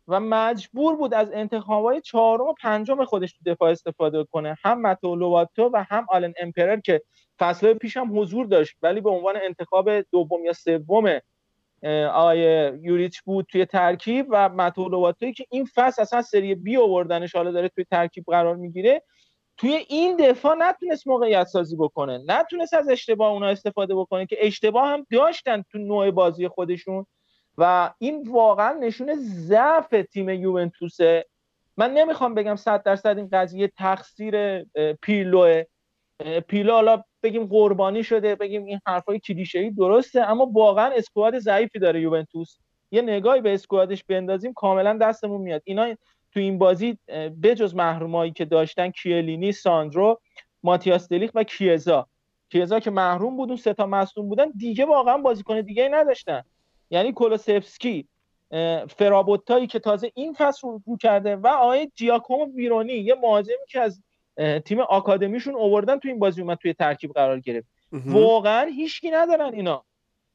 و مجبور بود از انتخابای چهارم و پنجم خودش تو دفاع استفاده کنه. هم متو لواتو و هم آلن امپرر که فصل پیش هم حضور داشت ولی به عنوان انتخاب دوم یا سوم آقای یوریچ بود توی ترکیب و متو لواتوی که این فصل اصلا سری بی آوردنش حالا داره توی ترکیب قرار می‌گیره. توی این دفاع نتونست موقعیت سازی بکنه. نتونست از اشتباه اونا استفاده بکنه که اشتباه هم داشتن تو نوع بازی خودشون و این واقعا نشون ضعف تیم یوونتوسه. من نمی‌خوام بگم صد درصد این قضیه تقصیر اه، پیرلوه. پیرلو حالا بگیم قربانی شده بگیم این حرفای کلیشه‌ای درسته اما واقعا اسکواد ضعیفی داره یوونتوس. یه نگاهی به اسکوادش بندازیم کاملا دستمون میاد. اینا تو این بازی بجز محرومایی که داشتن کیلینی ساندرو ماتیاس دلیخ و کیزا. کیزا که محروم بود اون سه تا مصدوم بودن دیگه واقعا بازیکن دیگه ای نداشتن. یعنی کولوسفسکی فرابوتایی که تازه این فصل رو کرده و آقای جیاکومو ویرونی یه مهاجمی که از تیم آکادمیشون اووردن تو این بازی اومد توی ترکیب قرار گرفت. واقعا هیچکی ندارن اینا.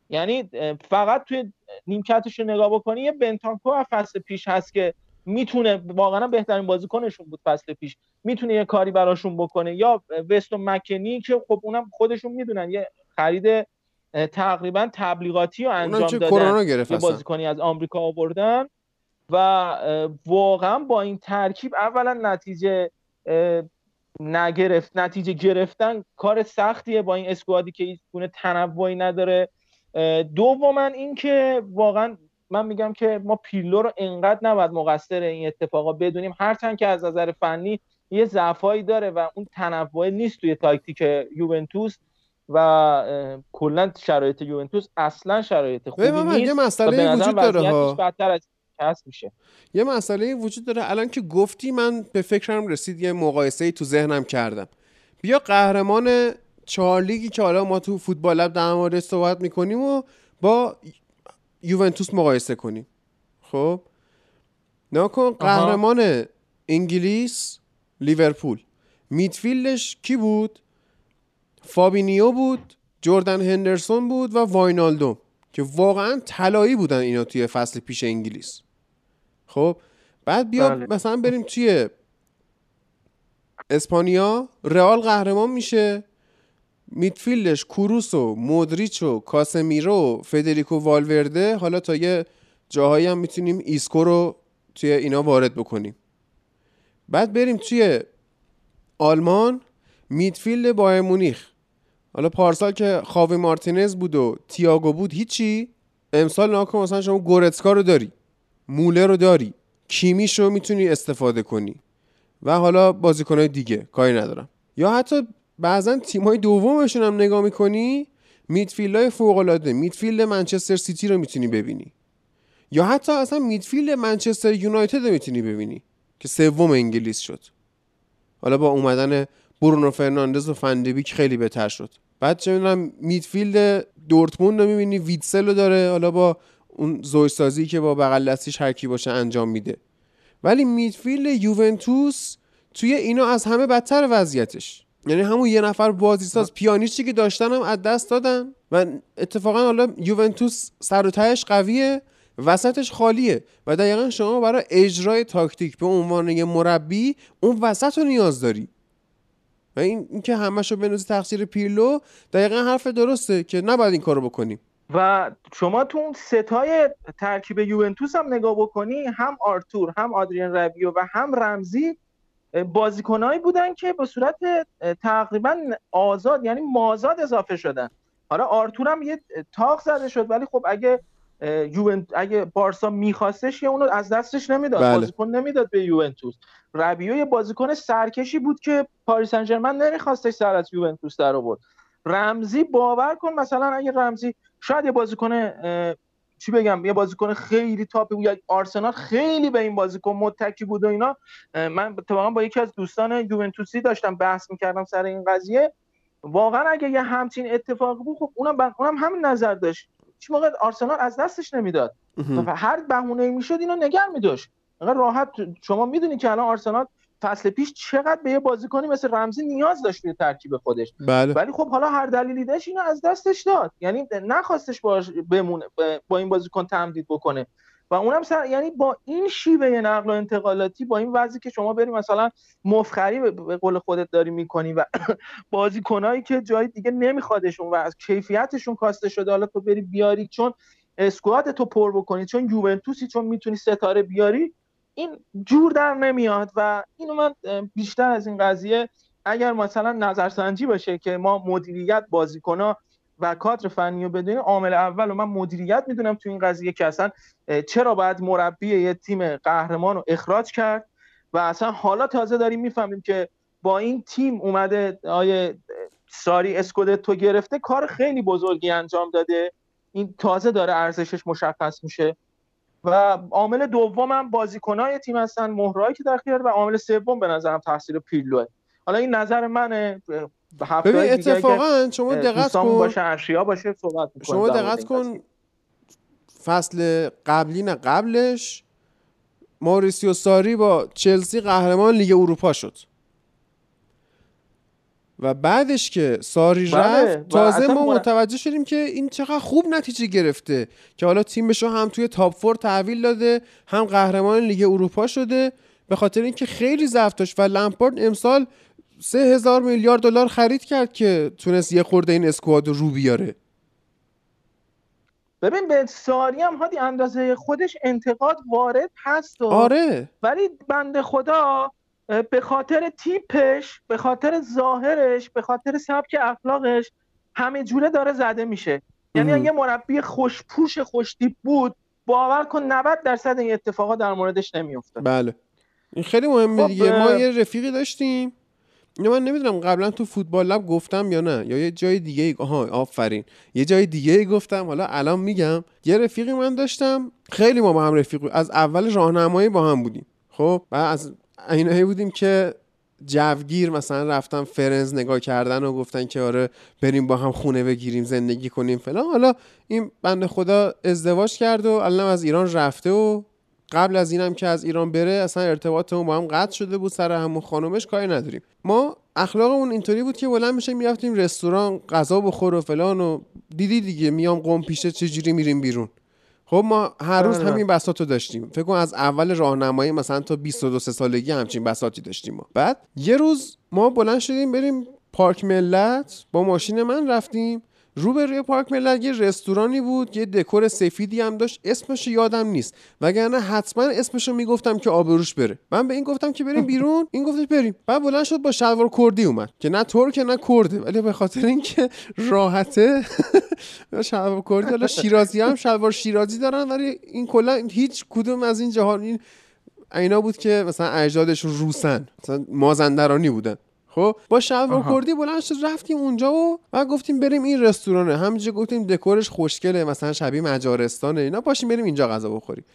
یعنی فقط توی نیمکتش رو نگاه بکنی یه بنتانکو از فصل پیش هست که می‌تونه واقعا بهترین بازیکنشون بود فصل پیش. می‌تونه یه کاری براشون بکنه. یا وستون مکنی که خب اونم خودشون می‌دونن یه خرید تقریبا تبلیغاتی رو انجام که دادن یه بازیکنی از آمریکا آوردن و واقعا با این ترکیب اولا نتیجه نگرفت نتیجه گرفتن کار سختیه با این اسکوادی که هیچ گونه تنوعی نداره. دوما اینکه واقعا من میگم که ما پیلو رو انقدر نباید مقصر این اتفاقا بدونیم. هرچند که از نظر فنی یه ضعفایی داره و اون تنوع نیست توی تاکتیک یوونتوس و کلا شرایط یوونتوس اصلا شرایط خوبی یه نیست به مسئله وجود داره ها. بدتر از کسب میشه. یه مسئله وجود داره. الان که گفتی من به فکرم رسید یه مقایسه ای تو ذهنم کردم. بیا قهرمان چهار لیگی که حالا ما تو فوتبال لب در موردش صحبت می‌کنیم و با یوونتوس مقایسه کنیم. خب؟ نگا کن قهرمان انگلیس لیورپول. midfield ش کی بود؟ فابینیو بود جردن هندرسون بود و واینالدوم که واقعا طلایی بودن اینا توی فصل پیش انگلیس. خب بعد بیا بله. مثلا بریم توی اسپانیا رئال قهرمان میشه. midfield ش کروس و مودریچ و کاسمیرو و فدریکو والورده. حالا تا یه جاهایی هم می‌تونیم ایسکو رو توی اینا وارد بکنیم. بعد بریم توی آلمان midfield بایرن مونیخ. حالا پارسال که خاوی مارتینز بود و تییاگو بود هیچی. امسال نگا کن مثلا شما گورتسکا رو داری. مولر رو داری. کیمیش رو می‌تونی استفاده کنی. و حالا بازیکنهای دیگه کاری ندارم. یا حتی بعضا تیمای دومشون هم نگاه می‌کنی midfield های فوقالعاده midfield منچستر سیتی رو می‌تونی ببینی. یا حتی اصلا midfield منچستر یونایتد رو می‌تونی ببینی که سوم انگلیس شد. حالا با اومدن برونو فرناندز و فندبیک خیلی بهتر شد. بعد چه می‌دونم midfield دورتموند رو می‌بینی ویتسل رو داره حالا با اون زوجسازی که با بغل دستیش هر کی باشه انجام میده. ولی میدفیلد یوونتوس توی اینا از همه بدتر وضعیتش. یعنی همون یه نفر بازیساز پیانیچی که داشتن هم از دست دادن و اتفاقا حالا یوونتوس سر و تهش قویه وسطش خالیه و دقیقا شما برای اجرای تاکتیک به عنوان یه مربی اون وسط رو نیاز داری. و این اینکه همش رو بنوزی تقصیر پیرلو دقیقا حرف درسته که نباید این کارو بکنیم. و شما تو اون ستای ترکیب یوونتوس هم نگاه بکنی هم آرتور هم آدریان ربیو و هم رمزی بازیکنهایی بودن که به صورت تقریبا آزاد یعنی مازاد اضافه شدن. حالا آرتور هم یه تاق زده شد ولی خب اگه یوونت اگه بارسا میخواستش یه اونو از دستش نمی‌داد بله. بازیکن نمی‌داد به یوونتوس. ربیو یه بازیکن سرکشی بود که پاریس سن ژرمن نمیخواستش سر از یوونتوس در آورد رمزی باور کن مثلا اگه رمزی شاید یه بازیکن چی بگم یه بازیکن خیلی تاپی بود آرسنال خیلی به این بازیکن متکی بود و اینا. من اتفاقا با یکی از دوستان یوونتوسی داشتم بحث می‌کردم سر این قضیه. واقعا اگه یه همچین اتفاقی بود خب اونم بن- اونم همین نظر داشت. هیچ موقع آرسنال از دستش نمی‌داد. هر بهونه می‌شد اینو نگر میداشت. راحت شما می‌دونی که الان آرسنال فصل پیش چقدر به یه بازیکنی مثل رمزی نیاز داشت توی ترکیب خودش. بله. ولی خب حالا هر دلیلی داشت اینو از دستش داد. یعنی نخواستش باش بمونه با این بازیکن تمدید بکنه. و اونم سر یعنی با این شیوه نقل و انتقالاتی با این وضعی که شما بری مثلا مفخری به- قول خودت داری می‌کنی و بازیکنایی که جای دیگه نمیخوادشون و از کیفیتشون کاسته شده حالا تو بری بیاری چون اسکواد تو پر بکنی چون یوونتوسی چون می‌تونی ستاره بیاری این جور در نمیاد و اینو من بیشتر از این قضیه اگر مثلا نظرسنجی باشه که ما مدیریت بازیکنها و کادر فنی رو بدونیم عامل اول و من مدیریت می‌دونم تو این قضیه که اصلا چرا باید مربی یه تیم قهرمان رو اخراج کرد و اصلا حالا تازه داریم می‌فهمیم که با این تیم اومده آیه ساری اسکودتو گرفته کار خیلی بزرگی انجام داده. این تازه داره ارزشش مشخص میشه. و عامل دومم بازیکنای تیم هستن مهرایی که در و عامل سوم به نظرم تاثیر پیلوه. حالا این نظر منه ببین اتفاقا شما دقت کن. باشه ارشیا باشه صحبت شما دقت کن. فصل قبلی نه قبلش ماریسیو ساری با چلسی قهرمان لیگ اروپا شد. و بعدش که ساری بله، رفت تازه ما متوجه شدیم که این چقدر خوب نتیجه گرفته که حالا تیمش رو هم توی تاپ فور تحویل داده هم قهرمان لیگ اروپا شده. به خاطر اینکه خیلی ضعف داشت و لمپارد امسال سه هزار میلیارد دلار خرید کرد که تونست یه خورده این اسکواد رو رو بیاره. ببین به ساری هم هادی اندازه خودش انتقاد وارد هست و آره. ولی بنده خدا به خاطر تیپش به خاطر ظاهرش به خاطر سبک اخلاقش همه جوره داره زده میشه. یعنی. اگه مربی خوشپوش خوشتیپ بود باور کن 90 درصد این اتفاقات در موردش نمیافتاد. بله. این خیلی مهمه خب، دیگه. ما یه رفیقی داشتیم. اینو من نمی‌دونم قبلا تو فوتبال لب گفتم یا نه یا یه جای دیگه آها آفرین. یه جای دیگه ای گفتم. حالا الان میگم. یه رفیقی من داشتم. خیلی ما با هم رفیق بود. از اول راهنمایی با هم بودیم. خب؟ بعد از اینایی بودیم که جوگیر مثلا رفتن فرنز نگاه کردن و گفتن که آره بریم با هم خونه بگیریم زندگی کنیم فلان. حالا این بنده خدا ازدواج کرد و الان از ایران رفته و قبل از اینم که از ایران بره اصلا ارتباطمون با هم قطع شده بود سر همون خانومش کاری نداریم. ما اخلاقمون اینطوری بود که بلند میشه می‌رفتیم رستوران غذا بخور و فلان و دیدی دیگه میام قم پیشه چجوری میریم بیرون؟ خب ما هر روز آره. همین بساطو داشتیم. فکر کن از اول راهنمایی مثلا تا 22 سه سالگی همچین بساطی داشتیم ما. بعد یه روز ما بلند شدیم بریم پارک ملت با ماشین من رفتیم. رو به روی پارک ملت یه رستورانی بود یه دکور سفیدی هم داشت. اسمش یادم نیست. وگرنه حتما اسمشو می‌گفتم که آبروش بره. من به این گفتم که بریم بیرون. این گفتش بریم. بعد بلند شد با شلوار کردی اومد. که نه ترک نه کرده. ولی به خاطر اینکه راحته شلوار کردی. حالا شیرازی هم شلوار شیرازی دارن ولی این کلا هیچ کدوم از این جهان این اینا بود که مثلا اجدادشون روسن. مثلا مازندرانی بودن. خب با شلوار. کردی بلند شد رفتیم اونجا و بعد گفتیم بریم این رستورانه. همینجا گفتیم دکورش خوشگله مثلا شبیه مجارستانه اینا. باشیم بریم اینجا غذا بخوریم.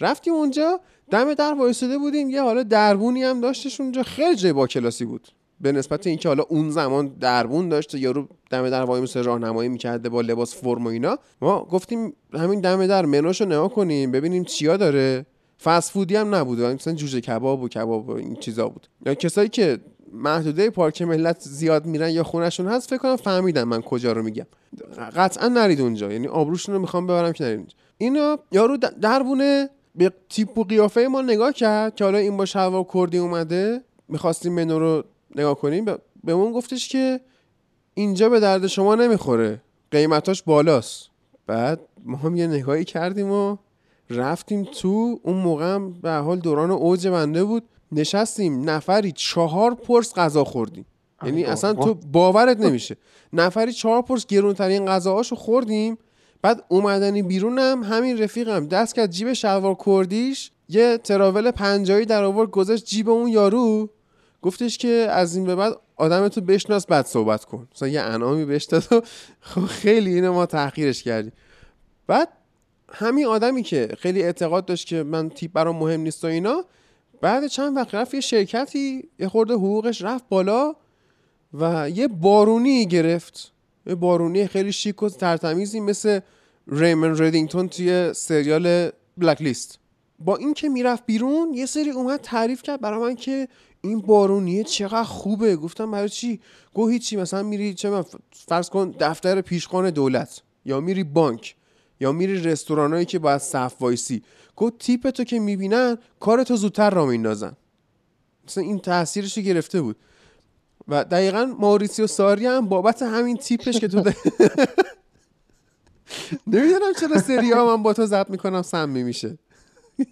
رفتیم اونجا دم در وایساده بودیم. یه حالا دربونی هم داشتش اونجا. خیلی جای با کلاسی بود. به نسبت اینکه حالا اون زمان دربون داشته یارو دم در وای مثل راهنمایی می‌کرده با لباس فرم و اینا. ما گفتیم همین دم در منوشو نگاه کنیم ببینیم چیا داره. فست فودی هم نبود. مثلا جوجه کباب و کباب و این چیزا بود. یا کسایی که محدوده پارک ملت زیاد میرن یا خونشون هست فکر کنم فهمیدن من کجا رو میگم. قطعا نرید اونجا یعنی آبروشون رو می‌خوام ببرم که نرید اونجا اینا یارو دربونه به تیپ و قیافه ما نگاه کرد که حالا این با شلوار کردی اومده می‌خواستیم منو رو نگاه کنیم به- اون گفتش که اینجا به درد شما نمی‌خوره قیمتاش بالاست. بعد ما هم یه نگاهی کردیم و رفتیم تو اون موقع به حال دوران اوج بنده بود. نشستیم نفری چهار پرس غذا خوردیم. یعنی اصلا تو باورت نمیشه. نفری چهار پرس گرونترین غذاهاشو خوردیم بعد اومدنی بیرونم همین رفیقم دست کرد جیب شلوار کردیش یه تراول پنجایی در آورد گذاشت جیب اون یارو. گفتش که از این به بعد آدم تو بشناس بعد صحبت کن. مثلا یه انعامی بهش داد و خب خیلی اینو ما تحقیرش کردیم. بعد همین آدمی که خیلی اعتقاد داشت که من تیپ برام مهم نیست و اینا بعد چند وقت رفت یه شرکتی یه خورده حقوقش رفت بالا و یه بارونی گرفت. یه بارونی خیلی شیک و ترتمیزی مثل ریمن ردینگتون توی سریال بلک لیست با این که می‌رفت بیرون یه سری اومد تعریف کرد برای من که این بارونیه چقدر خوبه. گفتم برای چی؟ گو هیچی مثلا میری چه من فرض کن دفتر پیشخان دولت یا میری بانک. یا میری رستورانایی که باید صف وایسی. گو تیپ تو که می‌بینن کارتو زودتر را میندازن مثلا این تاثیرش گرفته بود. و دقیقا ماوریسیو ساری هم بابت همین تیپش که تو ده... نمی‌دونم چرا سری ها من با تو ضبط می‌کنم سمی میشه.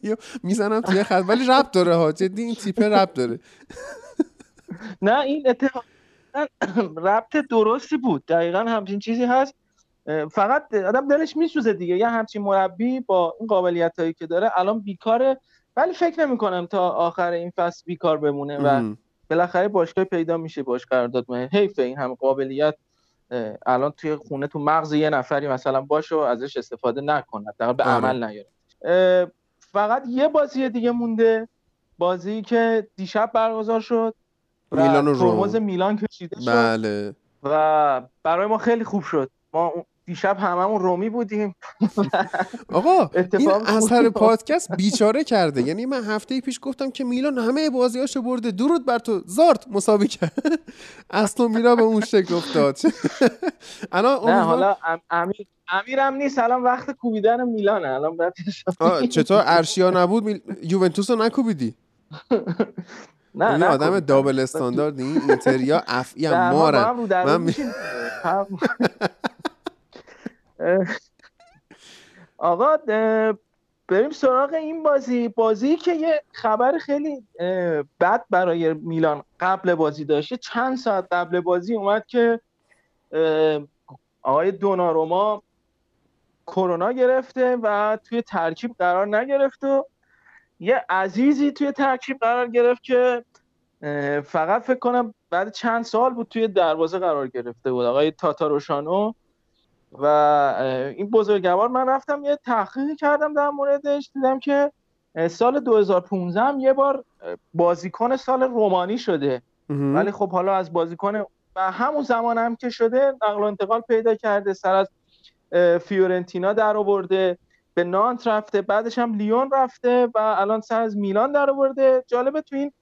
یا می‌زنم توی خط. ولی رب داره ها. جدی این تیپه رب داره. نه این اتفاق ربط درستی بود. دقیقا همچین چیزی هست. فقط آدم دلش میسوزه دیگه. یه همچین مربی با این قابلیت هایی که داره الان بیکاره. ولی فکر نمی کنم تا آخر این فصل بیکار بمونه و. بالاخره باشگاه پیدا میشه باش قرارداد کنه حیف این همه قابلیت الان توی خونه تو مغز یه نفری مثلا باشه و ازش استفاده نکنه در به آره. عمل نیاره. فقط یه بازی دیگه مونده. بازی که دیشب برگزار شد میلان و روم. میلان کشیده شد بله. و برای ما خیلی خوب شد. ما دیشب هممون رومی بودیم. آقا این اثر پادکست بیچاره کرده. یعنی من هفته پیش گفتم که میلان همه بازیاشو برده. درود بر تو. زارت مساوی کرد. اصلا میرا به اون شکل افتاد. الان نه حالا ام- امیر امیرم نیست. الان وقت کوبیدن میلانه. الان باید چطور؟ ارشیا نبود؟ میل... یوونتوس رو نکوبیدی؟ نه این نه آدم. دابل استاندارد این اینتریا افعی هم مارن من می- میشیم. هم- اه، آقا بریم سراغ این بازی. بازی که یه خبر خیلی بد برای میلان قبل بازی داشته. چند ساعت قبل بازی اومد که آقای دوناروما کرونا گرفته و توی ترکیب قرار نگرفت و یه عزیزی توی ترکیب قرار گرفت که فقط فکر کنم بعد چند سال بود توی دروازه قرار گرفته بود. آقای تاتاروشانو. و این بزرگوار من رفتم یه تحقیقی کردم در موردش. دیدم که سال 2015 هم یه بار بازیکن سال رومانی شده. ولی خب حالا از بازیکن و همون زمان هم که شده نقل و انتقال پیدا کرده سر از فیورنتینا در آورده به نانت رفته بعدش هم لیون رفته و الان سر از میلان در آورده. جالبه تو این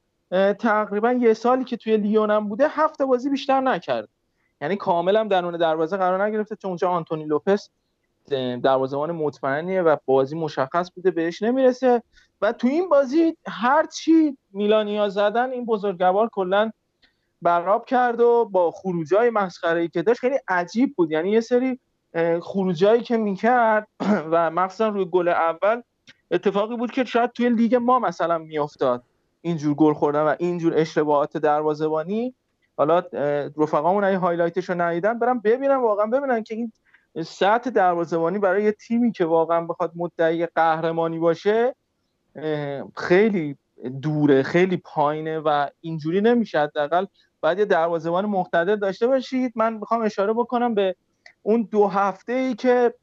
تقریبا یه سالی که توی لیون هم بوده هفت بازی بیشتر نکرد یعنی کاملا درون دروازه قرار نگرفته چون اونجا آنتونی لوپس دروازه‌بان مطمئنیه و بازی مشخص بوده بهش نمی‌رسه. و تو این بازی هر چی میلانیا زدن این بزرگوار کلا براب کرد و با خروجای مسخره ای که داشت خیلی عجیب بود. یعنی یه سری خروجایی که می‌کرد و مخصوصا روی گل اول اتفاقی بود که شاید توی لیگ ما مثلا میافتاد. اینجور گل خوردن و اینجور اشتباهات دروازه‌بانی. حالا رفقامون اگه highlight ش رو ندیدن برن ببینن واقعا. ببینن که این سطح دروازه‌بانی برای یه تیمی که واقعا بخواد مدعی قهرمانی باشه خیلی دوره خیلی پایینه و اینجوری نمیشه حداقل باید یه دروازه‌بان مقتدر داشته باشید. من می‌خوام اشاره بکنم به اون دو هفته ای که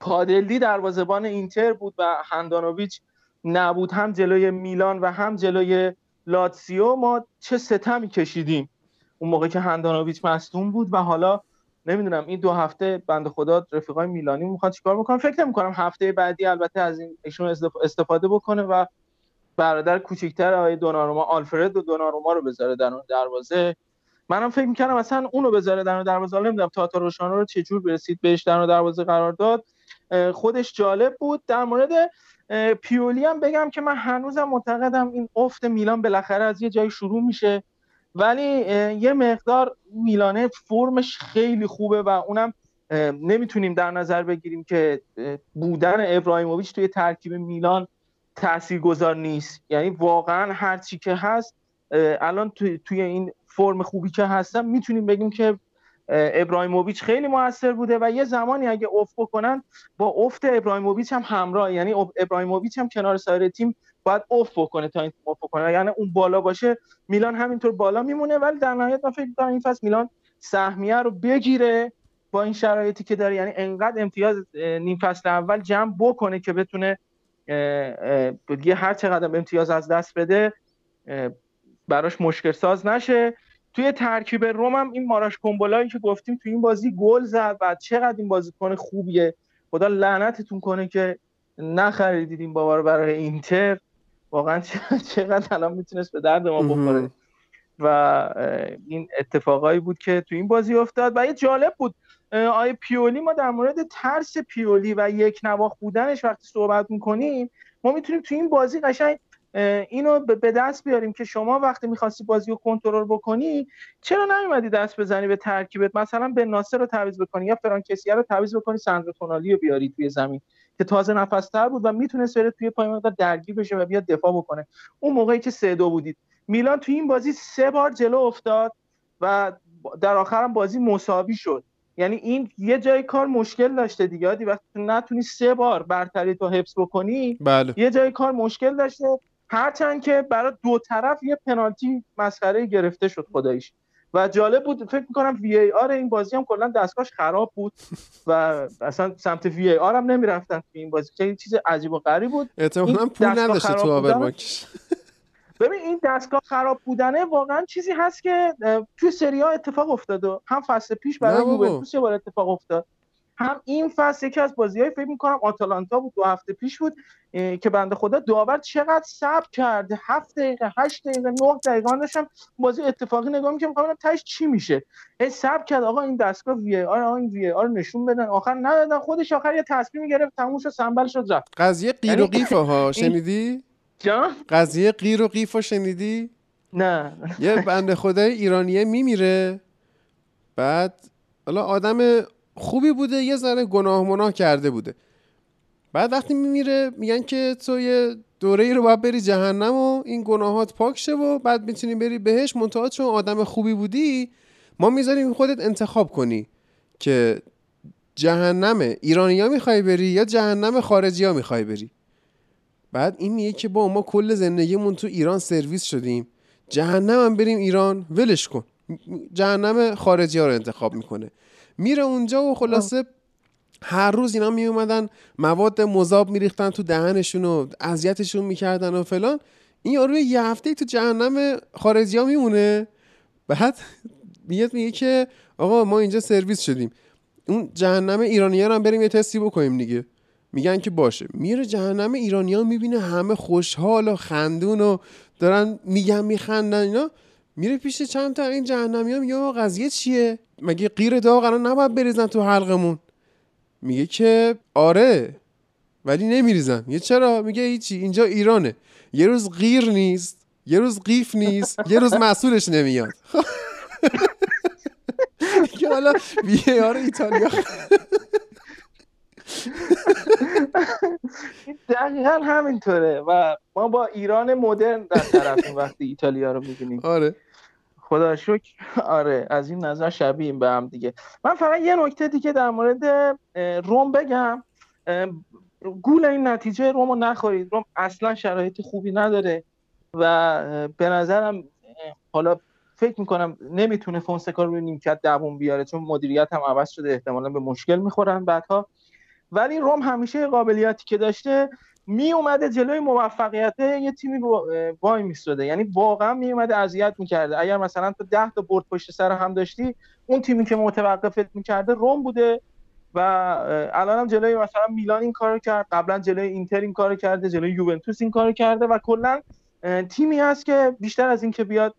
پادلدی دروازه‌بان اینتر بود و هندانویچ نبود هم جلوی میلان و هم جلوی لاتسیو. ما چه ستمی کشیدیم؟ اون موقع که هندانویچ مصدوم بود و حالا نمی‌دونم این دو هفته بنده خدا رفیقای میلانی می‌خواد چیکار بکنم فکر نمی‌کنم هفته بعدی البته از این ایشون استف- استفاده بکنه و برادر کوچیکتر آقای دوناروما آلفرد و دوناروما رو بذاره در اون دروازه. منم فکر می‌کردم مثلا اونو بذاره در اون دروازه. نمی‌دونم تاتا روشانو رو چجور برسید بهش در اون دروازه قرار داد. خودش جالب بود. در مورد پیولی هم بگم که من هنوزم معتقدم این افت میلان بالاخره از یه جایی شروع میشه. ولی یه مقدار میلانه فرمش خیلی خوبه و اونم نمی‌تونیم در نظر بگیریم که بودن ابراهیموویچ توی ترکیب میلان تاثیرگذار نیست. یعنی واقعا هر چی که هست الان توی, توی این فرم خوبی که هستن می‌تونیم بگیم که اه، ابراهیموویچ خیلی موثر بوده و یه زمانی اگه افت بکنن با افت ابراهیموویچ هم همراه یعنی اب- ابراهیموویچ هم کنار سایر تیم باید افت بکنه تا این افت بکنه. یعنی اون بالا باشه میلان همینطور بالا میمونه ولی در نهایت من فکر می‌کنم این فصل میلان سهمیه رو بگیره با این شرایطی که داره. یعنی انقدر امتیاز نیم فصل اول جمع بکنه که بتونه دیگه هر چقدر امتیاز از دست بده براش مشکل ساز نشه. توی ترکیب روم هم این ماراش کومبولایی که گفتیم توی این بازی گل زد و چقدر این بازیکن خوبیه. خدا لعنتتون کنه که نخریدید این بابا رو برای اینتر. واقعا چقدر الان می‌تونست به درد ما بخوره. و این اتفاقایی بود که تو این بازی افتاد و یه جالب بود آیه پیولی ما در مورد ترس پیولی و یک نواخت بودنش وقتی صحبت می‌کنیم ما می‌تونیم تو این بازی قشنگ اینو به دست بیاریم که شما وقتی می‌خواستی بازی رو کنترل بکنی چرا نیومدی دست بزنی به ترکیبت؟ مثلا به ناصر رو تعویض بکنی یا فرانکسیا رو تعویض بکنی ساندرو تونالی رو بیاری توی زمین که تازه نفستر بود و می‌تونست بره توی پای مقدار درگیر بشه و بیاد دفاع بکنه. اون موقعی که سه دو بودید. میلان تو این بازی سه بار جلو افتاد و در آخرم بازی مساوی شد. یعنی این یه جای کار مشکل داشته دیگه. وقتی تو نتونی سه بار برتری تو حفظ بکنی بله. یه جای کار مشکل داشته. هرچند که برای دو طرف یه پنالتی مسخره گرفته شد خداییش و جالب بود فکر می‌کنم وی ای آر این بازی هم کلا دستگاهش خراب بود و اصلا سمت وی ای آر هم نمی‌رفتن تو این بازی که چیز عجیب و غریب بود احتمالا پول نداشته تو؟ آبرماکش ببین این دستگاه خراب بودنه واقعا چیزی هست که توی سری ها اتفاق افتاده هم فصل پیش برای. یوونتوس یه بار اتفاق افتاد هم این فصل یکی از بازی های فکر می‌کنم آتالانتا بود دو هفته پیش بود که بنده خدا داور چقدر صبر کرده هفت دقیقه هشت دقیقه نه دقیقه من داشتم بازی اتفاقی نگاه می‌کنم می‌خوام تاش چی میشه. ای صبر کرد آقا این دستگاه وی آر آقا این وی آر نشون بدن. آخر ندادن خودش آخر یه تصمیم گرفت تموم شد سنبل شد رفت. قضیه قیر و یعنی- قیفه ها شنیدی؟ جان؟ قضیه قیر و قیف شنیدی؟ نه. یه بنده خدای ایرانیه میمیره. بعد حالا آدم خوبی بوده یه ذره گناه مناه کرده بوده. بعد وقتی میمیره میگن که تو یه دوره ای رو باید بری جهنم و این گناهات پاک شه و بعد می‌تونی بری بهش. منتها چون آدم خوبی بودی ما می‌ذاریم خودت انتخاب کنی که جهنم ایرانیا می‌خوای بری یا جهنم خارجی ها می‌خوای بری. بعد این میگه که با ما کل زندگیمون تو ایران سرویس شدیم. جهنم هم بریم ایران ولش کن. جهنم خارجی ها رو انتخاب می‌کنه. میره اونجا و خلاصه هر روز اینا می اومدن مواد مذاب میریختن تو دهنشون و اذیتشون می‌کردن و فلان. این یارو یه هفته تو جهنم خارجی ها میمونه. بعد میاد میگه که آقا ما اینجا سرویس شدیم. اون جهنم ایرانی رو هم بریم یه تستی بکنیم دیگه. میگن که باشه. میره جهنم ایرانی ها می‌بینه همه خوشحال و خندون و دارن میگن میخندن اینا. میره پیش چند تا این جهنمی میگه آقا قضیه چیه؟ مگه غیر داغ الان نباید بریزن تو حلقمون؟ میگه که آره ولی نمیریزن. میگه چرا؟ میگه هیچی اینجا ایرانه. یه روز غیر نیست یه روز قیف نیست یه روز مسئولش نمیاد. که حالا وی آر ایتالیا دقیقا همینطوره و ما با ایران مدرن در طرفیم وقتی ایتالیا رو می‌بینیم. آره. خدا شکر. آره از این نظر شبیهیم به هم دیگه. من فقط یه نکته دیگه در مورد روم بگم. گول این نتیجه روم رو نخورید. روم اصلا شرایط خوبی نداره و به نظرم حالا فکر می‌کنم نمی‌تونه فونسکا رو نیمکت دووم بیاره چون مدیریت هم عوض شده احتمالا به مشکل می‌خورن بعدها. ولی روم همیشه قابلیتی که داشته می اومده جلوی موفقیت یه تیمی وای میستاده یعنی واقعا می اومده اذیت می‌کرده. اگر مثلا تو 10 تا برد پشت سر هم داشتی اون تیمی که متوقفت می‌کرده روم بوده و الان هم جلوی مثلا میلان این کارو کرد قبلا جلوی اینتر این کارو کرده جلوی یوونتوس این کارو کرده و کلا تیمی هست که بیشتر از این که بیاد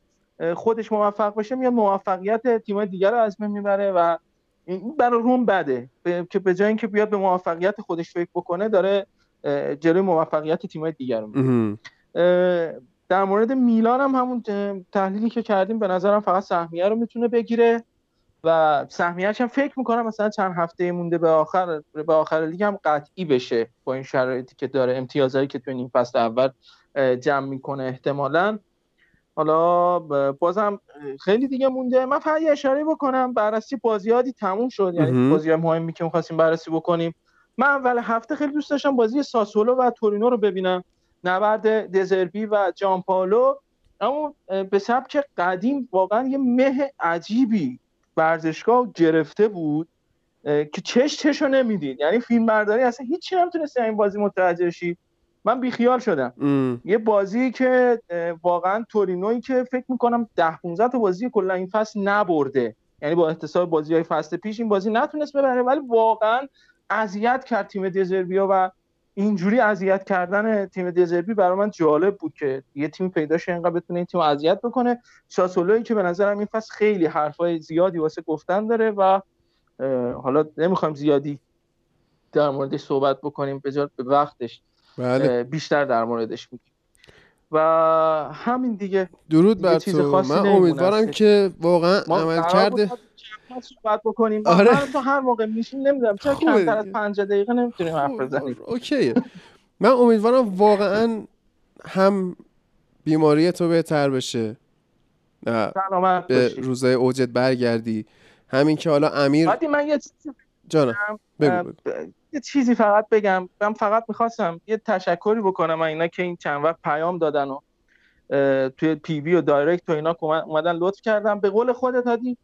خودش موفق بشه میاد موفقیت تیم‌های دیگر رو از می‌بره و این برای روم بده. که به جای اینکه بیاد به موفقیت خودش فکر بکنه داره جلوی موفقیت تیم‌های دیگر رو می‌گیره. در مورد میلان هم همون تحلیلی که کردیم به نظرم فقط سهمیه رو می‌تونه بگیره و سهمیه‌اش هم فکر می‌کنم مثلا چند هفته مونده به آخر به آخر لیگ هم قطعی بشه با این شرایطی که داره امتیازهایی که تو این فصل اول جمع می‌کنه احتمالاً. حالا بازم خیلی دیگه مونده. من فقط یه اشاره بکنم. بررسی بازیادی تموم شد. یعنی. بازی مهمی که می‌خواستیم بررسی بکنیم. من اول هفته خیلی دوست داشتم بازی ساسولو و تورینو رو ببینم. نبرد دزربی و جان پالو اما به سبک قدیم واقعا یه مه عجیبی ورزشگاه گرفته بود که چش چش رو نمی‌دید. یعنی فیلم برداری اصلا هیچی نمی‌تونستی این بازی متوجه شی. من بیخیال شدم. ام. یه بازی که واقعا تورینوی که فکر می‌کنم ده 15 تا بازی کلا این فصل نبرده. یعنی با احتساب بازی های فصل پیش این بازی نتونست ببره ولی واقعا اذیت کرد تیم دزربیا و اینجوری اذیت کردن تیم دزربی برای من جالب بود که یه تیم پیدا شه اینقدر بتونه این تیم اذیت بکنه. ساسولوی که به نظرم این فصل خیلی حرفای زیادی واسه گفتن داره و حالا نمی‌خوایم زیادی در موردش صحبت بکنیم به به وقتش بله. بیشتر در موردش میگیم. و همین دیگه. درود بر تو. من امیدوارم که واقعا عمل کرده صحبت بکنیم. آره. آره. تو هر موقع میشیم نمی‌دونم. چرا کمتر از دیگه. 50 دقیقه نمی‌تونیم حرف بزنیم؟ اوکیه. من امیدوارم واقعا هم بیماری تو بهتر بشه. سلامت به روزای اوجت برگردی. همین که حالا امیر من یه چیزی جانم بگو یه چیزی فقط بگم. من فقط می‌خواستم یه تشکری بکنم از اینا که این چند وقت پیام دادن و توی پی وی و دایرکت و اینا اومدن لطف کردن. به قول خودت هادی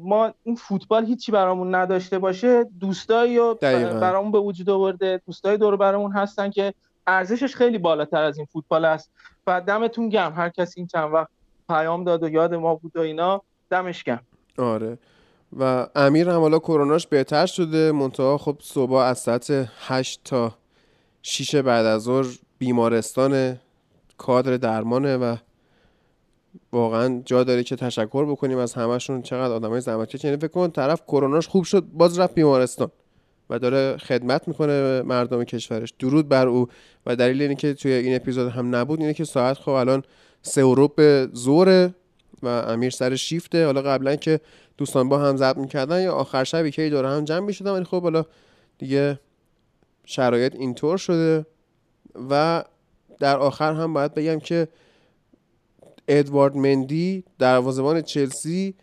ما این فوتبال هیچی برامون نداشته باشه. دوستایی رو. برامون به وجود آورده. دوستای دور برامون هستن که ارزشش خیلی بالاتر از این فوتبال است. و دمتون گم هر کسی این چند وقت پیام داد و یاد ما بود و اینا دمش گم آره. و امیر هم حالا کروناش بهتر شده. منتها خب صبح از ساعت 8 تا 6 بعد از ظهر بیمارستان کادر درمانه و واقعا جا داره که تشکر بکنیم از همشون چقدر آدمای زحمتکش. یعنی فکر کن طرف کروناش خوب شد باز رفت بیمارستان و داره خدمت می‌کنه مردم کشورش. درود بر او. و دلیل اینه که توی این اپیزود هم نبود اینه که ساعت خب الان سه به زوره و امیر سر شیفته. حالا قبلا که دوستان با هم ضبط می‌کردن یا آخر شب که دور هم جمع می‌شدن ولی خب حالا دیگه شرایط اینطور شده. و در آخر هم باید بگم که ادوارد مندی دروازه‌بان چلسی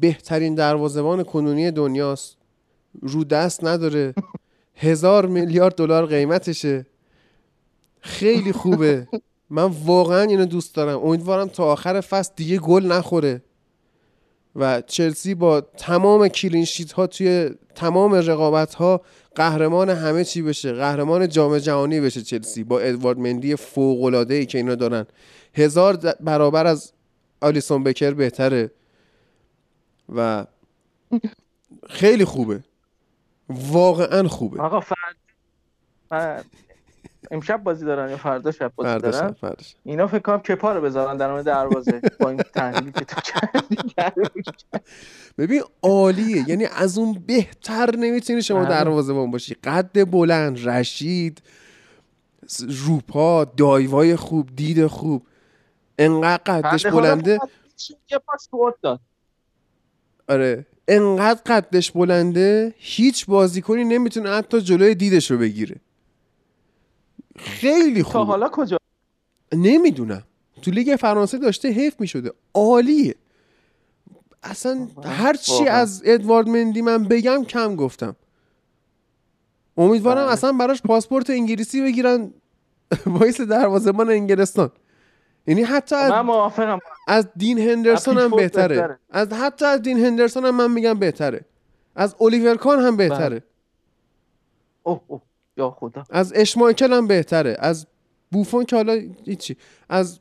بهترین دروازه‌بان کنونی دنیاست. رو دست نداره. هزار میلیارد دلار قیمتشه. خیلی خوبه. من واقعا اینو دوست دارم. امیدوارم تا آخر فصل دیگه گل نخوره. و چلسی با تمام کلین ها توی تمام رقابت ها قهرمان همه چی بشه قهرمان جام جهانی بشه چلسی با ادوارد مندی فوق العاده ای که اینا دارن. هزار برابر از آلیسون بکر بهتره و خیلی خوبه. واقعا خوبه. آقا فرد- امشب بازی دارن یا فردا شب بازی فردا دارن؟ شب، فردا شب. اینا فکر کنم کپا رو بذارن در مورد دروازه با این تحلیلی که تو کردی. ببین عالیه. یعنی از اون بهتر نمی‌تونی شما بله. دروازه‌بان باشی. قد بلند رشید روپا دایوای خوب دید خوب. انقدر قدش بلنده. یه پاس داد. آره. انقدر قدش بلنده هیچ بازیکنی نمی‌تونه حتی جلوی دیدش رو بگیره. خیلی تا خوب حالا کجا؟ نمی‌دونم. تو لیگ فرانسه داشته حیف می‌شده. عالیه. اصلا هر چی واقعا. از ادوارد مندی من بگم کم گفتم. امیدوارم. اصلا براش پاسپورت انگلیسی بگیرن. وایس دروازه‌بان انگلستان. یعنی حتی از, من موافقم. از دین هندرسون هم بهتره. بهتره. از حتی از دین هندرسون هم من میگم بهتره. از الیور کان هم بهتره. بله. اوه اوه. یا خدا. از اشمایکل هم بهتره. از بوفون که حالا هیچی. از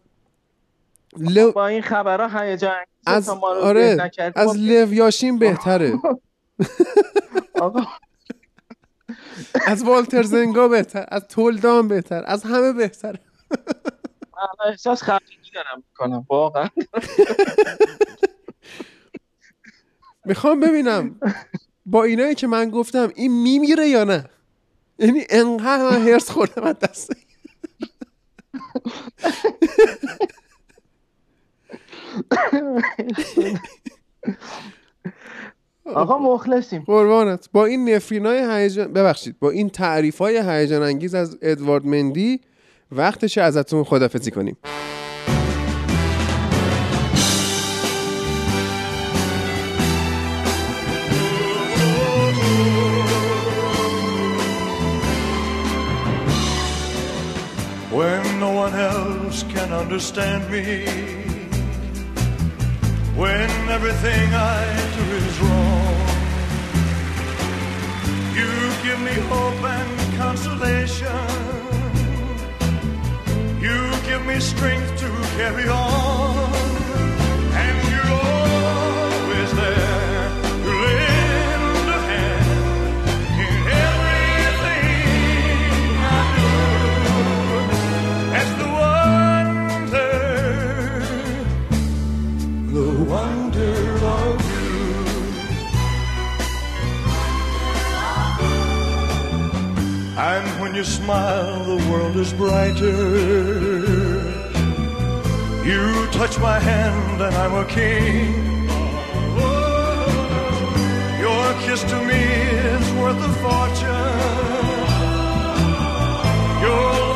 لو... با این خبرها هیجان از آره. از لو یاشین بهتره. آقا. از والتر زنگا بهتر. از تولدان بهتر. از همه بهتر. من احساس خفگی دارم می‌کنم واقعا. می‌خوام ببینم با اینایی که من گفتم این میمیره یا نه؟ یعنی انقدر من هرس خوردم از دست. آقا مخلصیم. قربانت. با این نفرین های هیجان ببخشید با این تعریف های هیجان انگیز از ادوارد مندی وقتش ازتون خدافزی کنیم. One else can understand me, when everything I do is wrong. You give me hope and consolation. You give me strength to carry on. you smile, the world is brighter. You touch my hand, and I'm a king. Your kiss to me is worth a fortune. Your